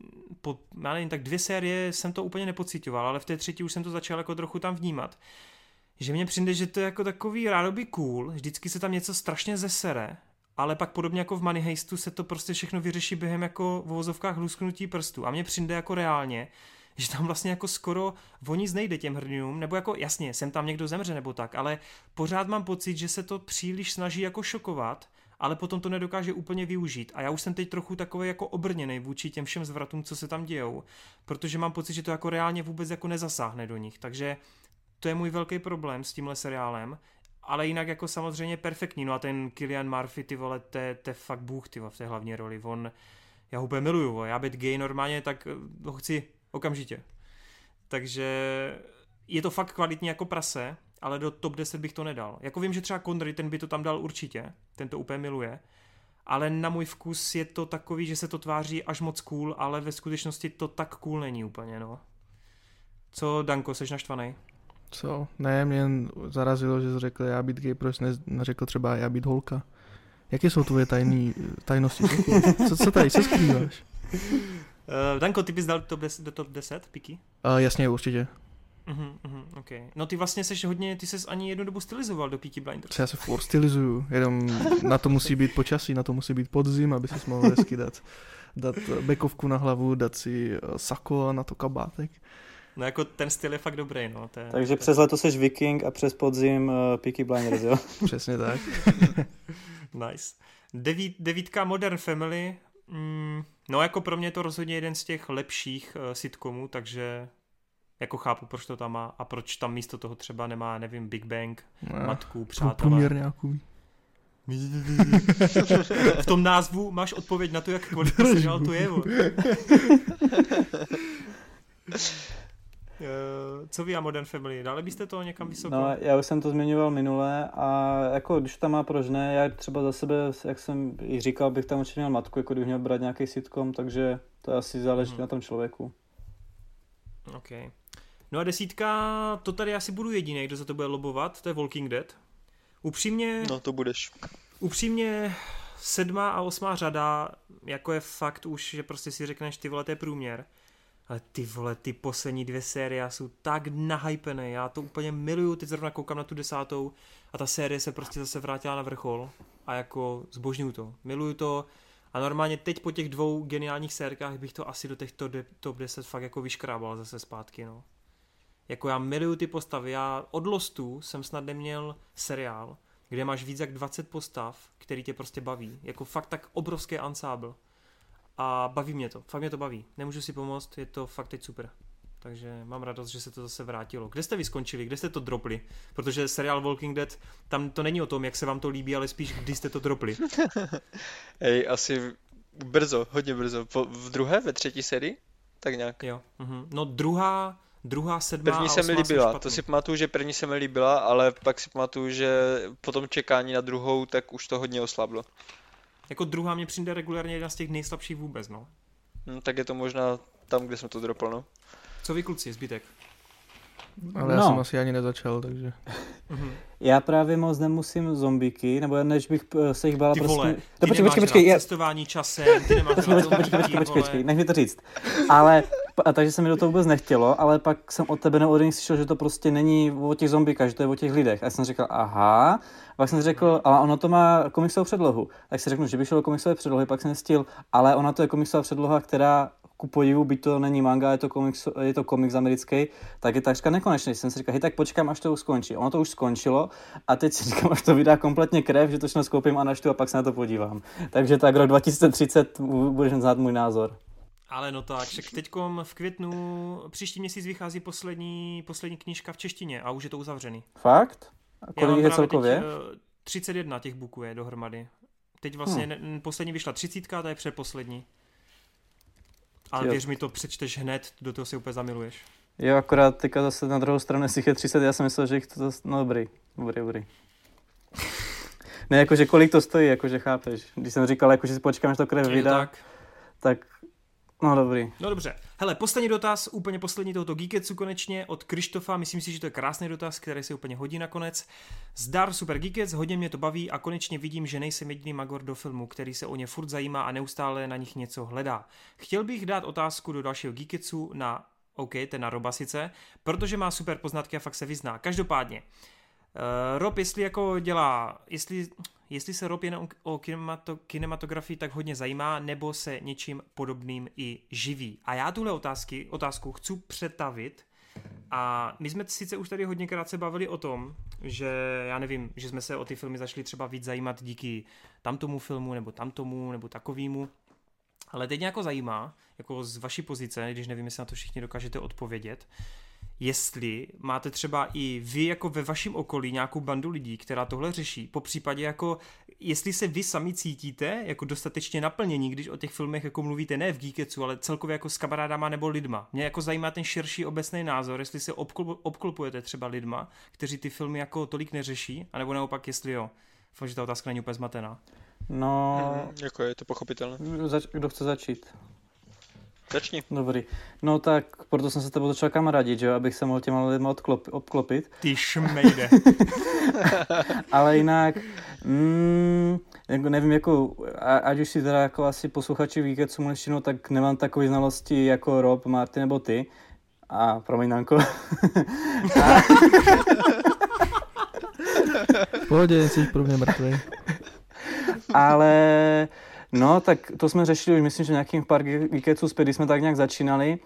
Speaker 1: po, já nevím, tak dvě série jsem to úplně nepocitoval, ale v té třetí už jsem to začal jako trochu tam vnímat, že mě přijde, že to je jako takový rádoby cool, vždycky se tam něco strašně zesere, ale pak podobně jako v Money Heistu se to prostě všechno vyřeší během jako v vozovkách lusknutí prstů. A mně přijde jako reálně, že tam vlastně jako skoro o nic nejde těm hrdinům, nebo jako jasně, sem tam někdo zemře nebo tak, ale pořád mám pocit, že se to příliš snaží jako šokovat, ale potom to nedokáže úplně využít. A já už jsem teď trochu takový jako obrněný vůči těm všem zvratům, co se tam dějou, protože mám pocit, že to jako reálně vůbec jako nezasáhne do nich. Takže to je můj velký problém s tímhle seriálem, ale jinak jako samozřejmě perfektní. No a ten Killian Murphy, ty vole, to je fakt bůh, ty v té hlavní roli. On, já ho úplně miluju, já být gay normálně, tak eh, ho chci okamžitě. Takže je to fakt kvalitní jako prase, ale do top 10 bych to nedal. Jako vím, že třeba Connery, ten by to tam dal určitě, ten to úplně miluje, ale na můj vkus je to takový, že se to tváří až moc cool, ale ve skutečnosti to tak cool není úplně, no. Co, Danko, seš naštvaný?
Speaker 4: Co? Ne, mě jen zarazilo, že jsi řekl já být gay, proč ne, neřekl třeba já být holka. Jaké jsou tvoje tajný, tajnosti? Co, co tady se skrýváš? (laughs)
Speaker 1: Uh, Danko, ty bys dal top 10, do top 10 piky?
Speaker 4: Uh, jasně, určitě.
Speaker 1: Uh-huh, uh-huh, okay. No ty vlastně seš hodně, ty ses ani jednu dobu stylizoval do Peaky Blinders.
Speaker 4: Já se furt stylizuju, jenom na to musí být počasí, na to musí být podzim, aby si mohl hezky dát, dát bekovku na hlavu, dát si eh, sako a na to kabátek.
Speaker 1: No jako ten styl je fakt dobrý, no. To je,
Speaker 3: Takže to přes leto seš viking a přes podzim uh, Peaky Blinders, jo?
Speaker 4: Přesně tak. (laughs)
Speaker 1: nice. Devít, devítka Modern Family, mm, no jako pro mě je to rozhodně jeden z těch lepších uh, sitcomů, takže jako chápu, proč to tam má a proč tam místo toho třeba nemá, nevím, Big Bang, ne, matku, přátelé.
Speaker 4: Průměr nějaký.
Speaker 1: v tom názvu máš odpověď na to, jak kvalitní seriál to je. Eh, co vy a Modern Family? Dali byste to někam vysoko?
Speaker 3: No, já už jsem to zmiňoval minule a jako když tam má proč ne, já třeba za sebe, jak jsem i říkal, bych tam určitě měl matku, jako kdybych měl brát nějaký sitcom, takže to asi záleží hmm. na tom člověku.
Speaker 1: OK. No a desítka, to tady asi budu jediný, kdo za to bude lobovat, to je Walking Dead. Upřímně...
Speaker 2: No to budeš.
Speaker 1: Upřímně sedmá a osmá řada, jako je fakt už, že prostě si řekneš, ty vole, to je průměr. Ale ty vole, ty poslední dvě série jsou tak nahypené, já to úplně miluju, teď zrovna koukám na tu desátou a ta série se prostě zase vrátila na vrchol a jako zbožňuju to, miluju to a normálně teď po těch dvou geniálních sérkách bych to asi do těch top 10 fakt jako vyškrábal zase zpátky, no. Jako já miluju ty postavy, já od Lostu jsem snad neměl seriál, kde máš víc jak 20 postav, který tě prostě baví. Jako fakt tak obrovský ansábl a baví mě to, fakt mě to baví. Nemůžu si pomoct, je to fakt teď super. Takže mám radost, že se to zase vrátilo. Kde jste vy skončili? Kde jste to dropli? Protože seriál Walking Dead, tam to není o tom, jak se vám to líbí, ale spíš, kdy jste to dropli. (laughs)
Speaker 2: Ej, asi brzo, hodně brzo. Po, v druhé, ve třetí sérii? Tak nějak.
Speaker 1: Jo. Mhm. No druhá, druhá, sedmá
Speaker 2: První se mi líbila, to si pamatuju, že první se mi líbila, ale pak si pamatuju, že po tom čekání na druhou, tak už to hodně oslablo.
Speaker 1: Jako druhá mě přijde regulárně jedna z těch nejslabších vůbec, no.
Speaker 2: Hm, tak je to možná tam, kde jsem to dropl, no.
Speaker 1: Co vy kluci, zbytek?
Speaker 4: Ale já
Speaker 3: No.
Speaker 4: jsem asi ani nezačal, takže...
Speaker 1: Mhm.
Speaker 3: Já právě moc nemusím zombíky, nebo než bych eh, se jich bála
Speaker 1: Ty
Speaker 3: prostě...
Speaker 1: vole,
Speaker 3: No,
Speaker 1: ty
Speaker 3: počkej,
Speaker 1: nemáš
Speaker 3: počkej, počkej,
Speaker 1: rád
Speaker 3: já...
Speaker 1: cestování časem, ty nemáš
Speaker 3: Počkej, (laughs)
Speaker 1: rád
Speaker 3: počkej, počkej,
Speaker 1: zombíky,
Speaker 3: počkej, počkej, počkej, nech mi to říct. Ale, a takže se mi do toho vůbec nechtělo, ale pak jsem od tebe nebo od slyšel, že to prostě není o těch zombíkách, že to je o těch lidech. A já jsem řekl, aha. A pak jsem řekl, ale ono to má komiksovou předlohu. Tak si řeknu, že by šlo o komiksové předlohy, pak jsem zjistil, ale ona to je komiksová předloha, která ku podivu, byť to není manga, je to, komiks, je to komiks americký, tak je takřka nekonečný. Jsem si říkal, hej, tak počkám, až to už skončí. Ono to už skončilo a teď si říkám, až to vydá kompletně krev, že to všechno skoupím a načtu a pak se na to podívám. Takže tak rok 2030 budeš znát můj názor.
Speaker 1: Ale no tak, však teďkom v květnu, příští měsíc vychází poslední, poslední knížka v češtině a už je to uzavřený.
Speaker 3: Fakt? A kolik je celkově?
Speaker 1: Teď, eh, 31 těch booků je dohromady. Teď vlastně hmm. poslední vyšla 30, ta je předposlední. Ale
Speaker 3: Jo.
Speaker 1: věř mi, to přečteš hned, do toho se úplně zamiluješ.
Speaker 3: Jo, akorát teďka zase na druhou stranu, jich je 30, já jsem myslel, že jich to zase, no dobrý, dobrý, dobrý. Ne, jakože kolik to stojí, jakože chápeš. Když jsem říkal, jakože si počkám, až to krev vydá, tak.
Speaker 1: tak.
Speaker 3: No dobrý.
Speaker 1: No dobře. Hele, poslední dotaz, úplně poslední tohoto Geeketsu konečně od Krištofa. Myslím si, že to je krásný dotaz, který se úplně hodí nakonec. Zdar, super Geekets, hodně mě to baví a konečně vidím, že nejsem jediný magor do filmu, který se o ně furt zajímá a neustále na nich něco hledá. Chtěl bych dát otázku do dalšího Geeketsu na OK, ten na Roba sice, protože má super poznatky a fakt se vyzná. Každopádně, Uh, Rob, jestli jako dělá, jestli, jestli se Rob jen o kinemato, kinematografii tak hodně zajímá, nebo se něčím podobným i živí. A já tuhle otázky, otázku chci přetavit a my jsme sice už tady hodněkrát se bavili o tom, že já nevím, že jsme se o ty filmy začali třeba víc zajímat díky tamtomu filmu, nebo tamtomu, nebo takovýmu. Ale teď mě jako zajímá, jako z vaší pozice, když nevím, jestli na to všichni dokážete odpovědět, jestli máte třeba i vy jako ve vašem okolí nějakou bandu lidí, která tohle řeší, po případě jako, jestli se vy sami cítíte jako dostatečně naplnění, když o těch filmech jako mluvíte ne v Geeketsu, ale celkově jako s kamarádama nebo lidma. Mě jako zajímá ten širší obecný názor, jestli se obklopujete třeba lidma, kteří ty filmy jako tolik neřeší, anebo naopak jestli jo. Doufám, že ta otázka není úplně zmatená.
Speaker 3: No,
Speaker 2: Hm, jako je to pochopitelné.
Speaker 3: zač- kdo chce začít?
Speaker 2: Začni.
Speaker 3: Dobrý. No tak, proto jsem se s tebou začal kamarádit, že jo, abych se mohl těma lidma odklop, obklopit.
Speaker 1: Ty šmejde. (laughs)
Speaker 3: Ale jinak, mm, jako nevím, jako, a, ať už si teda jako asi posluchači Geeketsu mluvčinu, tak nemám takové znalosti jako Rob, Marty nebo ty. A promiň, Nanko. (laughs) a,
Speaker 4: V pohodě, jsi pro mě mrtvý.
Speaker 3: ale no, tak to jsme řešili už, myslím, že nějakým pár Geeketsu zpět, když jsme tak nějak začínali.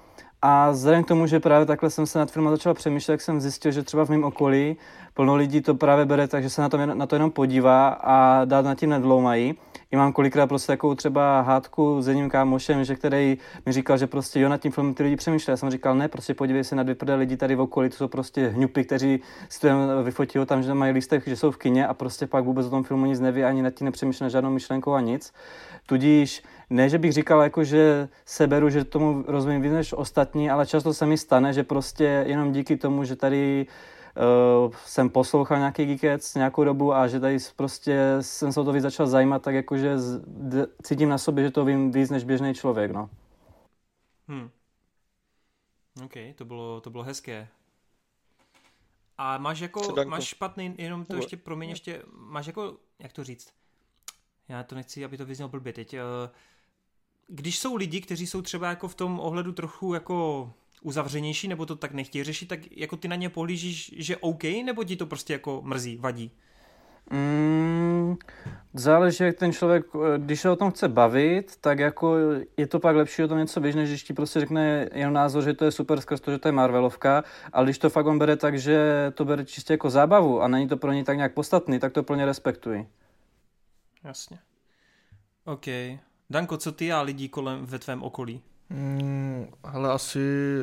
Speaker 3: A vzhledem k tomu, že právě takhle jsem se nad filmem začal přemýšlet, tak jsem zjistil, že třeba v mém okolí plno lidí to právě bere tak, že se na to, na to jenom podívá a dát nad tím nedloumají. I mám kolikrát prostě takovou třeba hádku s jedním kámošem, že který mi říkal, že prostě jo, nad tím filmem ty lidi přemýšleli. Já jsem říkal, ne, prostě podívej se na dvě prdé lidi tady v okolí, to jsou prostě hňupy, kteří si to jen vyfotí tam, že mají lístek, že jsou v kině a prostě pak vůbec o tom filmu nic neví, ani nad tím nepřemýšlí žádnou myšlenkou a nic. Tudíž ne, že bych říkal, jako, že se beru, že tomu rozumím víc než ostatní, ale často se mi stane, že prostě jenom díky tomu, že tady uh, jsem poslouchal nějaký Geekets nějakou dobu a že tady prostě jsem se o to víc začal zajímat, tak jakože d, cítím na sobě, že to vím víc než běžný člověk, no.
Speaker 1: Hmm. OK, to bylo, to bylo hezké. A máš jako,
Speaker 2: Danko?
Speaker 1: máš špatný, jenom to ještě, promiň, ještě, máš jako, jak to říct, já to nechci, aby to vyznělo blbě teď, eh, když jsou lidi, kteří jsou třeba jako v tom ohledu trochu jako uzavřenější, nebo to tak nechtějí řešit, tak jako ty na ně pohlížíš, že OK, nebo ti to prostě jako mrzí, vadí?
Speaker 3: Mm, záleží, jak ten člověk, eh, když se o tom chce bavit, tak jako je to pak lepší o tom něco víc, než když ti prostě řekne jenom názor, že to je super skrz to, že to je Marvelovka, ale když to fakt on bere tak, že to bere čistě jako zábavu a není to pro něj tak nějak podstatný, tak to plně respektuji.
Speaker 1: Jasně. OK. Danko, co ty a lidi kolem ve tvém okolí?
Speaker 4: Mm, hele, asi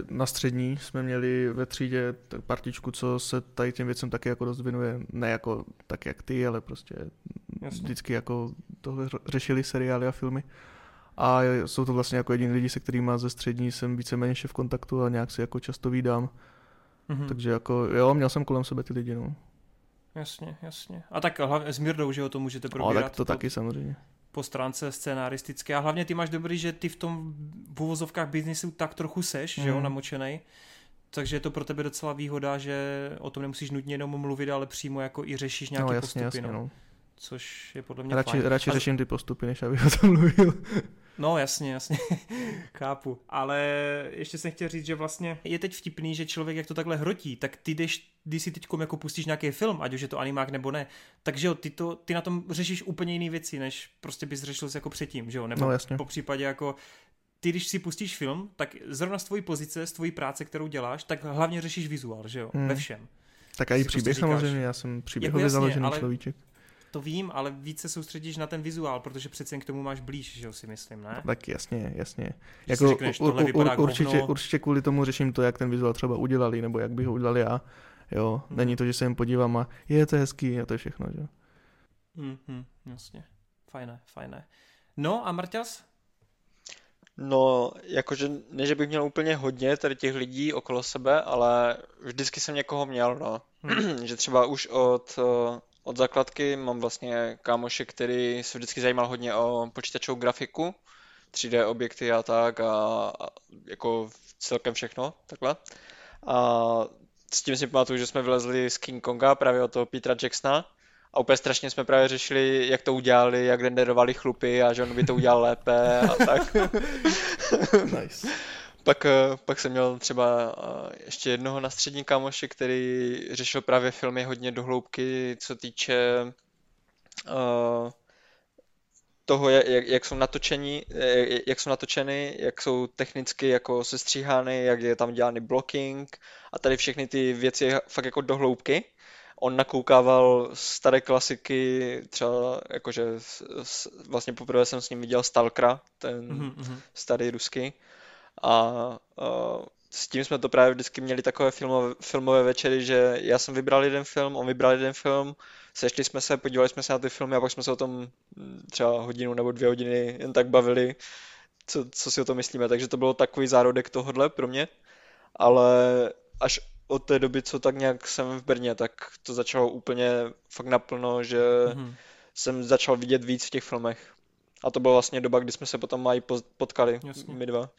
Speaker 4: na střední jsme měli ve třídě partičku, co se tady těm věcem taky jako dost věnuje, ne jako tak jak ty, ale prostě
Speaker 1: Jasně.
Speaker 4: vždycky jako tohle řešili seriály a filmy. A jsou to vlastně jako jediní lidi, se kterými ze střední jsem víceméně v kontaktu a nějak si jako často vídám. Mm-hmm. Takže jako jo, měl jsem kolem sebe ty lidi, no.
Speaker 1: Jasně, jasně. A tak hlavně s Mirdou, že ho to můžete probírat.
Speaker 4: No, tak to po, taky samozřejmě.
Speaker 1: Po stránce scénaristické. A hlavně ty máš dobrý, že ty v tom v uvozovkách biznisu tak trochu seš, mm. že jo, mhm. namočenej. Takže je to pro tebe docela výhoda, že o tom nemusíš nutně jenom mluvit, ale přímo jako i řešíš nějaké no, jasně, postupy. Jasně, no. no. Což je podle mě
Speaker 4: radši,
Speaker 1: fajn.
Speaker 4: Radši a... řeším ty postupy, než abych o tom mluvil.
Speaker 1: No jasně, jasně, (laughs) chápu. Ale ještě jsem chtěl říct, že vlastně je teď vtipný, že člověk jak to takhle hrotí, tak ty jdeš, když si teď jako pustíš nějaký film, ať už je to animák nebo ne, takže jo, ty, to, ty na tom řešíš úplně jiné věci, než prostě bys řešil jako předtím, že jo? Nebo
Speaker 4: no, jasně.
Speaker 1: po případě jako ty, když si pustíš film, tak zrovna z tvojí pozice, z tvojí práce, kterou děláš, tak hlavně řešíš vizuál, že jo? Hmm. Ve všem.
Speaker 4: Tak a i příběh prostě samozřejmě, já jsem příběhově jako založený ale... človíček.
Speaker 1: To vím, ale více soustředíš na ten vizuál, protože přece jen k tomu máš blíž, že jo, si myslím, ne?
Speaker 4: Tak jasně, jasně. Jako, řekneš, ur, ur, určitě, určitě kvůli tomu řeším to, jak ten vizuál třeba udělali, nebo jak bych ho udělal já. Jo, hmm. není to, že se jen podívám a je to hezký a to je všechno, že jo.
Speaker 1: Hmm, hmm, jasně. Fajné, fajné. No a Marťas?
Speaker 2: No, jakože ne, že bych měl úplně hodně tady těch lidí okolo sebe, ale vždycky jsem někoho měl, no. Hmm. (clears throat) že třeba už od od základky mám vlastně kámoše, který se vždycky zajímal hodně o počítačovou grafiku, 3D objekty a tak a, a jako celkem všechno, takhle. A s tím si pamatuju, že jsme vylezli z King Konga právě od toho Petra Jacksona a úplně strašně jsme právě řešili, jak to udělali, jak renderovali chlupy a že on by to udělal lépe a tak. (laughs)
Speaker 4: nice.
Speaker 2: Pak, eh, pak jsem měl třeba eh, ještě jednoho na střední kámoše, který řešil právě filmy hodně dohloubky, co týče uh, toho, jak, jak jsou natočení, jak jsou natočeny, jak jsou technicky jako sestříhány, jak je tam dělány blocking a tady všechny ty věci fakt jako dohloubky. On nakoukával staré klasiky, třeba jakože vlastně poprvé jsem s ním viděl Stalkera, ten mm-hmm. starý ruský a uh, s tím jsme to právě vždycky měli takové filmové, filmové večery, že já jsem vybral jeden film, on vybral jeden film, sešli jsme se, podívali jsme se na ty filmy a pak jsme se o tom třeba hodinu nebo dvě hodiny jen tak bavili, co, co si o tom myslíme. Takže to bylo takový zárodek tohodle pro mě, ale až od té doby, co tak nějak jsem v Brně, tak to začalo úplně fakt naplno, že mm-hmm. jsem začal vidět víc v těch filmech. A to byla vlastně doba, kdy jsme se potom mají potkali, Jasně. my dva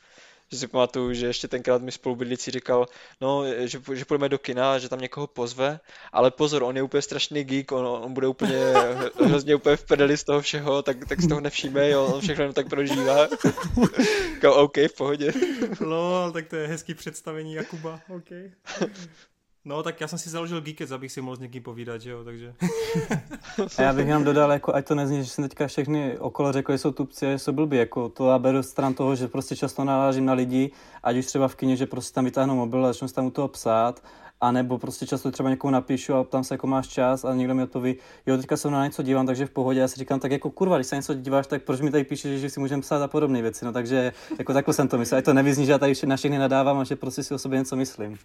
Speaker 2: že si pamatuju, že ještě tenkrát mi spolubydlící říkal, no, že, že půjdeme do kina, že tam někoho pozve, ale pozor, on je úplně strašný geek, on, on bude úplně (laughs) hrozně úplně v pedeli z toho všeho, tak, tak z toho nevšíme, jo, on všechno tak prožívá. (laughs) Říkal, OK, v pohodě.
Speaker 1: Lol, tak to je hezký představení Jakuba, OK. (laughs) No, tak já jsem si založil Geekets, abych si mohl s někým povídat, že jo, takže... (laughs)
Speaker 3: A já bych jenom dodal, jako, ať to nezní, že jsem teďka všechny okolo řekl, že jsou tupci a že jsou blbí, jako to já beru stran toho, že prostě často narážím na lidi, ať už třeba v kině, že prostě tam vytáhnu mobil a začnu tam u toho psát, a nebo prostě často třeba někomu napíšu a tam se, jako máš čas a někdo mi odpoví, jo, teďka se na něco dívám, takže v pohodě. Já si říkám, tak jako kurva, když se něco díváš, tak proč mi tady píšeš, že si můžeme psát a podobné věci. No takže jako takhle jsem to myslel. Ať to nevyzní, že já tady na všechny nadávám a že prostě si o sobě něco myslím.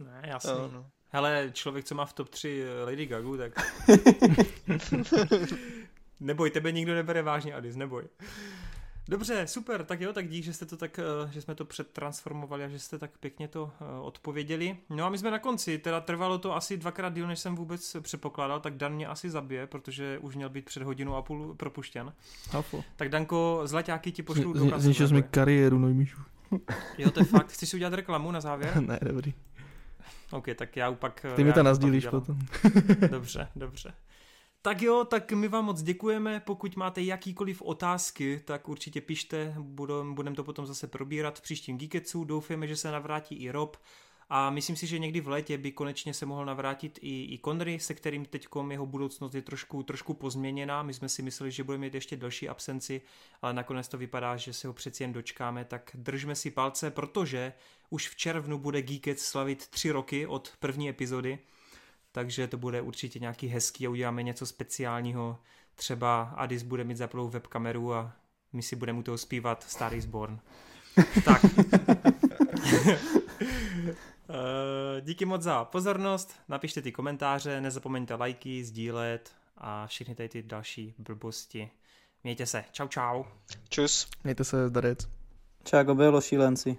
Speaker 1: Ne, jasně. No, no. Hele, člověk, co má v top 3 eh, Lady Gagu, tak... (laughs) neboj, tebe nikdo nebere vážně, Adis, neboj. Dobře, super, tak jo, tak dík, že jste to tak, eh, že jsme to předtransformovali a že jste tak pěkně to eh, odpověděli. No a my jsme na konci, teda trvalo to asi dvakrát díl, než jsem vůbec předpokládal, tak Dan mě asi zabije, protože už měl být před hodinou a půl propuštěn.
Speaker 4: Hafu.
Speaker 1: Tak Danko, zlaťáky ti pošlu do.
Speaker 4: Zničil jsi mi kariéru, Nojmíšu.
Speaker 1: jo, to je fakt. Chceš si udělat reklamu na závěr? (laughs)
Speaker 4: ne, dobrý.
Speaker 1: OK, tak já pak...
Speaker 4: Ty mi to nazdílíš potom. (laughs) (laughs)
Speaker 1: dobře, dobře. Tak jo, tak my vám moc děkujeme. Pokud máte jakýkoliv otázky, tak určitě pište, budeme to potom zase probírat v příštím Geeketsu. Doufáme, že se navrátí i Rob. A myslím si, že někdy v létě by konečně se mohl navrátit i, i Conry, se kterým teď jeho budoucnost je trošku, trošku pozměněná. My jsme si mysleli, že budeme mít ještě další absenci, ale nakonec to vypadá, že se ho přeci jen dočkáme, tak držme si palce, protože už v červnu bude Geekec slavit tři roky od první epizody, takže to bude určitě nějaký hezký a uděláme něco speciálního. Třeba Adis bude mít zaplou webkameru a my si budeme u toho zpívat Star is Born. tak. (laughs) Eh, díky moc za pozornost, napište ty komentáře, nezapomeňte lajky, sdílet a všechny tady ty další blbosti. Mějte se. Čau, čau.
Speaker 2: Čus.
Speaker 4: Mějte se, zdarec.
Speaker 3: Čáko bylo šílenci.